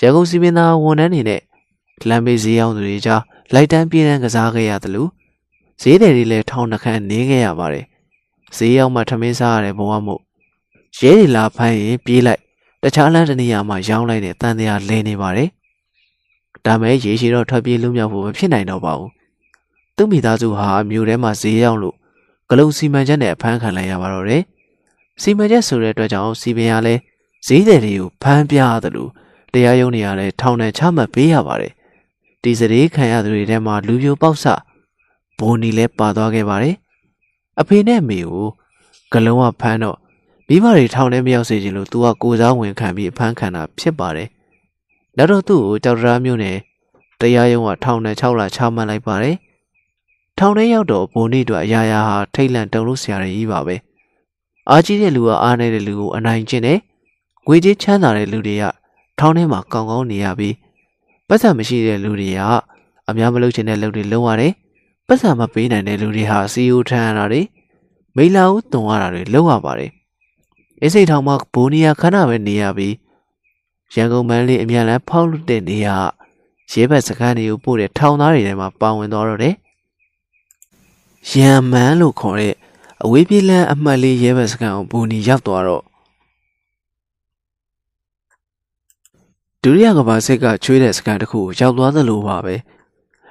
ရန်ကုန်စီမင်းသားဝန်ထမ်းတွေနဲ့လမ်းဘေးဈေးရောင်းသူတွေကြားလိုက်တန်းပြေးတန်းကစားခဲ့ရတယ်လို့ဈေးတယ်တွေလည်းထောင်းနှခမ်းနေခဲ့ရပါတယ်။ဈေးရောက်မှထမင်းစားရတဲ့ဘဝမို့ ရဲတွေလာဖမ်းရင်ပြေးလိုက်တခြားလမ်းတစ်နေရာမှာရောင်းလိုက်တဲ့တန်တရားလဲနေပါတယ်။ဒါမဲ့ရေရှိတော့ထွက်ပြေးလွတ်မြောက်ဖို့မဖြစ်နိုင်တော့ပါဘူး။သူ့မိသားစုဟာမြို့ထဲမှာဈေးရောက်လို့ဂလုံစီမံချက်နဲ့ဖမ်းခံလိုက်ရပါတော့တယ်။စီမံချက်ဆိုတဲ့အတွက်ကြောင့်စီပင်ကလည်းဈေးတယ်တွေကိုဖမ်းပြရတယ်လို့တရားရုံးတွေကလည်းထောင်နဲ့ချမှတ်ပေးရပါတယ်။ဒီစရေခံရသူတွေထဲမှာလူပြိုပေါက်ဆဘိုနီလည်းပါသွားခဲ့ပါတယ်။အဖေနဲ့မေကိုဂလုံးကဖမ်းတော့ မိဘတွေထောင်ထဲမရောက်စေချင်လို့သူကကိုစားဝင်ခံပြီးအဖမ်းခံတာဖြစ်ပါတယ်။နောက်တော့သူ့ကိုကြောက်တရားမျိုးနဲ့တရားရုံးကထောင်နဲ့6လချမှတ်လိုက်ပါတယ်။ထောင်ထဲရောက်တော့ဘိုနီတို့အရာရာဟာထိတ်လန့်တုန်လို့ဆရာကြီးပါပဲ။အားကြီးတဲ့လူကအားနေတဲ့လူကိုအနိုင်ကျင့်တယ်။ငွေကြေးချမ်းသာတဲ့လူတွေကထောင်းထဲမှာကောင်းကောင်းနေရပြီးပတ်စံမရှိတဲ့လူတွေကအများမလုပ်ချင်တဲ့လုပ်တွေလုပ်ရတယ်ပတ်စံမပေးနိုင်တဲ့လူတွေဟာစီယိုထမ်းရတာတွေမိလာဦးတုံရတာတွေလုပ်ရပါတယ် အစိတ်ထောင်မှာဘိုးနီယာခဏပဲနေရပြီးရန်ကုန်မန်းလေးအမြန်လန်းဖောက်တဲ့နေရာရဲဘက်စခန်းတွေကိုပို့တဲ့ထောင်သားတွေထဲမှာပါဝင်သွားတော့တယ်ရန်မန်းလို့ခေါ်တဲ့အဝေးပြေးလန်းအမှတ်လေးရဲဘက်စခန်းကိုဘိုးနီရောက်သွားတော့ဒုတိယကမ္ဘာစစ်ကချွေးတဲ့စကန်တစ်ခုကိုရောက်သွားသလိုပါပဲ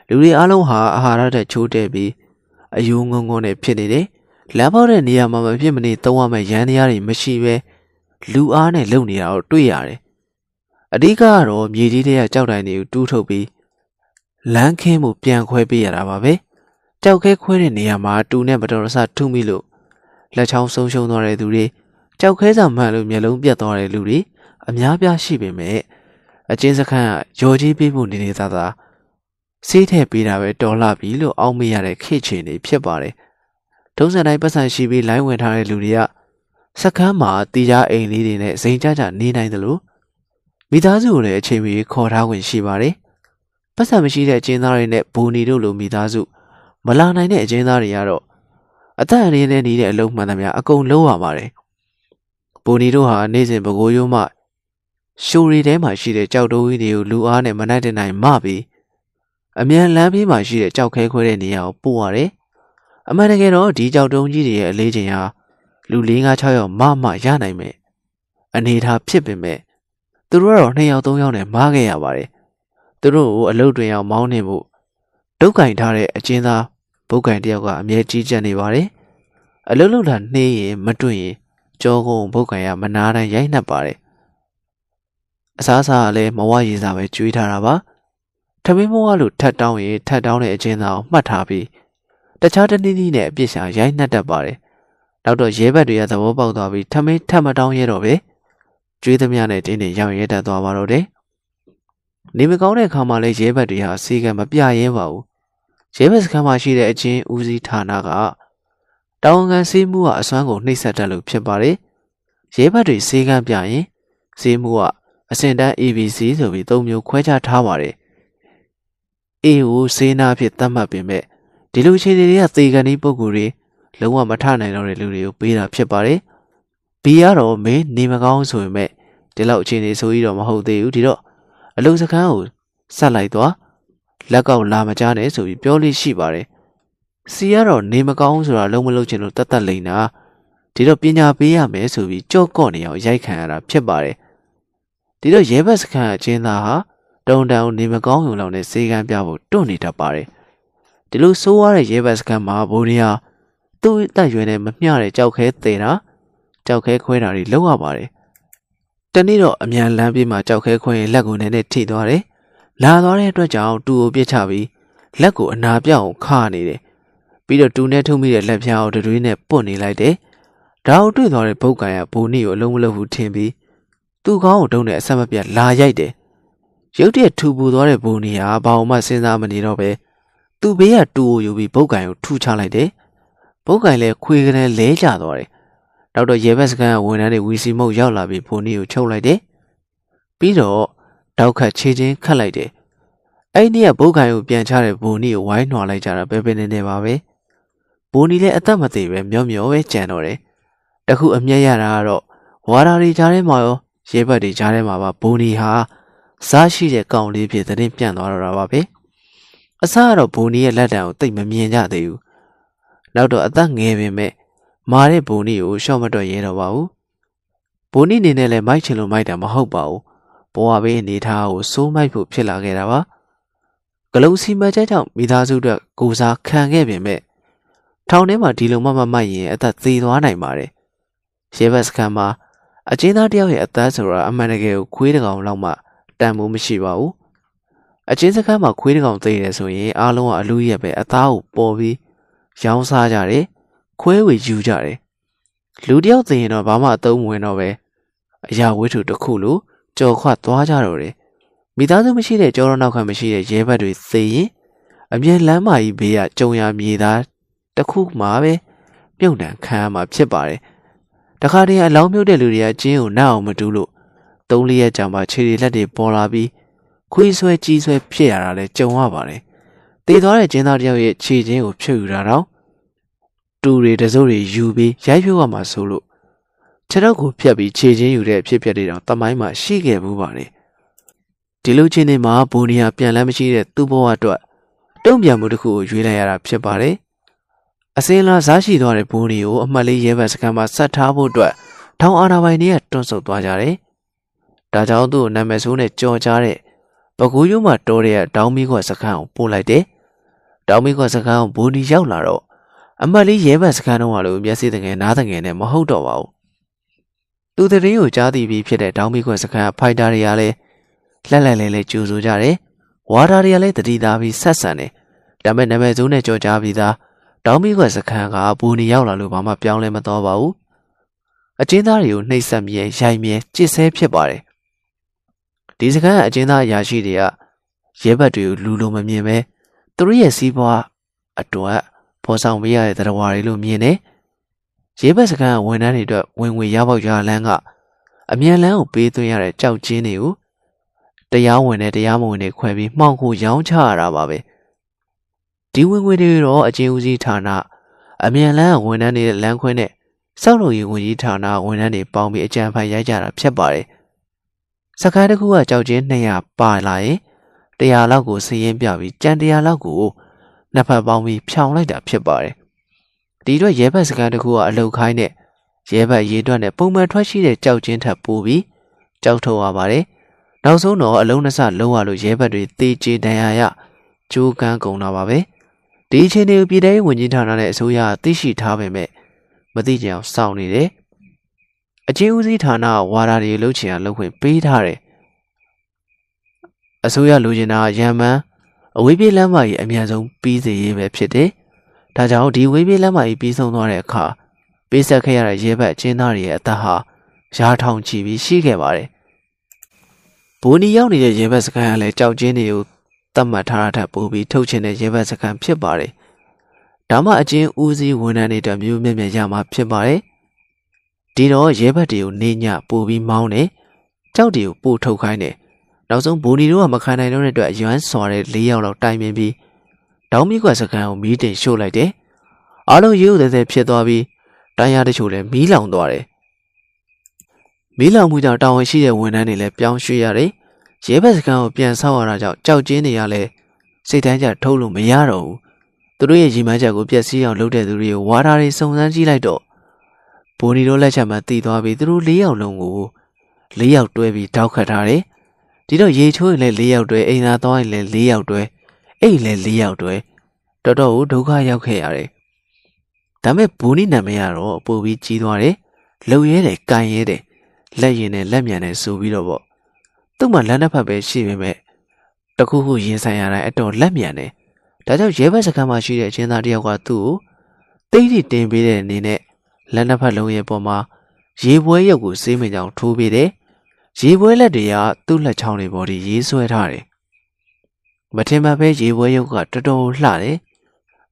လူတွေအားလုံးဟာအာဟာရတဲ့ချိုးတဲ့ပြီးအယိုးငုံငုံနဲ့ဖြစ်နေတယ် လမ်းပေါက်တဲ့နေရာမှာမဖြစ်မနေသုံးရမယ့်ရန်တရားတွေမရှိပဲလူအားနဲ့လုံနေတာကိုတွေ့ရတယ်အဓိကကတော့မြေကြီးတွေကကြောက်တိုင်တွေကိုတူးထုတ်ပြီးလမ်းခင်းမှုပြန်ခွဲပေးရတာပါပဲကြောက်ခဲခွဲတဲ့နေရာမှာတူနဲ့မတော်တဆထုမိလို့လက်ချောင်းဆုံးရှုံးသွားတဲ့သူတွေကြောက်ခဲစာမှန်လို့မျက်လုံးပြတ်သွားတဲ့လူတွေအများပြားရှိပေမဲ့အချင်းစခန်းကရော်ကြီးပေးဖို့နေနေသားသားစေးထည့်ပေးတာပဲတော်လာပြီလို့အောက်မေ့ရတဲ့ခေတ်ချင်နေဖြစ်ပါတယ်။ ထုံးစံတိုင်းပတ်စံရှိပြီးလိုင်းဝင်ထားတဲ့လူတွေကစခန်းမှာတီးကြအိမ်လေးတွေနဲ့စိန်ကြကြနေနိုင်တယ်လို့မိသားစုကိုလည်းအချိန်မီခေါ်ထားခွင့်ရှိပါတယ်။ပတ်စံမရှိတဲ့အကျဉ်းသားတွေနဲ့ဘူနီတို့လိုမိသားစုမလာနိုင်တဲ့အကျဉ်းသားတွေကတော့အသက်အန္တရာယ်နဲ့နေတဲ့အလုံးမှန်သမျှအကုန်လုံးရပါတယ်။ဘူနီတို့ဟာနေ့စဉ်ပကိုးရိုးမှရှိုရီထဲမှာရှိတဲ့ကြောက်တိုးကြီးတွေကိုလူအားနဲ့မနိုင်တဲ့နိုင်မပြီးအမြန်လမ်းပြေးမှာရှိတဲ့ကြောက်ခဲခွဲတဲ့နေရာကိုပို့ရတယ်။ အမှန်တကယ်တော့ဒီကြောက်တုံးကြီးတွေရဲ့အလေးချိန်ဟာလူ၄၅6ယောက်မမရနိုင်မယ်။အနေထားဖြစ်ပေမဲ့သူတို့ကတော့2ယောက်3ယောက်နဲ့မားခဲ့ရပါတယ်။သူတို့ကိုအလုတ်တွင်အောင်မောင်းနေမှုဒုက္ကင်ထားတဲ့အကျဉ်းသားဘုတ်ကင်တယောက်ကအမြဲကြီးကြပ်နေပါတယ်။အလုတ်လုတ်တာနှေးရင်မတွေ့ရင်ကြောကုန်းဘုတ်ကင်ကမနာတိုင်းရိုက်နှက်ပါတယ်အစားအစာကလည်းမဝရည်စာပဲကျွေးထားတာပါထမင်းမဝလို့ထတ်တောင်းရင်ထတ်တောင်းတဲ့အချင်းသားကိုမှတ်ထားပြီး တခြားတနည်းနည်းနဲ့အပြစ်ရှာရိုက်နှက်တတ်ပါတယ်နောက်တော့ရဲဘက်တွေကသဘောပေါက်သွားပြီးထမင်းထတ်မတောင်းရတော့ပဲကျွေးသမျှနဲ့တင်းနေရောင်ရဲတတ်သွားပါတော့တယ်နေမကောင်းတဲ့အခါမှာလည်းရဲဘက်တွေဟာစီကံမပြရဲပါဘူးရဲဘက်စခန်းမှာရှိတဲ့အချင်းဦးစီးဌာနကတောင်ငံစေးမှုကအစွမ်းကိုနှိပ်စက်တတ်လို့ဖြစ်ပါတယ်ရဲဘက်တွေစေးကံပြရင်စေးမှုကအစင်တန်း ABC ဆိုပြီးသုံးမျိုးခွဲခြားထားပါတယ်။ A ကိုစေနာဖြစ်သတ်မှတ်ပေမဲ့ ဒီလိုခြေတွေကသေကန်ဒီပုံကိုယ်တွေလုံးဝမထနိုင်တော့တဲ့လူတွေကိုပေးတာဖြစ်ပါတယ်။ B ကတော့မင်းနေမကောင်းဆိုပေမဲ့ဒီလောက်အခြေအနေဆိုပြီးတော့မဟုတ်သေးဘူးဒီတော့အလုံးစခန်းကိုဆက်လိုက်သွားလက်ကောက်လာမကြားနဲ့ဆိုပြီးပြောလို့ရှိပါတယ်။ C ကတော့နေမကောင်းဆိုတာလုံးမလုံးချင်လို့တတ်တတ်လိမ့်တာဒီတော့ပညာပေးရမယ်ဆိုပြီးကြော့ကော့နေအောင်ရိုက်ခံရတာဖြစ်ပါတယ်ဒီတော့ရဲဘက်စခန်းအချင်းသားဟာတုံတန်နေမကောင်းုံလောက်နဲ့စေကန်းပြဖို့တွန့်နေတတ်ပါတယ် ဒီလိုဆိုးရတဲ့ရဲဘက်စခန်းမှာဘိုးရီဟာသူ့အသက်ရွယ်နဲ့မမျှတဲ့ကြောက်ခဲသေးတာကြောက်ခဲခွဲတာတွေလုပ်ရပါတယ်တနေ့တော့အမြန်လမ်းပြေးမှာကြောက်ခဲခွဲရင်လက်ကိုနည်းနည်းထိသွားတယ်လာသွားတဲ့အတွက်ကြောင့်တူကိုပြစ်ချပြီးလက်ကိုအနာပြောက်အောင်ခါနေတယ်ပြီးတော့တူနဲ့ထုံမိတဲ့လက်ဖြားကိုတွေးနဲ့ပွတ်နေလိုက်တယ်ဒါကိုတွေ့သွားတဲ့ဘုတ်ကန်ကဘိုးနီကိုအလုံးမလုံးဘူးထင်ပြီးသူ့ကောင်းကိုတုံးနဲ့အဆက်မပြတ်လာရိုက်တယ်ရုတ်တရက်ထူပူသွားတဲ့ဘုံနီဟာဘာမှစဉ်းစားမနေတော့ပဲ သူ့ဘေးကတူကိုယူပြီးဘုတ်ကန်ကိုထူချလိုက်တယ်ဘုတ်ကန်လည်းခွေကနေလဲကျသွားတယ်နောက်တော့ရေဘက်စကန်ကဝန်ထမ်းတွေဝီစီမုတ်ရောက်လာပြီးဘုံနီကိုချုပ်လိုက်တယ်ပြီးတော့တောက်ခတ်ခြေချင်းခတ်လိုက်တယ်အဲ့ဒီကဘုတ်ကန်ကိုပြန်ချတဲ့ဘုံနီကိုဝိုင်းနှွာလိုက်ကြတာပဲပဲနေနေပါပဲဘုံနီလည်းအသက်မသေးပဲမျောမျောပဲကြံတော့တယ်တခုအမျက်ရတာကတော့ဝါရာတွေကြားထဲမှာရောရဲဘက်တွေကြားထဲမှာပါဘုံနီဟာစားရှိတဲ့ကောင်လေးဖြစ်တဲ့ပြန့်သွားတော့တာပါပဲ အစကတော့ဘုံနီရဲ့လက်တံကိုတိတ်မမြင်ကြသေးဘူးနောက်တော့အသက်ငယ်ပင်မဲ့မာတဲ့ဘုံနီကိုရှော့မတော့ရဲတော့ပါဘူးဘုံနီနေနဲ့လည်းမိုက်ချင်လို့မိုက်တာမဟုတ်ပါဘူးဘဝဘေးအနေထားကိုစိုးမိုက်ဖို့ဖြစ်လာခဲ့တာပါဂလုံးစီမံချက်ကြောင့်မိသားစုအတွက်ကိုစားခံခဲ့ပင်မဲ့ထောင်ထဲမှာဒီလိုမှမမိုက်ရင်အသက်သေးသွားနိုင်ပါတယ်ရဲဘတ်စကန်မှာအချင်းသားတယောက်ရဲ့အသက်ဆိုတာအမှန်တကယ်ကိုခွေးတကောင်လောက်မှတန်မိုးမရှိပါဘူး အချင်းစခန်းမှာခွေးတကောင်သိတယ်ဆိုရင်အားလုံးကအလူရက်ပဲအသားကိုပေါ်ပြီးရောင်းစားကြတယ်ခွဲဝေယူကြတယ်လူတယောက်သိရင်တော့ဘာမှအသုံးဝင်တော့ပဲအရာဝတ္ထုတစ်ခုလိုကြော်ခွသွားကြတော့တယ်မိသားစုမရှိတဲ့ကြောရောနောက်ခံမရှိတဲ့ရဲဘက်တွေသိရင်အမြဲလမ်းမကြီးဘေးကကြုံရမြေသားတစ်ခုမှပဲမြုပ်နှံခံရမှာဖြစ်ပါတယ်တခါတည်းအလောင်းမြုပ်တဲ့လူတွေကကျင်းကိုနှောက်အောင်မတူးလို့သုံးလေးရက်ကြာမှခြေတွေလက်တွေပေါ်လာပြီး ခွေးဆွဲကြီးဆွဲဖြစ်ရတာလဲကြုံရပါတယ်။တည်သွားတဲ့ကျင်းသားတယောက်ရဲ့ခြေချင်းကိုဖြုတ်ယူတာတော့တူတွေတစိုးတွေယူပြီးရိုက်ဖြုတ်ရမှာဆိုလို့ခြေတော့ကိုဖြတ်ပြီးခြေချင်းယူတဲ့အဖြစ်ဖြစ်တွေတောင်တမိုင်းမှာရှိခဲ့ဘူးပါလေ။ဒီလိုချင်းနေမှာဘူနီယာပြန်လန်းမရှိတဲ့သူ့ဘဝအတွက်တုံ့ပြန်မှုတစ်ခုကိုရွေးလိုက်ရတာဖြစ်ပါတယ်။အစင်းလာစားရှိသွားတဲ့ဘူနီကိုအမှတ်လေးရဲဘတ်စကန်မှာဆက်ထားဖို့အတွက်ထောင်အာနာပိုင်တွေကတွန်းဆုတ်သွားကြတယ်။ဒါကြောင့်သူ့နာမည်ဆိုးနဲ့ကြော်ကြားတဲ့ ပကူးရိုးမှာတော်တဲ့တောင်းမီခွက်စခန်းကိုပို့လိုက်တယ်။တောင်းမီခွက်စခန်းကိုဘူနီရောက်လာတော့အမတ်လေးရဲဘတ်စခန်းတော့ကလို့မျက်စိတငယ်နားတငယ်နဲ့မဟုတ်တော့ပါဘူး။သူတရင်ကိုကြားသိပြီးဖြစ်တဲ့တောင်းမီခွက်စခန်းဖိုက်တာတွေကလည်းလက်လက်လဲလဲကြိုဆိုကြတယ်။ဝါတာတွေကလည်းတတိသားပြီးဆက်ဆံတယ်။ဒါပေမဲ့နာမည်ဆိုးနဲ့ကြော်ကြားပြီးသားတောင်းမီခွက်စခန်းကဘူနီရောက်လာလို့ဘာမှပြောင်းလဲမသွားပါဘူး။အကျဉ်းသားတွေကိုနှိပ်စက်မြဲရိုက်မြဲကြစ်ဆဲဖြစ်ပါတယ် ဒီစကန်အကျဉ်းသားအရာရှိတွေကရဲဘက်တွေကိုလူလိုမမြင်ပဲသူတို့ရဲ့စီးပွားအတွက်ပေါ်ဆောင်ပေးရတဲ့တရားတွေလို့မြင်တယ်ရဲဘက်စကန်ဝန်ထမ်းတွေအတွက်ဝင်ငွေရပေါက်ရလန်းကအမြန်လန်းကိုပေးသွင်းရတဲ့ကြောက်ချင်းတွေကိုတရားဝင်တဲ့တရားမဝင်တွေခွဲပြီးမှောင်ခိုရောင်းချရတာပါပဲဒီဝင်ငွေတွေတော့အကျဉ်းဦးစီးဌာနအမြန်လန်းဝန်ထမ်းတွေလမ်းခွင်းနဲ့စောက်လို့ရေးဝန်ကြီးဌာနဝန်ထမ်းတွေပေါင်းပြီးအကြံဖန်ရိုက်ကြတာဖြစ်ပါတယ် စကားတစ်ခုကကြောက်ချင်း200ပါလာရင်100လောက်ကိုစည်ရင်ပြပြီးကြံ100လောက်ကိုနှစ်ဖက်ပေါင်းပြီးဖြောင်လိုက်တာဖြစ်ပါတယ်ဒီတော့ရဲဘက်စကားတစ်ခုကအလုတ်ခိုင်းတဲ့ရဲဘက်ရေးတွက်နဲ့ပုံမှန်ထွက်ရှိတဲ့ကြောက်ချင်းထပ်ပိုးပြီးကြောက်ထုတ်ရပါတယ်နောက်ဆုံးတော့အလုံးနစလုံးဝလို့ရဲဘက်တွေတေးချေတန်ရာရကြိုးကန်းကုန်တာပါပဲဒီအချိန်တွေကိုပြည်ထောင်ဝင်ကြီးဌာနနဲ့အစိုးရသိရှိထားပေမဲ့မသိကြအောင်စောင့်နေတယ် အချင်းဦးစီးဌာနဝါဒတွေလှုပ်ချင်အောင်လုပ်ခွင့်ပေးထားတယ်အစိုးရလိုချင်တာရန်မန်းအဝေးပြေးလမ်းမကြီးအများဆုံးပြီးစေရေးပဲဖြစ်တယ်ဒါကြောင့်ဒီဝေးပြေးလမ်းမကြီးပြီးဆုံးသွားတဲ့အခါပေးဆက်ခဲ့ရတဲ့ရဲဘက်အချင်းသားတွေရဲ့အသက်ဟာရာထောင်ချီပြီးရှိခဲ့ပါတယ်ဘူနီရောက်နေတဲ့ရဲဘက်စခန်းကလည်းကြောက်ချင်းတွေကိုတတ်မှတ်ထားတာထပ်ပို့ပြီးထုတ်ချင်တဲ့ရဲဘက်စခန်းဖြစ်ပါတယ်ဒါမှအချင်းဦးစီးဝန်ထမ်းတွေတမျိုးမြင့်မြတ်ရမှာဖြစ်ပါတယ် ဒီတော့ရဲဘက်တွေကိုနေညပို့ပြီးမောင်းတယ်ကြောက်တွေကိုပို့ထုတ်ခိုင်းတယ်နောက်ဆုံးဘူနီတို့ကမခံနိုင်တော့တဲ့အတွက်ရွမ်းစွာတဲ့၄ယောက်လောက်တိုင်ပင်ပြီးတောင်းမီကွက်စကန်ကိုမီးတင်ရှို့လိုက်တယ်အားလုံးရိုးသေးသေးဖြစ်သွားပြီးတိုင်းရတချို့လည်းမီးလောင်သွားတယ်မီးလောင်မှုကြောင့်တာဝန်ရှိတဲ့ဝန်ထမ်းတွေလည်းပြောင်းရွှေ့ရတယ်ရဲဘက်စကန်ကိုပြန်ဆောက်ရတာကြောင့်ကြောက်ကျင်းတွေကလည်းစိတ်တိုင်းကြထုတ်လို့မရတော့ဘူးသူတို့ရဲ့ရီမန်းချက်ကိုပြက်စီးအောင်လုပ်တဲ့သူတွေကိုဝါတာတွေစုံစမ်းကြည့်လိုက်တော့ ဘိုနီတို့လက်ချက်မှတည်သွားပြီးသူတို့၄ယောက်လုံးကို၄ယောက်တွဲပြီးတောက်ခတ်ထားတယ်။ဒီတော့ရေချိုးရင်လည်း၄ယောက်တွဲအိမ်သာသွားရင်လည်း၄ယောက်တွဲအိမ်လည်း၄ယောက်တွဲတော်တော်ဒုက္ခရောက်ခဲ့ရတယ်။ဒါမဲ့ဘိုနီနာမည်ကတော့ပို့ပြီးကြီးသွားတယ်။လုံရဲတယ်၊ကန်ရဲတယ်၊လက်ရင်နဲ့လက်မြန်နဲ့ဆိုပြီးတော့ပေါ့။သူ့မှာလက်နှစ်ဖက်ပဲရှိပေမဲ့တခုခုရင်ဆိုင်ရတိုင်းအတော်လက်မြန်တယ်။ဒါကြောင့်ရဲဘက်စခန်းမှာရှိတဲ့အချင်းသားတယောက်ကသူ့ကိုတိတ်တိတင်ပေးတဲ့အနေနဲ့ လက်နှစ်ဖက်လုံးရဲ့ပေါ်မှာရေပွဲရုပ်ကိုစေးမိန်ကြောင်ထိုးပေးတယ်ရေပွဲလက်တွေကသူ့လက်ချောင်းတွေပေါ်ဒီရေးဆွဲထားတယ်မထင်မှတ်ပဲရေပွဲရုပ်ကတော်တော်လှတယ်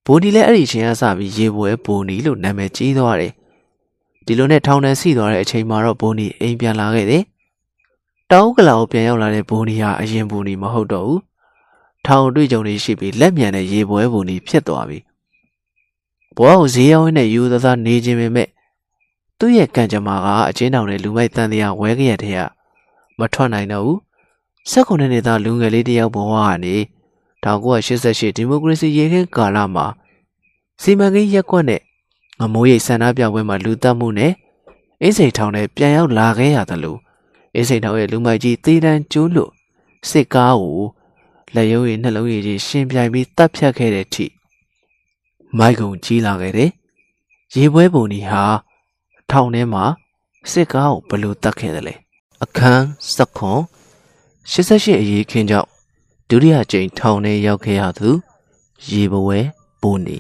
ဘိုဒီလည်းအဲ့ဒီချိန်ကစပြီးရေပွဲဘိုနီလို့နာမည်ကြီးသွားတယ်ဒီလိုနဲ့ထောင်ထဲစီသွားတဲ့အချိန်မှာတော့ဘိုနီအိမ်ပြန်လာခဲ့တယ်တောင်းကလာကိုပြန်ရောက်လာတဲ့ဘိုနီဟာအရင်ဘိုနီမဟုတ်တော့ဘူးထောင်တွေ့ကြုံတွေရှိပြီးလက်မြန်တဲ့ရေပွဲဘိုနီဖြစ်သွားပြီ ဘွားကိုဈေးရောင်းနဲ့ယူသသားနေခြင်းပဲမဲ့သူ့ရဲ့ကံကြမ္မာကအချင်းတောင်နဲ့လူမိုက်တန်တရားဝဲကြရတဲ့ကမထွက်နိုင်တော့ဘူးဆက်ခုနှစ်နှစ်သားလူငယ်လေးတယောက်ဘဝကနေ1988ဒီမိုကရေစီရေခဲကာလမှာစီမံကိန်းရက်ကွက်နဲ့ငမိုးရိပ်ဆန္ဒပြပွဲမှာလူတက်မှုနဲ့အင်းစိန်ထောင်နဲ့ပြန်ရောက်လာခဲ့ရတယ်လို့အင်းစိန်ထောင်ရဲ့လူမိုက်ကြီးသေးတန်းကျိုးလို့စစ်ကားကိုလက်ရုံးရည်နှလုံးရည်ကြီးရှင်းပြိုင်ပြီးတပ်ဖြတ်ခဲ့တဲ့ထိ မိုက်ကုံကြီးလာခဲ့တယ်ရေပွဲပုံကြီးဟာထောင်ထဲမှာစစ်ကားကိုဘလို့တတ်ခဲ့တယ်လဲအခန်းစက်ခွန်88အရေးခင်းကြောင့်ဒုတိယကြိမ်ထောင်ထဲရောက်ခဲ့ရသူရေပွဲပုံနေ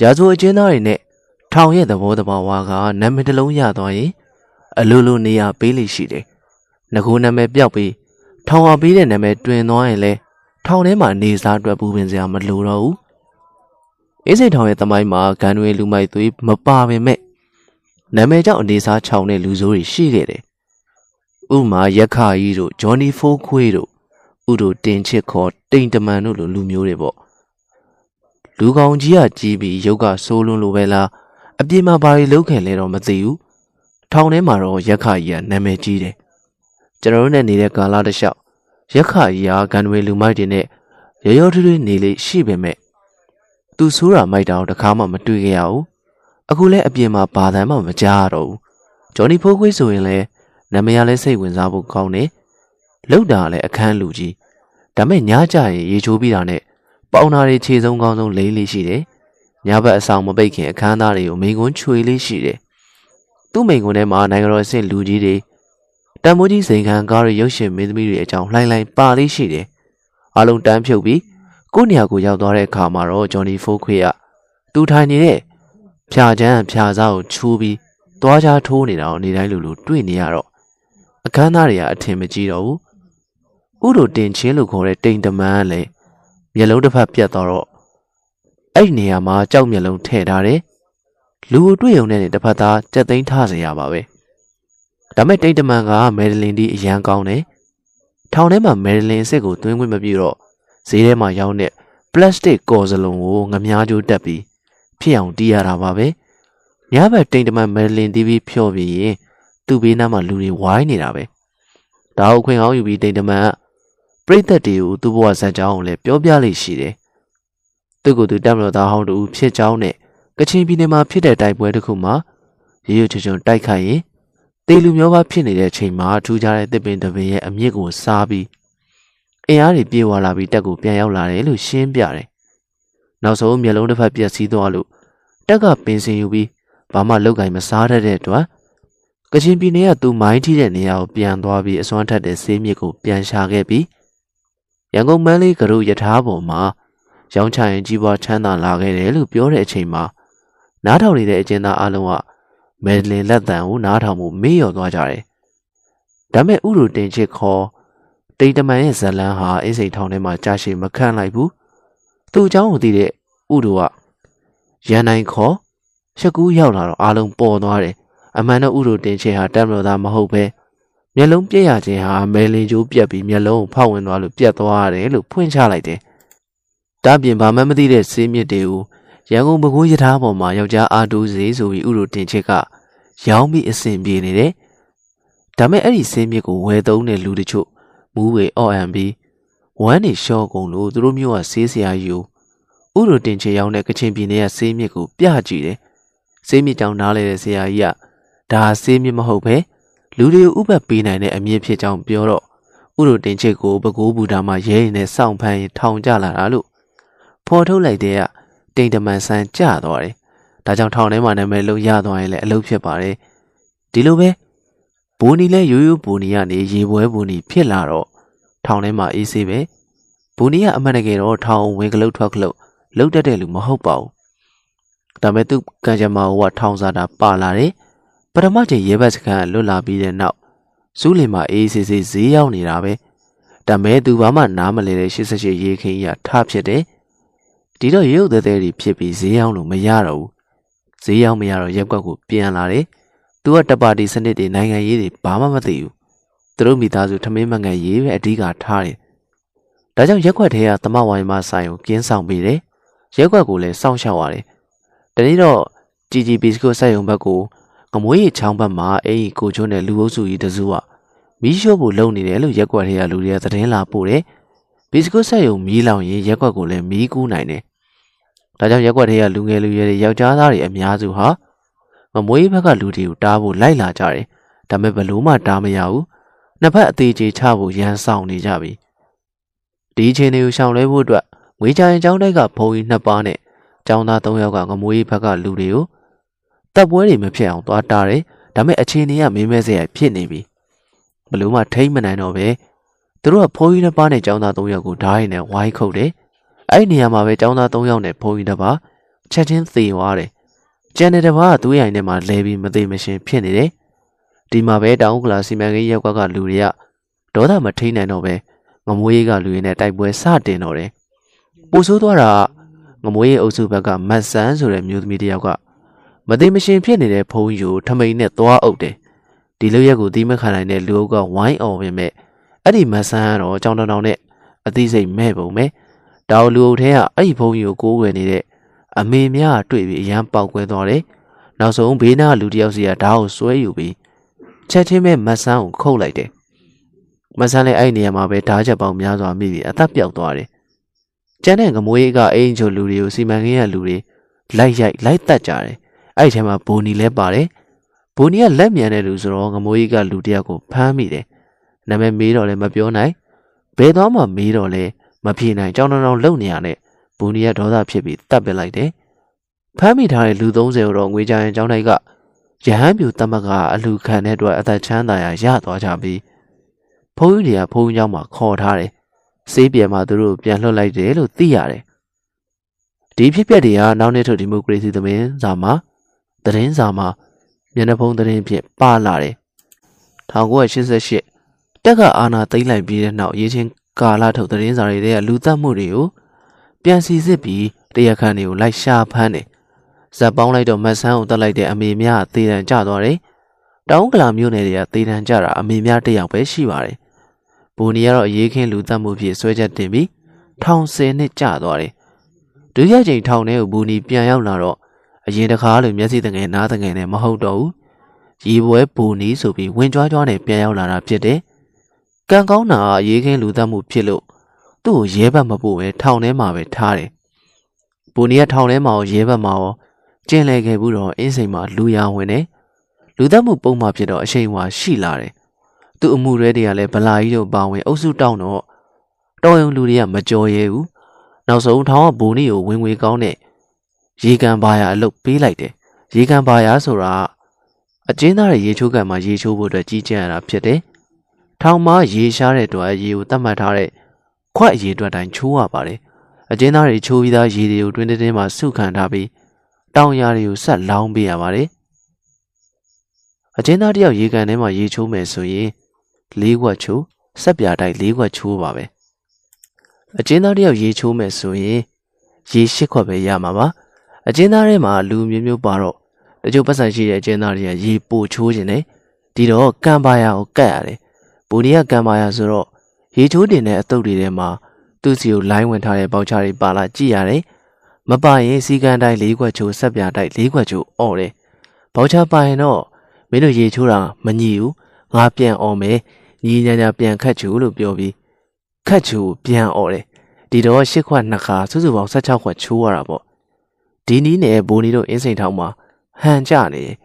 ရာဇဝအကျဉ်းသားတွေနဲ့ထောင်ရဲ့သဘောတဘာဝကနာမည်တစ်လုံးရသွားရင်အလိုလိုနေရာပေးလိရှိတယ်။ငကိုနာမည်ပြောက်ပြီးထောင်ဝပေးတဲ့နာမည်တွင်သွားရင်လဲထောင်ထဲမှာနေစားအတွက်ပူပင်စရာမလိုတော့ဘူး။ အေးစိတ်ထောင်ရဲ့သမိုင်းမှာဂန်တွေလူမိုက်သွေးမပါပင်မဲ့နာမည်ကြောင့်အနေစားချောင်းတဲ့လူဆိုးတွေရှိခဲ့တယ်။ဥမာရက်ခါကြီးတို့ဂျော်နီဖိုးခွေးတို့ဥတို့တင်ချစ်ခေါ်တိန်တမန်တို့လိုလူမျိုးတွေပေါ့။လူကောင်ကြီးကကြီးပြီးရုပ်ကဆိုးလွန်းလိုပဲလားအပြေမှာဘာတွေလုပ်ခဲ့လဲတော့မသိဘူး။ထောင်ထဲမှာတော့ရက်ခါကြီးကနာမည်ကြီးတယ်။ကျွန်တော်တို့နဲ့နေတဲ့ကာလာတစ်လျှောက်ရက်ခါကြီးကဂန်ဝေလူမိုက်တွေနဲ့ရရောထွေးထွေးနေလေရှိပေမဲ့ သူဆိုးတာမိုက်တာတော့တခါမှမတွေ့ခဲ့ရဘူးအခုလဲအပြင်မှာဘာသာမှမကြားရတော့ဘူးဂျော်နီဖိုးခွေးဆိုရင်လဲနာမည်လည်းစိတ်ဝင်စားဖို့ကောင်းတယ်လောက်တာလည်းအခန်းလူကြီးဒါမဲ့ညကြရင်ရေချိုးပြီးတာနဲ့ပေါင်နာတွေခြေဆုံးကောင်းဆုံးလိမ့်လေးရှိတယ်ညဘက်အဆောင်မပိတ်ခင်အခန်းသားတွေကိုမိန်ကွန်းချွေလေးရှိတယ်သူ့မိန်ကွန်းထဲမှာနိုင်ငံတော်အဆင့်လူကြီးတွေတန်မိုးကြီးစိန်ခံကားတွေရုပ်ရှင်မင်းသမီးတွေအကြောင်းလှိုင်းလှိုင်းပါလေးရှိတယ်အားလုံးတန်းဖြုတ်ပြီး ကိုယ့်နေရာကိုရောက်သွားတဲ့အခါမှာတော့ဂျော်နီဖိုးခွေးကသူထိုင်နေတဲ့ဖြာချမ်းဖြာစားကိုချိုးပြီးသွားချားထိုးနေတာကိုနေတိုင်းလိုလိုတွေ့နေရတော့အခန်းသားတွေကအထင်မကြီးတော့ဘူးဥတို့တင်ချင်းလို့ခေါ်တဲ့တိမ်တမန်ကလည်းမျက်လုံးတစ်ဖက်ပြတ်သွားတော့အဲ့ဒီနေရာမှာကြောက်မျက်လုံးထည့်ထားတယ်လူကိုတွေ့ုံနဲ့တစ်ဖက်သားကြက်သိမ်းထားစေရပါပဲဒါမဲ့တိမ်တမန်ကမယ်ဒလင်ဒီအရန်ကောင်းတယ်ထောင်ထဲမှာမယ်ဒလင်အစ်စ်ကိုသွင်းခွင့်မပြုတော့ ဈေးထဲမှာရောင်းတဲ့ပလတ်စတစ်ကော်စလုံးကိုငမားကြိုးတက်ပြီးဖြစ်အောင်တီးရတာပါပဲညဘက်တိမ်တမန်မယ်လင်တီးပြီးဖြော့ပြီးရင်သူ့ဘေးနားမှာလူတွေဝိုင်းနေတာပဲဒါအခွင့်ကောင်းယူပြီးတိမ်တမန်ကပြိသက်တွေကိုသူ့ဘဝဇက်ကြောင်းကိုလည်းပြောပြလိမ့်ရှိတယ်သူ့ကိုယ်သူတက်မလို့သားဟောင်းတူဖြစ်ကြောင်းနဲ့ကချင်ပြည်နယ်မှာဖြစ်တဲ့တိုက်ပွဲတစ်ခုမှာရေရွချွချွတိုက်ခိုက်ရင်တေလူမျိုးပါဖြစ်နေတဲ့အချိန်မှာထူးခြားတဲ့တစ်ပင်တစ်ပင်ရဲ့အမြင့်ကိုစားပြီး အင်အားတွေပြေဝလာပြီးတက်ကိုပြန်ရောက်လာတယ်လို့ရှင်းပြတယ်နောက်ဆုံးမျက်လုံးတစ်ဖက်ပြက်စီးသွားလို့တက်ကပင်စင်ယူပြီးဘာမှလောက်ကင်မစားတတ်တဲ့အတွက်ကချင်ပြည်နယ်ကသူမိုင်းထိတဲ့နေရာကိုပြန်သွားပြီးအစွမ်းထက်တဲ့ဆေးမြစ်ကိုပြန်ရှာခဲ့ပြီးရန်ကုန်မန်းလေးကရုယထာပေါ်မှာရောင်းချရင်ကြီးပွားချမ်းသာလာခဲ့တယ်လို့ပြောတဲ့အချိန်မှာနားထောင်နေတဲ့အကျဉ်းသားအလုံးကမယ်ဒလင်လက်တံကိုနားထောင်မှုမေ့လျော်သွားကြတယ်။ဒါမဲ့ဥရုတင်ချစ်ခေါ် တိတ်တမန်ရဲ့ဇလန်းဟာအင်းစိန်ထောင်ထဲမှာကြာရှည်မခန့်လိုက်ဘူး။သူ့အကြောင်းကိုသိတဲ့ဥရုကရန်နိုင်ခေါ်ရှကူးရောက်လာတော့အားလုံးပေါ်သွားတယ်။အမှန်တော့ဥရုတင်ချစ်ဟာတက်မလို့သားမဟုတ်ပဲမျက်လုံးပြက်ရခြင်းဟာမယ်လင်ကျိုးပြက်ပြီးမျက်လုံးကိုဖောက်ဝင်သွားလို့ပြက်သွားရတယ်လို့ဖွင့်ချလိုက်တယ်။ဒါပြင်ဘာမှမသိတဲ့ဆေးမြစ်တွေကိုရန်ကုန်ပဲခူးရထားပေါ်မှာယောက်ျားအားတူးစေဆိုပြီးဥရုတင်ချစ်ကရောင်းပြီးအဆင်ပြေနေတယ်။ဒါမဲ့အဲ့ဒီဆေးမြစ်ကိုဝယ်သုံးတဲ့လူတချို့ မူးဝေအော့အန်ပြီးဝမ်းနေလျှော့ကုန်လို့သူတို့မျိုးကဆေးဆရာကြီးကိုဥရုတင်ချေရောက်တဲ့ကချင်ပြည်နယ်ကဆေးမြစ်ကိုပြကြည့်တယ်။ဆေးမြစ်ကြောင်နားလဲတဲ့ဆရာကြီးကဒါဆေးမြစ်မဟုတ်ပဲလူတွေကိုဥပတ်ပေးနိုင်တဲ့အမြင့်ဖြစ်ကြောင်းပြောတော့ဥရုတင်ချေကိုပကိုးဘူတာမှာရဲရင်နဲ့စောင့်ဖမ်းရင်ထောင်ကြလာတာလို့ဖော်ထုတ်လိုက်တဲ့ကတိန်တမန်ဆန်းကြသွားတယ်။ဒါကြောင့်ထောင်ထဲမှာနာမည်လုံးရသွားရင်လည်းအလုပ်ဖြစ်ပါတယ်။ဒီလိုပဲ ဘိုးနီလည်းရိုးရိုးဘိုးနီကနေရေပွဲဘိုးနီဖြစ်လာတော့ထောင်ထဲမှာအေးဆေးပဲဘိုးနီကအမှန်တကယ်တော့ထောင်ဝင်ကလုတ်ထွက်ကလုတ်လုတ်တတ်တဲ့လူမဟုတ်ပါဘူးဒါပေမဲ့သူကံကြမ္မာကထောင်စားတာပါလာတယ်ပထမချိန်ရဲဘက်စခန်းလွတ်လာပြီးတဲ့နောက်စူးလင်မှာအေးစစ်စစ်ဈေးရောက်နေတာပဲဒါမဲ့သူဘာမှနားမလဲတဲ့88ရေခင်းကြီးကထဖြစ်တယ်ဒီတော့ရုပ်သေးသေးတွေဖြစ်ပြီးဈေးရောက်လို့မရတော့ဘူးဈေးရောက်မရတော့ရက်ကွက်ကိုပြန်လာတယ် သူကတပါတီစနစ်တွေနိုင်ငံရေးတွေဘာမှမသိဘူးသူတို့မိသားစုထမင်းမငန်ရေးပဲအဓိကထားတယ်ဒါကြောင့်ရက်ကွက်ထဲကသမဝိုင်းမဆိုင်ကိုကင်းဆောင်ပေးတယ်ရက်ကွက်ကိုလည်းစောင့်ရှောက်ရတယ်တနေ့တော့ជីជីဘီစကုတ်ဆက်ယုံဘက်ကိုငမွေးရီချောင်းဘက်မှာအဲ့ဒီကိုကျွန်းတဲ့လူအုပ်စုကြီးတစုကမီးရှို့ဖို့လုပ်နေတယ်လို့ရက်ကွက်ထဲကလူတွေကသတင်းလာပို့တယ်ဘီစကုတ်ဆက်ယုံမီးလောင်ရင်ရက်ကွက်ကိုလည်းမီးကူးနိုင်တယ်ဒါကြောင့်ရက်ကွက်ထဲကလူငယ်လူရွယ်တွေယောက်ျားသားတွေအများစုဟာ မမွေးဘက်ကလူတွေကိုတားဖို့လိုက်လာကြတယ်ဒါပေမဲ့ဘလို့မှတားမရဘူးနှစ်ဖက်အသေးချေချဖို့ရန်ဆောင်နေကြပြီဒီအချိန်တွေကိုရှောင်လဲဖို့အတွက်ငွေကြိုင်ကျောင်းတိုက်ကဘုံကြီးနှစ်ပါးနဲ့ကျောင်းသား၃ယောက်ကငမွေးဘက်ကလူတွေကိုတပ်ပွဲတွေမဖြစ်အောင်သွားတားတယ်ဒါပေမဲ့အချိန်တွေကမင်းမဲစရာဖြစ်နေပြီဘလို့မှထိမ့်မနိုင်တော့ပဲသူတို့ကဘုံကြီးနှစ်ပါးနဲ့ကျောင်းသား၃ယောက်ကိုဓာတ်ရည်နဲ့ဝိုင်းခုတ်တယ်အဲ့ဒီနေရာမှာပဲကျောင်းသား၃ယောက်နဲ့ဘုံကြီးတစ်ပါးချက်ချင်းသေသွားတယ် ကျန်တဲ့တစ်ပါးကသူ့ရိုင်ထဲမှာလဲပြီးမသိမရှင်ဖြစ်နေတယ်ဒီမှာပဲတောင်ကလာစီမံကိန်းရက်ကွက်ကလူတွေကဒေါသမထိန်နိုင်တော့ပဲငမွေးကလူတွေနဲ့တိုက်ပွဲစတင်တော့တယ်ပိုဆိုးသွားတာငမွေးအုပ်စုဘက်ကမတ်ဆန်းဆိုတဲ့မျိုးသမီးတယောက်ကမသိမရှင်ဖြစ်နေတဲ့ဖုံးယူထမိန်နဲ့သွားအုပ်တယ်ဒီလိုရက်ကိုတီးမခံနိုင်တဲ့လူအုပ်ကဝိုင်းအောင်ပင်မဲ့အဲ့ဒီမတ်ဆန်းကတော့ကြောင်တောင်တောင်နဲ့အသိစိတ်မဲ့ပုံပဲတောင်လူအုပ်ထဲကအဲ့ဒီဖုံးယူကိုကိုးွယ်နေတဲ့ အမေများတွေ့ပြီးအရန်ပေါက်ကွဲသွားတယ်နောက်ဆုံးဘေးနားလူတယောက်စီကဓာတ်ကိုဆွဲယူပြီးချက်ချင်းပဲမတ်ဆန်းကိုခုတ်လိုက်တယ်မဆန်းလည်းအဲ့နေရာမှာပဲဓာတ်ချက်ပေါင်းများစွာမိပြီးအသက်ပြောက်သွားတယ်။ကျန်တဲ့ငမွေးကအိမ်ချိုလူတွေကိုစီမံကိန်းရလူတွေလိုက်ရိုက်လိုက်တက်ကြတယ်။အဲ့ထဲမှာဘိုနီလည်းပါတယ်။ဘိုနီကလက်မြန်တဲ့လူဆိုတော့ငမွေးကလူတယောက်ကိုဖမ်းမိတယ်။နာမည်မေးတော့လည်းမပြောနိုင်။ဘယ်သွားမှမေးတော့လည်းမဖြေနိုင်ကြောင်းတောင်လုံနေရတဲ့ ဘိုနီကဒေါသဖြစ်ပြီးတပ်ပစ်လိုက်တယ်။ဖမ်းမိထားတဲ့လူ30ကိုတော့ငွေကြရင်ကျောင်းတိုက်ကရဟန်းပြူတမကအလူခံတဲ့အတွက်အသက်ချမ်းသာရာရသွားကြပြီးဖုန်းကြီးတွေကဖုန်းကြောင်းမှာခေါ်ထားတယ်။စေးပြန်မှာသူတို့ပြန်လွှတ်လိုက်တယ်လို့သိရတယ်။ဒီဖြစ်ပျက်တွေကနောက်နှစ်ထုတ်ဒီမိုကရေစီသမင်းစာမှာသတင်းစာမှာမျက်နှာဖုံးသတင်းဖြစ်ပါလာတယ်။1988တက်ကအာဏာသိမ်းလိုက်ပြီးတဲ့နောက်ရေးချင်းကာလထုတ်သတင်းစာတွေကလူသတ်မှုတွေကို ပြန်စီစစ်ပြီးတရားခံတွေကိုလိုက်ရှာဖမ်းတယ်။ဇက်ပေါင်းလိုက်တော့မတ်ဆန်းကိုတက်လိုက်တဲ့အမေများသေတံကျသွားတယ်။တောင်းကလာမျိုးနယ်တွေကသေတံကျတာအမေများတစ်ယောက်ပဲရှိပါတယ်။ဘူနီကတော့အရေးခင်းလူသတ်မှုဖြစ်ဆွဲချက်တင်ပြီးထောင်ဆယ်နှစ်ကျသွားတယ်။ဒုတိယကြိမ်ထောင်ထဲကိုဘူနီပြန်ရောက်လာတော့အရင်တခါလိုမျက်စိတငယ်နားတငယ်နဲ့မဟုတ်တော့ဘူး။ရေပွဲဘူနီဆိုပြီးဝင်ကြွားကြွားနဲ့ပြန်ရောက်လာတာဖြစ်တယ်။ကံကောင်းတာအရေးခင်းလူသတ်မှုဖြစ်လို့ သူ့ကိုရဲဘက်မပို့ပဲထောင်ထဲမှာပဲထားတယ်။ဘူနီကထောင်ထဲမှာရောရဲဘက်မှာရောကျင်းလဲခဲ့ဘူးတော့အင်းစိန်မှာလူရဝင်တယ်။လူသတ်မှုပုံမှန်ဖြစ်တော့အချိန်ဝါရှိလာတယ်။သူ့အမှုရဲတွေကလည်းဗလာကြီးတို့ပါဝင်အုပ်စုတောင်းတော့တော်ရုံလူတွေကမကြော်ရဲဘူး။နောက်ဆုံးထောင်ကဘူနီကိုဝင်ငွေကောင်းတဲ့ရေကန်ပါရအလုပ်ပေးလိုက်တယ်။ရေကန်ပါရဆိုတာအကျဉ်းသားတွေရေချိုးကန်မှာရေချိုးဖို့အတွက်ကြီးကြပ်ရတာဖြစ်တယ်။ထောင်မှာရေရှားတဲ့အတွက်ရေကိုတတ်မှတ်ထားတဲ့ ခွက်ရေအတွက်တိုင်းချိုးရပါတယ်။အကျဉ်းသားတွေချိုးပြီးသားရေတွေကိုတွင်းတင်းမှာစုခံထားပြီးတောင်ယာတွေကိုဆက်လောင်းပေးရပါတယ်။အကျဉ်းသားတယောက်ရေကန်ထဲမှာရေချိုးမယ်ဆိုရင်လေးခွက်ချိုးဆက်ပြာတိုက်လေးခွက်ချိုးပါပဲ။အကျဉ်းသားတယောက်ရေချိုးမယ်ဆိုရင်ရေရှစ်ခွက်ပဲရမှာပါ။အကျဉ်းသားထဲမှာလူမျိုးမျိုးပါတော့တချို့ပတ်စံရှိတဲ့အကျဉ်းသားတွေကရေပိုချိုးခြင်းနဲ့ဒီတော့ကံပါရကိုကတ်ရတယ်။ဘူနီကကံပါရဆိုတော့ ရေချိုးတင်တဲ့အတုပ်တွေထဲမှာသူ့စီကိုလိုင်းဝင်ထားတဲ့ပေါက်ချားတွေပါလာကြည့်ရတယ်။မပါရင်စီကန်းတိုင်း၄ခွက်ချိုးဆက်ပြတိုက်၄ခွက်ချိုးအော်တယ်။ပေါက်ချားပါရင်တော့မင်းတို့ရေချိုးတာမညီဘူး။ငါပြန်အော်မယ်။ညီညာညာပြန်ခတ်ချိုးလို့ပြောပြီးခတ်ချိုးပြန်အော်တယ်။ဒီတော့၈ခွက်၂ခါစုစုပေါင်း၁၆ခွက်ချိုးရတာပေါ့။ဒီနီးနဲ့ဘိုးနီတို့အင်းစိန်ထောင်မှာဟန်ကြနေတယ်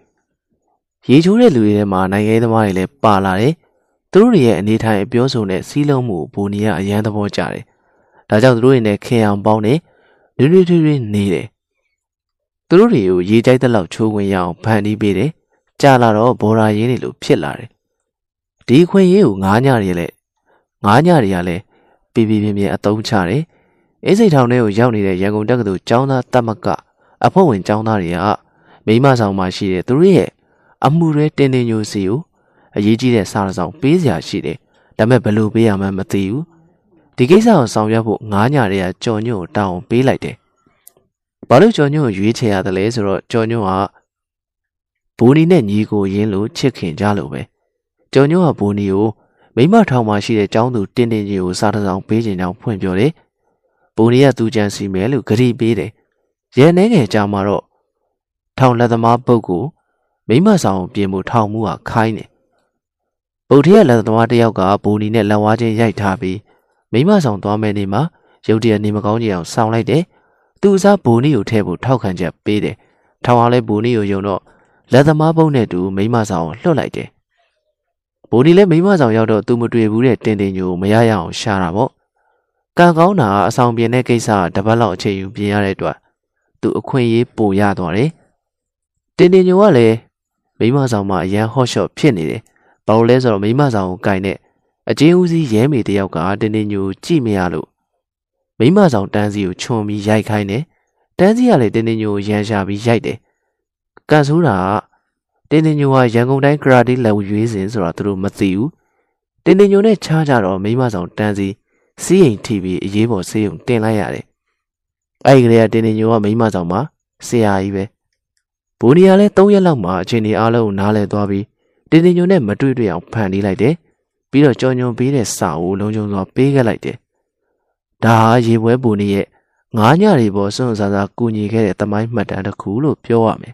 ။ရေချိုးတဲ့လူတွေထဲမှာနိုင်ငံရေးသမားတွေလည်းပါလာတယ်။ သူတို့ရဲ့အနေထိုင်အပြောဆိုနဲ့စီးလုံးမှုဘိုးနီကအရန်သဘောကျတယ်ဒါကြောင့်သူတို့တွေနဲ့ခင်အောင်ပေါင်းနေနွေ့နွေ့ထွေးထွေးနေတယ်သူတို့တွေကိုရေကြိုက်တဲ့လောက်ချိုးဝင်ရအောင်ဖန်တီးပေးတယ်ကြာလာတော့ဘော်ရာရင်းတွေလိုဖြစ်လာတယ်ဒီခွင့်ရေးကိုငားညတွေလည်းငားညတွေကလည်းပြပြပြင်းပြင်းအတုံးချတယ်အေးစိတ်ထောင်ထဲကိုရောက်နေတဲ့ရန်ကုန်တက္ကသိုလ်ကျောင်းသားတက်မကအဖွဲ့ဝင်ကျောင်းသားတွေကမိမဆောင်မှာရှိတဲ့သူတို့ရဲ့အမှုရဲတင်းတင်းညိုစီကို အရေးကြီးတဲ့စားရဆောင်ပေးစရာရှိတယ်ဒါပေမဲ့ဘယ်လိုပေးရမှန်းမသိဘူးဒီကိစ္စကိုဆောင်ရွက်ဖို့ငားညာတွေကကြော်ညွန့်ကိုတောင်းပေးလိုက်တယ်ဘာလို့ကြော်ညွန့်ကိုရွေးချယ်ရတယ်လဲဆိုတော့ကြော်ညွန့်ကဘူနီနဲ့ညီကိုရင်းလို့ချစ်ခင်ကြလို့ပဲကြော်ညွန့်ကဘူနီကိုမိမထောင်မှာရှိတဲ့ចောင်းသူတင်းတင်းကြီးကိုစားတစောင်းပေးခြင်းကြောင့်ဖွင့်ပြောတယ်ဘူနီကသူကြံစီမယ်လို့ဂရီပေးတယ်ရဲနှဲငယ်ကြမှာတော့ထောင်လက်သမားပုတ်ကိုမိမဆောင်ပြင်မှုထောင်မှုကခိုင်းတယ် ဗုဒ္ဓရဲ့လက်သမားတယောက်ကဘူနီနဲ့လက်ဝါးချင်းရိုက်ထားပြီးမိမဆောင်သွားမယ်နေမှာရုတ်တရက်နေမကောင်းကြအောင်စောင်းလိုက်တယ်သူအစားဘူနီကိုထဲဖို့ထောက်ခံချက်ပေးတယ်ထောင်အောင်လဲဘူနီကိုယုံတော့လက်သမားပုတ်နဲ့တူမိမဆောင်ကိုလွှတ်လိုက်တယ်ဘူနီလည်းမိမဆောင်ရောက်တော့သူမတွေ့ဘူးတဲ့တင်တင်ညိုမရရအောင်ရှာတာပေါ့ကံကောင်းတာအဆောင်ပြင်တဲ့ကိစ္စတပတ်လောက်အချိန်ယူပြင်ရတဲ့အတွက်သူအခွင့်အရေးပိုရသွားတယ်တင်တင်ညိုကလည်းမိမဆောင်မှာအရန်ဟော့ရှော့ဖြစ်နေတယ် ဘာလို့လဲဆိုတော့မိမဆောင်ကိုကင်တဲ့အချင်းဦးစီးရဲမေတယောက်ကတင်းတင်းညူကြည့်မရလို့မိမဆောင်တန်းစီကိုခြုံပြီးရိုက်ခိုင်းတယ်တန်းစီကလည်းတင်းတင်းညူကိုရန်ရှာပြီးရိုက်တယ်ကန်ဆိုးတာကတင်းတင်းညူကရန်ကုန်တိုင်းကရာတီလက်ရွေးစင်ဆိုတာသူတို့မသိဘူးတင်းတင်းညူနဲ့ချားကြတော့မိမဆောင်တန်းစီစီးရင်ထိပြီးအရေးပေါ်ဆေးရုံတင်လိုက်ရတယ်အဲ့ဒီကလေးကတင်းတင်းညူကမိမဆောင်မှာဆရာကြီးပဲဘူနီယာလည်း၃ရက်လောက်မှအချိန်ဒီအားလုံးကိုနားလဲသွားပြီး တင်းတင်းညိုနဲ့မတွေ့တွေ့အောင်ဖန်တီးလိုက်တယ်။ပြီးတော့ကြော်ညွန်ပေးတဲ့စာကိုလုံးကျုံစွာပေးခဲ့လိုက်တယ်။ဒါဟာရေပွဲပူနေရဲ့ငါးညတွေပေါ်စွန့်စားစားကူညီခဲ့တဲ့တမိုင်းမှတ်တမ်းတစ်ခုလို့ပြောရမယ်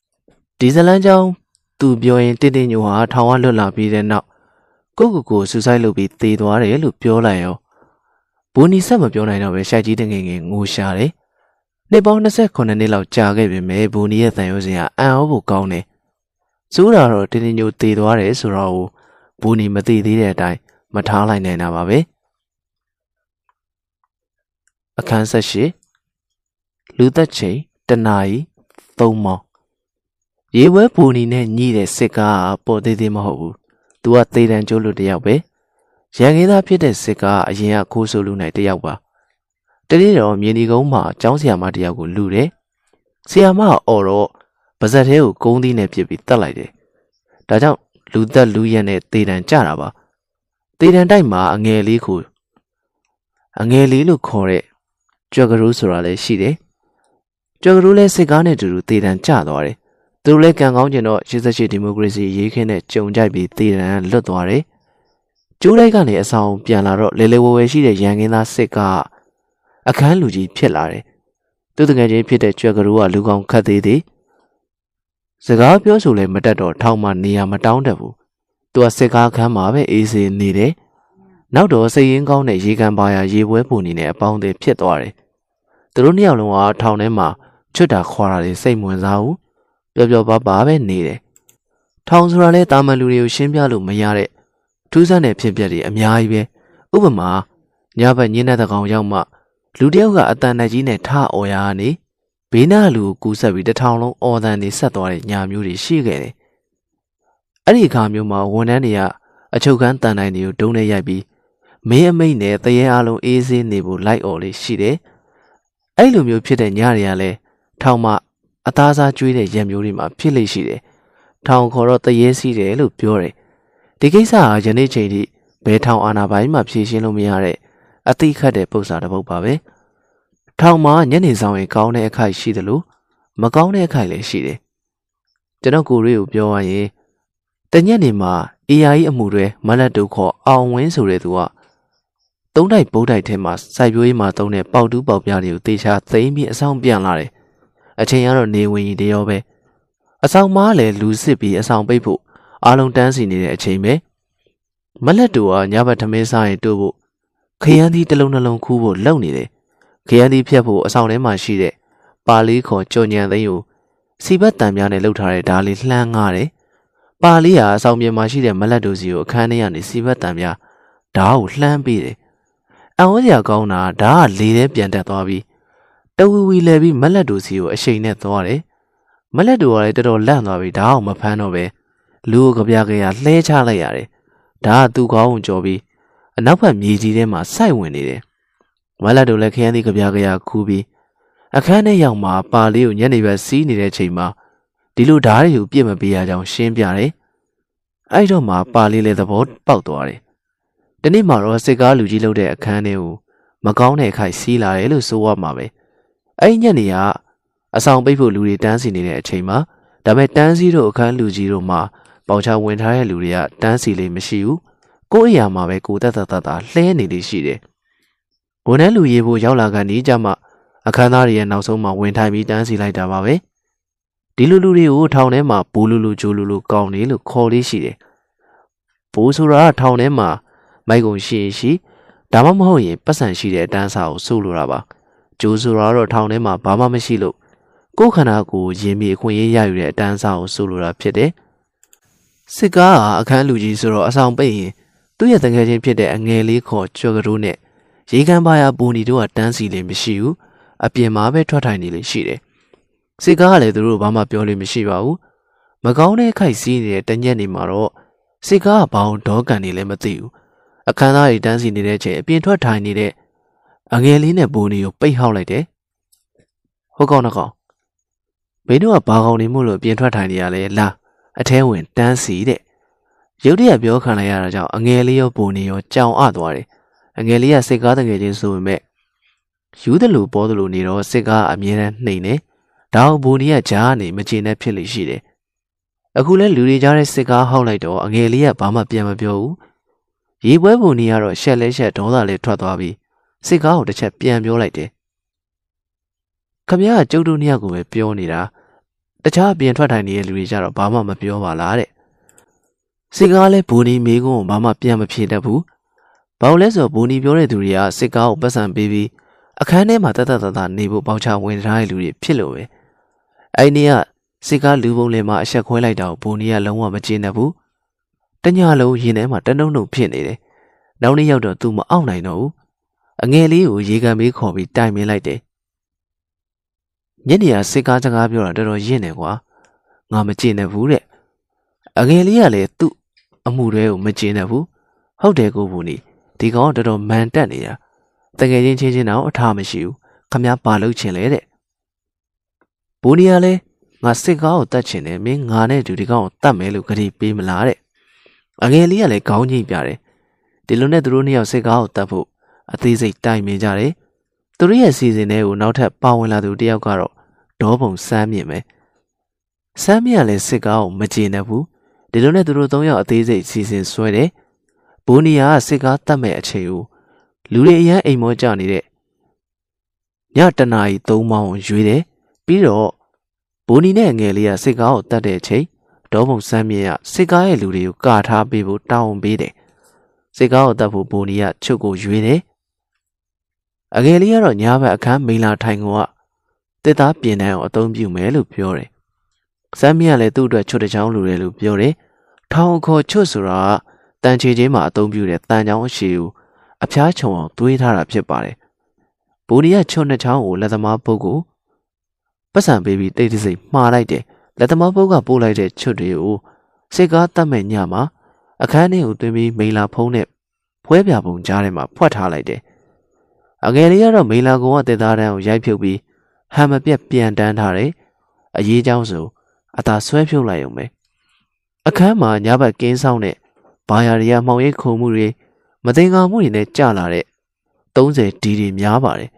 ။ဒီဇလန်ကြောင့်သူပြောရင်တင်းတင်းညိုဟာထောင်ဝလွတ်လာပြီးတဲ့နောက်ကိုကိုကိုဆူဆိုင်လုပ်ပြီးသေသွားတယ်လို့ပြောလိုက်ရောဘူနီဆက်မပြောနိုင်တော့ပဲရှိုက်ကြီးတငယ်ငယ်ငိုရှာတယ်။နှစ်ပေါင်း28နှစ်လောက်ကြာခဲ့ပြီမဲ့ဘူနီရဲ့တန်ရုံးစင်ကအံ့ဩဖို့ကောင်းတယ်။ စူးတာတော့တင်းတင်းညိုတည်သွားတယ်ဆိုတော့ဘူနီမသိသေးတဲ့အတိုင်းမထားလိုက်နိုင်တာပါပဲ။အခန်းဆက်ရှိလူသက်ချိန်တနာရီသုံးမောင်ရေဝဲဘူနီနဲ့ညှိတဲ့စစ်ကားပေါ်သေးသေးမဟုတ်ဘူး။ तू ကသေတံကျိုးလို့တယောက်ပဲ။ရန်ကင်းသားဖြစ်တဲ့စစ်ကားအရင်ကခိုးဆိုလူနိုင်တယောက်ပါ။တတိတော်မြင်းဒီကုန်းမှာကျောင်းဆရာမတယောက်ကိုလူတယ်။ဆရာမအော်တော့ ပါဇက်သေးကိုကုန်းသီးနဲ့ပြစ်ပြီးတတ်လိုက်တယ်။ဒါကြောင့်လူသက်လူရက်နဲ့တေတံကြတာပါ။တေတံတိုက်မှာအငယ်လေးကိုအငယ်လေးလို့ခေါ်တဲ့ကြွက်ကရိုးဆိုတာလည်းရှိတယ်။ကြွက်ကရိုးလည်းစစ်ကားနဲ့တူတူတေတံကြသွားတယ်။သူတို့လည်းကံကောင်းကျင်တော့88ဒီမိုကရေစီရေးခင်းနဲ့ကြုံကြိုက်ပြီးတေတံလွတ်သွားတယ်။ကျိုးလိုက်ကနေအဆောင်ပြန်လာတော့လေလေဝဲဝဲရှိတဲ့ရန်ကင်းသားစစ်ကားအခန်းလူကြီးဖြစ်လာတယ်။သူတကယ်ချင်းဖြစ်တဲ့ကြွက်ကရိုးကလူကောင်ခတ်သေးသေး။ စကားပြောဆိုလည်းမတတ်တော့ထောင်မှနေရာမတောင်းတတ်ဘူး။သူကစစ်ကားခန်းမှာပဲအေးစေနေတယ်။နောက်တော့စိတ်ရင်းကောင်းတဲ့ရေကန်ပါရရေပွဲပုံနေနဲ့အပေါင်းအသင်းဖြစ်သွားတယ်။သူတို့နှစ်ယောက်လုံးကထောင်ထဲမှာချွတ်တာခွာတာတွေစိတ်ဝင်စားဘူး။ပျော်ပျော်ပါပါပဲနေတယ်။ထောင်ဆိုတာလဲတာမန်လူတွေကိုရှင်းပြလို့မရတဲ့ထူးဆန်းတဲ့ဖြစ်ပျက်တွေအများကြီးပဲ။ဥပမာညဘက်ညင်းတဲ့ကောင်ရောက်မှလူတယောက်ကအတန်တကြီးနဲ့ထအော်ရကနေ ဘေးနားလူကိုကူးဆက်ပြီးတထောင်လုံးအော်တန်နေဆက်သွားတဲ့ညာမျိုးတွေရှိခဲ့တယ်။အဲ့ဒီအခါမျိုးမှာဝန်ထမ်းတွေကအချုပ်ခန်းတန်တိုင်းတွေကိုဒုံးနဲ့ရိုက်ပြီးမင်းအမိတ်နဲ့တရေအားလုံးအေးဆေးနေဖို့လိုက်អော်လေးရှိတယ်။အဲ့လိုမျိုးဖြစ်တဲ့ညတွေကလည်းထောင်မှာအသားစားကျွေးတဲ့ရံမျိုးတွေမှာဖြစ်လိမ့်ရှိတယ်။ထောင်ခေါ်တော့တရေစီးတယ်လို့ပြောတယ်။ဒီကိစ္စဟာယနေ့ချိန်ထိဘယ်ထောင်အာဏာပိုင်မှဖြေရှင်းလို့မရတဲ့အသိခတ်တဲ့ပု္ပ္ပာတစ်ပုဒ်ပါပဲ။ ထောင်မှာညနေဆောင်ရင်ကောင်းတဲ့အခိုက်ရှိတယ်လို့မကောင်းတဲ့အခိုက်လည်းရှိတယ်ကျွန်တော်ကိုရေးကိုပြောရရင်တညက်နေမှာ AI အမှုတွေမလက်တုခေါ်အောင်ဝင်းဆိုတဲ့သူကသုံးတိုက်ဘုတ်တိုက်ထဲမှာစိုက်ပျိုးရေးမှာသုံးတဲ့ပေါက်တူးပေါက်ပြားတွေကိုတေချာသိမ်းပြီးအဆောင်ပြန်လာတယ်အချိန်ကတော့နေဝင်ကြီးတရောပဲအဆောင်မားလည်းလူစစ်ပြီးအဆောင်ပိတ်ဖို့အားလုံးတန်းစီနေတဲ့အချိန်ပဲမလက်တူကညဘက်ထမင်းစားရင်တို့ဖို့ခရမ်းသီးတစ်လုံးနှလုံးခူးဖို့လုပ်နေတယ် ခရမ်းသီးဖြတ်ဖို့အဆောင်ထဲမှာရှိတဲ့ပါလေးခေါ်ကြုံညံသိန်းကိုစီဘတ်တံများနဲ့လှုပ်ထားတဲ့ဓာလေးလှမ်းငားတယ်။ပါလေးဟာအဆောင်ပြင်မှာရှိတဲ့မလက်တို့စီကိုအခန်းထဲကနေစီဘတ်တံများဓာကိုလှမ်းပေးတယ်။အံဝန်းစရာကောင်းတာဓာကလေထဲပြန်တက်သွားပြီးတဝီဝီလဲပြီးမလက်တို့စီကိုအရှိန်နဲ့သွားတယ်။မလက်တို့ကလည်းတော်တော်လန့်သွားပြီးဓာအောင်မဖမ်းတော့ပဲလူကိုကြပြကြရလှဲချလိုက်ရတယ်။ဓာကသူ့ကောင်းကိုကြော်ပြီးအနောက်ဘက်မြေကြီးထဲမှာစိုက်ဝင်နေတယ်။ဝ မ်းလက်တို့လည်းခရမ်းသီးကြပြကြရခူးပြီးအခန်းထဲရောက်မှပါလေးကိုညနေဘက်စီးနေတဲ့ချိန်မှာဒီလိုဓားတွေကိုပြစ်မပေးရကြောင်းရှင်းပြတယ်အဲ့တော့မှပါလေးလေးသဘောပေါက်သွားတယ်တနေ့မှတော့စစ်ကားလူကြီးလုပ်တဲ့အခန်းထဲကိုမကောင်းတဲ့အခိုက်စီးလာတယ်လို့ဆိုရမှာပဲအဲ့ညနေကအဆောင်ပိတ်ဖို့လူတွေတန်းစီနေတဲ့အချိန်မှာဒါပေမဲ့တန်းစီတို့အခန်းလူကြီးတို့မှပေါချဝင်ထားတဲ့လူတွေကတန်းစီလေးမရှိဘူးကိုယ့်အရာမှာပဲကိုတက်တက်တက်လှဲနေလေးရှိတယ် ဝန်ထမ်းလူရေးဖို့ရောက်လာကနေကြမှာအခန်းသားတွေရဲ့နောက်ဆုံးမှာဝင်ထိုင်ပြီးတန်းစီလိုက်တာပါပဲဒီလူလူတွေကိုထောင်ထဲမှာဘူလူလူဂျိုလူလူကောင်းနေလို့ခေါ်လေးရှိတယ်ဘိုးဆိုတာထောင်ထဲမှာမိုက်ကုန်ရှိရင်ရှိဒါမှမဟုတ်ရင်ပတ်စံရှိတဲ့အတန်းစာကိုစိုးလိုတာပါဂျိုဆိုတာတော့ထောင်ထဲမှာဘာမှမရှိလို့ကိုယ်ခန္ဓာကိုရင်မြေအခွင့်အရေးရယူတဲ့အတန်းစာကိုစိုးလိုတာဖြစ်တယ်စစ်ကားကအခန်းလူကြီးဆိုတော့အဆောင်ပိတ်ရင်သူ့ရဲ့တငယ်ချင်းဖြစ်တဲ့အငယ်လေးခေါ်ကျော်ကတိုးနဲ့ ရေကန်ပါရပူနီတို့ကတန်းစီလေးမရှိဘူးအပြင်မှာပဲထွက်ထိုင်နေလေရှိတယ်စစ်ကားကလည်းသူတို့ဘာမှပြောလို့မရှိပါဘူးမကောင်းတဲ့ခိုက်စီးနေတဲ့တညက်နေမှာတော့စစ်ကားကဘာအောင်ဒေါကန်နေလဲမသိဘူးအခန်းသားတွေတန်းစီနေတဲ့အချိန်အပြင်ထွက်ထိုင်နေတဲ့အငယ်လေးနဲ့ပူနီကိုပိတ်ဟောက်လိုက်တယ်ဟုတ်ကောင်းတော့ကောင်းမင်းတို့ကဘာကောင်နေမို့လို့ပြင်ထွက်ထိုင်နေရလဲလာအထဲဝင်တန်းစီတဲ့ရုတ်တရက်ပြောခံလိုက်ရတာကြောင့်အငယ်လေးရောပူနေရောကြောင်အသွားတယ် အငယ်လေးကစိတ်ကားတငယ်ချင်းဆိုပေမဲ့ယူတယ်လို့ပေါ်တယ်လို့နေတော့စိတ်ကားအမြဲတမ်းနှိမ်နေဒါအောင်ဘူနီကကြားနေမကျေနပ်ဖြစ်လိမ့်ရှိတယ်အခုလဲလူတွေကြားတဲ့စိတ်ကားဟောက်လိုက်တော့အငယ်လေးကဘာမှပြန်မပြောဘူးရေပွဲဘူနီကတော့ရှက်လဲရှက်ဒေါသလဲထွက်သွားပြီးစိတ်ကားကိုတစ်ချက်ပြန်ပြောလိုက်တယ်ခမရကကျုပ်တို့နှစ်ယောက်ကိုပဲပြောနေတာတခြားအပြင်ထွက်ထိုင်နေတဲ့လူတွေကြတော့ဘာမှမပြောပါလားတဲ့စိတ်ကားလဲဘူနီမေးခွန်းကိုဘာမှပြန်မဖြေတတ်ဘူး ဘာလို့လဲဆိုတော့ဘူနီပြောတဲ့သူတွေကစိတ်ကားကိုပတ်စံပေးပြီးအခန်းထဲမှာတတ်တတ်တတ်နေဖို့ပေါချဝင်ထားတဲ့လူတွေဖြစ်လို့ပဲအဲ့ဒီကစိတ်ကားလူပုံလေးမှာအဆက်ခွဲလိုက်တာကိုဘူနီကလုံးဝမကျေနပ်ဘူးတညလုံးရင်ထဲမှာတနှုံနှုံဖြစ်နေတယ်နောက်နေ့ရောက်တော့သူမအောင်နိုင်တော့ဘူးအငယ်လေးကိုရေကန်မေးခေါ်ပြီးတိုင်မင်းလိုက်တယ်ညနေကစိတ်ကားစကားပြောတာတော်တော်ရင့်နေကွာငါမကျေနပ်ဘူးတဲ့အငယ်လေးကလည်းသူ့အမှုတွေကိုမကျေနပ်ဘူးဟုတ်တယ်ကိုဘူနီ ဒီကောင်တော်တော်မန်တက်နေတာတကယ်ချင်းချင်းချင်းတော့အထားမရှိဘူးခမည်းပါလို့ချင်လေတဲ့ဘူနီကလည်းငါစစ်ကားကိုတတ်ချင်တယ်မင်းငါနဲ့တူဒီကောင်ကိုတတ်မယ်လို့ကြတိပေးမလားတဲ့အငယ်လေးကလည်းခေါင်းကြီးပြတယ်ဒီလိုနဲ့သူတို့နှစ်ယောက်စစ်ကားကိုတတ်ဖို့အသေးစိတ်တိုင်ပင်ကြတယ်သူတို့ရဲ့စီစဉ်တွေကိုနောက်ထပ်ပါဝင်လာသူတယောက်ကတော့ဒေါပုံစမ်းမြင့်ပဲစမ်းမြင့်ကလည်းစစ်ကားကိုမကျေနပ်ဘူးဒီလိုနဲ့သူတို့သုံးယောက်အသေးစိတ်စီစဉ်ဆွဲတယ် ဘိုးနီယာကစစ်ကားတတ်မဲ့အချိန်ကိုလူတွေအရန်အိမ်မောကြနေတဲ့ညတနာရီ၃မောင်းရွေးတယ်ပြီးတော့ဘိုးနီနဲ့ငယ်လေးကစစ်ကားကိုတတ်တဲ့အချိန်ဒေါပုံစမ်းမြင့်ကစစ်ကားရဲ့လူတွေကိုကာထားပေးဖို့တောင်းပေးတယ်စစ်ကားကိုတတ်ဖို့ဘိုးနီကချုပ်ကိုရွေးတယ်အငယ်လေးကတော့ညာဘက်အခန်းမိန်လာထိုင်ကတစ်သားပြင်တန်းအောင်အသုံးပြုမယ်လို့ပြောတယ်စမ်းမြင့်ကလည်းသူ့အတွက်ချွတ်တချောင်းလူတယ်လို့ပြောတယ်ထောင်ခေါ်ချွတ်ဆိုတာ တန်ချေချင်းမှာအသုံးပြုတဲ့တန်ချောင်းအရှိကိုအဖျားချုံအောင်သွေးထားတာဖြစ်ပါတယ်။ဘူနီကချုံနှစ်ချောင်းကိုလက်သမားပုတ်ကိုပတ်စံပေးပြီးတိတ်တဆိတ်မှားလိုက်တယ်။လက်သမားပုတ်ကပို့လိုက်တဲ့ချွတ်တွေကိုစစ်ကားတတ်မဲ့ညမှာအခန်းထဲကိုသွင်းပြီးမိလာဖုံးနဲ့ဖွဲပြပုံကြားထဲမှာဖွက်ထားလိုက်တယ်။အငယ်လေးကတော့မိလာကောင်ကတက်သားတန်းကိုရိုက်ဖြုတ်ပြီးဟန်မပြတ်ပြန်တန်းထားတယ်။အရေးကြောင်းဆိုအသာဆွဲဖြုတ်လိုက်ုံပဲ။အခန်းမှာညဘက်ကင်းဆောင်တဲ့ ဘာယာရီယာမှောင်ရိပ်ခုံမှုတွေမသိင်္ဂါမှုတွေနဲ့ကြာလာတဲ့ 30ဒီတွေများပါတယ်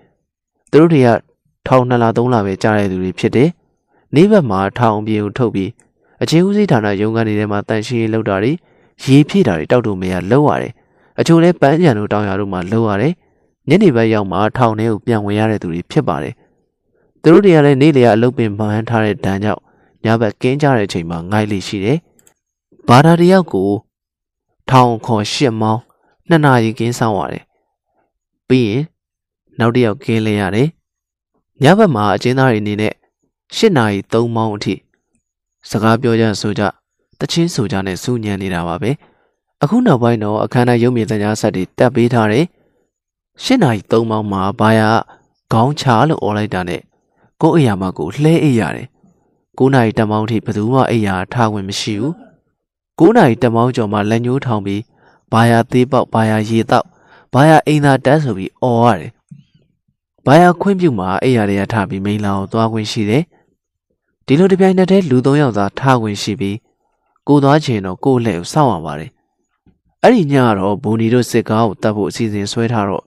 သူတို့တွေကထောင်2လ3လပဲကြာတဲ့သူတွေဖြစ်တယ်နေ့ဘက်မှာထောင်ပြေကိုထုတ်ပြီးအခြေဦးစီးဌာနရုံးကနေထဲမှာတန်ရှင်းရေးလုပ်တာတွေရေးဖြည့်တာတွေတောက်တူမရလုပ်ရတယ်အချို့လဲပန်းကြံတို့တောင်ရတို့မှာလုပ်ရတယ်ညနေဘက်ရောက်မှထောင်ထဲကိုပြန်ဝင်ရတဲ့သူတွေဖြစ်ပါတယ်သူတို့တွေကလည်းနေ့လျာအလုပ်ပင်မှန်းထားတဲ့ဒဏ်ကြောင့်ညဘက်ကင်းကြတဲ့အချိန်မှာငိုက်လိရှိတယ်ဘာသာတယောက်ကို ထောင်ခေါ်ရှစ်မောင်းနှစ်နာရီကင်းဆောင်ရတယ်ပြီးရင်နောက်တစ်ယောက်ကင်းလဲရတယ်ညဘက်မှာအကျဉ်းသားတွေအနေနဲ့၈နာရီ၃မောင်းအထိစကားပြောကြဆိုကြတချင်းဆိုကြနဲ့စူးညံနေတာပါပဲအခုနောက်ပိုင်းတော့အခမ်းအနားရုပ်မြင်သံကြားဆက်တွေတက်ပေးထားတယ်၈နာရီ၃မောင်းမှာဘာယာခေါင်းချလို့អော်လိုက်တာနဲ့ကိုယ့်အိယာမကိုလှဲအိပ်ရတယ်9နာရီတမောင်းထိဘယ်သူမှအိယာထားဝင်မရှိဘူး 9နာရီတမောင်းကျော်မှလက်ညှိုးထောင်ပြီးဘာယာသေးပေါက်ဘာယာရေတောက်ဘာယာအိမ်သာတက်ဆိုပြီးអော်ရတယ်ဘာယာခွင့်ပြုမှာအဲ့ရတွေကထားပြီးမိန်လာကိုသွားခွင့်ရှိတယ်ဒီလိုတပြိုင်နက်တည်းလူ၃ယောက်သာထားခွင့်ရှိပြီးကိုသွားချင်တော့ကိုလှဲ့ကိုစောင့်ရပါတယ်အဲ့ဒီညတော့ဘူနီတို့စစ်ကားကိုတတ်ဖို့အစီအစဉ်ဆွဲထားတော့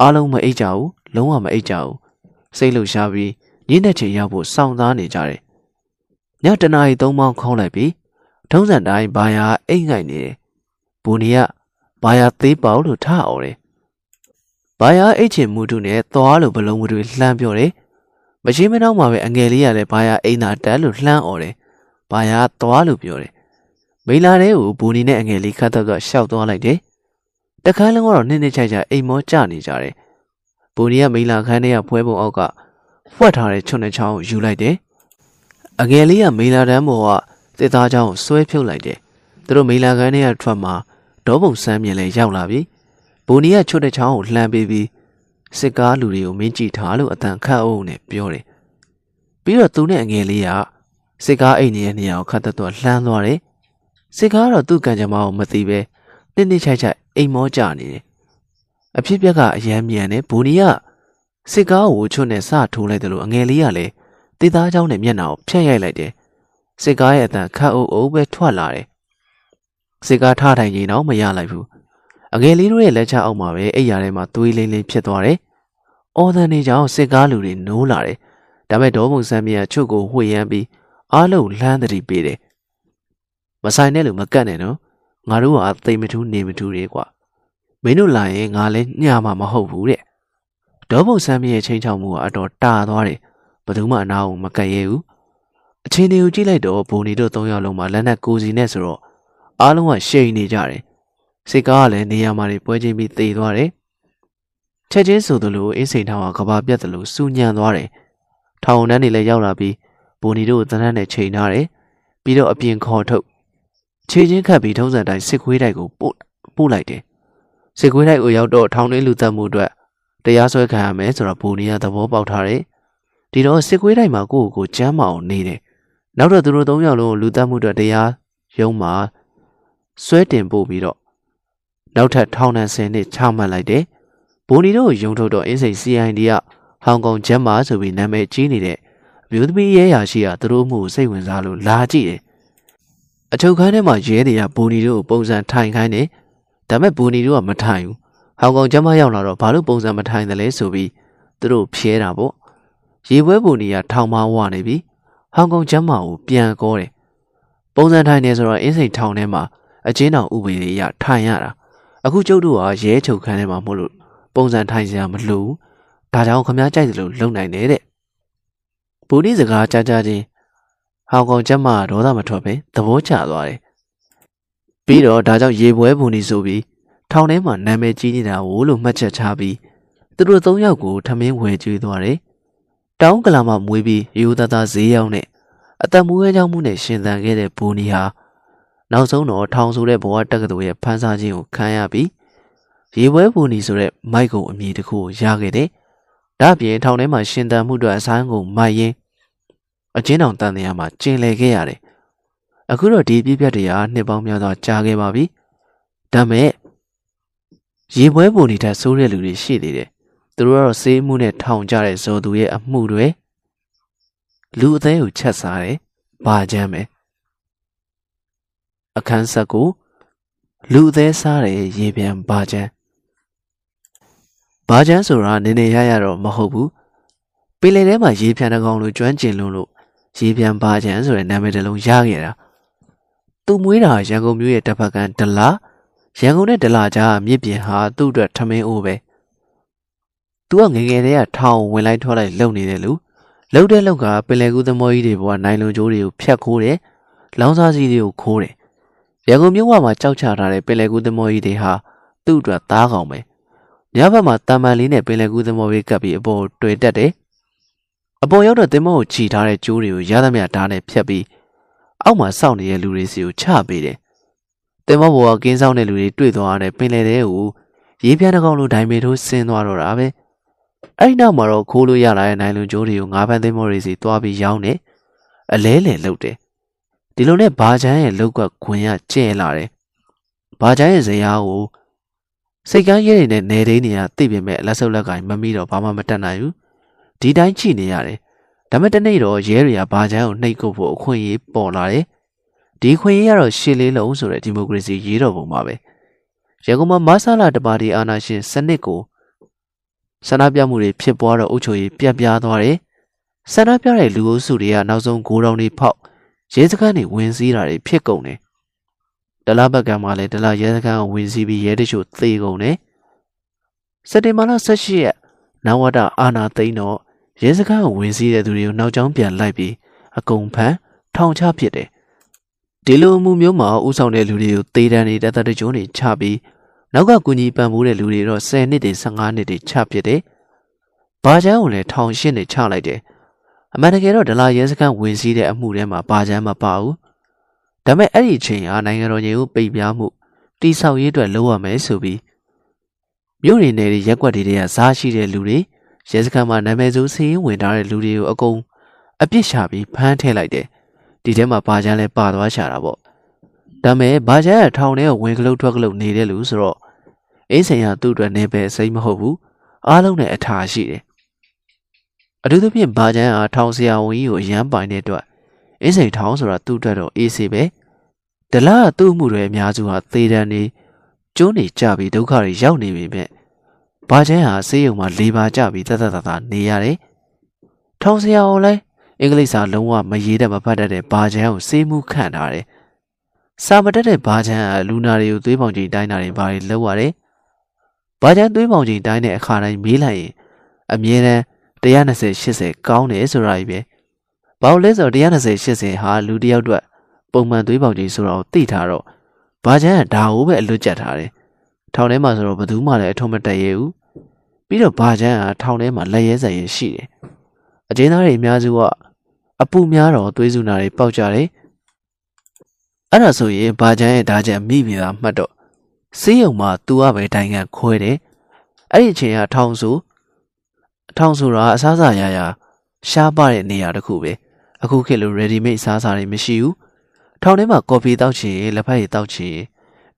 အားလုံးမအိတ်ကြဘူးလုံးဝမအိတ်ကြဘူးစိတ်လှရှားပြီးညနေချိန်ရောက်ဖို့စောင့်သားနေကြတယ်ညတနာရီသုံးပေါင်းခေါင်းလိုက်ပြီး ထုံးစံတိုင်းဘာယာအိတ်ငိုက်နေတယ်ဘူနီကဘာယာသေးပေါလို့ထားအောင်တယ်ဘာယာအိတ်ချင်မှုတုနဲ့သွားလို့ဘလုံးမတွေလှမ်းပြောတယ်မရှိမနှောင်းမှာပဲအငယ်လေးရလဲဘာယာအိမ်သာတက်လို့လှမ်းអော်တယ်ဘာယာသွားလို့ပြောတယ်မိလာတဲ့ကိုဘူနီနဲ့အငယ်လေးခတ်တော့ရှောက်သွားလိုက်တယ်တခါလုံးကတော့နင်းနေချိုက်ချအိမ်မောကျနေကြတယ်ဘူနီကမိလာခန်းထဲကဖွဲပုံအောက်ကဖွက်ထားတဲ့ချွန်းနှချောင်းကိုယူလိုက်တယ်အငယ်လေးကမိလာတန်းပေါ်က တစ်သားချောင်းကိုဆွဲဖြုတ်လိုက်တယ်သူတို့မိလာခန်းထဲကထွက်မှာဒေါပုံစမ်းမြင်လဲရောက်လာပြီဘူနီကချွတ်တဲ့ချောင်းကိုလှမ်းပေးပြီးစစ်ကားလူတွေကိုမင်းကြည့်ထားလို့အတန်ခတ်အုပ်နဲ့ပြောတယ်ပြီးတော့သူနဲ့အငယ်လေးကစစ်ကားအိမ်ကြီးရဲ့နေရာကိုခတ်သက်တော့လှမ်းသွားတယ်စစ်ကားကတော့သူ့ကံကြမ္မာကိုမသိပဲတင်းတင်းချိုက်ချိုက်အိမ်မောကြနေတယ်အဖြစ်ပြက်ကအယမ်းမြန်တယ်ဘူနီကစစ်ကားကိုချွတ်နဲ့စထိုးလိုက်တယ်လို့အငယ်လေးကလည်းတေးသားချောင်းနဲ့မျက်နှာကိုဖျက်ရိုက်လိုက်တယ် စစ်ကားရဲ့အတန်ခတ်အုပ်အုပ်ပဲထွက်လာတယ်စစ်ကားထားထိုင်ရင်တော့မရလိုက်ဘူးအငယ်လေးတို့ရဲ့လက်ချအောက်မှာပဲအိယာထဲမှာသွေးလိမ့်လိမ့်ဖြစ်သွားတယ်အော်သန်နေကြောင်စစ်ကားလူတွေနိုးလာတယ်ဒါပေမဲ့ဒေါ်ပုံစံမြတ်ချုပ်ကိုဝှေ့ရမ်းပြီးအားလုံးလှမ်းတတိပေးတယ်မဆိုင်နဲ့လို့မကတ်နဲ့နော်ငါတို့ကသိမထူးနေမထူးတွေကွာမင်းတို့လာရင်ငါလည်းညမှာမဟုတ်ဘူးတဲ့ဒေါ်ပုံစံမြရဲ့ချင်းချောက်မှုကအတော်တာသွားတယ်ဘယ်သူမှအနာကိုမကတ်ရဲဘူး အချင်းတွေကိုကြည့်လိုက်တော့ဘုံနေတို့၃ယောက်လုံးမှာလက်နက်ကိုစီနဲ့ဆိုတော့အားလုံးကရှိန်နေကြတယ်စစ်ကားကလည်းနေရာမှာတွေပွဲချင်းပြီးတေသွားတယ်ချက်ချင်းဆိုသလိုအင်းစိန်ထောင်ကကဘာပြတ်သလိုစူညံသွားတယ်ထောင်တန်းတွေလည်းရောက်လာပြီးဘိုနီတို့တန်းတန်းနဲ့ချိန်ထားတယ်ပြီးတော့အပြင်ခေါ်ထုတ်ခြေချင်းခတ်ပြီးထုံးစံတိုင်းစစ်ခွေးတိုက်ကိုပို့ပို့လိုက်တယ်စစ်ခွေးတိုက်ကိုရောက်တော့ထောင်တွင်းလူသက်မှုအတွက်တရားစွဲခံရမယ်ဆိုတော့ဘိုနီကသဘောပေါက်ထားတယ်ဒီတော့စစ်ခွေးတိုက်မှာကိုယ့်ကိုယ်ကျမ်းမအောင်နေတယ် နောက်တော့သူတို့၃ယောက်လုံးလူသက်မှုအတွက်တရားရုံးမှာဆွဲတင်ပို့ပြီးတော့နောက်ထပ်ထောင်ဒဏ်10နှစ်ချမှတ်လိုက်တယ်ဘိုနီတို့ရုံထုတ်တော့အင်းစိန် CID ကဟောင်ကောင်ဂျမ်မာဆိုပြီးနာမည်ကြီးနေတဲ့အမျိုးသမီးရဲရာရှိကသူတို့မှုစိတ်ဝင်စားလို့လာကြည့်တယ်အချုပ်ခန်းထဲမှာရဲတွေကဘိုနီတို့ကိုပုံစံထိုင်ခိုင်းတယ်ဒါပေမဲ့ဘိုနီတို့ကမထိုင်ဘူးဟောင်ကောင်ဂျမ်မာရောက်လာတော့ဘာလို့ပုံစံမထိုင်တယ်လဲဆိုပြီးသူတို့ဖြဲတာပေါ့ရေပွဲဘိုနီကထောင်မဝနေပြီ ဟောင်ကောင်ဂျမ်မာကိုပြန်ကောတယ်ပုံစံထိုင်နေဆိုတော့အင်းစိန်ထောင်ထဲမှာအချင်းတော်ဥပဒေရထိုင်ရတာအခုကျုပ်တို့ကရဲချုပ်ခန်းထဲမှာမို့လို့ပုံစံထိုင်စရာမလိုဘူးဒါကြောင့်ခမားကြိုက်သလိုလုံနိုင်တယ်တဲ့ဘူဒီစကားကြားကြားချင်းဟောင်ကောင်ကျမ်းမာဒေါသမထွက်ပဲသဘောကျသွားတယ်ပြီးတော့ဒါကြောင့်ရေပွဲဘူနီဆိုပြီးထောင်ထဲမှာနာမည်ကြီးနေတာဝိုးလို့မှတ်ချက်ချပြီးသူတို့သုံးယောက်ကိုထမင်းဝယ်ကျွေးသွားတယ် တောင်းကလာမှမွေးပြီးရိုးသားသားဈေးရောက်နဲ့အသက်မွေးဝဲကြောင်းမှုနဲ့ရှင်သန်ခဲ့တဲ့ဘူနီဟာနောက်ဆုံးတော့ထောင်ဆိုတဲ့ဘဝတက္ကသိုလ်ရဲ့ဖန်ဆာခြင်းကိုခံရပြီးရေပွဲပူနီဆိုတဲ့မိုက်ကုံအမည်တစ်ခုကိုရခဲ့တယ်။ဒါ့အပြင်ထောင်ထဲမှာရှင်သန်မှုအတွက်အဆိုင်ကိုမိုက်ရင်းအချင်းတောင်တန်တရားမှာကျင်လည်ခဲ့ရတယ်။အခုတော့ဒီပြည့်ပြတ်တရားနှစ်ပေါင်းများစွာကြာခဲ့ပါပြီ။ဒါမဲ့ရေပွဲပူနီထက်ဆိုးတဲ့လူတွေရှိသေးတယ်။ သူတို့ကတော့စေးမှုနဲ့ထောင်ကြတဲ့ဇော်သူရဲ့အမှုတွေလူအသေးကိုချက်စားတယ်။ဘာကြမ်းပဲ။အခန်းဆက်ကိုလူအသေးစားတဲ့ရေပြန်ဘာချမ်းဘာချမ်းဆိုတာနည်းနည်းရရတော့မဟုတ်ဘူးပင်လယ်ထဲမှာရေပြန်တကောင်လိုကျွမ်းကျင်လုံးလို့ရေပြန်ဘာချမ်းဆိုတဲ့နာမည်တစ်လုံးရခဲ့တာသူမွေးတာရန်ကုန်မြို့ရဲ့တစ်ဖက်ကန်ဒလာရန်ကုန်နဲ့ဒလာကြားမြစ်ပြင်ဟာသူ့အတွက်ထမင်းအိုးပဲ သူကငငယ်တည်းကထောင်ဝင်လိုက်ထွက်လိုက်လုံနေတယ်လူလှုပ်တဲ့လောက်ကပင်လယ်ကူးသမောကြီးတွေဘဝနိုင်လုံကျိုးတွေကိုဖြတ်ခိုးတယ်လောင်းစားစီးတွေကိုခိုးတယ်ရန်ကုန်မြို့မှာကြောက်ချထားတဲ့ပင်လယ်ကူးသမောကြီးတွေဟာသူ့အတွက်သားကောင်ပဲညဘက်မှာတာမန်လေးနဲ့ပင်လယ်ကူးသမောကြီးကပ်ပြီးအပေါ်တွေ့တက်တယ်အပေါ်ရောက်တော့သင်္ဘောကိုခြိထားတဲ့ကျိုးတွေကိုရသမျှဓာတ်နဲ့ဖြတ်ပြီးအောက်မှာစောင့်နေတဲ့လူတွေစီကိုချပေးတယ်သင်္ဘောပေါ်ကကင်းဆောင်တဲ့လူတွေတွေ့သွားတဲ့ပင်လယ်ထဲကိုရေပြန်းတစ်ကောင်လိုဒိုင်မေထိုးဆင်းသွားတော့တာပဲ အဲ့ဒီနောက်မှာတော့ခိုးလို့ရလာတဲ့နိုင်လွန်ကျိုးတွေကိုငါးဖန်းသင်္ဘောတွေစီသွားပြီးရောင်းတယ်အလဲလဲလှုပ်တယ်ဒီလိုနဲ့ဘာချမ်းရဲ့လောက်ကခွင်ရကျဲလာတယ်ဘာချမ်းရဲ့ဇရာကိုစိတ်ကန်းရဲနေတဲ့နေဒိန်းတွေကသိပြင်မဲ့လက်ဆုပ်လက်ကင်မမီတော့ဘာမှမတတ်နိုင်ဘူးဒီတိုင်းချိနေရတယ်ဒါမဲ့တနေ့တော့ရဲတွေကဘာချမ်းကိုနှိပ်ကုတ်ဖို့အခွင့်အရေးပေါ်လာတယ်ဒီခွင့်ရတော့ရှေ့လေးလုံးဆိုတဲ့ဒီမိုကရေစီရေးတော်ပုံပါပဲရန်ကုန်မှာမဆလာတပါတီအာဏာရှင်စနစ်ကို ဆန္ဒပြမှုတွေဖြစ်ပွားတော့အုပ်ချုပ်ရေးပြတ်ပြားသွားတယ်ဆန္ဒပြတဲ့လူအုပ်စုတွေကနောက်ဆုံးဂိုးတောင်တွေဖောက်ရဲစခန်းတွေဝင်စည်းတာတွေဖြစ်ကုန်တယ်ဒလဘက်ကမှလည်းဒလရဲစခန်းကိုဝင်စည်းပြီးရဲတချို့သေကုန်တယ်စက်တင်ဘာလ18ရက်နဝတအာနာသိန်းတော့ရဲစခန်းကိုဝင်စည်းတဲ့သူတွေကိုနောက်ကျောင်းပြန်လိုက်ပြီးအကုန်ဖမ်းထောင်ချဖြစ်တယ်ဒီလိုအမှုမျိုးမှာဥဆောင်တဲ့လူတွေကိုသေတံတွေတသက်တကြိုးတွေချပြီး နောက်ကကူညီပံ့ပိုးတဲ့လူတွေတော့10နှစ်တွေ15နှစ်တွေချဖြစ်တယ်။ဘာချမ်းကိုလည်းထောင်ရှင်းတွေချလိုက်တယ်။အမှန်တကယ်တော့ဒလာရဲစခန်းဝင်စည်းတဲ့အမှုထဲမှာဘာချမ်းမပါဘူး။ဒါပေမဲ့အဲ့ဒီအချိန်ဟာနိုင်ငံတော်ကြီးကိုပိတ်ပြားမှုတိဆောက်ရေးအတွက်လုပ်ရမယ်ဆိုပြီးမြို့နေနယ်ရက်ွက်တွေကစားရှိတဲ့လူတွေရဲစခန်းမှာနာမည်ဆိုးစီးရင်ဝင်ထားတဲ့လူတွေကိုအကုန်အပြစ်ရှာပြီးဖမ်းထည့်လိုက်တယ်။ဒီထဲမှာဘာချမ်းလဲပါသွားရှာတာပေါ့။ ဒါမဲ့ဘာချမ်းကထောင်ထဲကိုဝင်ကလုတ်ထွက်ကလုတ်နေတဲ့လူဆိုတော့အေးစိန်ဟာသူ့အတွက်နေပဲစိတ်မဟုတ်ဘူး။အားလုံးနဲ့အထာရှိတယ်။အထူးသဖြင့်ဘာချမ်းဟာထောင်ဆရာဝန်ကြီးကိုရမ်းပိုင်တဲ့အတွက်အေးစိန်ထောင်ဆိုတာသူ့အတွက်တော့အေးစေပဲ။ဒလာကသူ့မှုတွေအများစုဟာသေတံနေကျိုးနေကြပြီးဒုက္ခတွေရောက်နေပြီမြဲဘာချမ်းဟာဆေးရုံမှာလေးပါကြပြီးတသက်သက်သာနေရတယ်။ထောင်ဆရာအောင်လဲအင်္ဂလိပ်စာလုံးဝမရေးတဲ့မဖတ်တတ်တဲ့ဘာချမ်းကိုစေးမှုခန့်ထားတယ်။ စာမတက်တဲ့ဘာချမ်းကလူနာတွေကိုသွေးပေါင်ချိန်တိုင်းတာတွေဘာတွေလုပ်ရတယ်။ဘာချမ်းသွေးပေါင်ချိန်တိုင်းတဲ့အခါတိုင်းမေးလိုက်ရင်အမြဲတမ်း120 80ကောင်းတယ်ဆိုတာကြီးပဲ။ဘာလို့လဲဆိုတော့120 80ဟာလူတစ်ယောက်အတွက်ပုံမှန်သွေးပေါင်ချိန်ဆိုတော့သိထားတော့ဘာချမ်းကဒါကိုပဲအလွတ်ကျက်ထားတယ်။ထောင်ထဲမှာဆိုတော့ဘယ်သူမှလည်းအထုံးမတက်ရဘူး။ပြီးတော့ဘာချမ်းကထောင်ထဲမှာလက်ရဲစက်ရဲရှိတယ်။အကျဉ်းသားတွေအများစုကအပူများတော့သွေးစုနာတွေပေါက်ကြတယ် အဲ့ဒါဆိုရင်ဘာချမ်းရဲ့ဓာချက်မိမိတာမှတ်တော့စေးရုံမှာသူကပဲတိုင်ကန်ခွဲတယ်အဲ့ဒီအချိန်ကထောင်စုထောင်ဆိုတာအစားအစာရရရှားပါတဲ့နေရာတစ်ခုပဲအခုခေတ်လို ready made စားစာတွေမရှိဘူးထောင်ထဲမှာကော်ဖီတောက်ချင်လက်ဖက်ရည်တောက်ချင်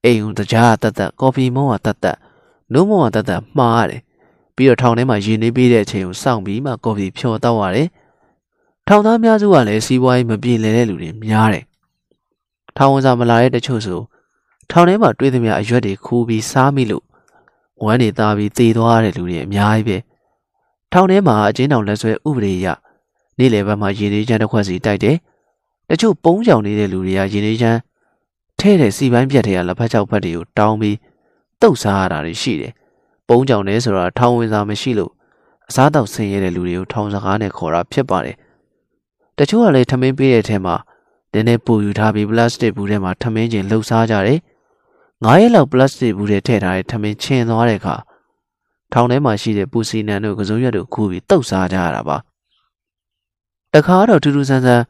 အိမ်ုံတကြားတတ်တတ်ကော်ဖီမုံကတတ်တတ်နိုးမုံကတတ်တတ်မှားရတယ်ပြီးတော့ထောင်ထဲမှာရေနေပေးတဲ့အချိန်ကိုစောင့်ပြီးမှကော်ဖီဖြော်တောက်ရတယ်ထောင်သားများစုကလည်းစီးပွားရေးမပြေလည်တဲ့လူတွေများတယ်။ ထောင်ဝန်စာမလာတဲ့တချို့ဆိုထောင်ထဲမှာတွေ့သမျှအရွက်တွေခူးပြီးစားမိလို့ဝမ်းတွေသားပြီးသေသွားတဲ့လူတွေအများကြီးပဲ။ထောင်ထဲမှာအကျဉ်းထောင်လက်ဆွဲဥပဒေအရနေ့လယ်ဘက်မှာရေနေချမ်းတစ်ခွက်စီတိုက်တယ်။တချို့ပုံးကြောင်နေတဲ့လူတွေကရေနေချမ်းထဲတဲ့စီပိုင်းပြက်တွေကလက်ဖက်ချောက်ဖက်တွေကိုတောင်းပြီးတုတ်စားရတာတွေရှိတယ်။ပုံးကြောင်နေဆိုတာထောင်ဝင်စာမရှိလို့အစားတောက်ဆင်းရဲတဲ့လူတွေကိုထောင်စကားနဲ့ခေါ်တာဖြစ်ပါတယ်။တချို့ကလည်းထမင်းပေးတဲ့အထဲမှာ နည်းနည်းပူယူထားပြီးပလတ်စတစ်ဘူးထဲမှာထမင်းချင်းလှုပ်ရှားကြတယ်။ငါးရက်လောက်ပလတ်စတစ်ဘူးထဲထည့်ထားတဲ့ထမင်းချင်းသွားတဲ့အခါထောင်ထဲမှာရှိတဲ့ပူစီနန်တို့ကစုံရွက်တို့ခူးပြီးတုတ်စားကြရတာပါ။တခါတော့ထူးထူးဆန်းဆန်း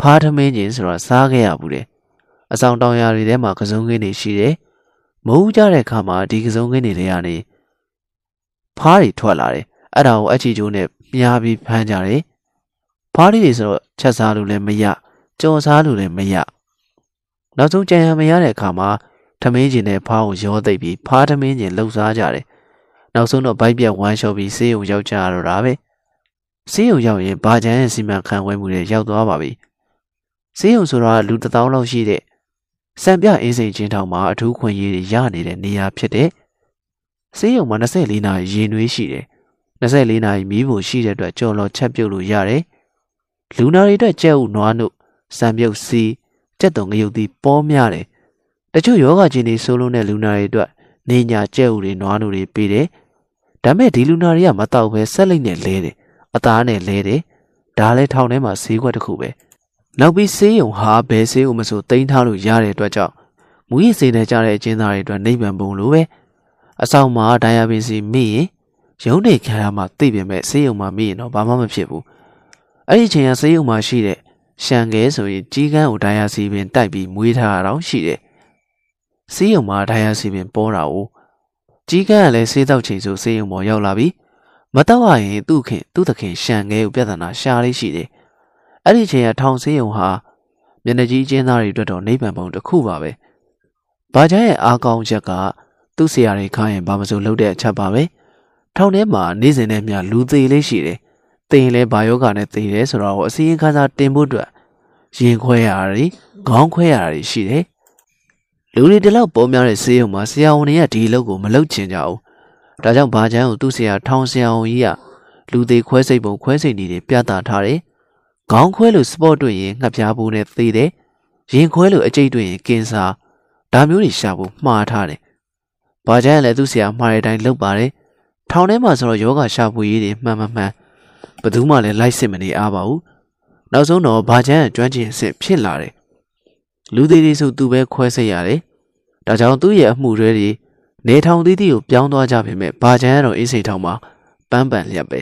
ဖားထမင်းချင်းဆိုတာစားခဲ့ရဘူးတယ်။အဆောင်တောင်ယာတွေထဲမှာကစုံခင်းတွေရှိတယ်။မိုးကြတဲ့အခါမှာဒီကစုံခင်းတွေထဲကနေဖားတွေထွက်လာတယ်။အဲ့ဒါကိုအချီကျိုးနဲ့မြားပြီးဖမ်းကြတယ်ဖားလေးတွေဆိုတော့ချက်စားလို့လည်းမရ ကြော်စားလို့လည်းမရနောက်ဆုံးကြံရမရတဲ့အခါမှာထမင်းကျင်နဲ့ဖားကိုရောသိပ်ပြီးဖားထမင်းကျင်လှုပ်စားကြတယ်နောက်ဆုံးတော့ဘိုက်ပြက်ဝမ်းလျှော်ပြီးဆေးရုံရောက်ကြရတော့တာပဲဆေးရုံရောက်ရင်ဘာချမ်းရဲ့စီမံခန့်ခွဲမှုတွေရောက်သွားပါပြီဆေးရုံဆိုတာလူတစ်သောင်းလောက်ရှိတဲ့စံပြအင်းစိန်ချင်းထောင်မှာအထူးခွင့်ရေးတွေရနေတဲ့နေရာဖြစ်တဲ့ဆေးရုံမှာ24နာရီရေနွေးရှိတယ်24နာရီမီးဖို့ရှိတဲ့အတွက်ကြော်လော်ချက်ပြုတ်လို့ရတယ်လူနာတွေအတွက်ကြက်ဥနွားနု စံပြုတ်စီကြက်တုံငရုတ်သီးပေါများတယ်တချို့ယောဂဂျင်းတွေဆိုးလုံးတဲ့လူနာတွေအတွက်နေညာကြက်ဥတွေနွားနုတွေပေးတယ်ဒါမဲ့ဒီလူနာတွေကမတော့ပဲဆက်လိုက်နဲ့လဲတယ်အသားနဲ့လဲတယ်ဒါလည်းထောင်ထဲမှာဈေးကွက်တစ်ခုပဲနောက်ပြီးဆေးရုံဟာဘယ်ဆေးဥမဆိုတင်ထားလို့ရတဲ့အတွက်ကြောင့်မူရည်စေနေကြတဲ့အကျဉ်းသားတွေအတွက်နိဗ္ဗာန်ဘုံလိုပဲအဆောင်မှာဒိုင်ယာပင်စီမိရင်ရုံးနေခံရမှသိပေမဲ့ဆေးရုံမှာမိရင်တော့ဘာမှမဖြစ်ဘူးအဲ့ဒီအချိန်ကဆေးရုံမှာရှိတဲ့ ရှန်ကဲဆိုရင်ကြီးကန်းကိုဒိုင်ယာစီပင်တိုက်ပြီးမွေးထားတာတော့ရှိတယ်။ဆေးရုံမှာဒိုင်ယာစီပင်ပေါ်တာ哦ကြီးကန်းကလည်းဆေးတောက်ချိန်ဆိုဆေးရုံပေါ်ရောက်လာပြီးမတော့ရရင်သူ့ခင်သူ့သခင်ရှန်ကဲကိုပြဿနာရှာလေးရှိတယ်။အဲ့ဒီအချိန်ကထောင်ဆေးရုံဟာမျက်နှာကြီးကျင်းသားတွေအတွက်တော့နိဗ္ဗာန်ပုံတစ်ခုပါပဲ။ဘာကြရဲ့အားကောင်းချက်ကသူ့ဆရာတွေခိုင်းရင်ဘာမစိုးလုပ်တဲ့အချက်ပါပဲ။ထောင်ထဲမှာနေ့စဉ်နဲ့မျှလူသေးလေးရှိတယ်။ တင်ရင်လည်းဘာယောဂနဲ့တည်တယ်ဆိုတော့အစည်းအခါးစားတင်ဖို့အတွက်ရင်ခွဲရတာတွေခေါင်းခွဲရတာတွေရှိတယ်လူတွေဒီလောက်ပေါ်များတဲ့ဆေးရုံမှာဆရာဝန်တွေကဒီအလုပ်ကိုမလုပ်ချင်ကြဘူးဒါကြောင့်ဘာချမ်းကိုသူ့ဆရာထောင်ဆရာဝန်ကြီးကလူသေးခွဲစိတ်ပုံခွဲစိတ်နေတွေပြသထားတယ်ခေါင်းခွဲလို့စပေါ့တွေ့ရင်ငှက်ပြားဘူးနဲ့သေတယ်ရင်ခွဲလို့အကျိတ်တွေ့ရင်ကင်ဆာဒါမျိုးတွေရှာဖို့မှားထားတယ်ဘာချမ်းကလည်းသူ့ဆရာမှားတဲ့အတိုင်းလုပ်ပါတယ်ထောင်ထဲမှာဆိုတော့ယောဂရှာဖွေရေးတွေမှန်မှန်မှန် ဘယ်သူမှလည်းလိုက်စစ်မနေအားပါဘူးနောက်ဆုံးတော့ဘာချမ်းကျွမ်းကျင်အစ်ဖြစ်လာတယ်လူသေးတွေဆိုသူပဲခွဲစိတ်ရတယ်ဒါကြောင့်သူ့ရဲ့အမှုတွေတွေနေထောင်သီးသီးကိုပြောင်းသွားကြပေမဲ့ဘာချမ်းကတော့အေးစိတ်ထောင်မှာပန်းပန်လျက်ပဲ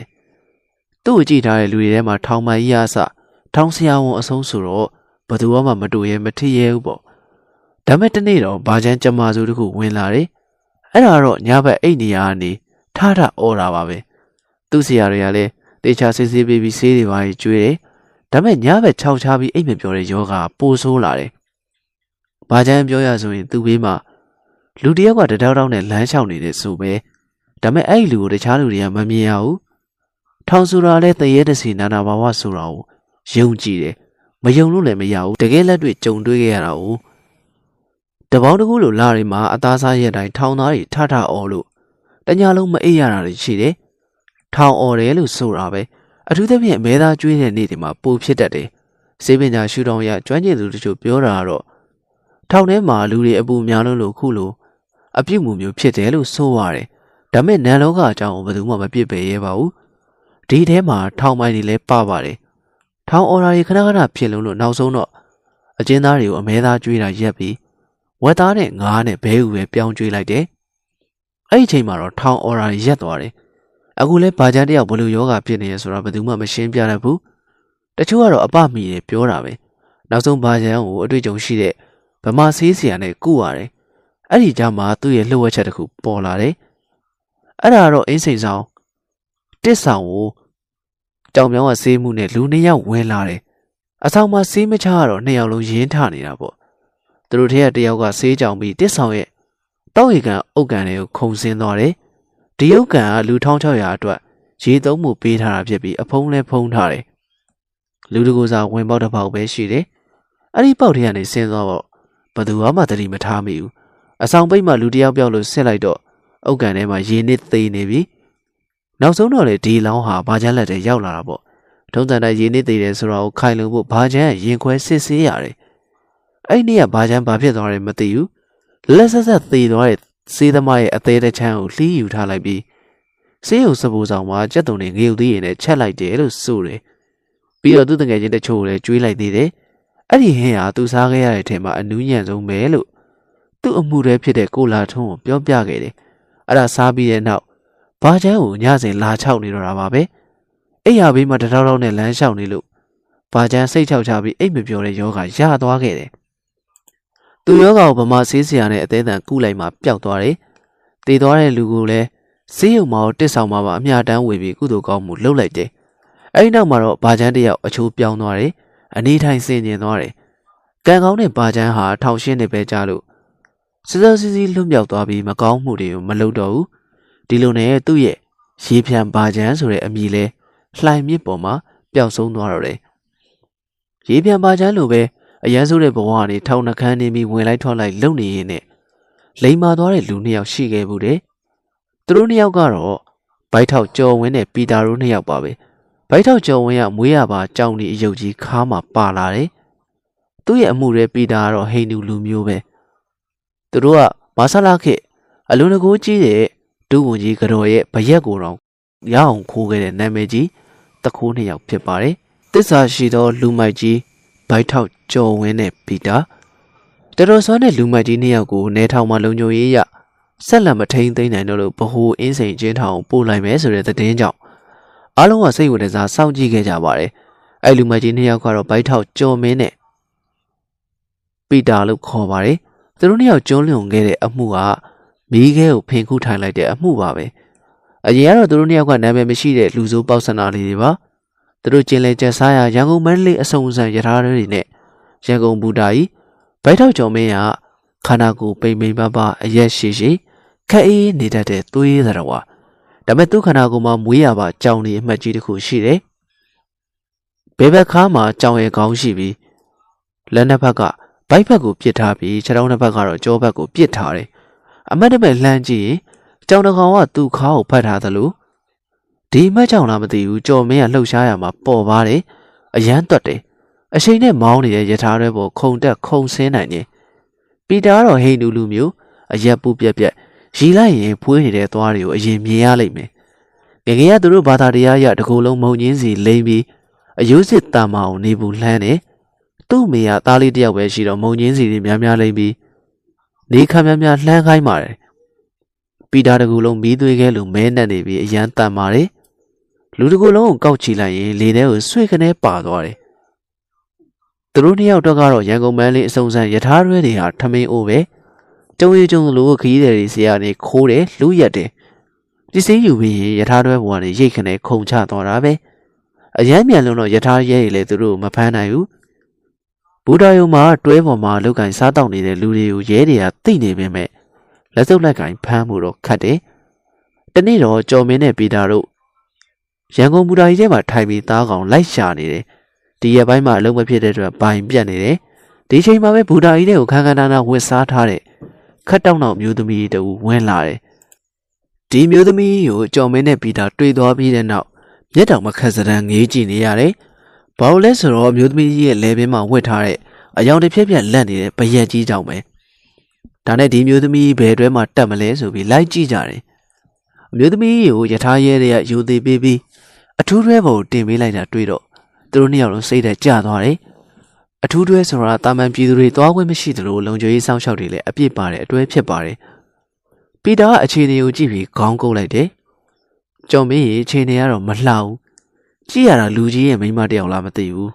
သူ့ကိုကြည့်ထားတဲ့လူတွေထဲမှာထောင်မကြီးအစထောင်ဆရာဝန်အဆုံးဆိုတော့ဘသူမှမတူရဲမထီရဲဘူးပေါ့ဒါမဲ့တနေ့တော့ဘာချမ်းကြမာစုတခုဝင်လာတယ်အဲ့ဒါတော့ညဘက်အိတ်နေရကနေထားထအော်တာပါပဲသူ့ဆရာတွေကလည်း တေချာစစ်စစ်ပေးပြီးဆေးတွေပါကြီးကျွေးတယ်ဒါမဲ့ညဘက်ခြောက်ချပြီးအိတ်မပြောတဲ့ယောဂပိုဆိုးလာတယ်ဘာချမ်းပြောရဆိုရင်သူ့ဘေးမှာလူတယောက်ကတတောက်တောက်နဲ့လမ်းလျှောက်နေတဲ့ဆိုပဲဒါမဲ့အဲ့ဒီလူကိုတခြားလူတွေကမမြင်ရဘူးထောင်ဆိုတာလဲတရေတစီနာနာဘာဝဆိုတာကိုယုံကြည်တယ်မယုံလို့လည်းမရဘူးတကယ်လက်တွေ့ကြုံတွေ့ခဲ့ရတာကိုတပေါင်းတကူလိုလာတွေမှာအသားစားရဲ့တိုင်းထောင်သားတွေထထအော်လို့တညာလုံးမအိပ်ရတာတွေရှိတယ် ထောင်အော်တယ်လို့ဆိုတာပဲအထူးသဖြင့်အမဲသားကျွေးတဲ့နေ့တွေမှာပိုဖြစ်တတ်တယ်စေပင်ညာရှူတော်ရကျွမ်းကျင်သူတို့ပြောတာကတော့ထောင်ထဲမှာလူတွေအပူများလို့လို့ခုလိုအပြုတ်မှုမျိုးဖြစ်တယ်လို့ဆိုရတယ်ဒါမဲ့နန်လောကအကြောင်းကိုဘယ်သူမှမပြစ်ပယ်ရဲပါဘူးဒီထဲမှာထောင်မိုင်းတွေလည်းပါပါတယ်ထောင်အော်ရာတွေခဏခဏဖြစ်လုံးလို့နောက်ဆုံးတော့အကျဉ်းသားတွေကိုအမဲသားကျွေးတာရက်ပြီးဝက်သားနဲ့ငါးနဲ့ဘဲဥပဲပြောင်းကျွေးလိုက်တယ်အဲ့ဒီအချိန်မှာတော့ထောင်အော်ရာတွေရက်သွားတယ် အခုလဲဘာကြမ်းတယောက်ဘလို့ယောဂဖြစ်နေရဆိုတာဘယ်သူမှမရှင်းပြတတ်ဘူးတချို့ကတော့အပမီတွေပြောတာပဲနောက်ဆုံးဘာကြမ်းကိုအတွေ့အကြုံရှိတဲ့ဗမာဆေးဆရာနဲ့ကုရတယ်အဲ့ဒီကြမှာသူ့ရဲ့လှုပ်ဝက်ချက်တစ်ခုပေါ်လာတယ်အဲ့ဒါတော့အင်းစိန်ဆောင်တစ်ဆောင်ကိုကြောင်ပြောင်းကဆေးမှုနဲ့လူနှစ်ယောက်ဝင်လာတယ်အဆောင်မှာဆေးမချတော့နှစ်ယောက်လုံးရင်းထနေတာပေါ့သူတို့ထဲကတယောက်ကဆေးကြောင်ပြီးတစ်ဆောင်ရဲ့တောက်ရီကန်အုတ်ကန်တွေကိုခုံစင်းသွားတယ် ဒီအုတ်ကန်ကလူ1600အတွက်ရေသုံးမှုပေးထားတာဖြစ်ပြီးအဖုံးလဲဖုံးထားတယ်လူတကူစားဝင်ပေါက်တစ်ပေါက်ပဲရှိတယ်အဲ့ဒီပေါက်ထဲကနေဆင်းသွားတော့ဘသူမှသတိမထားမိဘူးအဆောင်ပိတ်မှလူတယောက်ပြောက်လို့ဆစ်လိုက်တော့အုတ်ကန်ထဲမှာရေနစ်သေးနေပြီနောက်ဆုံးတော့လေဒီလောင်းဟာဘာချမ်းလက်တဲ့ရောက်လာတာပေါ့ထုံးတန်တဲ့ရေနစ်သေးတယ်ဆိုတော့ခိုင်လုံဖို့ဘာချမ်းရင်ခွဲစစ်ဆေးရတယ်အဲ့ဒီနေ့ကဘာချမ်းဘာဖြစ်သွားတယ်မသိဘူးလက်ဆက်ဆက်သေသွားတဲ့ စေးသမားရဲ့အသေးတစ်ချမ်းကိုလှီးယူထားလိုက်ပြီးစေးရုံစပူဆောင်မှာကြက်တုံတွေငေုပ်သေးရင်လည်းချက်လိုက်တယ်လို့ဆိုတယ်ပြီးတော့သူ့တငယ်ချင်းတချို့ကိုလည်းကျွေးလိုက်သေးတယ်အဲ့ဒီဟင်းဟာသူစားခဲ့ရတဲ့ထဲမှာအနူးညံ့ဆုံးပဲလို့သူ့အမှုတွေဖြစ်တဲ့ကိုလာထုံးကိုပြောပြခဲ့တယ်အဲ့ဒါစားပြီးတဲ့နောက်ဘာချမ်းကိုညစဉ်လာချောက်နေတော့တာပါပဲအိယာဘေးမှာတထောက်ထောက်နဲ့လမ်းလျှောက်နေလို့ဘာချမ်းစိတ်ချောက်ချပြီးအိတ်မပြောတဲ့ယောဂရသွားခဲ့တယ် သူယောဂကိုဗမာဆေးဆရာနဲ့အသေးအံကုလိုက်မှပျောက်သွားတယ်တည်သွားတဲ့လူကိုလည်းဆေးရုံမှာတစ်ဆောင်မှာပါအမြတမ်းဝေပြီးကုသိုလ်ကောင်းမှုလုပ်လိုက်တယ်အဲဒီနောက်မှာတော့ဘာချမ်းတယောက်အချိုးပြောင်းသွားတယ်အနေထိုင်ဆင်ကျင်သွားတယ်ကံကောင်းတဲ့ဘာချမ်းဟာထောင်ရှင်းနေပဲကြလို့စစစီစီလွတ်မြောက်သွားပြီးမကောင်းမှုတွေကိုမလုပ်တော့ဘူးဒီလိုနဲ့သူ့ရဲ့ရေဖြံဘာချမ်းဆိုတဲ့အမည်လဲလှိုင်မြစ်ပေါ်မှာပျောက်ဆုံးသွားတော့တယ်ရေဖြံဘာချမ်းလိုပဲ အရန်ဆိုးတဲ့ဘဝကနေထောင်နှခမ်းနေပြီးဝင်လိုက်ထွက်လိုက်လုံနေရင်နဲ့လိမ်မာသွားတဲ့လူနှစ်ယောက်ရှိခဲ့ဘူးတဲ့သူတို့နှစ်ယောက်ကတော့ဘိုက်ထောက်ကြော်ဝင်းနဲ့ပီတာတို့နှစ်ယောက်ပါပဲဘိုက်ထောက်ကြော်ဝင်းကမွေးရပါကြောင်ဒီအယုတ်ကြီးခါမှပါလာတယ်သူ့ရဲ့အမှုရဲပီတာကတော့ဟိန္ဒူလူမျိုးပဲသူတို့ကမာဆလာခေအလုံးတကူကြီးတဲ့ဒုဝန်ကြီးကတော်ရဲ့ဗရက်ကိုတော့ရအောင်ခိုးခဲ့တဲ့နာမည်ကြီးတခိုးနှစ်ယောက်ဖြစ်ပါတယ်တစ္ဆာရှိသောလူမိုက်ကြီး ဘိုက်ထောက်ကျော်ဝင်းနဲ့ပီတာတတော်စွမ်းတဲ့လူမိုက်ကြီးနှစ်ယောက်ကိုနေထောင်မှာလုံခြုံရေးရဆက်လက်မထိန်သိမ်းနိုင်တော့လို့ဗဟိုအင်းစိန်ကျင်းထောင်ပို့လိုက်မယ်ဆိုတဲ့သတင်းကြောင့်အားလုံးကစိတ်ဝင်စားစောင့်ကြည့်ခဲ့ကြပါတယ်အဲ့လူမိုက်ကြီးနှစ်ယောက်ကတော့ဘိုက်ထောက်ကျော်မင်းနဲ့ပီတာလို့ခေါ်ပါတယ်သူတို့နှစ်ယောက်ကျွန်းလွန်ခဲ့တဲ့အမှုကမီးခဲကိုဖင်ခုထိုင်လိုက်တဲ့အမှုပါပဲအရင်ကတော့သူတို့နှစ်ယောက်ကနာမည်မရှိတဲ့လူဆိုးပေါက်စနာလေးတွေပါ သူတို့ကျင်လဲကျက်စားရရန်ကုန်မန္တလေးအစုံစံရထားတွေနဲ့ရန်ကုန်ဘူတာကြီးဘိုက်ထောက်ကျော်မင်းကခန္ဓာကိုယ်ပိန်ပိန်ပါပါအရက်ရှိရှိခက်အေးနေတတ်တဲ့သွေးသရဝါဒါပေမဲ့သူ့ခန္ဓာကိုယ်မှာမွေးရပါကြောင်နေအမှတ်ကြီးတစ်ခုရှိတယ်ဘယ်ဘက်ခါမှာကြောင်ရဲ့ခေါင်းရှိပြီးလက်နှစ်ဖက်ကဘိုက်ဖက်ကိုပစ်ထားပြီးခြေထောက်နှစ်ဖက်ကတော့ကြောဘက်ကိုပစ်ထားတယ်အမတ်တမဲ့လှမ်းကြည့်ရင်ကြောင်တကောင်ကသူ့ခါကိုဖတ်ထားသလို ဒီမက်ကြောင်လားမသိဘူးကြော်မင်းကလှုပ်ရှားရမှာပေါ်ပါတယ်အရန်တွတ်တယ်အချိန်နဲ့မောင်းနေတဲ့ယထာတွေပေါ်ခုံတက်ခုံဆင်းနိုင်တယ်ပီတာကတော့ဟိန်လူလူမျိုးအရက်ပူပြက်ပြက်ရီလိုက်ရင်ဖွေးနေတဲ့သွားတွေကိုအရင်မြင်ရလိမ့်မယ်ငငယ်ကသူတို့ဘာသာတရားရတကူလုံးမုံချင်းစီလိမ့်ပြီးအယုစစ်တာမအောင်နေဘူးလှမ်းတယ်သူ့မိကသားလေးတယောက်ပဲရှိတော့မုံချင်းစီတွေများများလိမ့်ပြီးနေခမ်းများများလှမ်းခိုင်းပါတယ်ပီတာတကူလုံးမီးသွေးခဲလိုမဲနဲ့နေပြီးအရန်တန်ပါတယ် လူတကူလုံးကိုကောက်ချီလိုက်ရင်လေထဲကိုဆွေကနေပါသွားတယ်သူတို့နှစ်ယောက်တော့ကတော့ရန်ကုန်မန်းလေးအစုံစမ်းယထာရွဲတွေဟာထမင်းအိုးပဲကျုံရီကျုံလိုခရီးသည်တွေစီကနေခိုးတယ်လူရက်တယ်ပစ္စည်းယူပြီးယထာတွဲဘဝနဲ့ရိတ်ခနဲ့ခုံချသွားတာပဲအရမ်းမြန်လုံးတော့ယထာရဲတွေလည်းသူတို့မဖမ်းနိုင်ဘူးဘူဒါယုံမှာတွဲပေါ်မှာလောက်ကင်စားတောက်နေတဲ့လူတွေကိုရဲတွေကသိနေပေမဲ့လက်စုပ်လက်ကင်ဖမ်းမှုတော့ခတ်တယ်တနေ့တော့ကျော်မင်းနဲ့ပီတာတို့ ရန်ကုန်ဘူဒါကြီးထဲမှာထိုင်ပြီးသားကောင်လိုက်ရှာနေတယ်ဒီရက်ပိုင်းမှာအလုံးမဖြစ်တဲ့အတွက်ဘိုင်ပြတ်နေတယ်ဒီချိန်မှာပဲဘူဒါကြီးတွေကိုခန်းခန်းနာနာဝစ်စားထားတဲ့ခတ်တောက်နောက်မျိုးသမီးတူဝင်လာတယ်ဒီမျိုးသမီးကိုကြော်မင်းနဲ့ပီတာတွေ့သွားပြီးတဲ့နောက်မျက်တောင်မခက်စတန်းငေးကြည့်နေရတယ်ဘာလို့လဲဆိုတော့မျိုးသမီးကြီးရဲ့လဲပင်မှာဝတ်ထားတဲ့အယောင်တစ်ဖြက်ဖြက်လက်နေတဲ့ပရက်ကြီးကြောင့်ပဲဒါနဲ့ဒီမျိုးသမီးဘယ်တွဲမှာတက်မလဲဆိုပြီးလိုက်ကြည့်ကြတယ်အမျိုးသမီးကိုယထာရဲတဲ့ယူသေးပေးပြီး အထူးတွဲပေါ်တင်ပေးလိုက်တာတွေ့တော့သူတို့နှစ်ယောက်လုံးစိတ်ထဲကျသွားတယ်အထူးတွဲဆိုတာတာမန်ပြည်သူတွေသွားခွင့်မရှိသလိုလုံခြုံရေးစောင့်ရှောက်တွေလည်းအပြစ်ပါတယ်အတွဲဖြစ်ပါတယ်ပီတာကအခြေအနေကိုကြည့်ပြီးခေါင်းကုပ်လိုက်တယ်ကျော်မင်းရေအခြေအနေကတော့မလှဘူးကြည့်ရတာလူကြီးရဲ့မိန်းမတယောက်လားမသိဘူး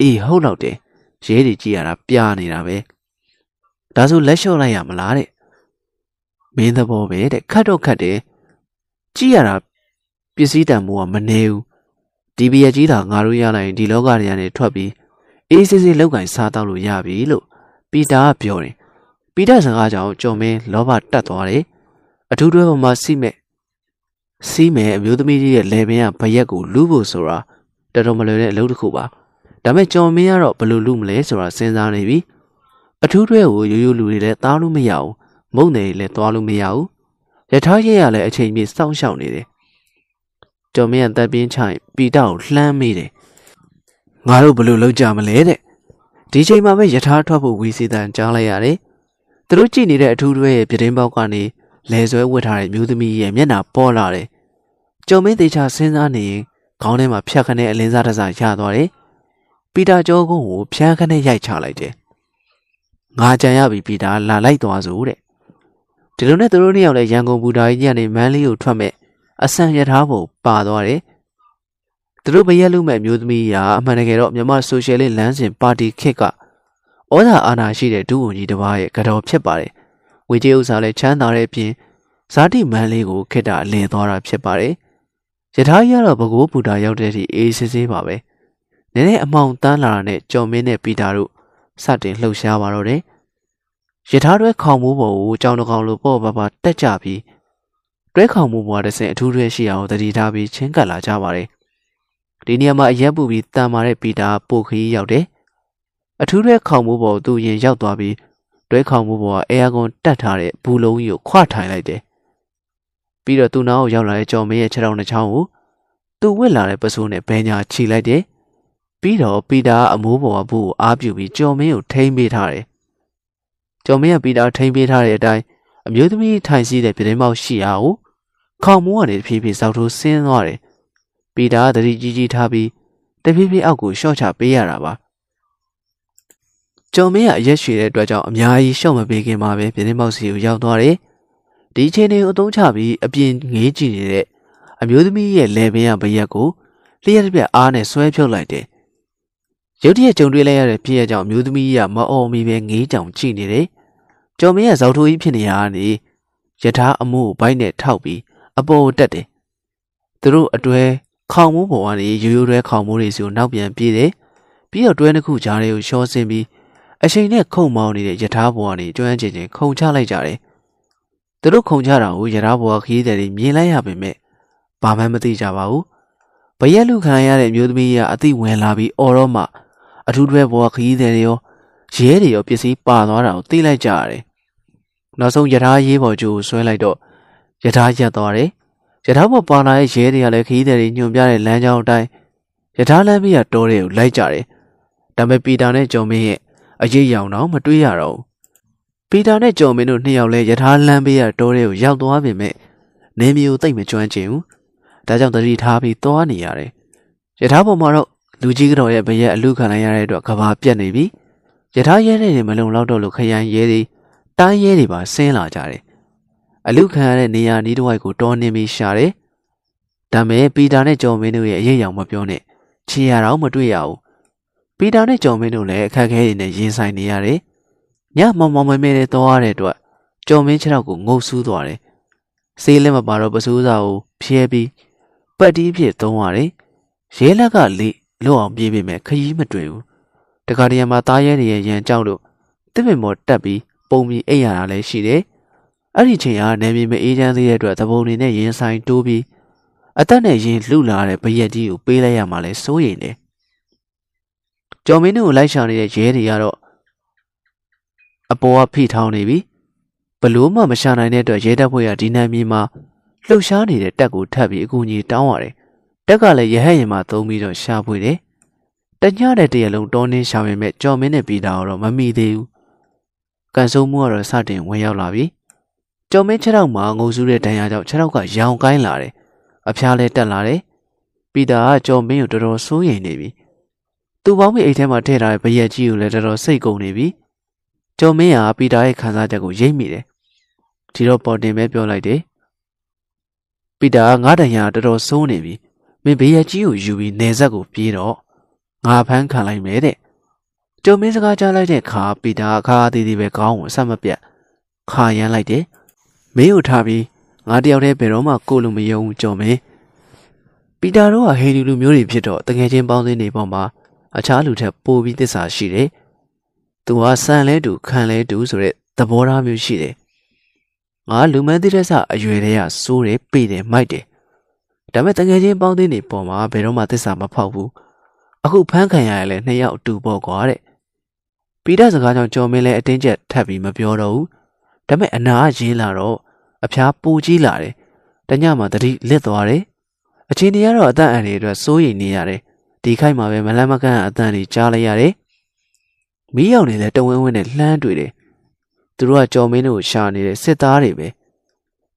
အေးဟုတ်တော့တယ်ရဲတွေကြည့်ရတာပြားနေတာပဲဒါဆိုလက်လျှော့လိုက်ရမလားတဲ့မင်းသဘောပဲတဲ့ခတ်တော့ခတ်တယ်ကြည့်ရတာ ပစ္စည်းတန်မိုးကမနေဘူးဒီဘီယကြီးသာငါတို့ရလိုက်ရင်ဒီလောကတွေကနေထွက်ပြီးအေးစစ်စစ်လောက်ကင်စားတော့လို့ရပြီလို့ပီတာကပြောတယ်ပီတာစကားကြောင့်ကြုံမင်းလောဘတက်သွားတယ်အထူးတွဲပေါ်မှာစီးမဲ့စီးမဲ့အမျိုးသမီးကြီးရဲ့လေပင်ကဘရက်ကိုလူးဖို့ဆိုတာတော်တော်မလွယ်တဲ့အလုပ်တစ်ခုပါဒါပေမဲ့ကြုံမင်းကတော့ဘယ်လိုလူမလဲဆိုတာစဉ်းစားနေပြီအထူးတွဲကိုရိုးရိုးလူတွေလည်းသားလို့မရဘူးမုံတယ်လည်းသွားလို့မရဘူးရထားရဲရလည်းအချိန်ပြည့်စောင့်ရှောက်နေတယ် ကြုံမင်းကတပ်ပြင်းချိုင်ပီတာကိုလှမ်းမိတယ်ငါတို့ဘလို့လောက်ကြမလဲတဲ့ဒီချိန်မှာပဲယထာထွက်ဖို့ဝီစီတန်ကြားလိုက်ရတယ်သူတို့ကြည့်နေတဲ့အထူးတွဲရဲ့ပြတင်းပေါက်ကနေလဲဆွဲဝတ်ထားတဲ့မျိုးသမီးရဲ့မျက်နှာပေါ်လာတယ်ကြုံမင်းသေးချာစဉ်းစားနေရင်ခေါင်းထဲမှာဖြတ်ခနဲ့အလင်းစားတစားရသွားတယ်ပီတာကျောကုန်းကိုဖြန်းခနဲ့ရိုက်ချလိုက်တယ်ငါကြံရပြီပီတာလာလိုက်သွားစို့တဲ့ဒီလိုနဲ့သူတို့နှစ်ယောက်လည်းရန်ကုန်ဘူတာကြီးညနေမန်းလေးကိုထွက်မဲ့ အဆန်ရထားဖို့ပါသွားတယ်သူတို့မရက်လို့မဲ့မျိုးသမီးရာအမှန်တကယ်တော့မြန်မာဆိုရှယ်လစ်လမ်းစဉ်ပါတီခေတ်ကဩဇာအာဏာရှိတဲ့ဒုဝန်ကြီးတစ်ပါးရဲ့ကြော်ဖြစ်ပါတယ်။ဝေကြီးဥစ္စာလည်းချမ်းသာတဲ့အပြင်ဇာတိမန်းလေးကိုခေတ္တအလည်သွားတာဖြစ်ပါတယ်။ယထာကြီးကတော့ဘကိုးပူတာရောက်တဲ့အထိအေးဆေးဆေးပါပဲ။နည်းနည်းအမောင်တန်းလာတာနဲ့ကြော်မင်းနဲ့ပီတာတို့စတင်လှုပ်ရှားပါတော့တယ်။ယထာတွဲခေါင်မိုးပေါ်ကိုကြောင်တကောင်လိုပေါ့ပါပါတက်ကြပြီး တွဲခေါင်မိုးပေါ်တစ်ဆင့်အထူးတွဲရှိအောင်တတိထားပြီးချင်းကပ်လာကြပါတယ်ဒီနေရာမှာအရက်ပူပြီးတန်မာတဲ့ပီတာပိုခရီးရောက်တယ်အထူးတွဲခေါင်မိုးပေါ်သူရင်ရောက်သွားပြီးတွဲခေါင်မိုးပေါ်ကအဲယာကွန်တက်ထားတဲ့ဘူးလုံးကြီးကိုခွထိုင်လိုက်တယ်ပြီးတော့သူ့နားကိုရောက်လာတဲ့ကြော်မင်းရဲ့ခြေထောက်နှချောင်းကိုသူဝစ်လာတဲ့ပစိုးနဲ့ဘဲညာခြိလိုက်တယ်ပြီးတော့ပီတာအမိုးပေါ်ကဘူးကိုအားပြုပြီးကြော်မင်းကိုထိမ့်ပေးထားတယ်ကြော်မင်းကပီတာထိမ့်ပေးထားတဲ့အတိုင်း အမျိုးသမီးထိုင်စီးတဲ့ပြတင်းပေါက်ရှိရာကိုခေါင်မိုးကနေတဖြည်းဖြည်းစောက်ထိုးဆင်းသွားတယ်ပီတာကတတိကြီးကြီးထားပြီးတဖြည်းဖြည်းအောက်ကိုရှော့ချပေးရတာပါကျော်မင်းကအရက်ရွှေတဲ့အတွက်ကြောင့်အများကြီးရှော့မပေးခင်မှာပဲပြင်းပေါက်စီကိုရောက်သွားတယ်ဒီအချိန်တွေကိုအသုံးချပြီးအပြင်ငေးကြည့်နေတဲ့အမျိုးသမီးရဲ့လေပင်ရဘရက်ကိုလျှက်တစ်ပြက်အားနဲ့ဆွဲဖြုတ်လိုက်တယ်ရုတ်တရက်ကြုံတွေ့လိုက်ရတဲ့ဖြစ်ရကြောင့်မျိုးသမီးကမအော်မီပဲငေးကြောင်ကြည့်နေတယ် ကျော်မင်းကဇောက်ထိုးကြီးဖြစ်နေရတာနေယထာအမှုဘိုက်နဲ့ထောက်ပြီးအပေါ်တက်တယ်သူတို့အတွဲခေါင်မိုးပေါ်ကနေရိုးရိုးတွဲခေါင်မိုးတွေစီကိုနောက်ပြန်ပြေးတယ်ပြီးတော့တွဲတစ်ခုကြားတွေကိုရှော့ဆင်းပြီးအချိန်နဲ့ခုံမောင်းနေတဲ့ယထာဘောကနေကျွမ်းကျင်ချင်းခုံချလိုက်ကြတယ်သူတို့ခုံချတာကိုယထာဘောခရီးသည်တွေမြင်လိုက်ရပေမဲ့ဘာမှမသိကြပါဘူးဘရက်လူခံရတဲ့မျိုးသမီးကအသိဝင်လာပြီးအော်တော့မှအထူးတွဲဘောခရီးသည်တွေရောရဲတွေရောပစ္စည်းပါသွားတာကိုသိလိုက်ကြရတယ်။ နောက်ဆုံးယထာရေးပေါ်ကျိုးဆွဲလိုက်တော့ယထာရက်သွားတယ်။ယထာပေါ်ပါလာတဲ့ရဲတွေကလည်းခရီးသည်တွေညွန်ပြတဲ့လမ်းကြောင်းအတိုင်းယထာလမ်းပြီးရတိုးတွေကိုလိုက်ကြတယ်။ဒါပေမဲ့ပီတာနဲ့ဂျုံမင်းရဲ့အရေးရောင်တော့မတွေးရတော့ဘူး။ပီတာနဲ့ဂျုံမင်းတို့နှစ်ယောက်လဲယထာလမ်းပြီးရတိုးတွေကိုရောက်သွားပြီမဲ့နေမျိုးသိမ့်မကျွမ်းကျင်ဘူး။ဒါကြောင့်တတိထားပြီးသွားနေရတယ်။ယထာပေါ်မှာတော့လူကြီးကတော့ရဲ့ဘရက်အလူခံလိုက်ရတဲ့အတွက်ကဘာပြက်နေပြီ။ယထာရဲတွေမလုံလောက်တော့လို့ခရမ်းရဲတွေ တိုင်းရဲတွေပါဆင်းလာကြတယ်။အလူခံရတဲ့နေရာနီးတစ်ဝိုက်ကိုတော်နေပြီးရှာတယ်။ဒါမဲ့ပီတာနဲ့ဂျော်မင်းတို့ရဲ့အရေးရောင်မပြောနဲ့ချီရတော့မတွေ့ရဘူး။ပီတာနဲ့ဂျော်မင်းတို့လည်းအခက်အခဲတွေနဲ့ရင်ဆိုင်နေရတယ်။ညမောင်မောင်မဲမဲနဲ့သွားရတဲ့အတွက်ဂျော်မင်းခြေထောက်ကိုငုပ်ဆူးသွားတယ်။ဆေးလက်မပါတော့ပစိုးစာကိုဖျဲပြီးပတ်တီးဖြစ်သုံးရတယ်။ရဲလက်ကလေလွတ်အောင်ပြေးပေမဲ့ခရီးမတွေ့ဘူးတခါတရံမှာသားရဲတွေရဲ့ရန်ကြောက်လို့တစ်ပင်ပေါ်တက်ပြီး ပုံပြီးအိပ်ရတာလည်းရှိတယ်အဲ့ဒီချိန်ကနေမြေမအေးချမ်းသေးတဲ့အတွက်သဘုံတွေနဲ့ရင်ဆိုင်တိုးပြီးအသက်နဲ့ရင်လှုပ်လာတဲ့ဘရက်ကြီးကိုပေးလိုက်ရမှလဲစိုးရိမ်တယ်ကျော်မင်းတို့ကိုလိုက်ရှာနေတဲ့ရဲတွေကတော့အပေါ်ကဖိထောင်းနေပြီဘလို့မှမရှာနိုင်တဲ့အတွက်ရဲတပ်ဖွဲ့ကဒီနိုင်မြေမှာလှုပ်ရှားနေတဲ့တက်ကိုထပ်ပြီးအကူအညီတောင်းရတယ်တက်ကလည်းရဟတ်ရင်မှာသုံးပြီးတော့ရှာဖွေတယ်။တညတဲ့တရလုံးတောင်းနှင်းရှာပေမဲ့ကြော်မင်းနဲ့ပြီးတာတော့မမိသေးဘူး။ ကန်ဆိုးမှုကတော့စတင်ဝင်ရောက်လာပြီ။ကြော်မင်းခြေထောက်မှာငိုဆူးတဲ့ဒဏ်ရာကြောင့်ခြေထောက်ကရောင်ကိုင်းလာတယ်။အဖျားလဲတက်လာတယ်။ပြီးတာကကြော်မင်းကိုတော်တော်စိုးရိမ်နေပြီ။သူ့ပေါင်းမိအိတ်ထဲမှာထည့်ထားတဲ့ဘရက်ကြီးကိုလည်းတော်တော်စိတ်ကုန်နေပြီ။ကြော်မင်းကပီတာရဲ့ခံစားချက်ကိုရိပ်မိတယ်။ဒီတော့ပေါ်တင်ပဲပြောလိုက်တယ်။ပီတာကငါးတန်ရာတော်တော်စိုးနေပြီ။မင်းဘေးရကြီးကိုယူပြီးနေဆက်ကိုပြေးတော့ငါဖမ်းခံလိုက်မယ်တဲ့ ကျုံမင်းစကားကြားလိုက်တဲ့ခါပီတာအခါသေးသေးပဲခေါင်းကိုအဆက်မပြတ်ခါရမ်းလိုက်တယ်မင်းကိုထားပြီးငါတယောက်တည်းဘယ်တော့မှကိုလိုမယုံကြုံမင်းပီတာတို့ကဟေလူလူမျိုးတွေဖြစ်တော့တငယ်ချင်းပေါင်းသင်းနေပေါ်မှာအခြားလူထက်ပိုပြီးသစ္စာရှိတယ်သူကဆန်လဲတူခံလဲတူဆိုတဲ့သဘောထားမျိုးရှိတယ်ငါလူမန်းတိတဲ့ဆအရွယ်တွေကစိုးတယ်ပေတယ်မိုက်တယ်ဒါပေမဲ့တငယ်ချင်းပေါင်းသေးနေပေါ်မှာဘယ်တော့မှသစ္စာမဖောက်ဘူးအခုဖမ်းခံရရလဲနှစ်ယောက်အတူပေါ့ကွာတဲ့ ပီတာစကားကြောင့်ကြော်မင်းလဲအတင်းကျပ်ထပ်ပြီးမပြောတော့ဘူးဒါပေမဲ့အနာရင်းလာတော့အဖျားပူကြီးလာတယ်တညမှာတတိလစ်သွားတယ်အချင်းတွေကတော့အသက်အန္တရာယ်အတွက်စိုးရိမ်နေရတယ်ဒီခိုက်မှာပဲမလန်းမကန့်အတန်တွေကြားလိုက်ရတယ်မီးရောက်နေလဲတဝင်းဝင်းနဲ့လှမ်းတွေ့တယ်သူတို့ကကြော်မင်းတို့ရှာနေတဲ့စစ်သားတွေပဲ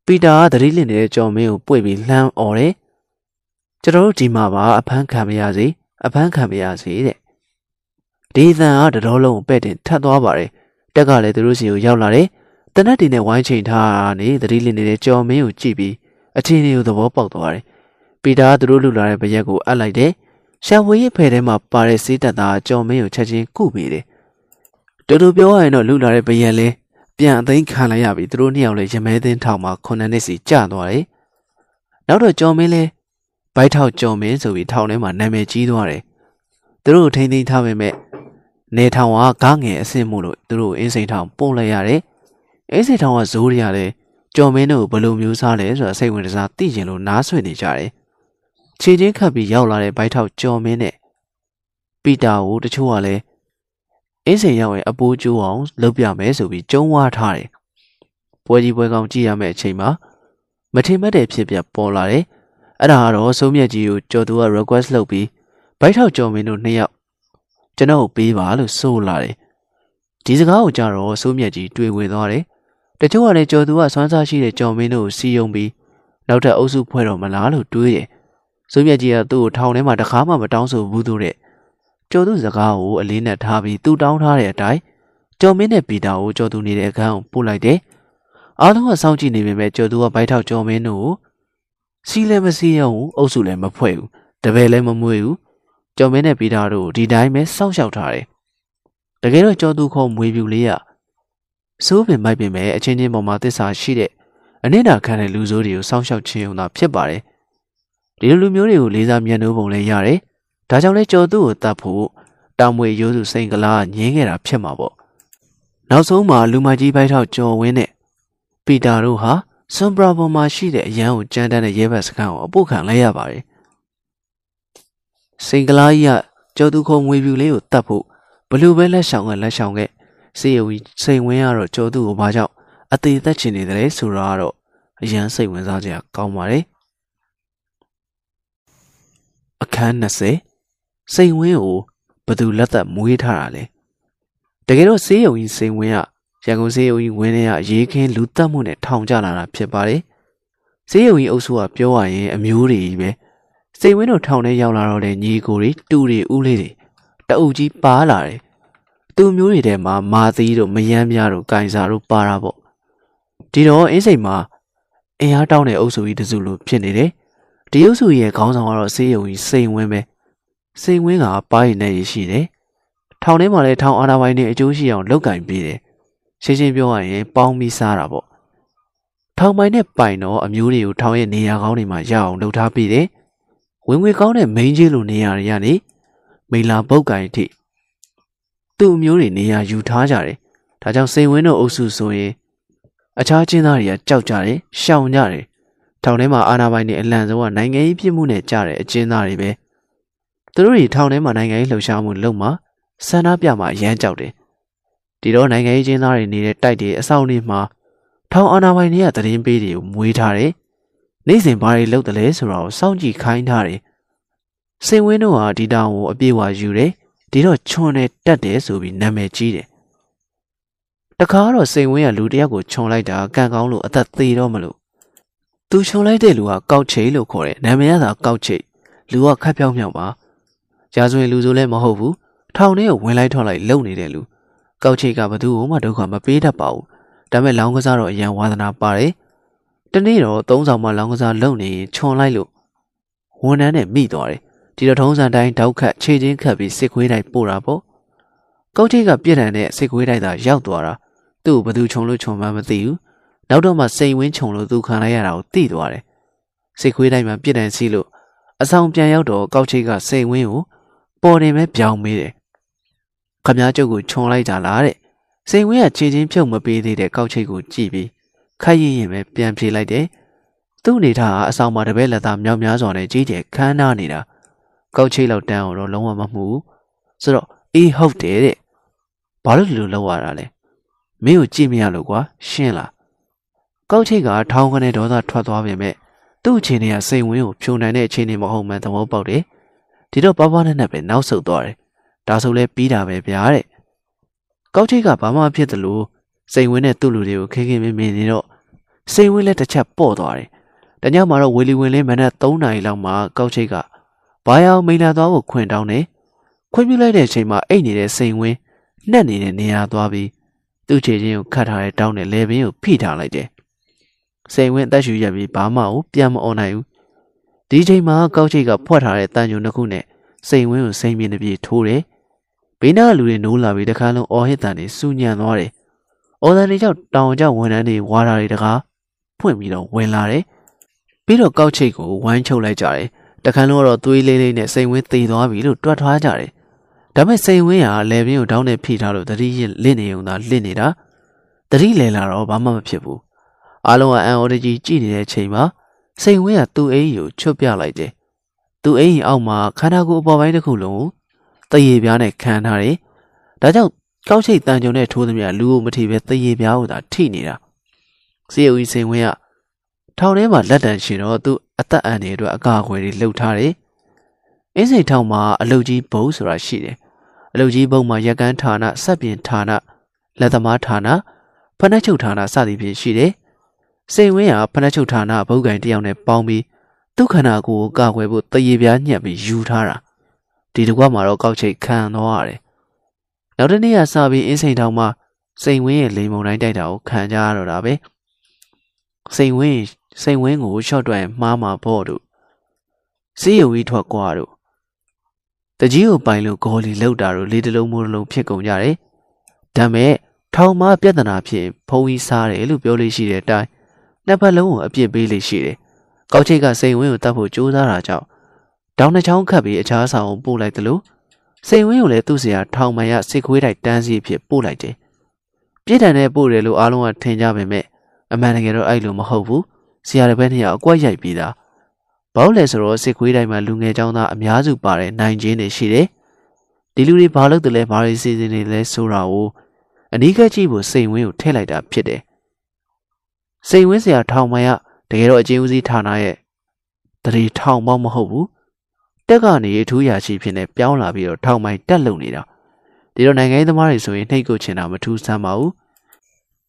ပီတာကသတိလစ်နေတဲ့ကြော်မင်းကိုပွေပြီးလှမ်းអော်တယ်ကျွန်တော်တို့ဒီမှာပါအဖမ်းခံမရစေအဖမ်းခံမရစေတဲ့ ဒေသန်ကတတော်လုံးပဲ့တင်ထတ်သွားပါတယ်တက်ကလည်းသူတို့စီကိုရောက်လာတယ်တနက်တင်နဲ့ဝိုင်းချိန်ထားနေသတိလစ်နေတဲ့ကြော်မင်းကိုကြည့်ပြီးအချင်းတွေကိုသဘောပေါက်သွားတယ်ပီတာကသူတို့လူလာတဲ့ဘရက်ကိုအပ်လိုက်တယ်ရှာဝေးရဲ့ဖယ်ထဲမှာပါတဲ့စေးတက်သားကြော်မင်းကိုချက်ချင်းကုပေးတယ်တူတူပြောရရင်တော့လူလာတဲ့ဘရက်လဲပြန်အသိမ်းခံလိုက်ရပြီသူတို့နှစ်ယောက်လည်းရမဲသိန်းထောင်မှာခုနှစ်နှစ်စီကြာသွားတယ်နောက်တော့ကြော်မင်းလဲဘိုက်ထောက်ကြုံမင်းဆိုပြီးထောင်ထဲမှာနာမည်ကြီးသွားတယ်။သူတို့ထိန်းသိမ်းထားပေမဲ့ နေထောင်ကကားငယ်အဆင့်မှုလို့သူတို့အင်းစိန်ထောင်ပို့လိုက်ရတယ်။အင်းစိန်ထောင်ကဇိုးရရတယ်ကြော်မင်းတို့ဘယ်လိုမျိုးစားလဲဆိုတာစိတ်ဝင်စားသိကျင်လို့နားဆွေနေကြတယ်။ခြေချင်းခတ်ပြီးရောက်လာတဲ့ဘိုက်ထောက်ကြော်မင်းနဲ့ပီတာကိုတချို့ကလည်းအင်းစိန်ရောက်ရင်အပိုးကျိုးအောင်လုပ်ပြမယ်ဆိုပြီးကြုံဝါထားတယ်။ပွဲကြီးပွဲကောင်းကြည့်ရမယ့်အချိန်မှာမထင်မှတ်တဲ့ဖြစ်ပျက်ပေါ်လာတယ်။အဲ့ဒါကတော့စိုးမြတ်ကြီးကိုကြော်သူက request လုပ်ပြီးဘိုက်ထောက်ကြော်မင်းတို့နှစ်ယောက် ကျွန်တော်ပေးပါလို့ဆိုလာတယ်ဒီစကားကိုကြတော့စိုးမြတ်ကြီးတွေ့ဝင်သွားတယ်တချို့ကလည်းကြော်သူကစွမ်းစားရှိတဲ့ကြော်မင်းတို့ကိုစီယုံပြီးနောက်ထပ်အုပ်စုဖွဲ့တော်မလားလို့တွေးတယ်စိုးမြတ်ကြီးကသူ့ကိုထောင်ထဲမှာတခါမှမတောင်းဆိုဘူးသူတဲ့ကျော်သူစကားကိုအလေးနဲ့ထားပြီးသူတောင်းထားတဲ့အတိုင်းကျော်မင်းနဲ့ပီတာကိုကျော်သူနေတဲ့အခန်းကိုပို့လိုက်တယ်အားလုံးကစောင့်ကြည့်နေပေမဲ့ကျော်သူကဘိုက်ထောက်ကျော်မင်းတို့ကိုစီးလည်းမစီးရဘူးအုပ်စုလည်းမဖွဲ့ဘူးတပည့်လည်းမမွေးဘူး ကျော်မင်းနဲ့ပီတာတို့ဒီတိုင်းပဲစောင့်ရှောက်ထားတယ်တကယ်တော့ကျော်သူခုံမွေပြူလေးကစိုးပင်မိုက်ပင်ပဲအချင်းချင်းပေါ်မှာသစ္စာရှိတဲ့အနစ်နာခံတဲ့လူဆိုးတွေကိုစောင့်ရှောက်ခြင်းုံသာဖြစ်ပါတယ်ဒီလိုလူမျိုးတွေကိုလေးစားမြတ်နိုးပုံလည်းရတယ်ဒါကြောင့်လဲကျော်သူကိုတတ်ဖို့တောင်မွေရိုးစုစိန်ကလာညင်းခဲ့တာဖြစ်မှာပေါ့နောက်ဆုံးမှာလူမကြီးပိုက်ထောက်ကျော်ဝင်းနဲ့ပီတာတို့ဟာဆွန်ဘရာပေါ်မှာရှိတဲ့အရန်ကိုကြမ်းတမ်းတဲ့ရဲဘက်စခန်းကိုအပုတ်ခံလိုက်ရပါတယ်။ စိန်ကလားကြီးကကျော်သူခုံငွေပြူလေးကိုတတ်ဖို့ဘလို့ပဲလက်ဆောင်ကလက်ဆောင်ကစေယုံကြီးစိန်ဝင်းကတော့ကျော်သူကိုဘာကြောင့်အသေးသက်ချင်နေတယ်ဆိုတော့ကတော့အရန်စိတ်ဝင်စားစရာကောင်းပါတယ်အခန်း20စိန်ဝင်းကိုဘသူလက်သက်မွေးထားတာလဲတကယ်တော့စေယုံကြီးစိန်ဝင်းကရန်ကုန်စေယုံကြီးဝင်းထဲကရေးခင်းလူတက်မှုနဲ့ထောင်ကျလာတာဖြစ်ပါတယ်စေယုံကြီးအုပ်စုကပြောရရင်အမျိုးတွေကြီးပဲ စိန်ဝင်းတို့ထောင်ထဲရောက်လာတော့တဲ့ညီကိုတွေတူတွေဦးလေးတွေတအုပ်ကြီးပါလာတယ်သူမျိုးတွေထဲမှာမာသီးတို့မယမ်းများတို့ကင်စာတို့ပါတာပေါ့ဒီတော့အင်းစိန်မှာအင်အားတောင်းတဲ့အုပ်စုကြီးတစုလိုဖြစ်နေတယ်ဒီအုပ်စုရဲ့ခေါင်းဆောင်ကတော့စေယုံကြီးစိန်ဝင်းပဲစိန်ဝင်းကပါးရင်နဲ့ရရှိတယ်ထောင်ထဲမှာလည်းထောင်အာဏာပိုင်တွေအကျိုးရှိအောင်လုပ်ကင်ပေးတယ်ရှင်းရှင်းပြောရရင်ပေါင်းပြီးစားတာပေါ့ထောင်ပိုင်နဲ့ပိုင်တော့အမျိုးတွေကိုထောင်ရဲ့နေရာကောင်းတွေမှာရအောင်လုပ်ထားပြီးတယ် ဝင်ငွေကောင်းတဲ့မိန်းကြီးလိုနေရာတွေကနေမိလာပုတ်ကင်ထိသူ့အမျိုးတွေနေရာယူထားကြတယ်ဒါကြောင့်စိန်ဝင်းတို့အုပ်စုဆိုရင်အခြားချင်းသားတွေကကြောက်ကြတယ်ရှောင်ကြတယ်ထောင်ထဲမှာအာဏာပိုင်တွေအလံဆုံးကနိုင်ငံရေးပြစ်မှုနဲ့ကြတဲ့အကျဉ်းသားတွေပဲသူတို့တွေထောင်ထဲမှာနိုင်ငံရေးလှုပ်ရှားမှုလုပ်မှာဆန္ဒပြမှာအရမ်းကြောက်တယ်ဒီတော့နိုင်ငံရေးကျင်းသားတွေနေတဲ့တိုက်တွေအဆောင်တွေမှာထောင်အာဏာပိုင်တွေကသတင်းပေးတွေကိုမွေးထားတယ် နေ့စဉ်ဘာတွေလုပ်တယ်လဲဆိုတာကိုစောင့်ကြည့်ခိုင်းထားတယ်စင်ဝင်းတို့ဟာဒီတောင်ကိုအပြည့်အဝယူတယ်ဒီတော့ချွန်နဲ့တက်တယ်ဆိုပြီးနာမည်ကြီးတယ်တခါတော့စိန်ဝင်းကလူတယောက်ကိုခြုံလိုက်တာကံကောင်းလို့အသက်သေးတော့မလို့သူခြုံလိုက်တဲ့လူကကောက်ချိတ်လို့ခေါ်တယ်နာမည်ကသာကောက်ချိတ်လူကခက်ပြောင်းမြောက်ပါကြာဆိုရင်လူဆိုလည်းမဟုတ်ဘူးထောင်ထဲကိုဝင်လိုက်ထွက်လိုက်လုံနေတဲ့လူကောက်ချိတ်ကဘသူ့ကိုမှဒုက္ခမပေးတတ်ပါဘူးဒါပေမဲ့လောင်းကစားတော့အရန်ဝါသနာပါတယ် တနေ့တော့သုံးဆောင်မှလောင်းကစားလုံနေရင်ခြုံလိုက်လို့ဝန်ထမ်းနဲ့မိသွားတယ်ဒီတော့ထုံးစံတိုင်းတောက်ခတ်ခြေချင်းခတ်ပြီးစစ်ခွေးတိုက်ပို့တာပေါ့ကောက်ချိတ်ကပြစ်ဒဏ်နဲ့စစ်ခွေးတိုက်သာရောက်သွားတာသူ့ကိုဘသူခြုံလို့ခြုံမှမသိဘူးနောက်တော့မှစိန်ဝင်းခြုံလို့သူခံလိုက်ရတာကိုသိသွားတယ်စစ်ခွေးတိုင်းမှာပြစ်ဒဏ်စီးလို့အဆောင်ပြန်ရောက်တော့ကောက်ချိတ်ကစိန်ဝင်းကိုပေါ်တင်ပဲပြောင်းမေးတယ်ခမားကျုပ်ကိုခြုံလိုက်ကြလားတဲ့စိန်ဝင်းကခြေချင်းဖြုတ်မပေးသေးတဲ့ကောက်ချိတ်ကိုကြည့်ပြီး ခက်ရင်ရင်ပဲပြန်ပြေးလိုက်တယ်သူ့အနေထားကအဆောင်မှာတပည့်လက်သားမြောက်များစွာနဲ့ကြီးကျယ်ခမ်းနားနေတာကောက်ချိတ်လောက်တန်းအောင်တော့လုံးဝမမှုဘူးဆိုတော့အေးဟုတ်တယ်တဲ့ဘာလို့ဒီလိုလုပ်ရတာလဲမင်းကိုကြည့်မရလို့ကွာရှင်းလားကောက်ချိတ်ကထောင်းကနေဒေါသထွက်သွားပြင်မဲ့သူ့အခြေအနေကစိန်ဝင်းကိုဖြုံနိုင်တဲ့အခြေအနေမဟုတ်မှန်သဘောပေါက်တယ်ဒီတော့ပွားပွားနဲ့နဲ့ပဲနောက်ဆုတ်သွားတယ်ဒါဆိုလဲပြီးတာပဲဗျာတဲ့ကောက်ချိတ်ကဘာမှဖြစ်သလို စိန်ဝင်းနဲ့သူ့လူတွေကိုခင်းခင်းမင်းမင်းနေတော့စိန်ဝင်းလည်းတစ်ချက်ပေါ့သွားတယ်တညမှာတော့ဝေလီဝင်လင်းမနက်3နာရီလောက်မှာကောက်ချိတ်ကဘာရောက်မိန်လာသွားဖို့ခွင့်တောင်းတယ်ခွင့်ပြုလိုက်တဲ့အချိန်မှာအိတ်နေတဲ့စိန်ဝင်းနှက်နေတဲ့နေရာသွားပြီးသူ့ခြေချင်းကိုခတ်ထားတဲ့တောင်းနဲ့လေပင်ကိုဖိထားလိုက်တယ်စိန်ဝင်းအသက်ရှူရက်ပြီးဘာမှကိုပြန်မអော်နိုင်ဘူးဒီချိန်မှာကောက်ချိတ်ကဖွက်ထားတဲ့တန်ကြုံတစ်ခုနဲ့စိန်ဝင်းကိုစိန်ပြင်းတစ်ပြေထိုးတယ်ဘေးနားလူတွေနိုးလာပြီးတခါလုံးအော်ဟစ်တန်တွေစူညံသွားတယ် အော်တန်တွေကြောင့်တောင်ကြောင့်ဝန်ထမ်းတွေဝါတာတွေတကားဖွင့်ပြီးတော့ဝင်လာတယ်ပြီးတော့ကောက်ချိတ်ကိုဝိုင်းချုပ်လိုက်ကြတယ်တခါလုံးကတော့သွေးလေးလေးနဲ့စိန်ဝင်းသေသွားပြီလို့တွက်ထွားကြတယ်ဒါပေမဲ့စိန်ဝင်းဟာလေပင်ကိုတောင်းနဲ့ဖိထားလို့တတိရလင့်နေုံသာလင့်နေတာတတိလဲလာတော့ဘာမှမဖြစ်ဘူးအားလုံးကအန်အော်တကြီးကြည့်နေတဲ့ချိန်မှာစိန်ဝင်းကသူ့အိမ်ကိုချွတ်ပြလိုက်တယ်သူ့အိမ်အောက်မှာခန္ဓာကိုယ်အပေါ်ပိုင်းတစ်ခုလုံးတရေပြားနဲ့ခံထားတယ်ဒါကြောင့် ကောက်ချိတ်တန်ကြုံနဲ့ထိုးသမျှလူကိုမထိပဲတရေပြားကိုသာထိနေတာစေဦးစိန်ဝင်းကထောင်ထဲမှာလက်တံရှိတော့သူအသက်အန္တရာယ်အတွက်အကာအကွယ်တွေလှုပ်ထားတယ်အင်းစိန်ထောင်မှာအလုတ်ကြီးဘုံဆိုတာရှိတယ်အလုတ်ကြီးဘုံမှာရက်ကန်းဌာနစက်ပြင်ဌာနလက်သမားဌာနဖနှက်ချုပ်ဌာနစသည်ဖြင့်ရှိတယ်စိန်ဝင်းဟာဖနှက်ချုပ်ဌာနဘုတ်ကင်တယောက်နဲ့ပေါင်းပြီးဒုက္ခနာကိုကာကွယ်ဖို့တရေပြားညှက်ပြီးယူထားတာဒီတကွမှာတော့ကောက်ချိတ်ခံသွားရတယ် နောက်တနေ့ကစပြီးအင်းစိန်ထောင်မှာစိန်ဝင်းရဲ့လိန်မုံတိုင်းတိုက်တာကိုခံကြရတော့တာပဲစိန်ဝင်းစိန်ဝင်းကိုရှော့တွင်မှားမှာပေါ့တို့စီးရုံကြီးထွက်ကွာတို့တကြီးကိုပိုင်လို့ဂေါ်လီလောက်တာတို့လေးတလုံးမိုးတလုံးဖြစ်ကုန်ကြတယ်ဒါမဲ့ထောင်မပြဿနာဖြစ်ဖုံးကြီးစားတယ်လို့ပြောလို့ရှိတဲ့အတိုင်းနှစ်ဖက်လုံးကိုအပြစ်ပေးလို့ရှိတယ်။ကောက်ချိတ်ကစိန်ဝင်းကိုတတ်ဖို့ကြိုးစားတာကြောင့်တောင်နှချောင်းခတ်ပြီးအခြားဆောင်ကိုပို့လိုက်တယ်လို့ စိန်ဝင်းကိုလည်းသူ့ဆရာထောင်မရစစ်ခွေးတိုက်တန်းစီဖြစ်ပို့လိုက်တယ်။ပြည်တန်နဲ့ပို့တယ်လို့အားလုံးကထင်ကြပေမဲ့အမှန်တကယ်တော့အဲ့လိုမဟုတ်ဘူး။ဆရာတစ်ပည့်နှစ်ယောက်အကွက်ရိုက်ပြီးသား။ဘာလို့လဲဆိုတော့စစ်ခွေးတိုက်မှာလူငယ်ចောင်းသားအများစုပါတဲ့နိုင်ချင်းတွေရှိတယ်ဒီလူတွေဘာလို့တလဲဘာတွေစီစဉ်နေလဲဆိုတာကိုအနီးကပ်ကြည့်ဖို့စိန်ဝင်းကိုထည့်လိုက်တာဖြစ်တယ်စိန်ဝင်းဆရာထောင်မိုင်ကတကယ်တော့အချင်းဦးစီးဌာနရဲ့တရေထောင်ပေါင်းမဟုတ်ဘူး တက်ကနေအထူးရာရှိဖြစ်နေပြောင်းလာပြီးတော့ထောင်မိုင်တက်လုံနေတာဒီတော့နိုင်ငံရေးသမားတွေဆိုရင်နှိတ်ကိုချင်တာမထူးဆန်းပါဘူး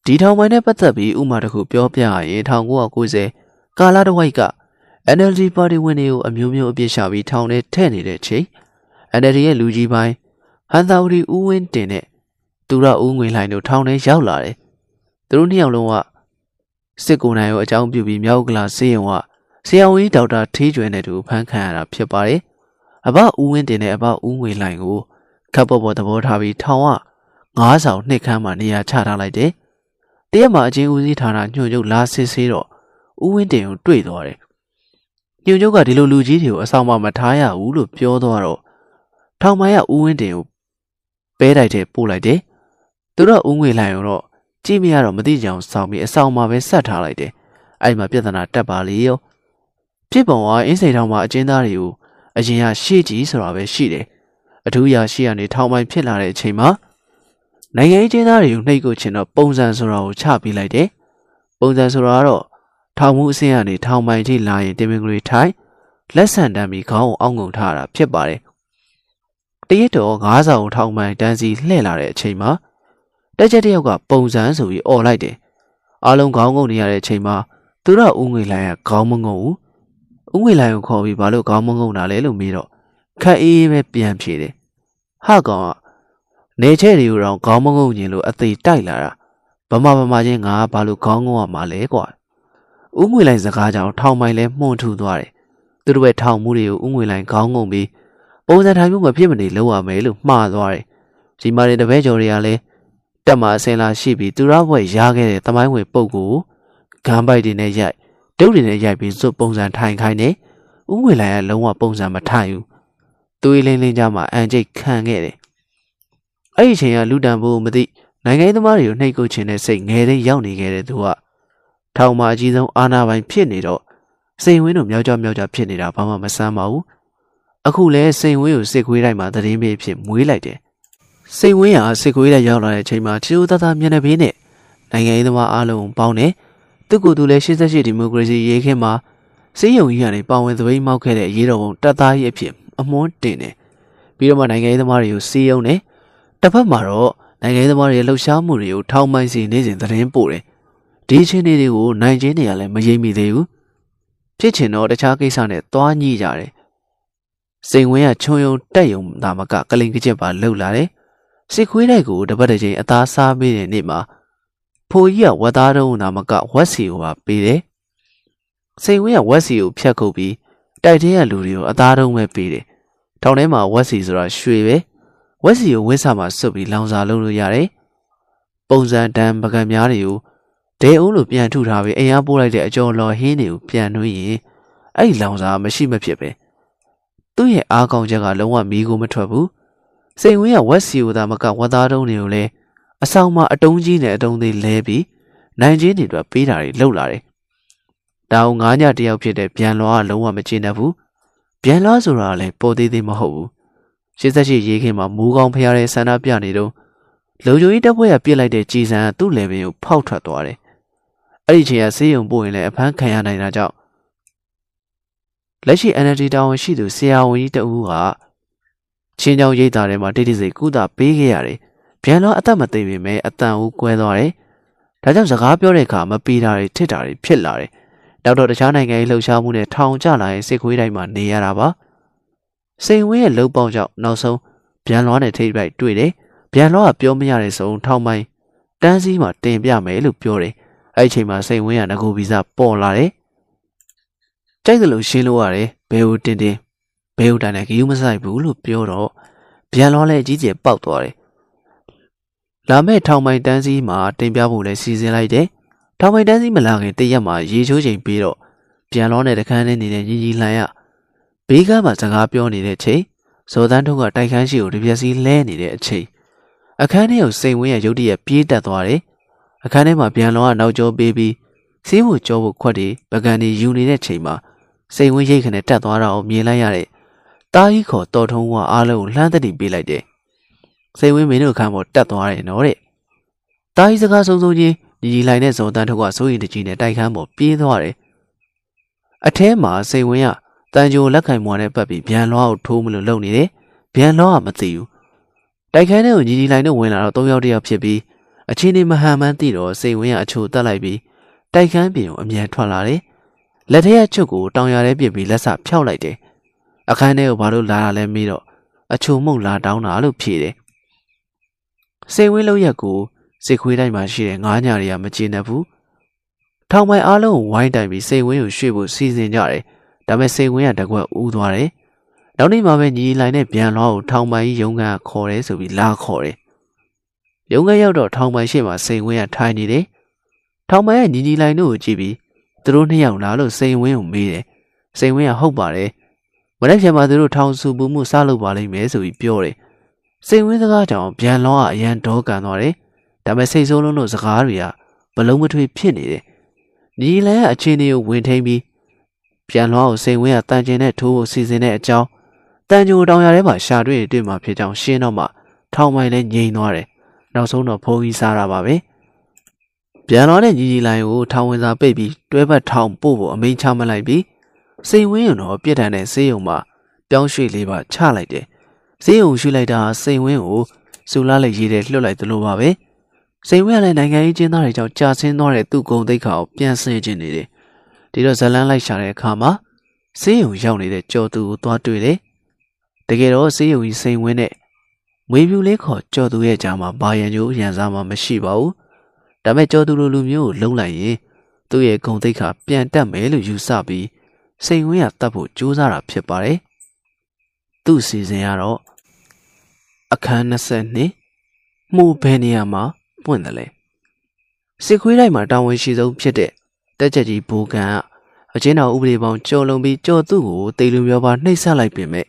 ဒီထောင်မိုင်နဲ့ပတ်သက်ပြီးဥမာတစ်ခုပြောပြရရင်1990ကာလာတဝိုက်က NLD ပါတီဝင်တွေကိုအမျိုးမျိုးအပြစ်ရှာပြီးထောင်ထဲထည့်နေတဲ့ချိန် NLD ရဲ့လူကြီးပိုင်းဟန်သာဝတီဦးဝင်းတင်နဲ့သူရဦးငွေလှိုင်တို့ထောင်ထဲရောက်လာတယ်သူတို့နှစ်ယောက်လုံးကစစ်ကိုနိုင်ကိုအကြောင်းပြုပြီးမြောက်ကလာစေးရုံကဆရာဝန်ကြီးဒေါက်တာထေးကျွဲနဲ့တူဖမ်းခံရတာဖြစ်ပါတယ်။ အဘဦးဝင်းတင်နဲ့အဘဦးငွေလိုင်ကိုခပ်ပေါ်ပေါ်သဘောထားပြီးထောင်ကငားဆောင်နှစ်ခမ်းမှာနေရာချထားလိုက်တယ်။တရက်မှာအချင်းဦးစီးဌာနညွှန်ချုပ်လာစစ်ဆေးတော့ဦးဝင်းတင်ကိုတွေ့သွားတယ်။ညွှန်ချုပ်ကဒီလိုလူကြီးတွေကိုအဆောင်မှာမထားရဘူးလို့ပြောသွားတော့ထောင်မိုင်းကဦးဝင်းတင်ကိုပဲတိုက်တဲ့ပို့လိုက်တယ်။သူတော့ဦးငွေလိုင်ကိုတော့ကြည့်မရတော့မသိကြအောင်စောင်းပြီးအဆောင်မှာပဲဆက်ထားလိုက်တယ်။အဲ့မှာပြဿနာတက်ပါလေရောဖြစ်ပုံကအင်းစိန်ထောင်မှာအကျဉ်းသားတွေကို အရင်ကရှေ့ကြီးဆိုတာပဲရှိတယ်။အထူးရာရှိကနေထောင်ပိုင်းဖြစ်လာတဲ့အချိန်မှာနိုင်ငံရေးကျင်းသားတွေကိုနှိပ်ကိုချင်တော့ပုံစံဆိုတာကိုချပေးလိုက်တယ်။ပုံစံဆိုတာကတော့ထောင်မှုအဆင့်ကနေထောင်ပိုင်းထိလာရင်တင်မင်ကလေးထိုင်လက်ဆန်တမ်းပြီးခေါင်းကိုအောင်းငုံထားတာဖြစ်ပါတယ်။တရက်တော့ငါးဆောင်ထောင်ပိုင်းတန်းစီလှည့်လာတဲ့အချိန်မှာတက်ချက်တယောက်ကပုံစံဆိုပြီးអော်လိုက်တယ်။အားလုံးခေါင်းငုံနေရတဲ့အချိန်မှာသူတော့ဦးငွေလိုင်းကခေါင်းမငုံဘူး။ ဦးငွေလိုင်းကိုခေါ်ပြီးဘာလို့ခေါင်းမငုံတာလဲလို့မေးတော့ခက်အေးပဲပြန်ဖြေတယ်။ဟာကောင်ကနေချဲ့တွေကိုတော့ခေါင်းမငုံညင်လို့အသေးတိုက်လာတာဗမာဗမာချင်းငါဘာလို့ခေါင်းငုံရမှာလဲကွာ။ဦးငွေလိုင်းစကားကြောင့်ထောင်မိုင်လဲမှုန်ထူသွားတယ်။သူတို့ရဲ့ထောင်မှုတွေကိုဦးငွေလိုင်းခေါင်းငုံပြီးပုံစံထိုင်မှုမဖြစ်မနေလုပ်ရမယ်လို့မှားသွားတယ်။ဒီမာတွေတပည့်ကျော်တွေကလည်းတက်မှာအစင်လာရှိပြီးသူရဘွယ်ရားခဲ့တဲ့တမိုင်းဝင်ပုံကိုဂမ်းပိုက်တွေနဲ့ရိုက် ဒုတ်တွေနဲ့ရိုက်ပြီးဇွတ်ပုံစံထိုင်ခိုင်းတယ်ဥငွေလိုင်ကလုံးဝပုံစံမထိုင်ဘူးသွေးလင်းလင်းကြမှာအန်ကျိတ်ခံခဲ့တယ်အဲ့ဒီအချိန်ကလူတံဖို့မသိနိုင်ငံရေးသမားတွေကိုနှိပ်ကုတ်ချင်တဲ့စိတ်ငယ်တဲ့ရောက်နေခဲ့တဲ့သူကထောင်မှာအကြီးဆုံးအာနာပိုင်ဖြစ်နေတော့စိန်ဝင်းတို့မြောက်ကြောမြောက်ကြဖြစ်နေတာဘာမှမဆန်းပါဘူးအခုလဲစိန်ဝင်းကိုစစ်ခွေးတိုင်းမှာသတင်းပေးဖြစ်မွေးလိုက်တယ်စိတ်ဝင်းဟာစစ်ကွေးတဲ့ရောက်လာတဲ့အချိန်မှာချီဦးသားသားမျက်နှာပေးနဲ့နိုင်ငံရေးသမားအားလုံးပေါင်းတယ် သူကသူလည်း88ဒီမိုကရေစီရေးခင်းမှာစေးရုံကြီးကနေပါဝင်သပိတ်မောက်ခဲ့တဲ့ရေးတော်ပုံတပ်သားကြီးအဖြစ်အမွှန်းတင်တယ်ပြီးတော့မှနိုင်ငံရေးသမားတွေကိုစီးရုံတယ်တစ်ဖက်မှာတော့နိုင်ငံရေးသမားတွေလှုပ်ရှားမှုတွေကိုထောင်းမိုင်းစီနေစဉ်သတင်းပို့တယ်ဒီချင်းတွေကိုနိုင်ချင်းတွေကလည်းမရိပ်မိသေးဘူးဖြစ်ချင်တော့တခြားကိစ္စနဲ့သွားညှိကြတယ်စိန်ဝင်းကခြုံယုံတက်ယုံဒါမကကလိန်ကကျက်ပါလှုပ်လာတယ်စစ်ခွေးတိုက်ကိုတပတ်တစ်ချိန်အသားစားပေးတဲ့နေ့မှာ ဖိုကြီးကဝက်သားတုံးနာမကဝက်စီကိုပါပေးတယ်။စိန်ဝင်းကဝက်စီကိုဖြတ်ခုတ်ပြီးတိုက်ထဲကလူတွေကိုအသားတုံးပဲပေးတယ်။ထောင်ထဲမှာဝက်စီဆိုတာရွှေပဲ။ဝက်စီကိုဝက်ဆာမှာစွတ်ပြီးလောင်စာလုပ်လို့ရတယ်။ပုံစံတန်ပကံများတွေကိုဒဲအုံးလိုပြန်ထုထားပြီးအိမ်အားပို့လိုက်တဲ့အကျော်လော်ဟင်းတွေကိုပြန်နှွှင်းရင်အဲ့ဒီလောင်စာမရှိမဖြစ်ပဲ။သူ့ရဲ့အားကောင်းချက်ကလုံးဝမီးကိုမထွက်ဘူး။စိန်ဝင်းကဝက်စီကိုသာမကဝက်သားတုံးတွေကိုလည်း အဆောင်မှာအတုံးကြီးနဲ့အတုံးသေးလဲပြီးနိုင်ချင်းတွေအတွက်ပေးတာတွေလှုပ်လာတယ်။ဒါအောင်ငါးညတယောက်ဖြစ်တဲ့ဗျံလွားကလုံးဝမကျေနပ်ဘူး။ဗျံလွားဆိုတာလည်းပေါ်သေးသေးမဟုတ်ဘူး။ရှစ်သက်ရှိရေးခင်းမှာမူကောင်းဖျားတဲ့ဆန္ဒပြနေတော့လုံချိုကြီးတပ်ဖွဲ့ကပြစ်လိုက်တဲ့ကြည်စံကသူ့လေပင်ကိုဖောက်ထွက်သွားတယ်။အဲ့ဒီချိန်ကဆေးရုံပို့ရင်လည်းအဖမ်းခံရနိုင်တာကြောင့်လက်ရှိ NLD တာဝန်ရှိသူဆရာဝန်ကြီးတဦးကချင်းချောင်းရိတ်တာထဲမှာတိတိစိတ်ကုသပေးခဲ့ရတယ်။ ပြန်တော့အသက်မသိပေမဲ့အတန်ဦးကွဲသွားတယ်။ဒါကြောင့်စကားပြောတဲ့အခါမပီတာတွေထစ်တာတွေဖြစ်လာတယ်။နောက်တော့တခြားနိုင်ငံရေးလှုပ်ရှားမှုနဲ့ထောင်ကျလာရင်စစ်ခွေးတိုင်းမှာနေရတာပါ။စိန်ဝင်းရဲ့လှုပ်ပေါက်ကြောင့်နောက်ဆုံးပြန်လွားတဲ့ထိပ်ပိုက်တွေ့တယ်။ပြန်လွားကပြောမရတဲ့ဆုံးထောင်ပိုင်းတန်းစည်းမှာတင်ပြမယ်လို့ပြောတယ်။အဲ့ဒီချိန်မှာစိန်ဝင်းကငကိုဗီဇပေါ်လာတယ်။ကြိုက်တယ်လို့ရှင်းလို့ရတယ်ဘယ်ဟိုတင်တင်ဘဲဥတိုင်နဲ့ဂယူးမဆိုင်ဘူးလို့ပြောတော့ဗျံလွန်လည်းအကြီးကျယ်ပေါက်သွားတယ်။ လာမဲ့ထောင်ပိုင်တန်းစည်းမှာတင်ပြဖို့လည်းစီစဉ်လိုက်တယ်။ထောင်ပိုင်တန်းစည်းမလာခင်တရက်မှာရေချိုးချိန်ပြီးတော့ဗျံလွန်နဲ့တခန်းနဲ့နေတဲ့ညီညီလှန်ရဘေးကမ်းမှာစကားပြောနေတဲ့ချိန်ဇော်တန်းတို့ကတိုက်ခန်းရှိကိုတပြက်စီလဲနေတဲ့အချိန်အခန်းထဲကိုစိန်ဝင်းရဲ့ရုတ်တရက်ပြေးတက်သွားတယ်။အခန်းထဲမှာဗျံလွန်ကနောက်ကျောပေးပြီးစီးဖို့ကြောဖို့ခွက်တွေပကံတွေယူနေတဲ့ချိန်မှာစိန်ဝင်းရိတ်ခနဲ့တက်သွားတာကိုမြင်လိုက်ရတဲ့တားကြီးခေါ်တော်ထုံးကအားလုံးကိုလှမ်းသက်တည်ပေးလိုက်တယ် စိတ်ဝင်းမင်းတို့ခန်းပေါ်တက်သွားတယ်နော်တဲ့။တာကြီးစကားဆုံးဆုံးချင်းညီညီလိုက်တဲ့ဇော်တန်းထုတ်ကစိုးရင်တကြီးနဲ့တိုက်ခန်းပေါ်ပြေးသွားတယ်။အထဲမှာစိတ်ဝင်းကတန်ကြိုလက်ခံမွားနဲ့ပတ်ပြီးဗျံလွားကိုထိုးမလို့လုပ်နေတယ်။ဗျံလွားကမသိဘူး။တိုက်ခန်းထဲကိုညီညီလိုက်နဲ့ဝင်လာတော့၃ယောက်တယောက်ဖြစ်ပြီးအချင်းနေမဟန်မှန်းသိတော့စိတ်ဝင်းကအချိုတက်လိုက်ပြီးတိုက်ခန်းပြင်ကိုအမြန်ထွက်လာတယ်။လက်ထက်ကချွတ်ကိုတောင်ရထဲပြစ်ပြီးလက်စဖျောက်လိုက်တယ်။အခန်းထဲကိုဘာလို့လာတာလဲမေးတော့အချိုမှုန့်လာတောင်းတာလို့ဖြေတယ်။ စိတ်ဝင်းလောက်ရက်ကိုစစ်ခွေးတိုင်းမှာရှိတဲ့ငါးညာတွေကမကျေနပ်ဘူး။ထောင်ပိုင်အားလုံးကိုဝိုင်းတိုင်ပြီးစိတ်ဝင်းကိုရွှေ့ဖို့စီစဉ်ကြတယ်။ဒါပေမဲ့စိတ်ဝင်းကတကွက်ဦးသွားတယ်။နောက်နေ့မှပဲညီလိုင်နဲ့ပြန်လောကိုထောင်ပိုင်ကြီးရုံးကန်ခေါ်တယ်ဆိုပြီးလာခေါ်တယ်။ရုံးကန်ရောက်တော့ထောင်ပိုင်ရှေ့မှာစိတ်ဝင်းကထိုင်နေတယ်။ထောင်ပိုင်ကညီညီလိုင်တို့ကိုကြည့်ပြီးသူတို့နှစ်ယောက်လားလို့စိတ်ဝင်းကိုမေးတယ်။စိတ်ဝင်းကဟုတ်ပါတယ်။မနေ့ကမှသူတို့ထောင်စုပူမှုစားလုပ်ပါလိမ့်မယ်ဆိုပြီးပြောတယ်။ စိတ်ဝင်းစကားကြောင့်ပြန်လောကအရန်ဒေါကန်သွားတယ်။ဒါပေမဲ့စိတ်ဆိုးလုံးတို့စကားတွေကဘလုံးမထွေဖြစ်နေတယ်။ညီလန်ကအချင်းတွေကိုဝင်ထိန်ပြီးပြန်လောကိုစိတ်ဝင်းကတန်ကျင်တဲ့ထိုးကိုစီစဉ်တဲ့အကြောင်းတန်ကြိုတောင်ရထဲမှာရှာတွေ့တွေ့မှာဖြစ်ကြောင်းရှင်းတော့မှထောင်မိုင်လည်းငြိမ်သွားတယ်။နောက်ဆုံးတော့ဖုန်းကြီးစားတာပါပဲ။ပြန်လောတဲ့ညီညီလိုင်ကိုထောင်ဝင်စာပိတ်ပြီးတွဲဘက်ထောင်ပို့ဖို့အမိန့်ချမှတ်လိုက်ပြီးစိတ်ဝင်းရုံတော့ပြစ်ဒဏ်နဲ့ဆေးရုံမှာပြောင်းရွှေ့လေးပါချလိုက်တယ်။ ဆေးရုံရွှေ့လိုက်တာစိတ်ဝင်းကိုစူလာလိုက်ရေးတဲ့လွှတ်လိုက်သလိုပါပဲ။စိတ်ဝင်းကလည်းနိုင်ငံရေးကျင်းသားတွေကြောင့်ကြာဆင်းသွားတဲ့သူ့ဂုံတိတ်ခါကိုပြန်ဆင်းခြင်းနေတယ်။ဒီတော့ဇလန်းလိုက်ရှာတဲ့အခါမှာဆေးရုံရောက်နေတဲ့ကြော်သူကိုသွားတွေ့တယ်။တကယ်တော့ဆေးရုံကြီးစိန်ဝင်းနဲ့မွေပြူလေးခေါ်ကြော်သူရဲ့ကြားမှာဘာရန်ကျိုးရန်စားမှမရှိပါဘူး။ဒါပေမဲ့ကြော်သူလိုလူမျိုးကိုလုံလိုက်ရင်သူ့ရဲ့ဂုံတိတ်ခါပြန်တက်မယ်လို့ယူဆပြီးစိန်ဝင်းရတတ်ဖို့ကြိုးစားတာဖြစ်ပါတယ်။သူ့စီစဉ်ကတော့ အခန်း22မှုဘယ်နေရာမှာပွင့်တယ်လဲစစ်ခွေးတိုင်းမှာတာဝန်ရှိဆုံးဖြစ်တဲ့တက်ချက်ကြီးဘူကန်ကအချင်းတော်ဥပဒေပေါင်းကြုံလုံးပြီးကြော်သူ့ကိုတေလူမျိုးပါနှိပ်စက်လိုက်ပြင်မဲ့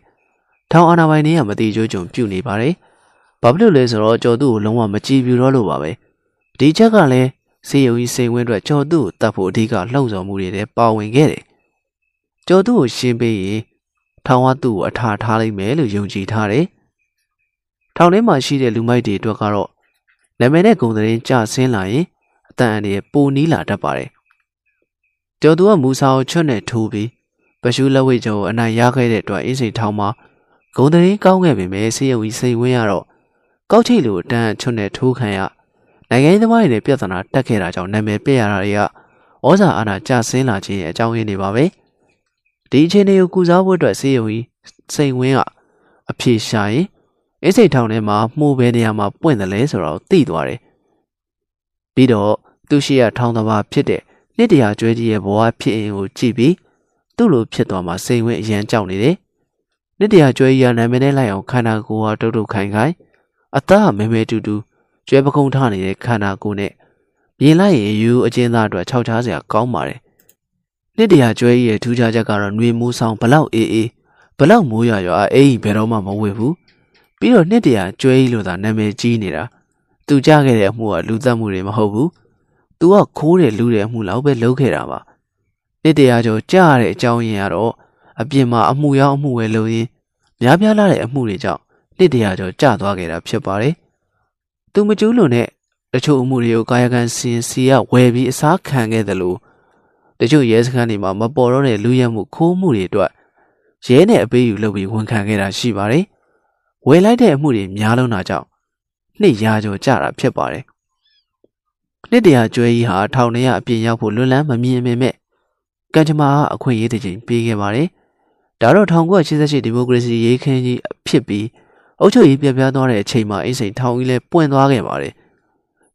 ထောင်အာဏာပိုင်တွေကမတိကျကြုံပြုတ်နေပါတယ်။ဘာဖြစ်လို့လဲဆိုတော့ကြော်သူ့ကိုလုံးဝမကြည်ပြူတော့လို့ပါပဲ။ဒီချက်ကလည်းစေယုံကြီးစိန်ဝင်းအတွက်ကြော်သူ့ကိုတတ်ဖို့အဓိကလှုံ့ဆော်မှုတွေလည်းပါဝင်ခဲ့တယ်။ကြော်သူ့ကိုရှင်းပေးရင်ထောင်ဝသူ့ကိုအထာထားလိုက်မယ်လို့ယုံကြည်ထားတယ်။ ထောင်ထဲမှာရှိတဲ့လူမိုက်တွေအတွက်ကတော့နာမည်နဲ့ဂုဏ်သတင်းကြဆင်းလာရင်အတန်အန်တွေပိုနီးလာတတ်ပါတယ်။ကျော်သူကမူစာကိုချွတ်နဲ့ထိုးပြီးပရှုလက်ဝိတ်ကျော်ကိုအနိုင်ရခဲ့တဲ့အတွက်အင်းစိန်ထောင်မှာဂုံသတင်းကောင်းခဲ့ပေမဲ့ဆေးရုံကြီးစိတ်ဝင်းရတော့ကောက်ချိတ်လိုတန်းချွတ်နဲ့ထိုးခံရနိုင်ငံရေးသမားတွေနဲ့ပြဿနာတက်ခဲ့တာကြောင့်နာမည်ပြက်ရတာတွေကဩဇာအာဏာကျဆင်းလာခြင်းရဲ့အကြောင်းရင်းတွေပါပဲဒီအခြေအနေကိုကုစားဖို့အတွက်ဆေးရုံကြီးစိတ်ဝင်းကအဖြေရှာရင် အင်းစိန်ထောင်ထဲမှာမှုပဲနေရာမှာပွင့်တယ်လဲဆိုတော့သိသွားတယ်ပြီးတော့သူရှိရထောင်သဘာဖြစ်တဲ့နှစ်တရာကျွဲကြီးရဲ့ဘဝဖြစ်ရင်ကိုကြည့်ပြီးသူ့လိုဖြစ်သွားမှစိန်ဝင်းအရန်ကြောက်နေတယ်နှစ်တရာကျွဲကြီးကနာမည်နဲ့လိုက်အောင်ခန္ဓာကိုယ်ဟာတုတ်တုတ်ခိုင်ခိုင်အသားမဲမဲတူတူကျွဲပခုံးထနေတဲ့ခန္ဓာကိုယ်နဲ့မြင်လိုက်ရင်ယူအကျဉ်းသားအတွက်ခြောက်ချားစရာကောင်းပါတယ်နှစ်တရာကျွဲကြီးရဲ့ထူးခြားချက်ကတော့ຫນွေမိုးဆောင်ဘလောက်အေးအေးဘလောက်မိုးရွာရွာအေးဘယ်တော့မှမဝေဘူး ပြီးတော့နှစ်တရာကျွဲကြီးလို့သာနာမည်ကြီးနေတာသူကြခဲ့တဲ့အမှုကလူသက်မှုတွေမဟုတ်ဘူးသူကခိုးတယ်လူတယ်အမှုလောက်ပဲလုပ်ခဲ့တာပါနှစ်တရာကျော်ကြားရတဲ့အကြောင်းရင်းကတော့အပြင်မှာအမှုရောက်အမှုဝယ်လုပ်ရင်းများပြားလာတဲ့အမှုတွေကြောင့်နှစ်တရာကျော်ကျသွားခဲ့တာဖြစ်ပါတယ်သူမကျူးလွန်တဲ့တချို့အမှုတွေကိုကာယကံစင်စီကဝယ်ပြီးအစားခံခဲ့တယ်လို့တချို့ရဲစခန်းတွေမှာမပေါ်တော့တဲ့လူရဲမှုခိုးမှုတွေအတွက်ရဲနဲ့အပေးယူလုပ်ပြီးဝန်ခံခဲ့တာရှိပါတယ် ဝယ်လိုက်တဲ့အမှုတွေများလုံးတာကြောင့်နှစ်ရာကျော်ကြာတာဖြစ်ပါတယ်နှစ်တရာကျွဲကြီးဟာထောင်ထဲကအပြင်ရောက်ဖို့လွတ်လန်းမမြင်ပေမဲ့ကံကြမ္မာအခွင့်အရေးတစ်ချိန်ပေးခဲ့ပါတယ်ဒါတော့1988ဒီမိုကရေစီရေးခင်းကြီးဖြစ်ပြီးအုပ်ချုပ်ရေးပြပြသွားတဲ့အချိန်မှာအင်းစိန်ထောင်ကြီးလည်းပွင့်သွားခဲ့ပါတယ်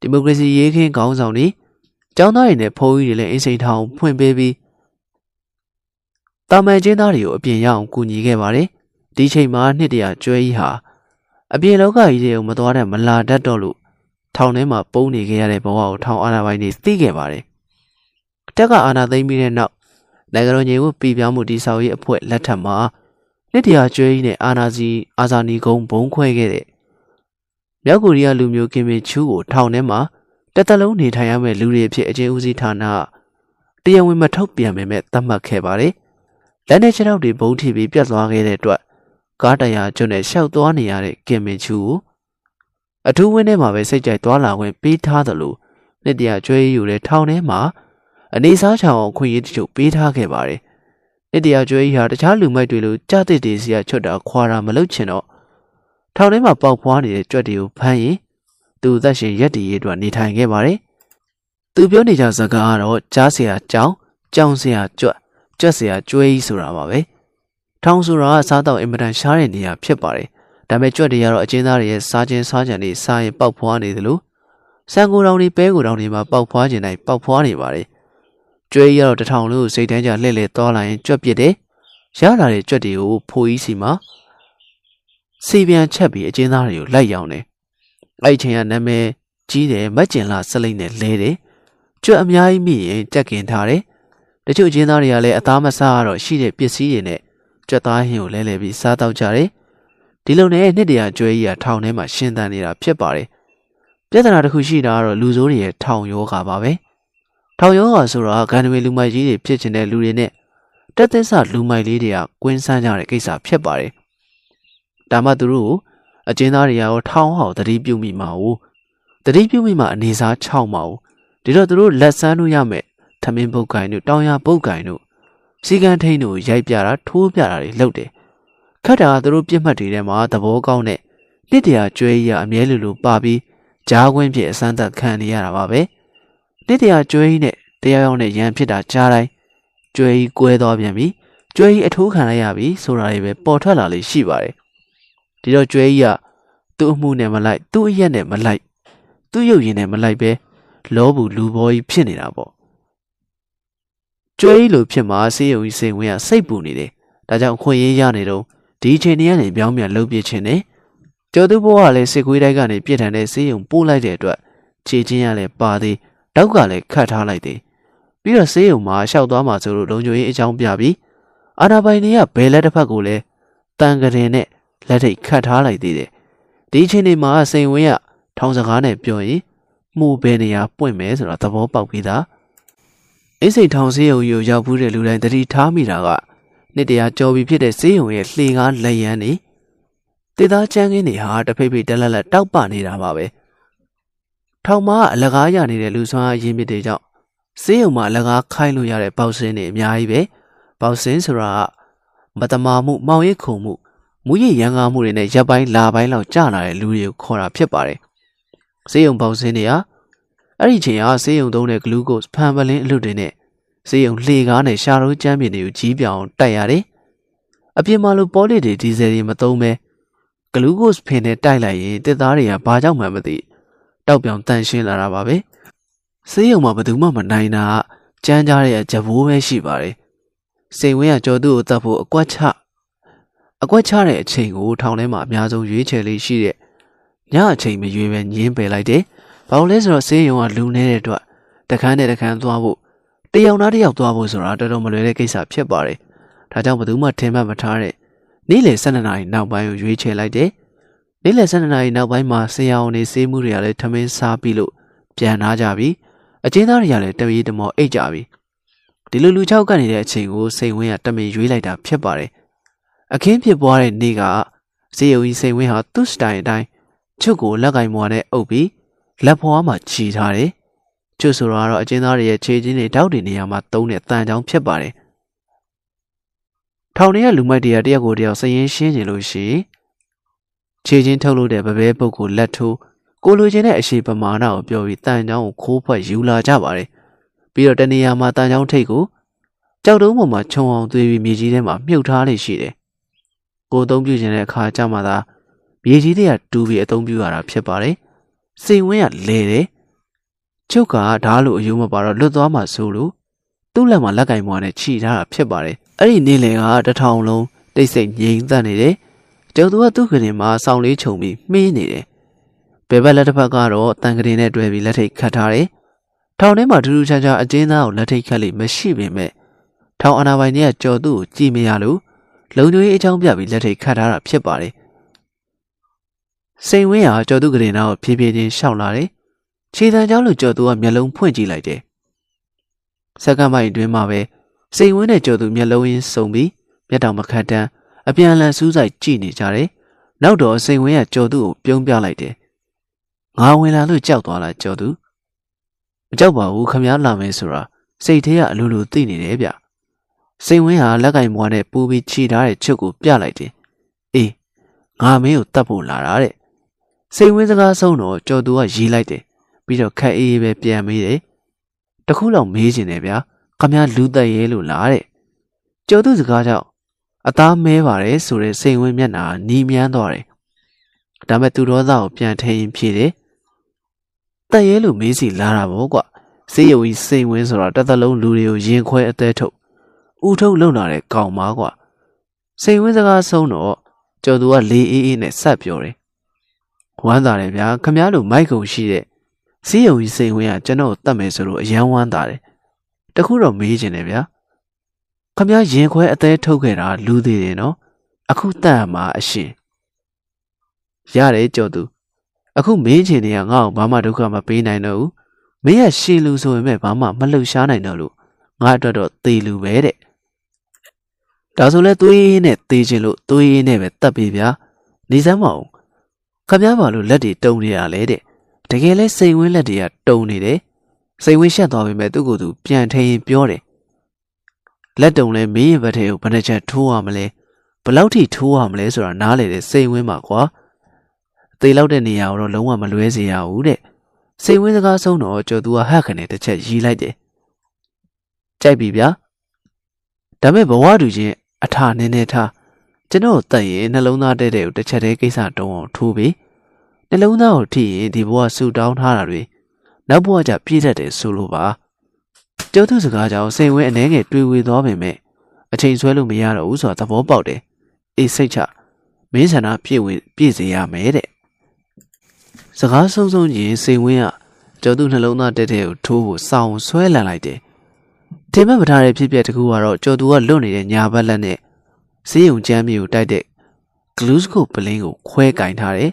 ဒီမိုကရေစီရေးခင်းခေါင်းဆောင်တွေကျောင်းသားတွေနဲ့ဖုန်းကြီးတွေလည်းအင်းစိန်ထောင်ဖွင့်ပေးပြီးတာမန်ကျင်းသားတွေကိုအပြင်ရအောင်ကူညီခဲ့ပါတယ် ဒီချိန်မှာနှစ်တရာကျွဲကြီးဟာအပြင်လောကကြီးတွေကိုမသွားတဲ့မလာတတ်တော့လို့ထောင်ထဲမှာပုန်းနေခဲ့ရတဲ့ဘဝကိုထောင်အာဏာပိုင်တွေသိခဲ့ပါတယ်တက်ကအာဏာသိမ်းပြီးတဲ့နောက်နိုင်ငံတော်ညီကိုပြည်ပြောင်းမှုတည်ဆောက်ရေးအဖွဲ့လက်ထက်မှာနှစ်တရာကျွဲကြီးနဲ့အာနာစီအာဇာနီကုန်းဘုံခွဲခဲ့တဲ့မြောက်ကိုရီးယားလူမျိုးကင်မင်ချူကိုထောင်ထဲမှာတက်တလုံးနေထိုင်ရမယ့်လူတွေအဖြစ်အကျဉ်းဦးစီးဌာနတရားဝင်မထုတ်ပြန်ပေမဲ့သတ်မှတ်ခဲ့ပါတယ်။လက်နဲ့ခြေထောက်တွေဘုံထိပြီးပြတ်သွားခဲ့တဲ့အတွက် ကားတရာကျွန်းနဲ့ရှောက်သွားနေရတဲ့ကင်မင်ချူကို အထူးဝင်းထဲမှာပဲစိတ်ကြိုက်သွားလာခွင့်ပေးထားသလိုနှစ်တရာကျွဲယူတဲ့ထောင်ထဲမှာအနေစားချောင်အောင်ခွင့်ရတချို့ပေးထားခဲ့ပါတယ်နှစ်တရာကျွဲကြီးဟာတခြားလူမိုက်တွေလိုကြားတဲ့တေစီကချွတ်တာခွာတာမလုပ်ချင်တော့ထောင်ထဲမှာပေါက်ဖွားနေတဲ့ကြွက်တွေကိုဖမ်းရင်သူသက်ရှင်ရက်တည်ရေးအတွက်နေထိုင်ခဲ့ပါတယ်သူပြောနေကြစကားကတော့ကြားเสียကြောင်ကြောင်เสียကြွက်ကြွက်เสียကျွဲကြီးဆိုတာပါပဲ ထောင်ဆိုတာကစားတော့အင်မတန်ရှားတဲ့နေရာဖြစ်ပါတယ်ဒါပေမဲ့ကြွက်တွေကတော့အကျဉ်းသားတွေရဲ့စားခြင်းစားကြံတွေစားရင်ပေါက်ဖွားနေသလိုစံကိုတောင်တွေပဲကိုတောင်တွေမှာပေါက်ဖွားခြင်းတိုင်းပေါက်ဖွားနေပါတယ်ကျွဲကြီးကတော့တထောင်လို့စိတ်တန်းကြလှည့်လှည့်သွားလာရင်ကြွက်ပြစ်တယ်ရလာတဲ့ကြွက်တွေကိုဖိုးကြီးစီမှာစီပြန်ချက်ပြီးအကျဉ်းသားတွေကိုလိုက်ရောင်းတယ်အဲ့ဒီချိန်ကနာမည်ကြီးတယ်မက်ကျင်လာစလိမ့်နဲ့လဲတယ်ကြွက်အများကြီးမိရင်ကြက်ကင်ထားတယ်တချို့အကျဉ်းသားတွေကလည်းအသားမစားရတော့ရှိတဲ့ပစ္စည်းတွေနဲ့ ကြွက်သားဟင်းကိုလဲလဲပြီးစားတော့ကြတယ်ဒီလိုနဲ့နှစ်တရာကျွဲကြီးကထောင်ထဲမှာရှင်းတန်နေတာဖြစ်ပါတယ်ပြဿနာတစ်ခုရှိတာကတော့လူဆိုးတွေရဲ့ထောင်ယောဂါပါပဲထောင်ယောဂါဆိုတာဂန္ဓမေလူမိုက်ကြီးတွေဖြစ်ချင်တဲ့လူတွေနဲ့တက်သစ္စာလူမိုက်လေးတွေကကွင်းဆန်းကြတဲ့ကိစ္စဖြစ်ပါတယ်ဒါမှသူတို့ကိုအကျဉ်းသားတွေရောထောင်းဟောက်တတိပြုမိမှာ ਉ တတိပြုမိမှာအနေစား6မှာ ਉ ဒီတော့သူတို့လက်ဆန်းလို့ရမယ်ထမင်းပုတ်ကင်တို့တောင်ရပုတ်ကင်တို့ စီကံထိန်တို့ရိုက်ပြတာထိုးပြတာတွေလုပ်တယ်ခတ်တာကသူတို့ပြစ်မှတ်တွေထဲမှာသဘောကောင်းတဲ့နှစ်တရာကျွဲကြီးကအမြဲလိုလိုပါပြီးကြားခွင်းဖြစ်အစမ်းသက်ခံနေရတာပါပဲနှစ်တရာကျွဲကြီးနဲ့တရားရောက်နဲ့ရန်ဖြစ်တာကြားတိုင်းကျွဲကြီးကွဲသွားပြန်ပြီကျွဲကြီးအထိုးခံလိုက်ရပြီဆိုတာတွေပဲပေါ်ထွက်လာလေးရှိပါတယ်ဒီတော့ကျွဲကြီးကသူ့အမှုနဲ့မလိုက်သူ့အရက်နဲ့မလိုက်သူ့ရုပ်ရည်နဲ့မလိုက်ပဲလောဘူးလူဘောကြီးဖြစ်နေတာပေါ့ ကျွဲကြီးလိုဖြစ်မှာဆေးရုံကြီးစိတ်ဝင်ကစိတ်ပူနေတယ်ဒါကြောင့်ခွင့်ရရနေတော့ဒီအချိန်တည်းကနေပြောင်းပြန်လှုပ်ပြခြင်းနဲ့ကျော်သူဘဝကလည်းစစ်ကွေးတိုင်းကနေပြစ်ထန်တဲ့ဆေးရုံပို့လိုက်တဲ့အတွက်ခြေချင်းရလည်းပါသေးတောက်ကလည်းခတ်ထားလိုက်သေးပြီးတော့ဆေးရုံမှာရှောက်သွားမှဆိုလို့လုံခြုံရေးအကြောင်းပြပြီးအာနာပိုင်တွေကဘယ်လက်တစ်ဖက်ကိုလည်းတန်ကရင်နဲ့လက်ထိတ်ခတ်ထားလိုက်သေးတယ်ဒီအချိန်ဒီမှာစိန်ဝင်းကထောင်စကားနဲ့ပြောရင်မှုဘယ်နေရာပွင့်မယ်ဆိုတာသဘောပေါက်ပြီးသား အိစိတ်ထောင်ဆေးရုံကြီးကိုရောက်ဘူးတဲ့လူတိုင်းတတိထားမိတာကနှစ်တရာကြော်ပြီးဖြစ်တဲ့ဆေးရုံရဲ့လှေကားလက်ရန်နေတေသားချမ်းကင်းတွေဟာတဖိတ်ဖိတ်တက်လက်လက်တောက်ပနေတာပါပဲထောင်မကအလကားရနေတဲ့လူဆွမ်းအရင်းမြစ်တွေကြောင့်ဆေးရုံမှာအလကားခိုင်းလို့ရတဲ့ပေါက်စင်းတွေအများကြီးပဲပေါက်စင်းဆိုတာကမတမာမှုမောင်ရိပ်ခုံမှုမူရည်ရန်ကားမှုတွေနဲ့ရပ်ပိုင်းလာပိုင်းလောက်ကြာလာတဲ့လူတွေကိုခေါ်တာဖြစ်ပါတယ်ဆေးရုံပေါက်စင်းတွေဟာ အဲ့ဒီချိန်ကဆေးရုံသုံးတဲ့ဂလူးကို့စ်ဖန်ပလင်းအလွတ်တွေနဲ့ဈေးုံလှေကားနဲ့ရှာရိုးကျမ်းပြင်တွေကိုကြီးပြောင်တိုက်ရတယ်။အပြင်မှာလိုပေါ်လစ်တွေဒီဇယ်တွေမသုံးပဲဂလူးကို့စ်ဖင်နဲ့တိုက်လိုက်ရင်တစ်သားတွေကဘာကြောင့်မှမသိတောက်ပြောင်တန်ရှင်းလာတာပါပဲ။ဈေးုံမှာဘယ်သူမှမနိုင်တာကြမ်းကြတဲ့ကြဘိုးပဲရှိပါတယ်။စိန်ဝင်းကကြော်သူ့ကိုတတ်ဖို့အကွက်ချအကွက်ချတဲ့အချိန်ကိုထောင်ထဲမှာအများဆုံးရွေးချယ်လေးရှိတဲ့ညအချိန်မရွေးပဲညင်းပယ်လိုက်တယ်။ ဘာလို့လဲဆိုတော့ဆေးရုံကလူနေတဲ့အတွက်တခန်းနဲ့တခန်းသွားဖို့တယောက်သားတယောက်သွားဖို့ဆိုတာတော်တော်မလွယ်တဲ့ကိစ္စဖြစ်ပါတယ်။ဒါကြောင့်ဘယ်သူမှထင်မှတ်မထားတဲ့နေ့လယ်12နာရီနောက်ပိုင်းကိုရွေးချယ်လိုက်တယ်။နေ့လယ်12နာရီနောက်ပိုင်းမှာဆရာဝန်တွေစေးမှုတွေကလည်းထမင်းစားပြီးလို့ပြန်လာကြပြီ။အကျဉ်းသားတွေကလည်းတပြေးတမောအိတ်ကြပြီ။ဒီလိုလူချောက်ကနေတဲ့အချိန်ကိုစိန်ဝင်းကတမင်ရွေးလိုက်တာဖြစ်ပါတယ်။အခင်းဖြစ်ပွားတဲ့နေ့ကဇေယုံကြီးစိန်ဝင်းဟာသူ့စတိုင်အတိုင်းချုပ်ကိုလက်ကင်မွာနဲ့အုပ်ပြီး လက်ဖွားမှာခြီထားတယ်။ကျွတ်ဆိုတော့အကျဉ်းသားတွေရဲ့ခြေချင်းတွေတောက်တွေနေရာမှာတုံးတဲ့တန်ချောင်းဖြစ်ပါတယ်။ထောင်ထဲကလူမိုက်တွေကတယောက်ကိုတယောက်စရင်ရှင်းနေလို့ရှိခြေချင်းထုတ်လို့တဲ့ဗပဲပုတ်ကိုလက်ထိုးကိုလိုချင်တဲ့အရှိပမာဏကိုပြောပြီးတန်ချောင်းကိုခိုးဖွက်ယူလာကြပါတယ်။ပြီးတော့တနေရာမှာတန်ချောင်းထိတ်ကိုကြောက်တုံးပေါ်မှာခြုံအောင်သွေးပြီးမြေကြီးထဲမှာမြုပ်ထားလေးရှိတယ်။ကိုအသုံးပြုခြင်းတဲ့အခါကျမှသာမြေကြီးတွေကတူပြီးအသုံးပြုရတာဖြစ်ပါတယ်။ စိန်ဝင်းကလဲတယ်ချုပ်ကဓားလိုအယိုးမပါတော့လွတ်သွားမှဆိုလို့သူ့လက်မှာလက်ကင်မွားနဲ့ခြိထားတာဖြစ်ပါတယ်အဲ့ဒီနေ့လယ်ကတထောင်လုံးတိတ်ဆိတ်ငြိမ်သက်နေတယ်ကျော်သူကသူ့ခရင်မှာစောင်းလေးခြုံပြီးမှေးနေတယ်ဘယ်ဘက်လက်တစ်ဖက်ကတော့တန်ကရင်နဲ့တွဲပြီးလက်ထိတ်ခတ်ထားတယ်ထောင်ထဲမှာထူးထူးခြားခြားအကျဉ်းသားကိုလက်ထိတ်ခတ်လိမရှိပေမဲ့ထောင်အာဏာပိုင်တွေကကြော်သူ့ကိုကြည်မရလို့လုံခြုံရေးအကြောင်းပြပြီးလက်ထိတ်ခတ်ထားတာဖြစ်ပါတယ် စိန်ဝင်းဟာကြော်သူကရင်သားကိုဖြည်းဖြည်းချင်းရှောက်လာတယ်ခြေတံကြောင်းလိုကြော်သူကမျက်လုံးဖွင့်ကြည့်လိုက်တယ်။စက္ကန့်ပိုင်းအတွင်းမှာပဲစိန်ဝင်းနဲ့ကြော်သူမျက်လုံးရင်းစုံပြီးမျက်တောင်မခတ်တန်းအပြန်အလှန်စူးစိုက်ကြည့်နေကြတယ်။နောက်တော့စိန်ဝင်းကကြော်သူကိုပြုံးပြလိုက်တယ်ငါဝင်လာလို့ကြောက်သွားလားကြော်သူမကြောက်ပါဘူးခမည်းလာမယ်ဆိုတာစိတ်ထဲကအလိုလိုသိနေတယ်ဗျစိန်ဝင်းဟာလက်ကင်ဘွားနဲ့ပူပြီးခြိထားတဲ့ချုပ်ကိုပြလိုက်တယ်အေးငါမင်းကိုတတ်ဖို့လာတာတဲ့ စိန်ဝင်းစကားဆုံးတော့ကြော်သူကရေးလိုက်တယ်ပြီးတော့ခက်အေးအေးပဲပြန်မေးတယ်တခုလောက်မေးချင်တယ်ဗျာခမည်းလူသက်ရဲလို့လားတဲ့ကျော်သူစကားကြောင့်အသားမဲပါတယ်ဆိုတဲ့စိန်ဝင်းမျက်နှာနီးမြန်းသွားတယ်ဒါမဲ့သူတော်သားကိုပြန်ထည့်ရင်ဖြေတယ်တက်ရဲလို့မေးစီလာတာပေါ့ကွစေးရုံကြီးစိန်ဝင်းဆိုတာတစ်သက်လုံးလူတွေကိုရင်ခွဲအသေးထုတ်ဥထုတ်လုံလာတဲ့ကောင်ပါကွစိန်ဝင်းစကားဆုံးတော့ကျော်သူကလေးအေးအေးနဲ့ဆက်ပြောတယ် ဝမ်းသာတယ်ဗျာခမားလိုမိုက်ကုံရှိတဲ့စေးရုံကြီးစိန်ဝင်းကကျွန်တော်တတ်မယ်ဆိုလို့အယံဝမ်းသာတယ်တခုတော့မေးချင်တယ်ဗျာခမရင်ခွဲအသေးထုတ်ခဲ့တာလူသေးတယ်နော်အခုတတ်ရမှာအရှင်ရတယ်ကြော်သူအခုမင်းချင်တွေကငါ့ကိုဘာမှဒုက္ခမပေးနိုင်တော့ဘူးမင်းရရှင်လူဆိုရင်မဲ့ဘာမှမလှုပ်ရှားနိုင်တော့လို့ငါအတွက်တော့သေလူပဲတဲ့ဒါဆိုလဲသွေးနဲ့သေခြင်းလို့သွေးနဲ့ပဲတတ်ပြီဗျာနေစမ်းမအောင် ခမဘာလို့လက်တွေတုံနေရလဲတဲ့တကယ်လဲစိန်ဝင်းလက်တွေကတုံနေတယ်စိန်ဝင်းရှက်သွားပြီမဲ့သူ့ကိုယ်သူပြန်ထရင်ပြောတယ်လက်တုံလဲမင်းရဲ့ဘက်ထဲကိုဘယ်နှချက်ထိုးရမလဲဘယ်လောက်ထိထိုးရမလဲဆိုတာနားလေတဲ့စိန်ဝင်းမှာကွာသေလောက်တဲ့နေရာကိုတော့လုံးဝမလွဲစေရဘူးတဲ့စိန်ဝင်းစကားဆုံးတော့ကျော်သူကဟက်ခနဲ့တစ်ချက်ရီးလိုက်တယ်ကြိုက်ပြီဗျာဒါမဲ့ဘဝတူချင်းအထာနည်းနည်းထား ကျွန်တော်တတ်ရင်နှလုံးသားတဲ့တဲ့ကိုတစ်ချက်တည်းကိစ္စတုံးအောင်ထိုးပြီးနှလုံးသားကိုထိရင်ဒီဘဝဆူတောင်းထားတာတွေနောက်ဘဝကျပြည့်တတ်တယ်ဆိုလိုပါကျောသူစကားကြောင့်စိန်ဝဲအနေငယ်တွေးဝေသွားပေမဲ့အချိန်ဆွဲလို့မရတော့ဘူးဆိုတာသဘောပေါက်တယ်အေးစိတ်ချမင်းဆန္ဒပြည့်ဝပြည့်စေရမယ်တဲ့စကားဆုံးဆုံးချင်းစိန်ဝင်းကကျောသူနှလုံးသားတက်တဲ့ကိုထိုးဖို့စောင်းဆွဲလန်လိုက်တယ်တင်မပထားတဲ့ဖြစ်ပျက်တကူကတော့ကျော်သူကလွတ်နေတဲ့ညာဘက်လက်နဲ့ စေးရုံချမ်းမြေကိုတိုက်တဲ့ glucose ပလင်းကိုခွဲကင်ထားတယ်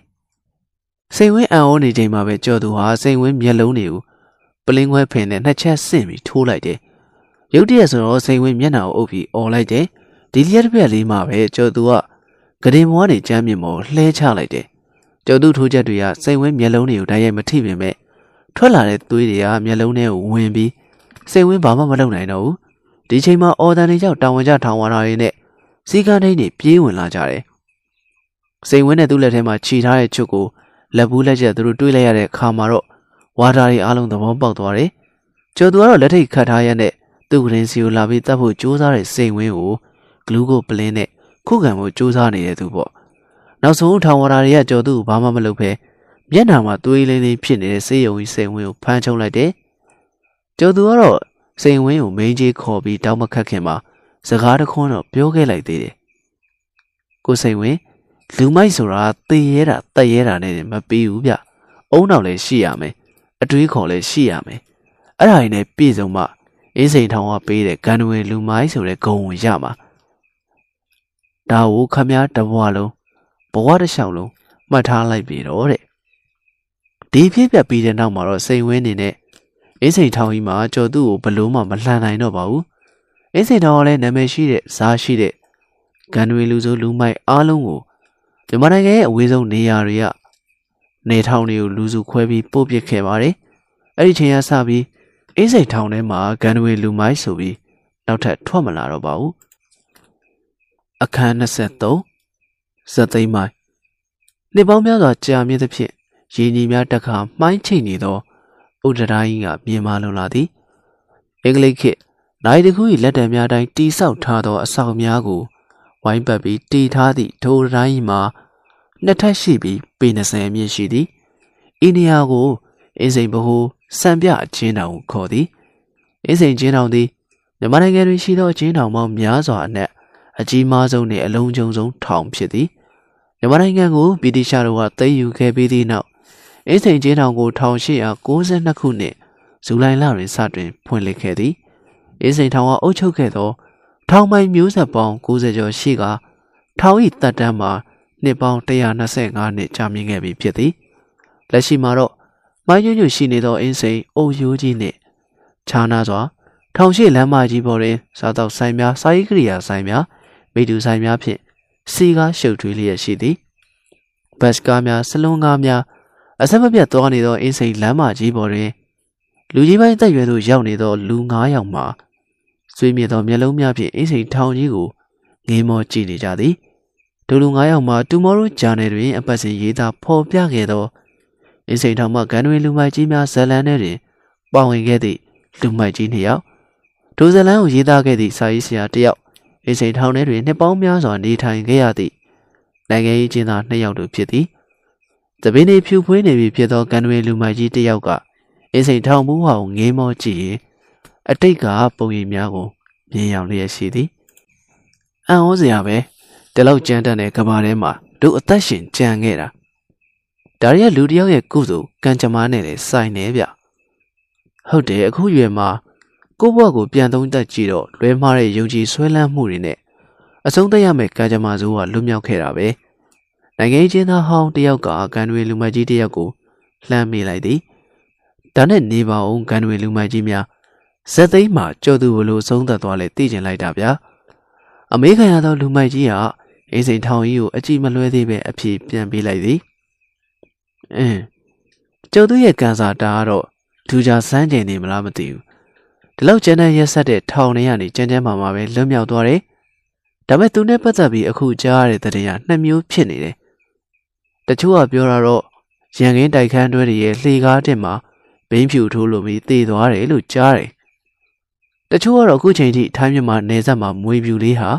စိန်ဝင်းအံ့ဩနေချိန်မှာပဲကျော်သူဟာစိန်ဝင်းမျက်လုံးတွေကိုပလင်းခွဲဖင်နဲ့နှစ်ချက်ဆင့်ပြီးထိုးလိုက်တယ်။ရုတ်တရက်ဆိုတော့စိန်ဝင်းမျက်နှာကိုအုပ်ပြီးអော်လိုက်တယ်။ဒီလျက်တစ်ပြက်လေးမှာပဲကျော်သူကဂရင်မွားနေကြမ်းမြင့်မောလှဲချလိုက်တယ်။ကျော်သူထိုးချက်တွေကစိန်ဝင်းမျက်လုံးတွေကိုတိုက်ရိုက်မထိပင်မဲ့ထွက်လာတဲ့သွေးတွေကမျက်လုံးထဲကိုဝင်ပြီးစိန်ဝင်းဘာမှမလုပ်နိုင်တော့ဘူး။ဒီချိန်မှာအော်တန်တွေကြောင့်တောင်ဝင်ကြထောင်ဝါတာတွေနဲ့ စီကန်းထိန်တွေပြေးဝင်လာကြတယ်။စိန်ဝင်းနဲ့သူ့လက်ထဲမှာခြိထားတဲ့ချုပ်ကိုလက်ဘူးလက်ချက်သူတို့တွေးလိုက်ရတဲ့အခါမှာတော့ဝါတာတွေအားလုံးသဘောပေါက်သွားတယ်။ကျော်သူကတော့လက်ထိတ်ခတ်ထားရတဲ့သူ့ကရင်စီကိုလာပြီးတတ်ဖို့ကြိုးစားတဲ့စိန်ဝင်းကိုဂလူးကိုပလင်းနဲ့ခုခံဖို့ကြိုးစားနေတဲ့သူပေါ့။နောက်ဆုံးထောင်ဝါတာတွေကကျော်သူကိုဘာမှမလုပ်ဘဲမျက်နှာမှာသွေးလေးလေးဖြစ်နေတဲ့စေယုံကြီးစိန်ဝင်းကိုဖမ်းချုံလိုက်တယ်။ကျော်သူကတော့စိန်ဝင်းကိုမင်းကြီးခေါ်ပြီးတောင်းမခတ်ခင်မှာ စကားတခွန်းတော့ပြောခဲ့လိုက်သေးတယ်။ကိုစိန်ဝင်းလူမိုက်ဆိုတာသေရဲတာတက်ရဲတာနဲ့မပြီးဘူးဗျ။အုံနောက်လည်းရှိရမယ်။အတွေးခေါ်လည်းရှိရမယ်။အဲ့ဒါတွေနဲ့ပြည့်စုံမှအင်းစိန်ထောင်ကပေးတဲ့ဂန်နဝေလူမိုက်ဆိုတဲ့ဂုံဝင်ရမှာ။ဒါကိုခမည်းတဘွားလုံးဘဝတစ်လျှောက်လုံးမှတ်ထားလိုက်ပြီတော့တဲ့။ဒီဖြစ်ပြပြီးတဲ့နောက်မှာတော့စိန်ဝင်းနေနဲ့အင်းစိန်ထောင်ကြီးမှာကြော်သူ့ကိုဘလို့မှမလှန်နိုင်တော့ပါဘူး။ အင်းစိန်ထောင်ကလည်းနာမည်ရှိတဲ့ဇာရှိတဲ့ဂန်နဝေလူဆိုလူမိုက်အားလုံးကိုမြန်မာနိုင်ငံရဲ့အဝေးဆုံးနေရာတွေကနေထောင်တွေကိုလူစုခွဲပြီးပို့ပစ်ခဲ့ပါတယ်။အဲ့ဒီချိန်ကစပြီးအေးစိတ်ထောင်ထဲမှာဂန်နဝေလူမိုက်ဆိုပြီးနောက်ထပ်ထွက်မလာတော့ပါဘူး။အခန်း23ဇက်သိမ်းမိုင်းနှစ်ပေါင်းများစွာကြာမြင့်သဖြင့်ရင်းနှီးများတက်ခါမှိုင်းချိတ်နေသောဥဒရာကြီးကမြင်မာလုံလာသည်အင်္ဂလိပ်ခေတ် နိုင်တခု၏လက်တံများတိုင်းတီဆောက်ထားသောအဆောက်များကိုဝိုင်းပတ်ပြီးတီထားသည့်ထိုတိုင်းမှာနှစ်ထပ်ရှိပြီးပေ20အမြင့်ရှိသည်ဤနေရာကိုအင်းစိန်ဘဟုစံပြအချင်းတောင်ခေါ်သည်အင်းစိန်ချင်းတောင်သည်မြန်မာနိုင်ငံတွင်ရှိသောအချင်းတောင်ပေါင်းများစွာအနက်အကြီးမားဆုံးနှင့်အလုံးကျုံဆုံးထောင်ဖြစ်သည်မြန်မာနိုင်ငံကိုဗြိတိရှတို့ကသိမ်းယူခဲ့ပြီးသည့်နောက်အင်းစိန်ချင်းတောင်ကို1892ခုနှစ်ဇူလိုင်လတွင်စတင်ဖွင့်လှစ်ခဲ့သည် အင်းစိန်ထောင်ကအုပ်ချုပ်ခဲ့သောထောင်ပိုင်မျိုးဆက်ပေါင်း90ကျော်ရှိကထောင်၏တပ်တန်းမှာနှစ်ပေါင်း125နှစ်ကြာမြင့်ခဲ့ပြီဖြစ်သည်လက်ရှိမှာတော့မိုင်းညွညွရှိနေသောအင်းစိန်အုပ်ရိုးကြီးနှင့်ခြားနာစွာထောင်ရှိလမ်းမကြီးပေါ်တွင်စားတော့ဆိုင်များစာရေးကရိယာဆိုင်များမိတူဆိုင်များဖြင့်စီကားရှုပ်ထွေးလျက်ရှိသည်ဘတ်ကားများစလုံးကားများအဆက်မပြတ်သွားနေသောအင်းစိန်လမ်းမကြီးပေါ်တွင်လူကြီးပိုင်းတက်ရွယ်သို့ရောက်နေသောလူ9ယောက်မှ ဆွေးမြေသောမျက်လုံးများဖြင့်အင်းစိန်ထောင်ကြီးကိုငေးမောကြည့်နေကြသည်ဒူလူ9ယောက်မှ Tomorrow Journal တွင်အပတ်စဉ်ရေးသားဖော်ပြခဲ့သောအင်းစိန်ထောင်မှဂန်နွေလူမိုက်ကြီးများဇလန်ထဲတွင်ပါဝင်ခဲ့သည့်လူမိုက်ကြီးနှစ်ယောက်ဒိုဇလန်ကိုရေးသားခဲ့သည့်စာရေးဆရာတစ်ယောက်အင်းစိန်ထောင်ထဲတွင်နှစ်ပေါင်းများစွာနေထိုင်ခဲ့ရသည့်နိုင်ငံရေးကျင်းသားနှစ်ယောက်တို့ဖြစ်သည်တပင်းနေဖြူဖွေးနေပြီဖြစ်သောကန်နွေလူမိုက်ကြီးတစ်ယောက်ကအင်းစိန်ထောင်မှုဟောင်ငေးမောကြည့်ရင် အတိတ်ကပုံရိပ်များကိုမြင်ရောက်လျက်ရှိသည်အံ့ဩစရာပဲတလောက်ကြမ်းတမ်းတဲ့ကဘာထဲမှာတို့အသက်ရှင်ကြံခဲ့တာဒါရီကလူတယောက်ရဲ့ကုသိုလ်ကံကြမ္မာနဲ့လည်းစိုင်နေဗျဟုတ်တယ်အခုရွယ်မှာကိုယ့်ဘဝကိုပြန်သုံးသပ်ကြည့်တော့လွဲမှားတဲ့ယုံကြည်ဆွဲလန်းမှုတွေနဲ့အဆုံးသတ်ရမယ့်ကံကြမ္မာစိုးကလွတ်မြောက်ခဲ့တာပဲနိုင်ငံချင်းသားဟောင်းတယောက်ကကန်တွေလူမကြီးတယောက်ကိုလှမ်းမိလိုက်သည်ဒါနဲ့နေပါအောင်ကန်တွေလူမကြီးများ ဇက်သိမ်းမှာကြော်သူဘလို့ဆုံးသက်သွားလဲသိကျင်လိုက်တာဗျာအမေခံရသောလူမိုက်ကြီးကအိစိန်ထောင်ကြီးကိုအကြည့်မလွဲသေးပဲအဖြေပြန်ပေးလိုက်သည်အင်းကျော်သူရဲ့ကန်စာတာကတော့ဒူကြစမ်းကျင်နေမလားမသိဘူးဒီလောက်ကျန်းတဲ့ရက်ဆက်တဲ့ထောင်ထဲကနေကြမ်းကြမ်းမာမာပဲလွတ်မြောက်သွားတယ်ဒါပေမဲ့သူနဲ့ပတ်သက်ပြီးအခုကြားရတဲ့တဲ့ရနှစ်မျိုးဖြစ်နေတယ်တချို့ကပြောတာတော့ရန်ကင်းတိုက်ခန်းတွဲတွေရဲ့လှေကားတင်မှာဘိန်းဖြူထိုးလို့ပြီးသေသွားတယ်လို့ကြားတယ် တချို့ကတော့အခုချိန်ထိထိုင်းမြန်မာနယ်စပ်မှာမွေပြူလေးဟာ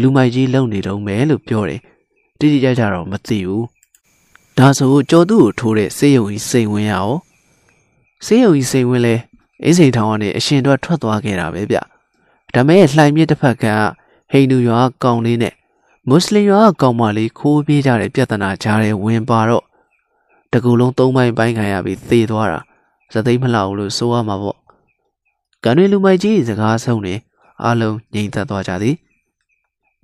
လူမိုက်ကြီးလုံနေတော့မယ်လို့ပြောတယ်တိတိကျကျတော့မသိဘူးဒါဆိုကြော်သူ့ကိုထိုးတဲ့စေယုံကြီးစိန်ဝင်ရအောင်စေယုံကြီးစိန်ဝင်လဲအင်းစိန်ထောင်ကနေအရှင်တို့ထွက်သွားခဲ့တာပဲဗျဒါမဲ့လှိုင်မြစ်တစ်ဖက်ကဟိန္ဒူရွာကောင်လေးနဲ့မွတ်စလင်ရွာကောင်မလေးခိုးပြေးကြတဲ့ပြဿနာကြားတဲ့ဝင်ပါတော့တကူလုံးသုံးပိုင်းပိုင်းခံရပြီးသေသွားတာသသိမ်းမလှဘူးလို့ဆိုရမှာပေါ့ ကံတွေလူမိုက်ကြီးစကားဆုံးနေအားလုံးငြိမ်သက်သွားကြသည်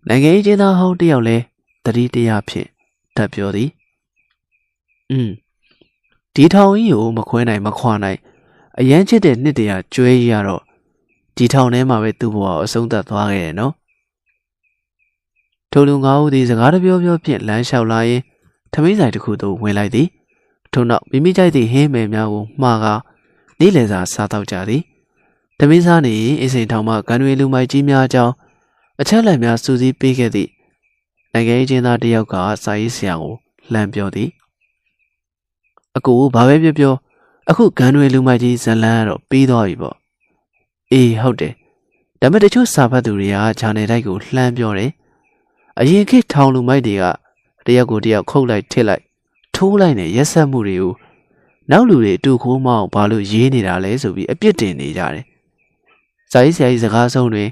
နိုင်ငံရေးချင်းသားဟောင်းတယောက်လဲတတိတရားဖြင့်ထပ်ပြောသည်อืมဒီထောင်ကြီးကိုမခွဲနိုင်မခွာနိုင်အရန်ချစ်တဲ့နှစ်တရာကျွဲရတော့ဒီထောင်ထဲမှာပဲသူ့ဘဝကိုအဆုံးသတ်သွားခဲ့တယ်နော်ထိုလူငါးဦးသည်စကားတပြောပြောဖြင့်လမ်းလျှောက်လာရင်ထမင်းဆိုင်တစ်ခုသို့ဝင်လိုက်သည်ထို့နောက်မိမိကြိုက်သည့်ဟင်းမယ်များကိုမှားကာနေ့လည်စာစားတော့ကြသည် ထမင်းစားနေရင်အစိန်ထောင်မှဂန်တွေလူမိုက်ကြီးများအကြောင်းအချက်လက်များစူးစီးပေးခဲ့သည့်နိုင်ငံရေးချင်းသားတယောက်ကစာရေးဆရာကိုလှမ်းပြောသည်အကူဘာပဲပြောပြောအခုဂန်တွေလူမိုက်ကြီးဇလန်းကတော့ပြီးသွားပြီပေါ့အေးဟုတ်တယ်ဒါပေမဲ့တချို့စာဖတ်သူတွေကဂျာနယ်တိုက်ကိုလှမ်းပြောတယ်အရင်ခေတ်ထောင်လူမိုက်တွေကတယောက်ကိုတယောက်ခုတ်လိုက်ထစ်လိုက်ထိုးလိုက်နဲ့ရက်ဆက်မှုတွေကိုနောက်လူတွေတူခိုးမအောင်ဘာလို့ရေးနေတာလဲဆိုပြီးအပြစ်တင်နေကြတယ်။ ဇာကြီးဆရာကြီးစကားဆုံးတွင်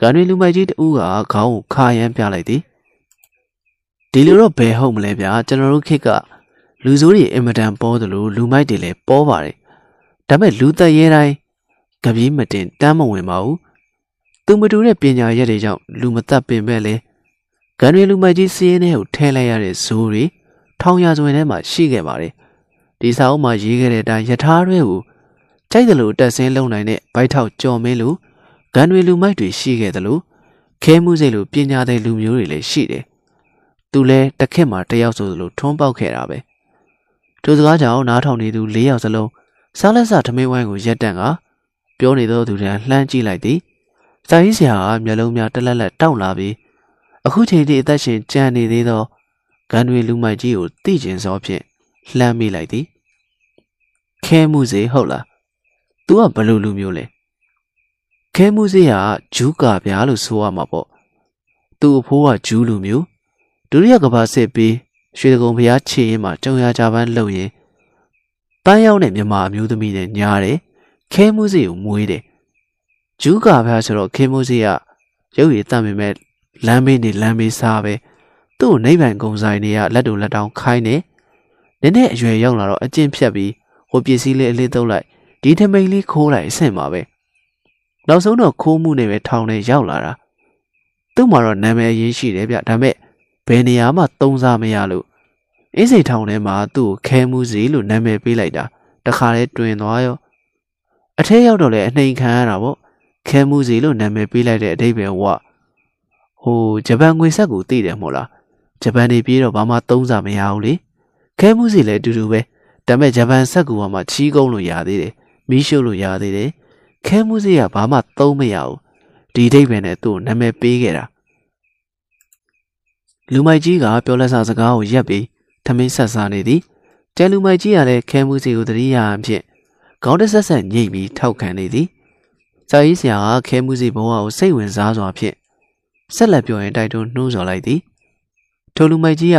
ဂန်ရီလူမိုက်ကြီးတဦးကခေါင်းကိုခါရမ်းပြလိုက်သည်။ဒီလိုတော့ဘယ်ဟုတ်မလဲဗျာကျွန်တော်တို့ခေတ်ကလူဆိုးတွေအင်မတန်ပေါ်သလိုလူမိုက်တွေလည်းပေါ်ပါတယ်။ဒါပေမဲ့လူသက်ရဲတိုင်းကပီးမတင်တမ်းမဝင်ပါဘူး။သူမတူတဲ့ပညာရက်တွေကြောင့်လူမသက်ပင်ပဲလေဂန်ရီလူမိုက်ကြီးစီးရင်ထဲကိုထဲလိုက်ရတဲ့ဇိုးတွေထောင်ရစွင်ထဲမှာရှိခဲ့ပါတယ်။ဒီစာအုပ်မှာရေးခဲ့တဲ့အတိုင်းယထာတွေကို ကြိုက်တယ်လို့တက်ဆင်းလုံနိုင်တဲ့ဘိုက်ထောက်ကြော်မင်းလူဂန်တွေလူမိုက်တွေရှိခဲ့တယ်လို့ခဲမှုစိတ်လိုပညာတဲ့လူမျိုးတွေလည်းရှိတယ်။သူလဲတစ်ခက်မှာတယောက်ဆိုသလိုထွန်းပေါက်ခဲ့တာပဲ။ထိုစကားကြောင့်နားထောင်နေသူ၄ယောက်စလုံးစားလက်စထမင်းဝိုင်းကိုရက်တန့်ကပြောနေသောသူတန်းလှမ်းကြည့်လိုက်သည်။စာရေးဆရာကမျက်လုံးများတလက်လက်တောက်လာပြီးအခုချိန်ထိအသက်ရှင်ကြံနေသေးသောဂန်တွေလူမိုက်ကြီးကိုသိကျင်စောဖြင့်လှမ်းမိလိုက်သည်ခဲမှုစေဟုတ်လား तू ကဘလို့လူမျိုးလဲခဲမှုစေကဂျူးကာဗျာလို့ဆိုရမှာပေါ့သူ့အဖိုးကဂျူးလူမျိုးဒုတိယကဘာစစ်ပြီးရွှေတကုံဖျားချေရင်မှာကြုံရကြပန်းလှုပ်ရင်ပန်းရောက်တဲ့မြမအမျိုးသမီးနဲ့ညားတယ်ခဲမှုစေကိုမွေးတယ်ဂျူးကာဗျာဆိုတော့ခဲမှုစေကရုပ်ရည်တတ်ပေမဲ့လမ်းမေးနေလမ်းမေးစားပဲသူ့နိဗ္ဗာန်ဂုံဆိုင်တွေကလက်တူလက်တောင်းခိုင်းနေနည်းနည်းအရွယ်ရောက်လာတော့အကျင့်ဖြတ်ပြီးဟိုပစ္စည်းလေးအလေးသုံးလိုက် ဒီထမိန်လေးခိုးလိုက်အဆင့်ပါပဲနောက်ဆုံးတော့ခိုးမှုနဲ့ပဲထောင်ထဲရောက်လာတာသူ့မှာတော့နာမည်ရင်းရှိတယ်ဗျဒါမဲ့ဘယ်နေရာမှသုံးစားမရလို့အင်းစိတ်ထောင်ထဲမှာသူ့ကိုခဲမှုစီလို့နာမည်ပေးလိုက်တာတခါလဲတွင်သွားရောအထဲရောက်တော့လေအနှိမ်ခံရတာပေါ့ခဲမှုစီလို့နာမည်ပေးလိုက်တဲ့အတိတ်ပဲဝဟိုဂျပန်ငွေဆက်ကိုသိတယ်မို့လားဂျပန်နေပြေးတော့ဘာမှသုံးစားမရဘူးလေခဲမှုစီလည်းအတူတူပဲဒါပေမဲ့ဂျပန်စက်ကူပေါ်မှာချီးကုန်းလို့ရသေးတယ် မီးရှို့လို့ရသေးတယ်ခဲမှုစေးကဘာမှသုံးမရဘူးဒီဒိတ်ပဲနဲ့သူ့နာမည်ပေးခဲ့တာလူမိုက်ကြီးကပြောလက်စာစကားကိုရက်ပြီးထမင်းဆက်စားနေသည်ကျန်လူမိုက်ကြီးကလည်းခဲမှုစေးကိုတတိယအဖြစ်ခေါင်းတဆက်ဆက်ညှိပြီးထောက်ခံနေသည်စာရေးဆရာကခဲမှုစေးဘဝကိုစိတ်ဝင်စားစွာဖြင့်ဆက်လက်ပြောရင်တိုက်တွန်းနှိုးဆော်လိုက်သည်ထိုလူမိုက်ကြီးက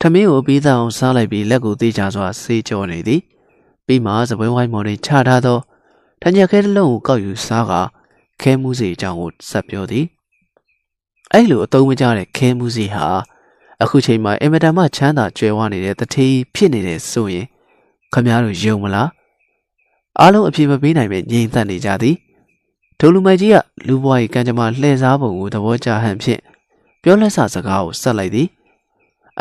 ထမင်းကိုပြီးသားအောင်စားလိုက်ပြီးလက်ကိုသေးချစွာဆေးကြောနေသည် ပြီးမှစပွဲဝိုင်းမော်တွင်ချထားသောတညက်ခဲတစ်လုံးကိုကောက်ယူစားကခဲမှုစီအကြောင်းကိုဆက်ပြောသည်အဲ့လိုအသုံးမကျတဲ့ခဲမှုစီဟာအခုချိန်မှာအင်မတန်မှချမ်းသာကြွယ်ဝနေတဲ့တထေးဖြစ်နေတဲ့ဆိုရင်ခမည်းတော်ယုံမလားအားလုံးအပြည့်မပေးနိုင်ပဲငြိမ်သက်နေကြသည်ဒိုလူမိုက်ကြီးကလူဘွားကြီးကံကြမ္မာလှည့်စားပုံကိုသဘောကျဟန်ဖြင့်ပြောလက်ဆစကားကိုဆက်လိုက်သည်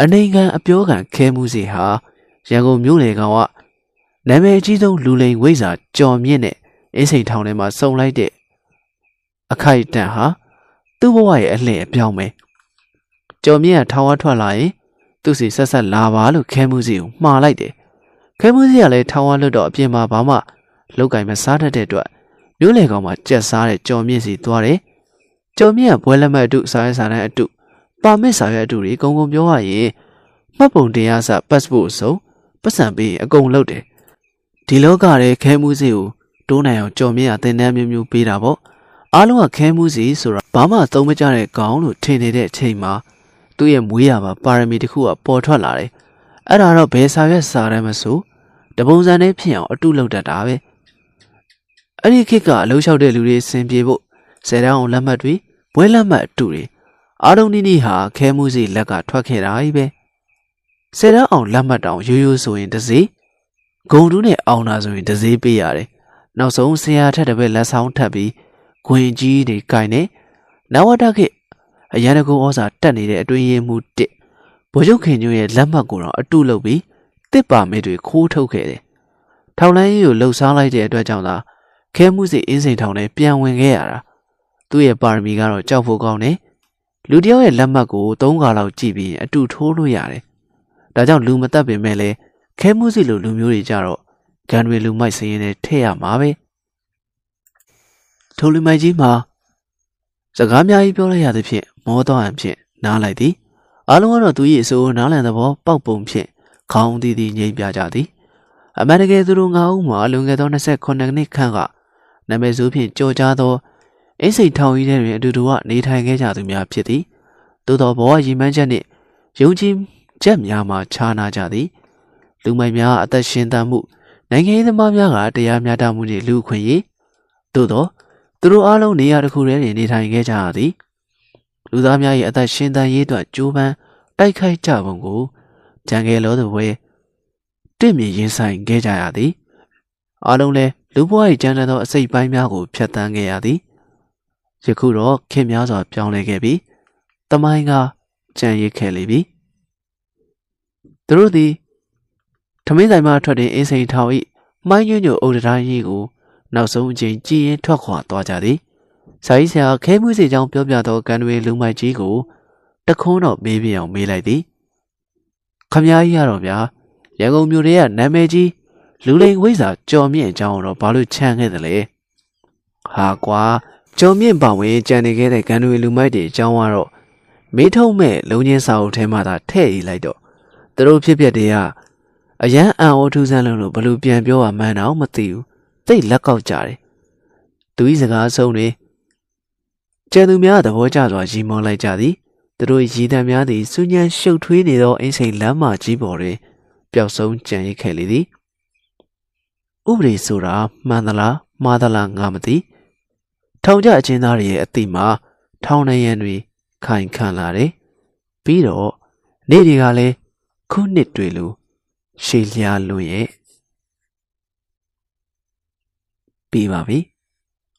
အနေခံအပြောခံခဲမှုစီဟာရန်ကုန်မြို့လေကောင်က နာမည်အကြီးဆုံးလူလိန်ဝိဇ္ဇာကြော်မြင့်တဲ့အင်းစိန်ထောင်ထဲမှာစုံလိုက်တဲ့အခိုက်အတန့်ဟာသူ့ဘဝရဲ့အလှည့်အပြောင်းပဲကြော်မြင့်ကထောင်ဝထွက်လာရင်သူ့စီဆက်ဆက်လာပါလို့ခဲမှုစီကိုမှားလိုက်တယ်ခဲမှုစီကလည်းထောင်ဝလွတ်တော့အပြင်မှာဘာမှလောက်ကင်မစားတတ်တဲ့အတွက်မျိုးလေကောင်မှာကြက်စားတဲ့ကြော်မြင့်စီသွားတယ်ကြော်မြင့်ကဘွဲလက်မတ်အတုစားရစားတဲ့အတုပါမစ်စာရွက်အတူတွေအကုန်ကုန်ပြောရရင်မှတ်ပုံတင်ရစပတ်စပို့စုံပတ်စံပေးအကုန်လုပ်တယ် ဒီလောကရဲ့ခဲမှုစီကိုတိုးနိုင်အောင်ကြော်မြင့်ရတင်တန်းမျိုးမျိုးပေးတာပေါ့အားလုံးကခဲမှုစီဆိုတာဘာမှသုံးမကြတဲ့ကောင်လို့ထင်နေတဲ့အချိန်မှာသူ့ရဲ့မွေးရပါပါရမီတစ်ခုကပေါ်ထွက်လာတယ်အဲ့ဒါတော့ဘယ်စာရွက်စာတမ်းမဆိုတပုံစံနဲ့ဖြစ်အောင်အတုလုပ်တတ်တာပဲအဲ့ဒီခေတ်ကအလုံးလျှောက်တဲ့လူတွေစင်ပြေဖို့ဆယ်တန်းအောင်လက်မှတ်တွေဘွဲလက်မှတ်အတူတွေအားလုံးနီးနီးဟာခဲမှုစီလက်ကထွက်ခဲ့တာကြီးပဲဆယ်တန်းအောင်လက်မှတ်တောင်ရိုးရိုးဆိုရင်တစ်စီ ဂုံတူးနဲ့အောင်တာဆိုရင်တစ်စီပေးရတယ်နောက်ဆုံးဆရာထက်တပည့်လက်ဆောင်ထပ်ပြီးဂွင်ကြီးတွေကင်နေနဝတခေအရန်တကူဩစာတက်နေတဲ့အတွင်းရင်မှုတစ်ဗိုလ်ချုပ်ခင်ကျွန်းရဲ့လက်မှတ်ကိုတော့အတုလုပ်ပြီးတစ်ပါမဲတွေခိုးထုတ်ခဲ့တယ်ထောင်လိုင်းကြီးကိုလှုပ်ရှားလိုက်တဲ့အတွက်ကြောင့်သာခဲမှုစီအင်းစိန်ထောင်ထဲပြန်ဝင်ခဲ့ရတာသူ့ရဲ့ပါရမီကတော့ကြောက်ဖို့ကောင်းတယ်လူတယောက်ရဲ့လက်မှတ်ကို၃ခါလောက်ကြည့်ပြီးအတူထိုးလို့ရတယ်။ဒါကြောင့်လူမတက်ပင်မဲ့လဲ ခဲမှုစီလိုလူမျိုးတွေကြတော့ဂန်တွေလူမိုက်စင်းနဲ့ထည့်ရမှာပဲ။ထိုလူမိုက်ကြီးမှာစကားများကြီးပြောလိုက်ရသည်ဖြင့်မောတော့အဖြစ်နားလိုက်သည်။အားလုံးကတော့သူ၏အဆိုးနားလည်သဘောပေါက်ပုံဖြင့်ခေါင်းတည်တည်ငြိမ်ပြကြသည်။အမှန်တကယ်သူတို့ငါးဦးမှာလွန်ခဲ့သော28နှစ်ခန့်ကနာမည်ဆိုးဖြင့်ကြော်ကြားသောအိစိတ်ထောင်ကြီးထဲတွင်အတူတူကနေထိုင်ခဲ့ကြသူများဖြစ်သည်သို့သောဘဝရည်မှန်းချက်နှင့်ယုံကြည်ချက်များမှာခြားနာကြသည် လူမိုက်များအသက်ရှင်သန်မှုနိုင်ငံရေးသမားများကတရားမျှတမှုနှင့်လူခွင့်ရေးသို့သောသူတို့အားလုံးနေရာတစ်ခုတည်းတွင်နေထိုင်ခဲ့ကြရသည်လူသားများ၏အသက်ရှင်သန်ရေးအတွက်ကြိုးပမ်းတိုက်ခိုက်ကြပုံကိုဂျန်ကယ်လောသပွဲတင့်မြင်ရင်ဆိုင်ခဲ့ကြရသည်အားလုံးလည်းလူဘဝ၏ကျမ်းတဲ့သောအစိတ်ပိုင်းများကိုဖျက်ဆီးခဲ့ရသည်ယခုတော့ခင်များစွာပြောင်းလဲခဲ့ပြီတမိုင်းကကြံရစ်ခဲ့လေပြီသူတို့သည် ထမင်းဆိုင်မှထွက်တဲ့အင်းစိန်ထောင်၏မိုင်းညွညွအုတ်တရားကြီးကိုနောက်ဆုံးအချိန်ကြည်ရင်ထွက်ခွာသွားကြသည်စာရေးဆရာခဲမှုစီကြောင့်ပြောပြသောကန်တွေလူမိုက်ကြီးကိုတခုံးတော့မေးပြအောင်မေးလိုက်သည်ခမည်းကြီးရတော့ဗျာရန်ကုန်မြို့ထဲကနာမည်ကြီးလူလိန်ဝိဇ္ဇာကြော်မြင့်အကြောင်းတော့ဘာလို့ချမ်းခဲ့သလဲဟာကွာကြုံမြင့်ပါဝင်ကြံနေခဲ့တဲ့ဂန်တွေလူမိုက်တွေအကြောင်းကတော့မေးထုံးမဲ့လုံချင်းစာအုပ်ထဲမှာသာထည့်ရေးလိုက်တော့သူတို့ဖြစ်ဖြစ်တွေက အရန်အံ့ဩထူးဆန်းလို့ဘလို့ပြန်ပြောရမှန်းတော့မသိဘူးသိလက်ကောက်ကြတယ်သူဤစကားဆုံးတွေကျန်သူများသဘောကျစွာရီမောလိုက်ကြသည်သူတို့ရည်တံများသည်စူးညံရှုပ်ထွေးနေသောအင်းစိန်လမ်းမကြီးပေါ်တွင်ပျောက်ဆုံးကြံရစ်ခဲ့လေသည်ဥပဒေဆိုတာမှန်သလားမှားသလားငါမသိထောင်ကျအချင်းသားတွေရဲ့အသိမှာထောင်နေရန်တွေခိုင်ခံလာတယ်။ပြီးတော့နေ့တွေကလည်းခုနှစ်တွေလို ရှေ့လျားလွန်ရဲ့ပြီးပါပြီ။